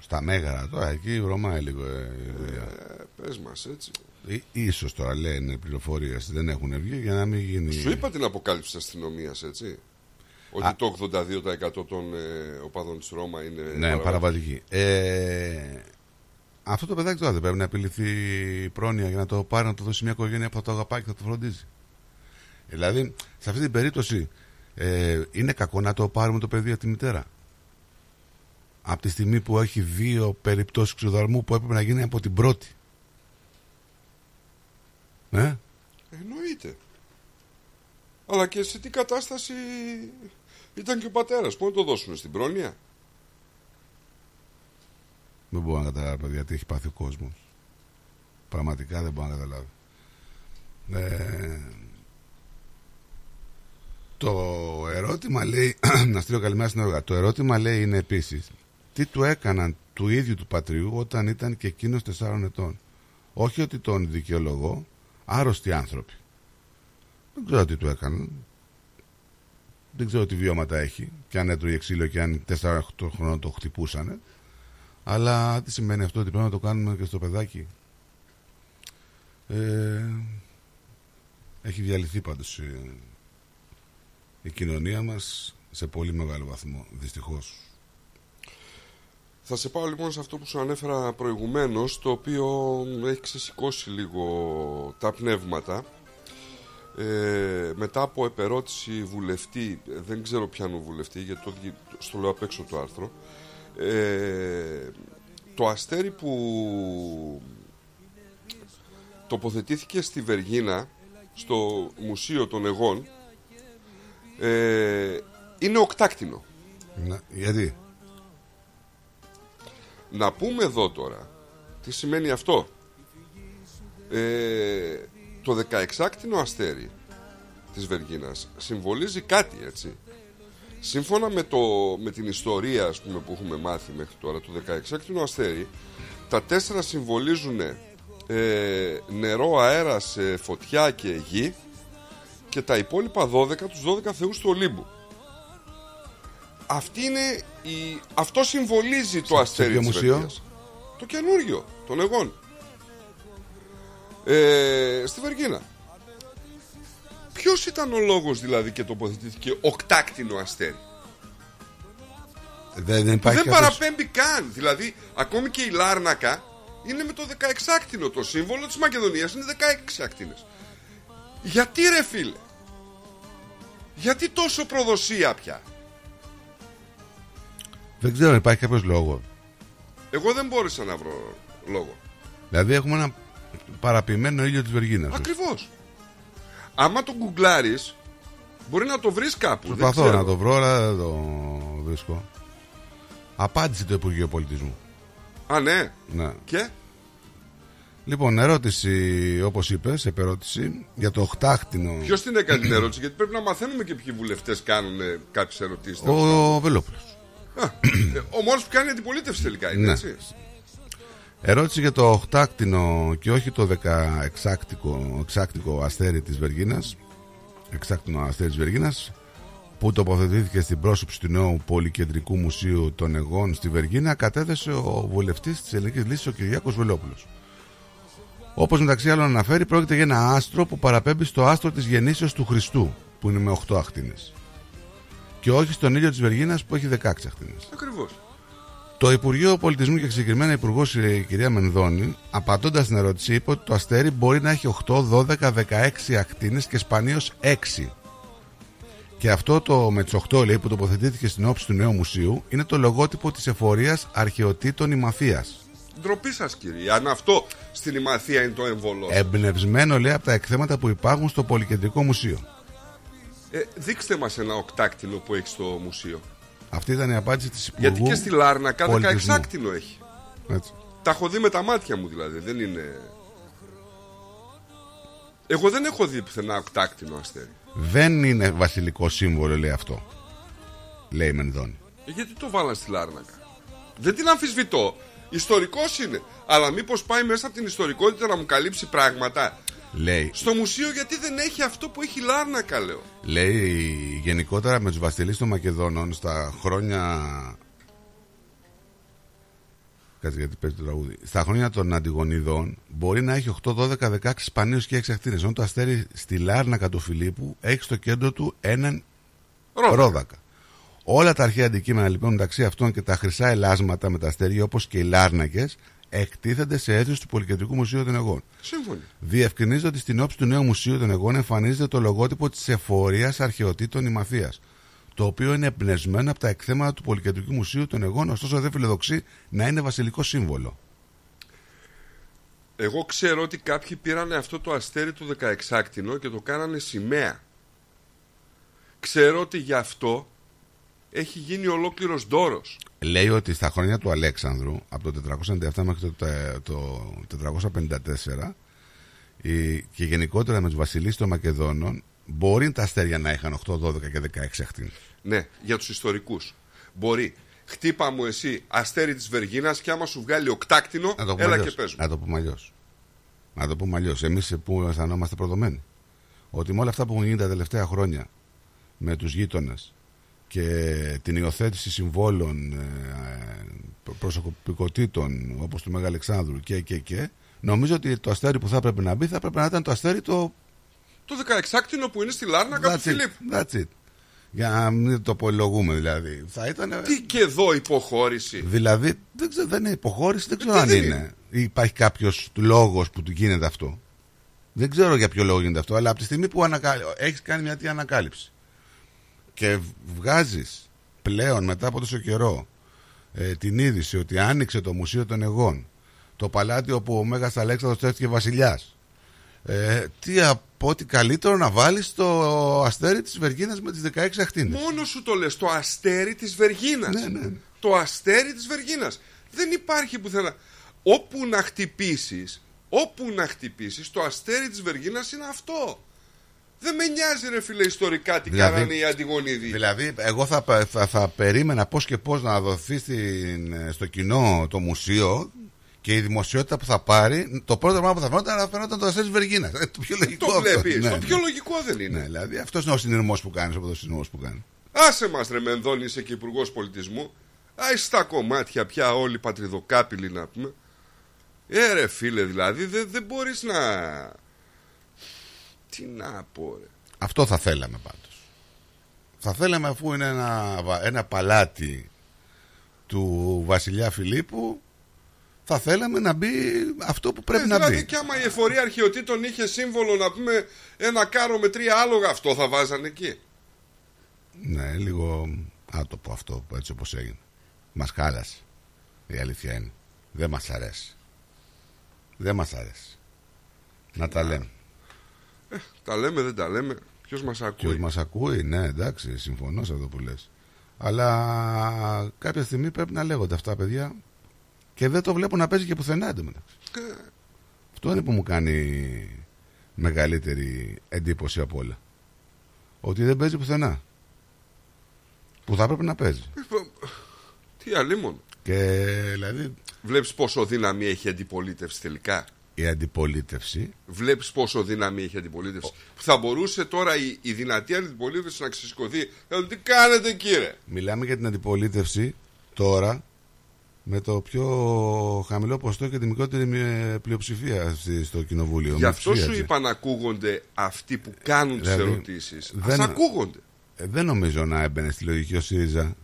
Στα μέγαρα τώρα, εκεί βρωμάει λίγο ε, η δουλειά. Ε, πες μας έτσι. Ή- Ίσως τώρα λένε πληροφορίες δεν έχουν βγει για να μην γίνει. Σου είπα την αποκάλυψη της αστυνομίας, έτσι. Ότι Α. το 82% των ε, οπαδών της Ρώμα είναι Ναι, παραβατική. Ε, αυτό το παιδάκι τώρα δεν πρέπει να επιληθεί πρόνοια για να το πάρει να το δώσει μια οικογένεια που θα το αγαπάει και θα το φροντίζει. Δηλαδή, σε αυτή την περίπτωση, ε, είναι κακό να το πάρουμε το παιδί από τη μητέρα. Από τη στιγμή που έχει δύο περιπτώσεις ξεδαρμού που έπρεπε να γίνει από την πρώτη. Ε; Εννοείται. Αλλά και σε τι κατάσταση ήταν και ο πατέρας. Πού να το δώσουν στην πρόνοια; Δεν μπορώ να καταλάβω, παιδιά, τι έχει πάθει ο κόσμος. Πραγματικά δεν μπορώ να καταλάβω. Ε, το ερώτημα λέει, *clears throat* να στείλω καλημέρα στην έργα. Το ερώτημα λέει είναι επίσης, τι του έκαναν του ίδιου του πατριού όταν ήταν και εκείνος 4 ετών; Όχι ότι τον δικαιολογώ, άρρωστοι άνθρωποι. Δεν ξέρω τι του έκαναν. Δεν ξέρω τι βιώματα έχει και αν έτρωγε ξύλο και αν 4 χρονών το χτυπούσανε. Αλλά τι σημαίνει αυτό ότι πρέπει να το κάνουμε και στο παιδάκι. Ε, έχει διαλυθεί πάντως η, η κοινωνία μας σε πολύ μεγάλο βαθμό, δυστυχώς. Θα σε πάω λοιπόν σε αυτό που σου ανέφερα προηγουμένως, το οποίο έχει ξεσηκώσει λίγο τα πνεύματα. Ε, μετά από επερώτηση βουλευτή, ε, δεν ξέρω ποιανού βουλευτή, γιατί το, δι- στο λέω απ' έξω το άρθρο, ε, το αστέρι που τοποθετήθηκε στη Βεργίνα, στο Μουσείο των Εγών, ε, είναι οκτάκτηνο. Να, γιατί; Να πούμε εδώ τώρα τι σημαίνει αυτό. Ε, το 16κτηνο αστέρι της Βεργίνας συμβολίζει κάτι έτσι. Σύμφωνα με, το, με την ιστορία ας πούμε, που έχουμε μάθει μέχρι τώρα του 16 αστέρι, τα τέσσερα συμβολίζουν ε, νερό, αέρα, σε φωτιά και γη και τα υπόλοιπα 12 τους 12 θεούς του Ολύμπου. Αυτή είναι η... Αυτό συμβολίζει το αστέρι ποιο της μουσείο; Βεργίας. Το καινούριο, των εγών. Ε, στη Βεργίνα. Ποιος ήταν ο λόγος δηλαδή και τοποθετήθηκε οκτάκτηνο αστέρι; Δεν, δεν Που υπάρχει δεν κάποιος- παραπέμπει καν. Δηλαδή, ακόμη και η Λάρνακα είναι με το 16 Το σύμβολο της Μακεδονίας είναι 16 ακτίνες. Γιατί ρε φίλε; Γιατί τόσο προδοσία πια; Δεν ξέρω αν υπάρχει κάποιος λόγος. Εγώ δεν μπόρεσα να βρω λόγο. Δηλαδή έχουμε ένα παραποιημένο ήλιο της Βεργίνας. Ακριβώς. Άμα το γκουγκλάρεις μπορεί να το βρεις κάπου. δεν Προσπαθώ ξέρω. να το βρω, αλλά δεν το βρίσκω. Απάντησε το Υπουργείο Πολιτισμού. Α, ναι. Ναι. Και; Λοιπόν, ερώτηση, όπως είπες, επερώτηση για το οχτάκτηνο. ποιος την έκανε την ερώτηση, γιατί πρέπει να μαθαίνουμε και ποιοι βουλευτές κάνουν κάποιες ερωτήσεις. Ο, ο Βελόπουλο. Ο μόνο που κάνει αντιπολίτευση τελικά είναι Ναι. έτσι. Ερώτηση για το οχτάκτηνο και όχι το δεκαεξάκτικο εξάκτικο αστέρι της Βεργίνας εξάκτηνο αστέρι της Βεργίνας που τοποθετήθηκε στην πρόσωψη του νέου πολυκεντρικού μουσείου των Εγών στη Βεργίνα κατέθεσε ο βουλευτής της Ελληνικής Λύσης ο Κυριάκος Βελόπουλος. Όπως μεταξύ άλλων αναφέρει πρόκειται για ένα άστρο που παραπέμπει στο άστρο της γεννήσεως του Χριστού που είναι με 8 ακτίνες και όχι στον ήλιο της Βεργίνας που έχει 16 ακτίνες. Ακριβώς. Το Υπουργείο Πολιτισμού και συγκεκριμένα Υπουργός η κυρία Μενδώνη, απαντώντας στην ερώτηση, είπε ότι το αστέρι μπορεί να έχει 8, 12, 16 ακτίνες και σπανίως 6. Και αυτό το με τι 8 λέει που τοποθετήθηκε στην όψη του νέου μουσείου είναι το λογότυπο της εφορίας αρχαιοτήτων Ημαθία. Ντροπή σας, κύριε. Αν αυτό στην Ημαθία είναι το εμβολό. Εμπνευσμένο λέει από τα εκθέματα που υπάρχουν στο Πολυκεντρικό Μουσείο. Ε, δείξτε μας ένα οκτάκτηνο που έχει στο μουσείο. Αυτή ήταν η απάντηση της Υπουργού. Γιατί και στη Λάρνακα Πολιτισμού. 16 άκτηνο έχει. Έτσι. Τα έχω δει με τα μάτια μου δηλαδή. Δεν είναι. Εγώ δεν έχω δει πουθενά οκτάκτηνο αστέρι. Δεν είναι βασιλικό σύμβολο, λέει αυτό. Λέει η Μενδώνη. Ε, γιατί το βάλαν στη Λάρνακα. Δεν την αμφισβητώ. Ιστορικός είναι. Αλλά μήπως πάει μέσα από την ιστορικότητα να μου καλύψει πράγματα; Λέει, Στο μουσείο γιατί δεν έχει αυτό που έχει η Λάρνακα, λέω. λέει γενικότερα με τους βασιλείς των Μακεδόνων στα χρόνια... Κάτσε γιατί παίζει το τραγούδι. Στα χρόνια των Αντιγονιδών μπορεί να έχει 8, 12, 16 σπανίους και 6 ακτίνες. Ενώ το αστέρι στη Λάρνακα του Φιλίππου έχει στο κέντρο του έναν Ρόδακα. ρόδακα. Όλα τα αρχαία αντικείμενα λοιπόν μεταξύ αυτών και τα χρυσά ελάσματα με τα αστέρια όπως και οι λάρνακες εκτίθενται σε αίθουσε του Πολυκεντρικού Μουσείου των Εγών. Σύμφωνοι. Διευκρινίζεται ότι στην όψη του νέου Μουσείου των Εγών εμφανίζεται το λογότυπο της Εφορίας Αρχαιοτήτων Ημαθία. Το οποίο είναι εμπνευσμένο από τα εκθέματα του Πολυκεντρικού Μουσείου των Εγών, ωστόσο δεν φιλοδοξεί να είναι βασιλικό σύμβολο. Εγώ ξέρω ότι κάποιοι πήραν αυτό το αστέρι του 16κτηνο και το κάνανε σημαία. Ξέρω ότι γι' αυτό έχει γίνει ολόκληρος ντόρος. Λέει ότι στα χρόνια του Αλέξανδρου, από το 497 μέχρι το, το 454, η- και γενικότερα με τους βασιλείς των Μακεδόνων, μπορεί τα αστέρια να είχαν 8, 12 και 16 ακτίνες. Ναι, για τους ιστορικούς. Μπορεί. Χτύπα μου εσύ αστέρι της Βεργίνας και άμα σου βγάλει οκτάκτηνο, Να το πούμε έλα αλλιώς. και πες μου. Να το πούμε αλλιώς. Να το πούμε αλλιώς. Εμείς που αισθανόμαστε προδομένοι. Ότι με όλα αυτά που έχουν γίνει τα τελευταία χρόνια με τους γείτονες και την υιοθέτηση συμβόλων ε, προσωπικότητων όπως του Μεγάλου Αλεξάνδρου και, και, και, νομίζω ότι το αστέρι που θα έπρεπε να μπει θα έπρεπε να ήταν το αστέρι το. Το 16κτηνο που είναι στη Λάρνακα του That's it. Φιλίππου. That's it. Για να μην το πολυλογούμε δηλαδή. Θα ήταν. Τι και εδώ υποχώρηση. Δηλαδή, δεν, ξέρω, δεν είναι υποχώρηση, δεν ξέρω τι αν δεν είναι. είναι. Ή Υπάρχει κάποιος λόγος που του γίνεται αυτό. Δεν ξέρω για ποιο λόγο γίνεται αυτό, αλλά από τη στιγμή που ανακα... έχεις κάνει μια τέτοια ανακάλυψη και βγάζεις πλέον μετά από τόσο καιρό ε, την είδηση ότι άνοιξε το Μουσείο των Εγών, το παλάτι όπου ο Μέγας Αλέξανδρος τέθηκε βασιλιάς, ε, τι από ό,τι καλύτερο να βάλεις το αστέρι της Βεργίνας με τις 16 ακτίνες. Μόνο σου το λες, το αστέρι της Βεργίνας. Ναι, ναι. Το αστέρι της Βεργίνας. Δεν υπάρχει πουθενά. Όπου να χτυπήσεις, όπου να χτυπήσεις, το αστέρι της Βεργίνας είναι αυτό. Δεν με νοιάζει ρε φίλε ιστορικά τι Δηλαδή- κάνανε οι Αντιγονίδοι. Δηλαδή, εγώ θα, πα- θα, θα περίμενα πώς και πώς να δοθεί στην, στο κοινό το μουσείο και η δημοσιότητα που θα πάρει, το πρώτο πράγμα που θα φαινόταν θα φαινόταν το Αστέρι Βεργίνα. Το πιο λογικό. Το αυτό. βλέπεις, Ναι, το ναι. πιο λογικό δεν είναι. Ναι, δηλαδή αυτός είναι ο συνειρμός που κάνεις, όπω ο συνειρμό που κάνει. Άσε μας ρε Μενδώνη, είσαι και υπουργός πολιτισμού. Άι στα κομμάτια πια όλοι πατριδοκάπηλοι να πούμε. Ε ρε φίλε δηλαδή δεν, δεν μπορείς να... Τι να πω ρε. Αυτό θα θέλαμε πάντως. Θα θέλαμε αφού είναι ένα, βα- ένα παλάτι του βασιλιά Φιλίππου θα θέλαμε να μπει αυτό που πρέπει Ε, να δηλαδή μπει. και άμα η εφορία αρχαιοτήτων είχε σύμβολο να πούμε ένα κάρο με τρία άλογα αυτό θα βάζανε εκεί. Ναι, λίγο άτοπο αυτό έτσι όπως έγινε. Μας χάλασε. Η αλήθεια είναι. Δεν μας αρέσει. Δεν μας αρέσει. Να τα λέμε. Τα λέμε δεν τα λέμε. Ποιος μας Και ακούει. μας ακούει, ναι, εντάξει, συμφωνώ σε αυτό που λες. Αλλά κάποια στιγμή πρέπει να λέγονται αυτά, παιδιά. Και δεν το βλέπω να παίζει και πουθενά εντωμεταξύ. Αυτό είναι που μου κάνει μεγαλύτερη εντύπωση από όλα. Ότι δεν παίζει πουθενά. Που θα έπρεπε να παίζει. Τι αλλήμον. Και δηλαδή Βλέπεις πόσο δύναμη έχει η αντιπολίτευση τελικά; Η αντιπολίτευση Βλέπεις πόσο δύναμη έχει η αντιπολίτευση. Που θα μπορούσε τώρα η, η δυνατή αντιπολίτευση να ξεσηκωθεί. Ε, τι κάνετε κύριε; Μιλάμε για την αντιπολίτευση τώρα με το πιο χαμηλό ποστό και τη μικρότερη μη- πλειοψηφία στη- στο κοινοβούλιο. Γι' αυτό σου Μειοψηφία, είπα να ακούγονται αυτοί που κάνουν τις Δηλαδή, ερωτήσεις. Ας δεν- ακούγονται. Ε, δεν νομίζω να έμπαινε στη λογική ο ΣΥΡΙΖΑ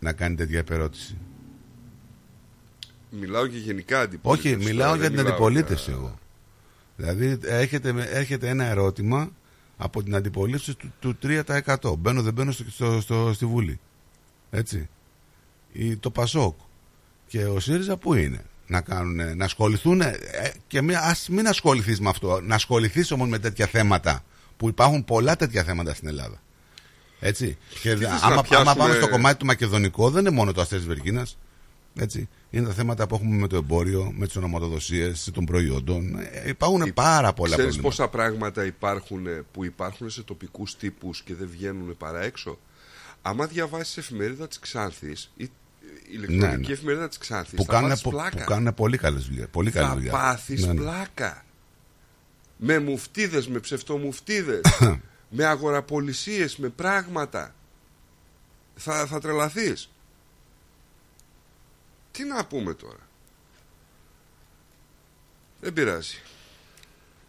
να κάνει τέτοια επερώτηση. Μιλάω και γενικά αντιπολίτευση. Όχι, μιλάω τώρα, για δεν την μιλάω αντιπολίτευση για- εγώ. Δηλαδή έρχεται, με- έρχεται ένα ερώτημα από την αντιπολίτευση του, του 3%. Μπαίνω, δεν μπαίνω στο, στο, στο- στη Βουλή. Έτσι. Ή το Πασόκ. Και ο ΣΥΡΙΖΑ που είναι; Να, κάνουν, να ασχοληθούν και μην, ας μην ασχοληθείς με αυτό. Να ασχοληθείς όμως με τέτοια θέματα που υπάρχουν πολλά τέτοια θέματα στην Ελλάδα. Έτσι. Και θες άμα, να πιάσουμε- άμα πάμε στο κομμάτι του μακεδονικό, δεν είναι μόνο το αστέρι Βεργίνας. Έτσι. Είναι τα θέματα που έχουμε με το εμπόριο, με τις ονοματοδοσίες των προϊόντων. Ε, Υπάρχουν πάρα πολλά Ξέρεις προβλήματα. πόσα πράγματα υπάρχουν ε, που υπάρχουν σε τοπικούς τύπους και δεν βγαίνουν παρά έξω; Άμα διαβάσεις εφημερίδα της Ξάνθης ή η ηλεκτρονική Ναι, ναι. εφημερίδα της Ξάνθης Που θα κάνουν, πάθεις πο- πλάκα. που κάνουν πολύ καλές δουλειές. Πολύ καλή θα δουλειά. πάθεις Ναι, ναι. πλάκα. Με μουφτίδες, με ψευτομουφτίδες, *laughs* με αγοραπολισίες, με πράγματα. Θα, θα τρελαθείς. Τι να πούμε τώρα; Δεν πειράζει.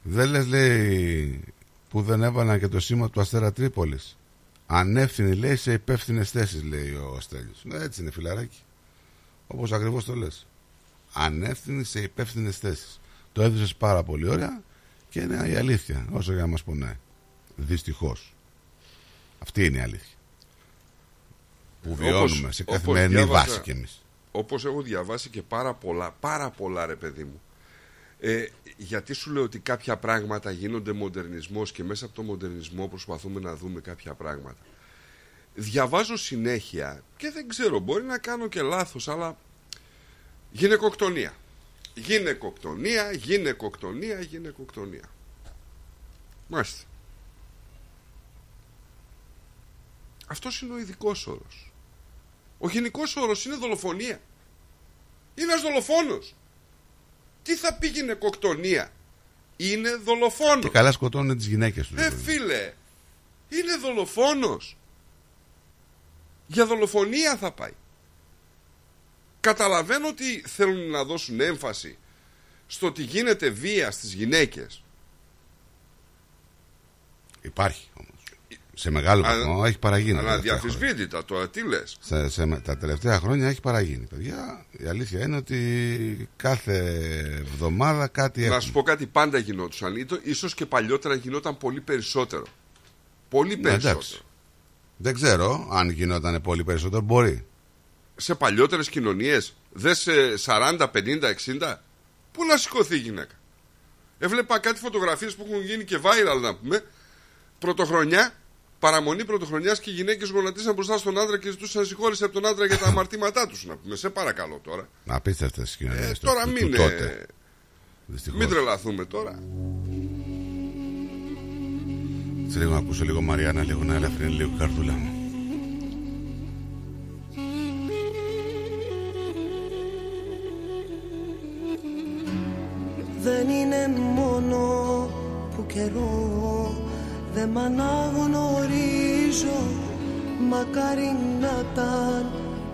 Δεν λες λέει που δεν έβαλαν και το σήμα του Αστέρα Τρίπολης. Ανεύθυνοι λέει σε υπεύθυνες θέσεις, λέει ο Στέλιος. Ναι, έτσι είναι, φιλαράκι. Όπως ακριβώς το λες. Ανεύθυνοι σε υπεύθυνες θέσεις. Το έδωσες πάρα πολύ ωραία και είναι η αλήθεια, όσο για να μας πονάει. Δυστυχώς. Αυτή είναι η αλήθεια. Που βιώνουμε σε καθημερινή βάση κι εμείς. Όπως έχω διαβάσει και πάρα πολλά, πάρα πολλά ρε παιδί μου. Ε, γιατί σου λέω ότι κάποια πράγματα γίνονται μοντερνισμός και μέσα από το μοντερνισμό προσπαθούμε να δούμε κάποια πράγματα. Διαβάζω συνέχεια και δεν ξέρω, μπορεί να κάνω και λάθος, αλλά γυναικοκτονία. Γυναικοκτονία, γυναικοκτονία, γυναικοκτονία. Μάλιστα. Αυτός είναι ο ειδικός όρος. Ο γενικός όρος είναι δολοφονία. Είναι ένας δολοφόνος. Τι θα πει γυναικοκτονία. Είναι δολοφόνος. Και καλά σκοτώνουν τις γυναίκες τους. Ε, φίλε, είναι δολοφόνος. Για δολοφονία θα πάει. Καταλαβαίνω ότι θέλουν να δώσουν έμφαση στο ότι γίνεται βία στις γυναίκες. Υπάρχει όμως. Σε μεγάλο Α- βαθμό έχει παραγίνει. τα Αλλά τελευταία χρόνια. διαφυσβήτητα τώρα, τι λες; Σε, σε, τα τελευταία χρόνια έχει παραγίνει. Παιδιά, η αλήθεια είναι ότι κάθε εβδομάδα κάτι Να έχουμε. σου πω κάτι, πάντα γινόντουσαν. Ήτο- Ίσως και παλιότερα γινόταν πολύ περισσότερο. Πολύ Ναι, περισσότερο. εντάξει. Δεν ξέρω αν γινόταν πολύ περισσότερο. Μπορεί. σε παλιότερες κοινωνίες δεν σε 40, 50, 60 πού να σηκωθεί η γυναίκα έβλεπα κάτι φωτογραφίες που έχουν γίνει και viral να πούμε πρωτοχρονιά παραμονή πρωτοχρονιάς και οι γυναίκες γονατίσαν μπροστά στον άντρα και ζητούσαν συγχώρεση από τον άντρα για τα αμαρτήματά τους να πούμε σε παρακαλώ τώρα Απίστευτε κοινωνίες. ε, τώρα μην, ε, τότε. Δυστυχώς. μην τρελαθούμε τώρα Σε λίγο να ακούσω λίγο Μαριάννα, λίγο να ελαφρύνει λίγο η καρδούλα μου. Δεν είναι μόνο που καιρό δεν μ' αναγνωρίζω Μακάρι να ήταν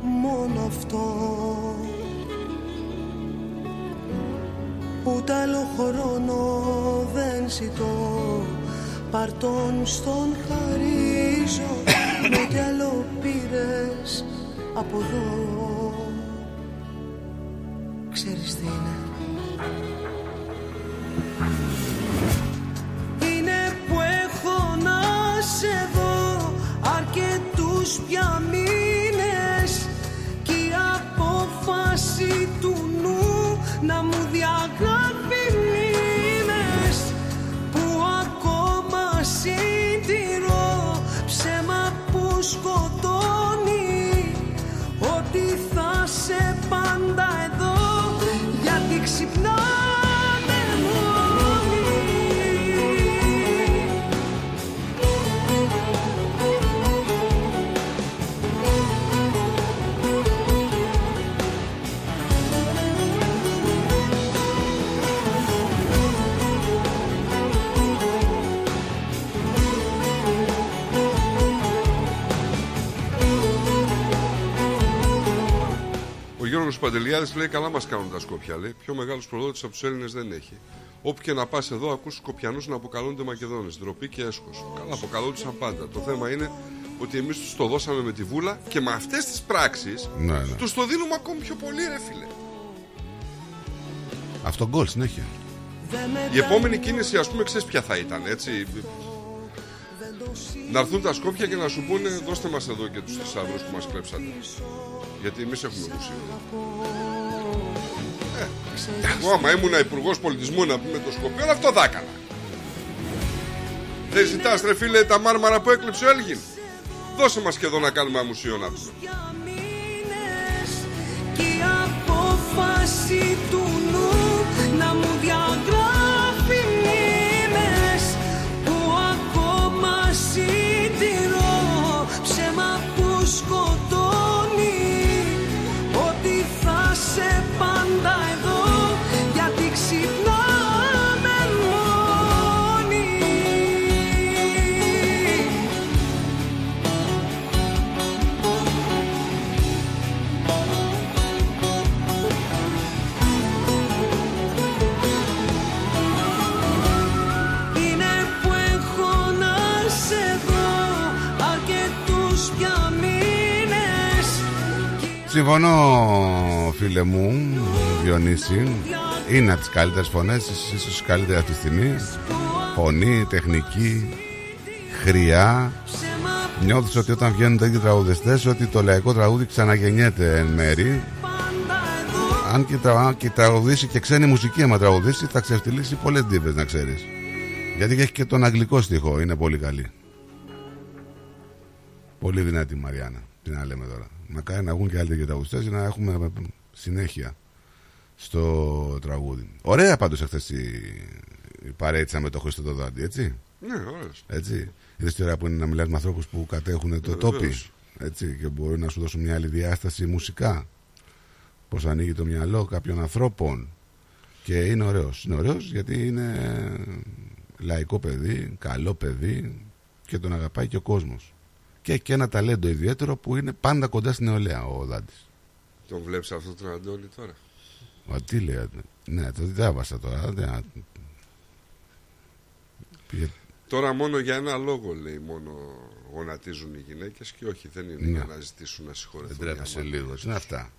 μόνο αυτό. Ούτε άλλο χρόνο δεν ζητώ Παρτών στον χαρίζω Με κι άλλο πήρες από εδώ. Ξέρεις τι είναι είναι σε δω αρκετούς πια μήνες κι η απόφαση του νου να μου διαγράφει Ο Γιώργος Παντελιάδης λέει: Καλά μας κάνουν τα Σκόπια. Λέει: Πιο μεγάλου προδότε από τους Έλληνες δεν έχει. Όπου και να πας εδώ, ακούς Σκοπιανούς να αποκαλούνται Μακεδόνες. Ντροπή και έσχο. Καλά, αποκαλούνται πάντα. Το θέμα είναι ότι εμείς τους το δώσαμε με τη βούλα και με αυτές τις πράξεις Ναι, ναι. τους το δίνουμε ακόμη πιο πολύ, ρε φίλε. Αυτό γκολ συνέχεια. Η επόμενη κίνηση, ας πούμε, ξέρεις ποια θα ήταν, έτσι. Να έρθουν τα Σκόπια και να σου πούνε: Δώστε μας εδώ και τους θησαυρού που μας κλέψατε. Γιατί εμείς έχουμε μουσείο. Εγώ άμα ήμουν υπουργός πολιτισμού να πούμε το Σκοπίο, αλλά αυτό θα έκανα. Δεν ζητάς ρε φίλε τα μάρμαρα που έκλειψε ο Έλγιν. Δώσε μας και εδώ να κάνουμε ένα μουσείο να πούμε. Κι η απόφαση του νου να μου διαγράφει ψέμα Συμφωνώ φίλε μου Διονύση. Είναι από τις καλύτερες φωνές Ίσως η καλύτερη αυτή τη στιγμή. Φωνή, τεχνική Χρειά. Νιώθεις ότι όταν βγαίνουν τέτοιοι τραγουδιστές Ότι το λαϊκό τραγούδι ξαναγεννιέται εν μέρη. Αν και, τρα, και τραγουδήσει και ξένη μουσική άμα τραγουδήσει Θα ξεφτυλίσει πολλές ντίβες να ξέρεις. Γιατί έχει και τον αγγλικό στίχο Είναι πολύ καλή. Πολύ δυνατή η Μαριάννα. Τι να λέμε τώρα Μακάρι να βγουν και άλλοι τέτοιοι τραγουδιστές Για να έχουμε συνέχεια Στο τραγούδι Ωραία πάντως αυτές η, η παρέτησα με το Χριστό το Δάντη έτσι; Ναι, ωραίος. έτσι; Είδες τι ωραία που είναι να μιλάς με ανθρώπους που κατέχουν το Ε, τόπι. βεβαίως. Έτσι, και μπορεί να σου δώσουν μια άλλη διάσταση μουσικά. Πώς ανοίγει το μυαλό κάποιων ανθρώπων. Και είναι ωραίος. Είναι ωραίος γιατί είναι λαϊκό παιδί, καλό παιδί και τον αγαπάει και ο κόσμος. Και έχει και ένα ταλέντο ιδιαίτερο που είναι πάντα κοντά στην νεολαία ο Δάντης. Τον βλέπεις αυτό τον Αντώνη τώρα; Μα τι λέει, ναι, το διάβασα τώρα. δεν- Πήγε- Τώρα μόνο για ένα λόγο λέει μόνο γονατίζουν οι γυναίκες και όχι δεν είναι Ναι. για να ζητήσουν να συγχωρεθούν. Δεν τρέπεσαι οι αμαρτίες. λίγο. Είναι αυτά.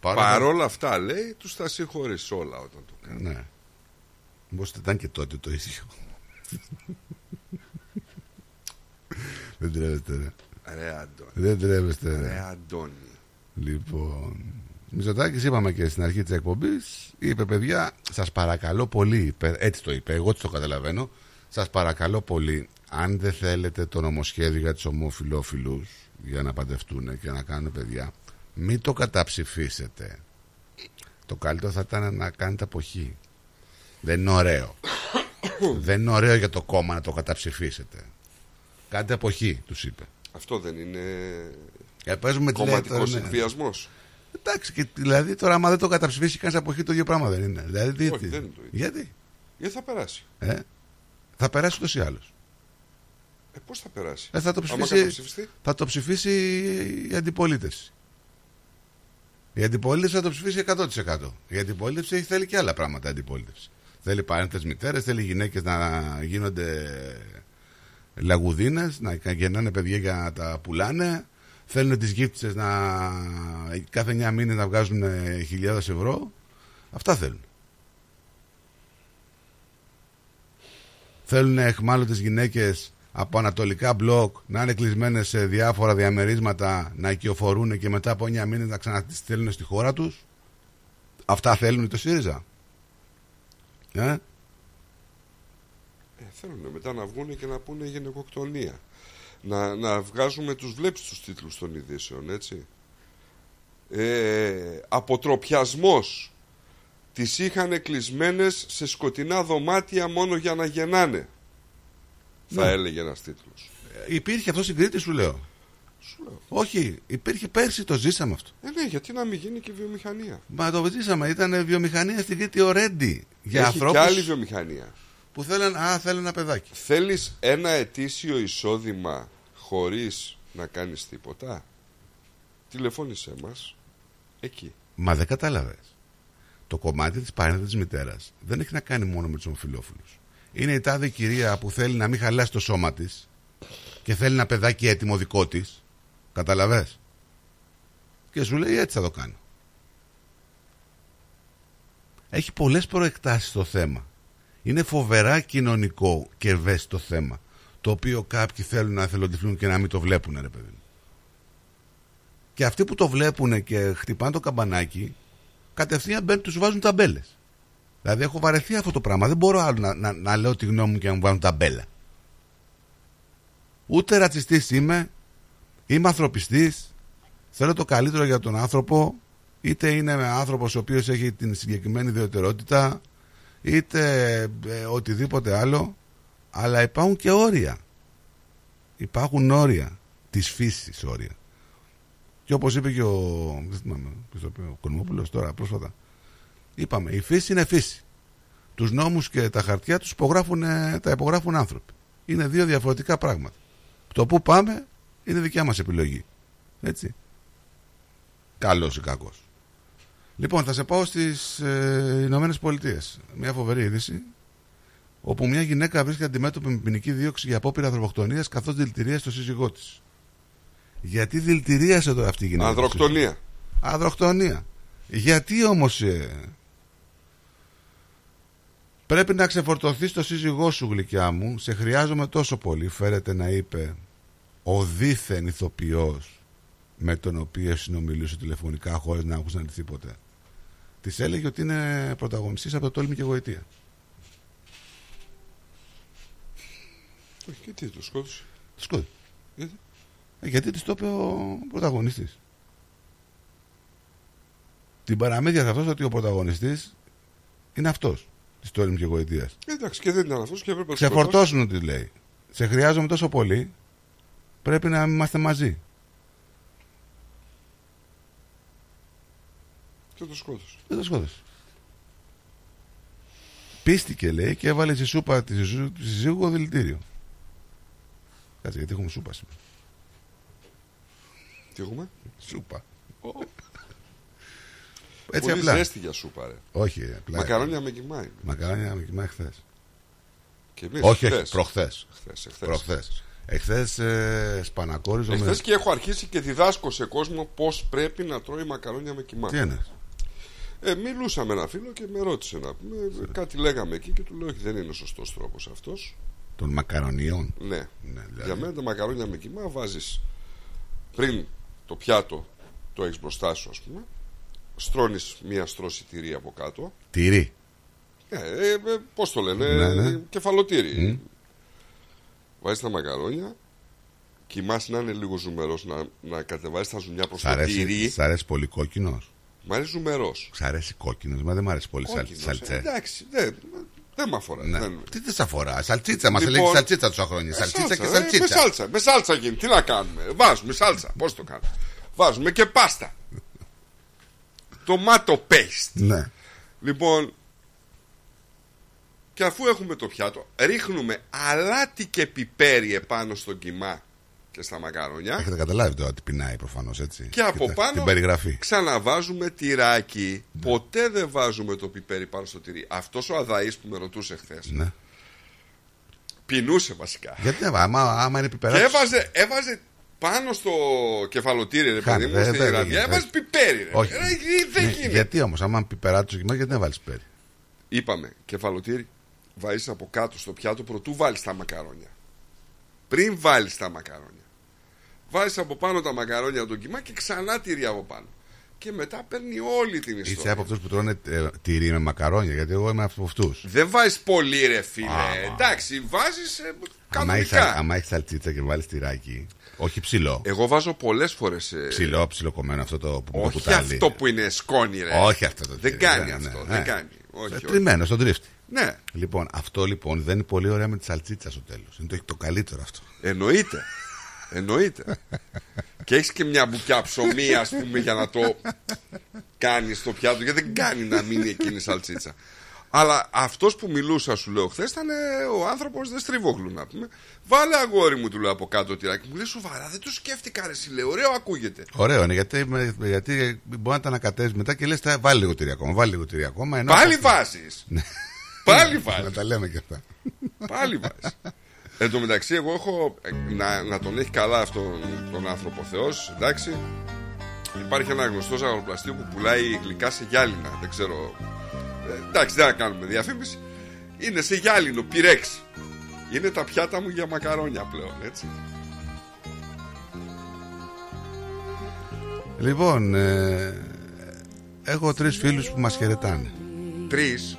Παρόλα αυτά λέει τους τα συγχωρείς όλα όταν το κάνουν. Ναι. Μήπως ήταν και τότε το ίδιο. Δεν τρέπεστε ρε. Ρε Αντώνη. Δεν τρέπεστε ρε. Ρε Αντώνη. Λοιπόν. Μητσοτάκης είπαμε και στην αρχή της εκπομπής είπε παιδιά σας παρακαλώ πολύ είπε, έτσι το είπε εγώ έτσι το καταλαβαίνω σας παρακαλώ πολύ αν δεν θέλετε το νομοσχέδιο για τους ομοφιλόφιλους για να παντευτούν και να κάνουν παιδιά μην το καταψηφίσετε το καλύτερο θα ήταν να κάνετε αποχή δεν είναι ωραίο *coughs* δεν είναι ωραίο για το κόμμα να το καταψηφίσετε. Κάντε αποχή, τους είπε. Αυτό δεν είναι Ε, παίζουμε τη κομματικός λέει, τώρα, ναι. εκβιασμός. Εντάξει, και, δηλαδή τώρα, άμα δεν το καταψηφίσει κανείς αποχή, το ίδιο πράγμα δεν είναι. Δηλαδή, τι- Όχι, τι- δεν είναι το ίδιο. Γιατί; Γιατί θα περάσει. Ε, θα περάσει ούτως ή άλλως. Ε, Πώς θα περάσει; Ε, θα, το Άμα ψηφίσει, καταψηφιστεί; θα το ψηφίσει η αντιπολίτευση. Η αντιπολίτευση θα το ψηφίσει 100%. Η αντιπολίτευση έχει- θέλει και άλλα πράγματα. Η αντιπολίτευση. Θέλει παρέντε μητέρες, θέλει γυναίκες να γίνονται λαγουδίνες, να γεννάνε παιδιά για να τα πουλάνε. Θέλουν τις γύφτισες να κάθε 9 μήνες να βγάζουν χιλιάδες ευρώ. Αυτά θέλουν. Θέλουν εχμάλωτες γυναίκες από ανατολικά μπλοκ να είναι κλεισμένες σε διάφορα διαμερίσματα να οικειοφορούν και μετά από 9 μήνες να ξαναττις στέλνουν στη χώρα τους. Αυτά θέλουν το ΣΥΡΙΖΑ. Ε; Ε, θέλουν μετά να βγουν και να πούνε γυναικοκτονία. Να, να βγάζουμε τους βλέπεις τους τίτλους των ειδήσεων, έτσι. Ε, αποτροπιασμός. Τις είχαν κλεισμένες σε σκοτεινά δωμάτια μόνο για να γεννάνε. Θα Ναι. έλεγε ένας τίτλος. Ε, Υπήρχε αυτό στην Κρήτη σου λέω. Όχι, υπήρχε πέρσι, το ζήσαμε αυτό. Ε, ναι, γιατί να μην γίνει και βιομηχανία. Μα το ζήσαμε, ήταν βιομηχανία στην Κρήτη already. Για Έχει ανθρώπους και άλλη βιομηχανία. Που θέλουν, α, θέλουν ένα παιδάκι. Θέλεις ένα ετήσιο εισόδημα χωρίς να κάνεις τίποτα; Τηλεφώνησέ μας εκεί. Μα δεν κατάλαβες. Το κομμάτι της παρένθεσης της μητέρας δεν έχει να κάνει μόνο με τους ομοφυλόφιλους. Είναι η τάδε κυρία που θέλει να μην χαλάσει το σώμα της και θέλει ένα παιδάκι έτοιμο δικό της. Καταλαβέ. Και σου λέει έτσι θα το κάνω. Έχει πολλές προεκτάσεις το θέμα. Είναι φοβερά κοινωνικό και ευαίσθητο θέμα. Το οποίο κάποιοι θέλουν να εθελοντυφλούν και να μην το βλέπουν, ρε παιδί. μου. Και αυτοί που το βλέπουν και χτυπάνε το καμπανάκι, κατευθείαν μπαίνουν, τους βάζουν ταμπέλες. Δηλαδή, έχω βαρεθεί αυτό το πράγμα. Δεν μπορώ άλλο να, να, να λέω τη γνώμη μου και να μου βάλουν ταμπέλα. Ούτε ρατσιστής είμαι, είμαι ανθρωπιστής, θέλω το καλύτερο για τον άνθρωπο, είτε είναι άνθρωπος ο οποίος έχει την συγκεκριμένη ιδιαιτερότητα, είτε ε, οτιδήποτε άλλο, αλλά υπάρχουν και όρια. Υπάρχουν όρια της φύσης όρια. Και όπως είπε και ο, δεν θυμάμαι, ποιος το είπε, ο Κονομόπουλος τώρα πρόσφατα, είπαμε η φύση είναι φύση. Τους νόμους και τα χαρτιά τους υπογράφουν, ε, τα υπογράφουν άνθρωποι. Είναι δύο διαφορετικά πράγματα. Το που πάμε είναι δικιά μας επιλογή. Έτσι. Καλός ή κακός. Λοιπόν, θα σε πάω στις ε, Ηνωμένες Πολιτείες. Μια φοβερή είδηση. Όπου μια γυναίκα βρίσκεται αντιμέτωπη με ποινική δίωξη για απόπειρα ανθρωποκτονίας καθώς δηλητηρίασε το σύζυγό της. Γιατί δηλητηρίασε τώρα αυτή η γυναίκα. Ανδροκτονία. Ανδροκτονία. Γιατί όμως. πρέπει να ξεφορτωθεί το σύζυγό σου, γλυκιά μου. Σε χρειάζομαι τόσο πολύ. Φέρεται να είπε ο δίθεν ηθοποιός με τον οποίο συνομιλούσε τηλεφωνικά χωρίς να άκουσαν τίποτε. Της έλεγε ότι είναι πρωταγωνιστής από το τόλμη και γοητεία. Όχι, και τι, το σκότωσε. Το σκότωσε. Γιατί; Ε, γιατί της το είπε ο πρωταγωνιστής. Την παραμέδια σε αυτός ότι ο πρωταγωνιστής είναι αυτός της τόλμη και γοητείας. Ε, Εντάξει, και δεν ήταν αυτός και έπρεπε να Ξεφορτώσουν τι λέει. Σε χρειάζομαι τόσο πολύ. Πρέπει να είμαστε μαζί. Και το σκότωσε. Δεν το σκότωσε. Πίστηκε λέει και έβαλε στη σούπα τη συζύγου- τη συζύγου δηλητήριο. Κάτσε γιατί έχουμε σούπα σήμερα. Τι έχουμε; Σούπα. Ω. Έτσι Πολύ απλά. ζέστη για σούπα, ρε. Όχι, απλά. Μακαρόνια με κοιμά είναι. Μακαρόνια με κοιμά χθες. Και εμείς όχι, χθες. όχι, προχθές. Χθες, εχθές. Προχθές. Εχθές ε, σπανακόριζο με. Εχθές και έχω αρχίσει και διδάσκω σε κόσμο πώς πρέπει να τρώει μακαρόνια με κοιμά. Τι είναι. Ε, μιλούσα με ένα φίλο και με ρώτησε να πούμε. Κάτι λέγαμε εκεί και του λέω: Όχι, δεν είναι ο σωστός τρόπος αυτός. Των μακαρονιών. Ναι. Ναι, δηλαδή. Για μένα τα μακαρόνια με κοιμά βάζεις πριν το πιάτο το έχεις μπροστά σου, ας πούμε. Στρώνεις μία στρώση τυρί από κάτω. Τυρί. Ε, ε, ε, Πώς το λένε, Ναι, ναι. κεφαλοτήρι. Μμ. Βάζεις τα μακαρόνια. Κοιμάς να είναι λίγο ζουμερός, να, να κατεβάζει τα ζουμιά προς Σ' το αρέσει, τυρί. σ' αρέσει πολύ κόκκινος. Μ' αρέσει ζουμερό. Σ' αρέσει κόκκινος, μα δεν μ' αρέσει πολύ σαλ, σαλτσέ. Εντάξει, δεν. Δεν με αφορά. Ναι. Δεν... Τι δεν σε αφορά. Σαλτσίτσα, μας Λοιπόν, έλεγε σαλτσίτσα τόσα χρόνια. Ε, Σαλτσίτσα και ε, σαλτσίτσα. με σάλτσα, με σάλτσα γίνει. Τι να κάνουμε. Βάζουμε σάλτσα. Πώς το κάνουμε. Βάζουμε και πάστα. Τομάτο paste. Ναι. Λοιπόν, και αφού έχουμε το πιάτο, ρίχνουμε αλάτι και πιπέρι επάνω στο κιμά και στα μακαρόνια. Έχετε καταλάβει τώρα τι πεινάει προφανώς έτσι. Και από τα- πάνω Την περιγραφή. ξαναβάζουμε τυράκι. Ποτέ δεν βάζουμε το πιπέρι πάνω στο τυρί. Αυτός ο αδαής που με ρωτούσε χθες. Ναι. Πεινούσε βασικά. Γιατί δεν άμα, άμα είναι Και πιπεράκι. έβαζε, έβαζε πάνω στο κεφαλοτήρι, ρε Χάνει, παιδί μου, δεν- στη δεν ραδιά. γίνεται. Έβαζε πιπέρι, ρε. Όχι. Ρε, δεν Ναι, γίνεται. Γιατί όμως, άμα πιπεράκι στο κοιμά, γιατί δεν βάλεις πιπέρι. Είπαμε, κεφαλοτήρι, βάζεις από κάτω στο πιάτο προτού βάλεις τα μακαρόνια. Πριν βάλεις τα μακαρόνια. Βάζεις από πάνω τα μακαρόνια το κιμά και ξανά τυρί από πάνω. Και μετά παίρνει όλη την Είσαι ιστορία. από αυτούς που τρώνε ε, τυρί με μακαρόνια, γιατί εγώ είμαι από αυτούς. Δεν βάζεις πολύ, ρε φίλε. Α, Εντάξει, βάζεις Άμα έχεις κανονικά. σαλτσίτσα και βάλεις τυράκι, όχι ψηλό. Εγώ βάζω πολλές φορές. Ψηλό, ψιλοκομμένο αυτό το που το Όχι κουτάλι. αυτό που είναι σκόνη, ρε. Όχι αυτό το Δεν τυρί, κάνει ναι, αυτό. ναι, Δεν ναι. κάνει. Όχι, Ε, όχι. Τριμμένο στον τρίφτη. Ναι. Λοιπόν, αυτό λοιπόν δεν είναι πολύ ωραία με τη σαλτσίτσα στο τέλος. Είναι το, το καλύτερο αυτό. Εννοείται. Εννοείται. και έχεις και μια μπουκιά ψωμί, ας πούμε, για να το κάνεις στο πιάτο. Γιατί δεν κάνει να μείνει εκείνη η σαλτσίτσα. Αλλά αυτός που μιλούσα, σου λέω χθες, ήταν ε, ο άνθρωπος δεν στριβόγλου να πούμε. Βάλε αγόρι μου, του λέω από κάτω τυράκι. Μου λέει σοβαρά, δεν το σκέφτηκα, ρε, εσύ, λέω, ωραίο ακούγεται. Ωραίο είναι γιατί, με- γιατί μπορεί να τα ανακατεύεις μετά και λες: Βάλει λίγο τυρί ακόμα. Βάλει λίγο τυρί ακόμα. Ενώ Πάλι αυτό- βάζεις. Ναι. Πάλι βάζει. Να τα λέμε και αυτά. Πάλι βάζεις. Εν τω μεταξύ, εγώ έχω. ε, Να, να τον έχει καλά αυτόν τον άνθρωπο Θεός, εντάξει. Υπάρχει ένα γνωστό ζαχαροπλαστείο που πουλάει γλυκά σε γυάλινα. Δεν ξέρω. Ε, εντάξει, δεν θα κάνουμε διαφήμιση. Είναι σε γυάλινο, πυρέξ. Είναι τα πιάτα μου για μακαρόνια πλέον, έτσι. Λοιπόν, ε, έχω τρεις φίλους που μας χαιρετάνε. Τρεις.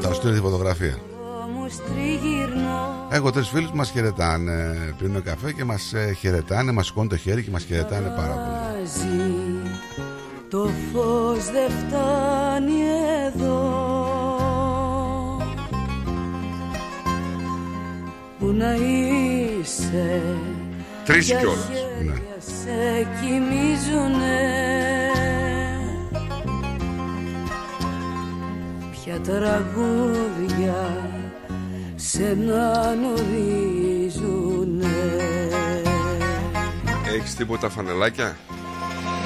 Θα σου στείλω τη φωτογραφία. Όμως τριγυρνώ Έχω τρεις φίλους που μας χαιρετάνε. Πίνουν καφέ και μας χαιρετάνε, μας σηκώνουν το χέρι και μας χαιρετάνε πάρα πολύ. Βάζει Το φως δεν φτάνει εδώ Πού να είσαι Τρεις Ποια κιόλας. χέρια Ναι. σε κοιμίζουνε Ποια τραγούδια σε να ορίζουνε Έχεις τίποτα φανελάκια;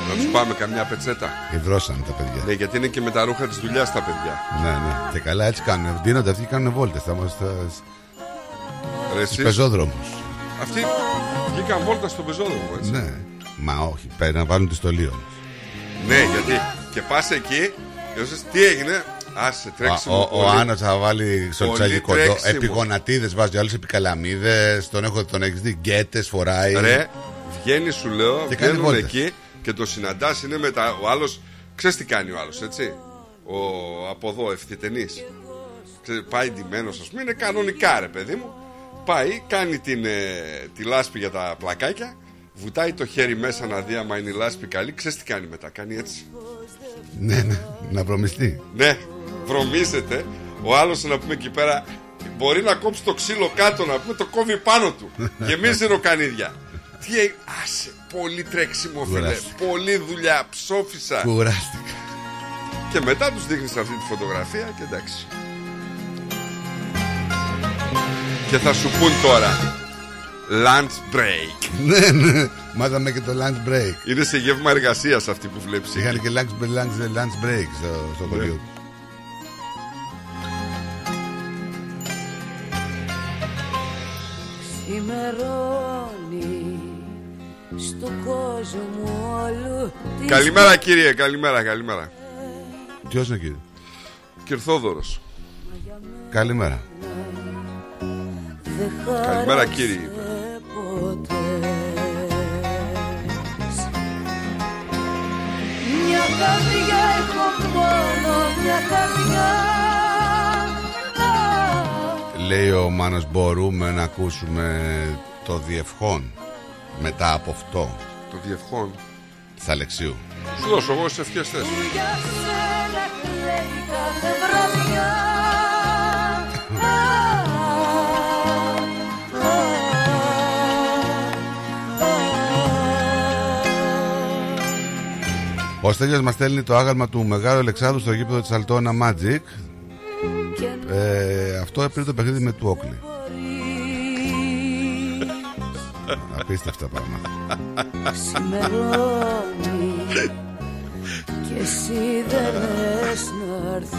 Να τους πάμε καμιά πετσέτα. Υδρώσαν τα παιδιά. Ναι, γιατί είναι και με τα ρούχα της δουλειάς τα παιδιά. Ναι, ναι. Και καλά έτσι κάνουν. Δίνονται αυτοί και κάνουν βόλτες. Θα είμαστε Ρε, στους εσείς- πεζόδρομους. Αυτοί βγήκαν βόλτα στο πεζόδρομο, έτσι. Ναι. Μα όχι, πρέπει να βάλουν τη στολή όμως. Ναι, γιατί και πας εκεί και λες, τι έγινε; Άσε, τρέξιμο. Ο, ο πολύ. Άννα θα βάλει σολτσάκι Πολύ κοντό. τρέξιμο. Επιγονατίδε βάζει άλλου επικαλαμίδες. Τον, έχω, τον έχεις δει. Γκέτες φοράει. Ρε, βγαίνει σου λέω, Και κάνει βγαίνουν βόλτες; εκεί και το συναντάς είναι μετά. Ο άλλο, ξέρεις τι κάνει ο άλλος, έτσι; Ο από εδώ, ευθυτενής. Πάει ντυμένος, ας πούμε, είναι κανονικά ρε παιδί μου. Πάει, κάνει την, ε, τη λάσπη για τα πλακάκια, βουτάει το χέρι μέσα να δει άμα είναι η λάσπη καλή. Ξέρεις τι κάνει μετά, κάνει έτσι. Ναι, ναι. Να προμιστεί. Ναι, βρωμίζεται. Ο άλλος να πούμε εκεί πέρα μπορεί να κόψει το ξύλο κάτω να πούμε το κόβει πάνω του. *laughs* Γεμίζει ροκανίδια. Τι έ- άσε, πολύ τρέξιμο φίλε. Κουράστηκα. Πολύ δουλειά, ψόφισα. Κουράστηκα. Και μετά τους δείχνεις αυτή τη φωτογραφία και εντάξει. Και θα σου πούν τώρα Lunch break *laughs* ναι, ναι. Μάθαμε και το lunch break. Είναι σε γεύμα εργασίας αυτή που βλέπεις. Είχαν και lunch, lunch, lunch break στο, στο χωριό Ξημερώνει στο κόσμο όλου της Καλημέρα κύριε, καλημέρα, καλημέρα. Ποιο είναι κύριε. Κυρθόδωρος. Καλημέρα. δεν Καλημέρα χάραξε κύριε. ποτέ. Μια καρδιά έχω μόνο μια καρδιά λέει ο Μάνος μπορούμε να ακούσουμε το διευχόν μετά από αυτό. Το διευχόν. Της Αλεξίου. Σου δώσω εγώ στις ευχές θες. Ο Στέλιος μας στέλνει το άγαλμα του Μεγάλου Αλεξάνδρου στο γήπεδο της Αλτόνα Magic ε, αυτό πριν το παιχνίδι με του Όκλι. Απίστευτα πράγματα. Ξημερώνει και εσύ δεν λες να έρθεις.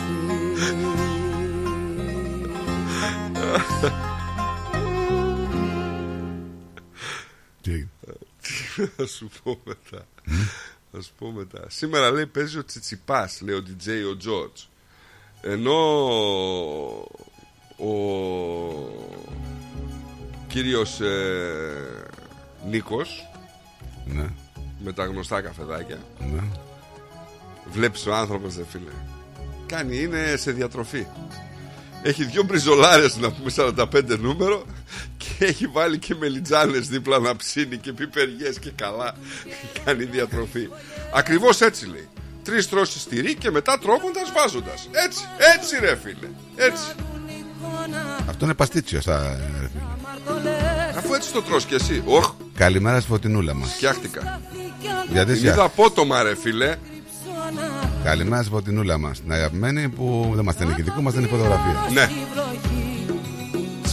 Θα σου πω μετά. Θα σου πω μετά. Σήμερα λέει παίζει ο Τσιτσιπάς, λέει ο DJ ο Τζόρτζ. Ενώ ο κύριος ε, Νίκος Ναι. με τα γνωστά καφεδάκια Ναι. Βλέπεις ο άνθρωπος δε φίλε Κάνει είναι σε διατροφή Έχει δυο μπριζολάρες να πούμε 45 νούμερο Και έχει βάλει και μελιτζάνες δίπλα να ψήνει Και πιπεριές και καλά Κάνει διατροφή Ακριβώς έτσι λέει Τρεις τρώσεις τυρί και μετά τρώγοντας βάζοντας. Έτσι, έτσι ρε φίλε Έτσι. Αυτό είναι παστίτσιο στα... Αφού έτσι το τρως και εσύ Οχ, Καλημέρα στη φωτεινούλα μας. Φτιάχτηκα. Γιατί Την εσύ είδα απότομα ρε φίλε. Καλημέρα στη φωτεινούλα μας. Την αγαπημένη που δεν μας στέλνει ηχητικό Μας στέλνει φωτογραφία. Ναι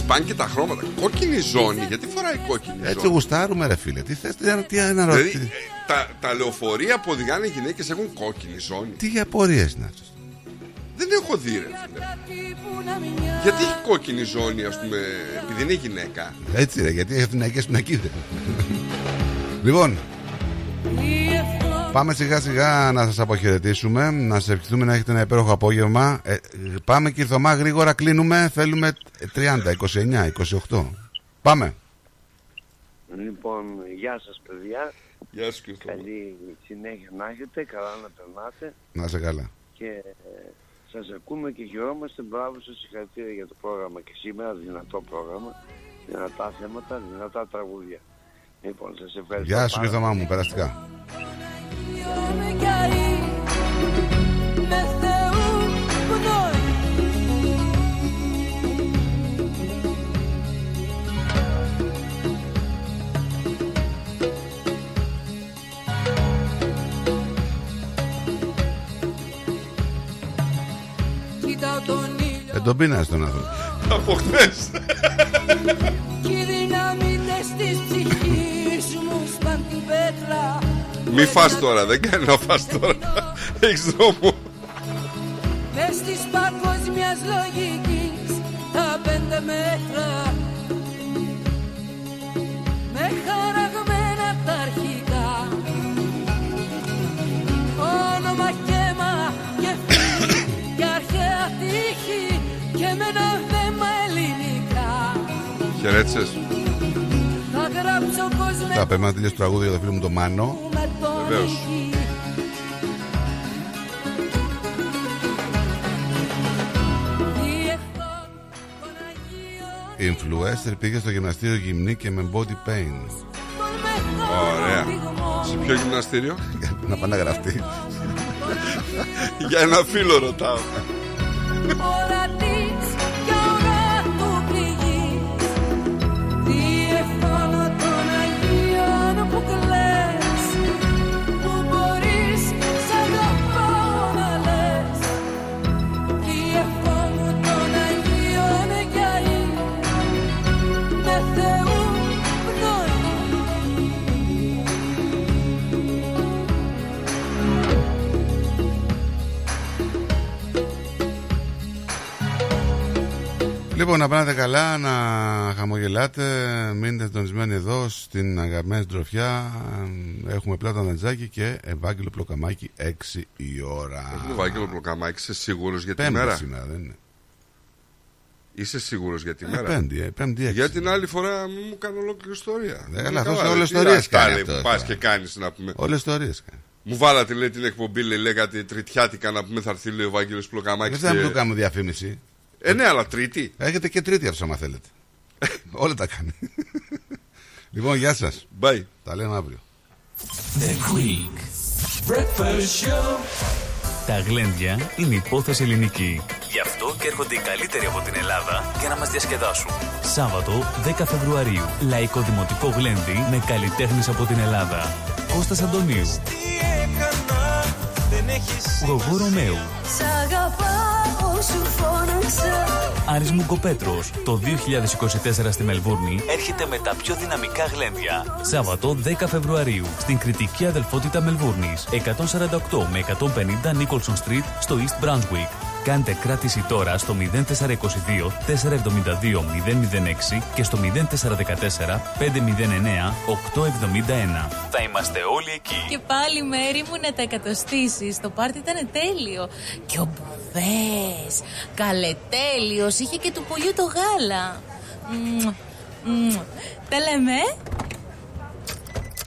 Σπάνε και τα χρώματα. Κόκκινη ζώνη Γιατί φοράει κόκκινη Έτσι ζώνη; γουστάρουμε ρε φίλε. Τι θες, τι, τι ένα Δηλαδή ρωτή ε, τα, τα λεωφορεία που οδηγάνε οι γυναίκες έχουν κόκκινη ζώνη. Τι απορίες να σας Δεν έχω δει ρε φίλε. Γιατί έχει κόκκινη ζώνη ας πούμε Επειδή είναι γυναίκα; Έτσι ρε γιατί έχουν γυναίκες πινακίδες Λοιπόν Πάμε σιγά σιγά να σας αποχαιρετήσουμε Να σας ευχηθούμε να έχετε ένα υπέροχο απόγευμα. Ε, Πάμε και Θωμά γρήγορα κλείνουμε. Θέλουμε 30, 29, 28 Πάμε. Λοιπόν, γεια σας παιδιά. Γεια σου και Καλή συνέχεια να έχετε, καλά να περνάτε. Να είσαι καλά. Και ε, σας ακούμε και χαιρόμαστε. Μπράβο σας, συγχαρητήρια για το πρόγραμμα και σήμερα, δυνατό πρόγραμμα, δυνατά θέματα, δυνατά τραγούδια. Λοιπόν, σας ευχαριστώ. Γεια σου πάρα και Θωμά μου, περαστικά Με Θεού πνοή Κοίταω τον ήλιο. Δεν τον πίνας τον άνθρωπο. Από χθες. Κι οι δυναμίτες της ψυχής μου σπαν την πέτρα Μη φας τώρα δεν κάνει να φας τώρα. Έχεις δρόμο. Μες της παγκόσμιας λογικής τα πέντε μέτρα. Με χαραγμένα τα αρχικά. Όνομα και αίμα και φίλη και αρχαία τύχη Και με ένα θέμα ελληνικά. Χαιρέτησες. Θα γράψω κόσμο Θα πρέπει να τελειώσει το τραγούδι για το φίλο μου το Μάνο. με τον Βεβαίως. ηχή. Influencer πήγε στο γυμναστήριο γυμνή και με body pain Ωραία Σε ποιο γυμναστήριο; Να πάει να γραφτεί Για ένα φίλο ρωτάω *laughs* Λοιπόν, να πάτε καλά, να χαμογελάτε. Μείνετε τονισμένοι εδώ στην αγαπημένη τροφιά. Έχουμε πλάτα Νατζάκη και Ευάγγελο Πλοκαμάκη 6 η ώρα. Έχουμε Βάγγελο Πλοκαμάκη Είσαι σίγουρος για τη Πέμπτη μέρα; σήμερα, δεν είναι. Είσαι σίγουρος για τη Ε, μέρα; πέμπτη, ε, πέμπτη έξι. Για την άλλη φορά μου έκανε ολόκληρη ιστορία Ε, Ε, καλά, αυτός καλά, όλες τι ιστορίες αυτά, κάνει λέει, αυτός, που πας ε. και κάνεις να πούμε Όλες ιστορίες κάνει. Μου βάλατε λέει την εκπομπή λέει, λέγατε τριτιάτικα να πούμε θα έρθει λέει, ο Βάγγελος Πλοκαμάκης Δεν θα και- μου το κάνουμε διαφήμιση. Ε ναι αλλά τρίτη Έχετε και τρίτη αυτό, άμα θέλετε. *laughs* Όλα τα κάνει. λοιπόν, γεια σας. Bye. Τα λέμε αύριο. The Quick Breakfast Show. Τα γλέντια είναι υπόθεση ελληνική. Γι' αυτό και έρχονται οι καλύτεροι από την Ελλάδα για να μας διασκεδάσουν. Σάββατο 10 Φεβρουαρίου. Λαϊκό Δημοτικό Γλέντι με καλλιτέχνες από την Ελλάδα. Κώστας Αντωνίου. Έχεις Γογό Ρωμαίου. Σ' αγαπάω σου φώναξα Άρης Μουγκοπέτρος, το 2024 στη Μελβούρνη έρχεται με τα πιο δυναμικά γλέντια. Σάββατο 10 Φεβρουαρίου στην κριτική αδελφότητα Μελβούρνης, 148 με 150 Nicholson Street στο East Brunswick. Κάντε κράτηση τώρα στο 0422 472 006 και στο 0414 509 871. Θα είμαστε όλοι εκεί. Και πάλι μέρη μου να τα εκατοστήσεις. Το πάρτι ήταν τέλειο. Και ο Μπουβές, καλετέλειος, είχε και του πολιού το γάλα. Μμμ, μμμ. Τα λέμε.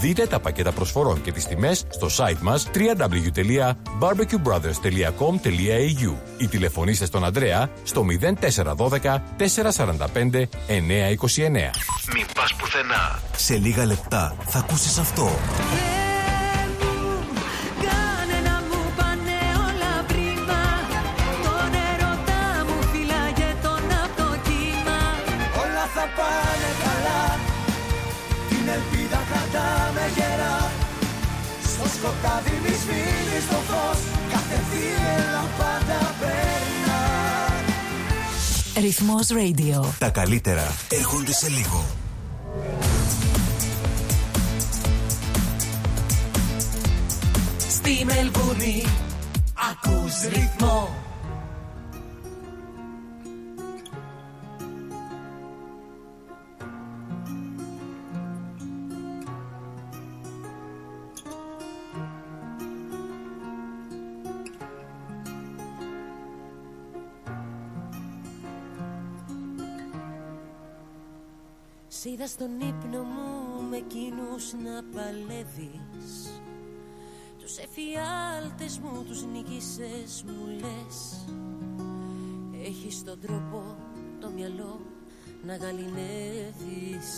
Δείτε τα πακέτα προσφορών και τις τιμές στο site μας www.barbecuebrothers.com.au ή τηλεφωνήστε στον Ανδρέα στο 0412 445 929. Μην πας πουθενά. Σε λίγα λεπτά θα ακούσεις αυτό. Φως Κάθε θύελα πάντα περνά Ρυθμός Radio. Τα καλύτερα έρχονται σε λίγο. Στη Μελβούνι ακούς ρυθμό Σ' είδα στον ύπνο μου με εκείνους να παλεύεις. Τους εφιάλτες μου τους νικήσες μου λες. Έχεις τον τρόπο το μυαλό να γαλινεύεις.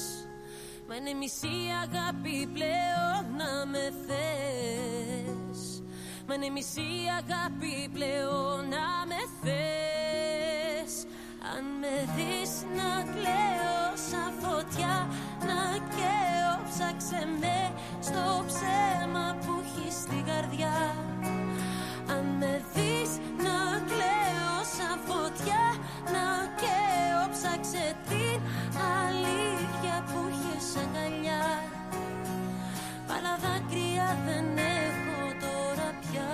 Μα είναι μισή αγάπη πλέον να με θες. Μα είναι μισή αγάπη πλέον να με θες Αν με δεις να κλαίω σαν φωτιά Να καίω ψάξε με στο ψέμα που έχεις στην καρδιά. Αν με δεις να κλαίω σαν φωτιά Να καίω ψάξε την αλήθεια που έχεις αγκαλιά. Άλλα δάκρυα δεν έχω τώρα πια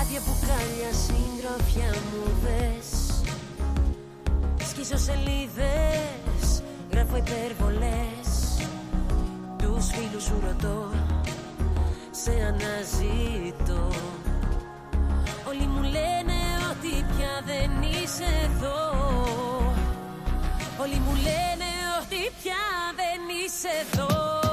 Άδεια μπουκάλια συντροφιά μου δες. Σκίσω σελίδες, γράφω υπερβολές. Τους φίλους σου ρωτώ, σε αναζητώ. Όλοι μου λένε ότι πια δεν είσαι εδώ. Όλοι μου λένε ότι πια δεν είσαι εδώ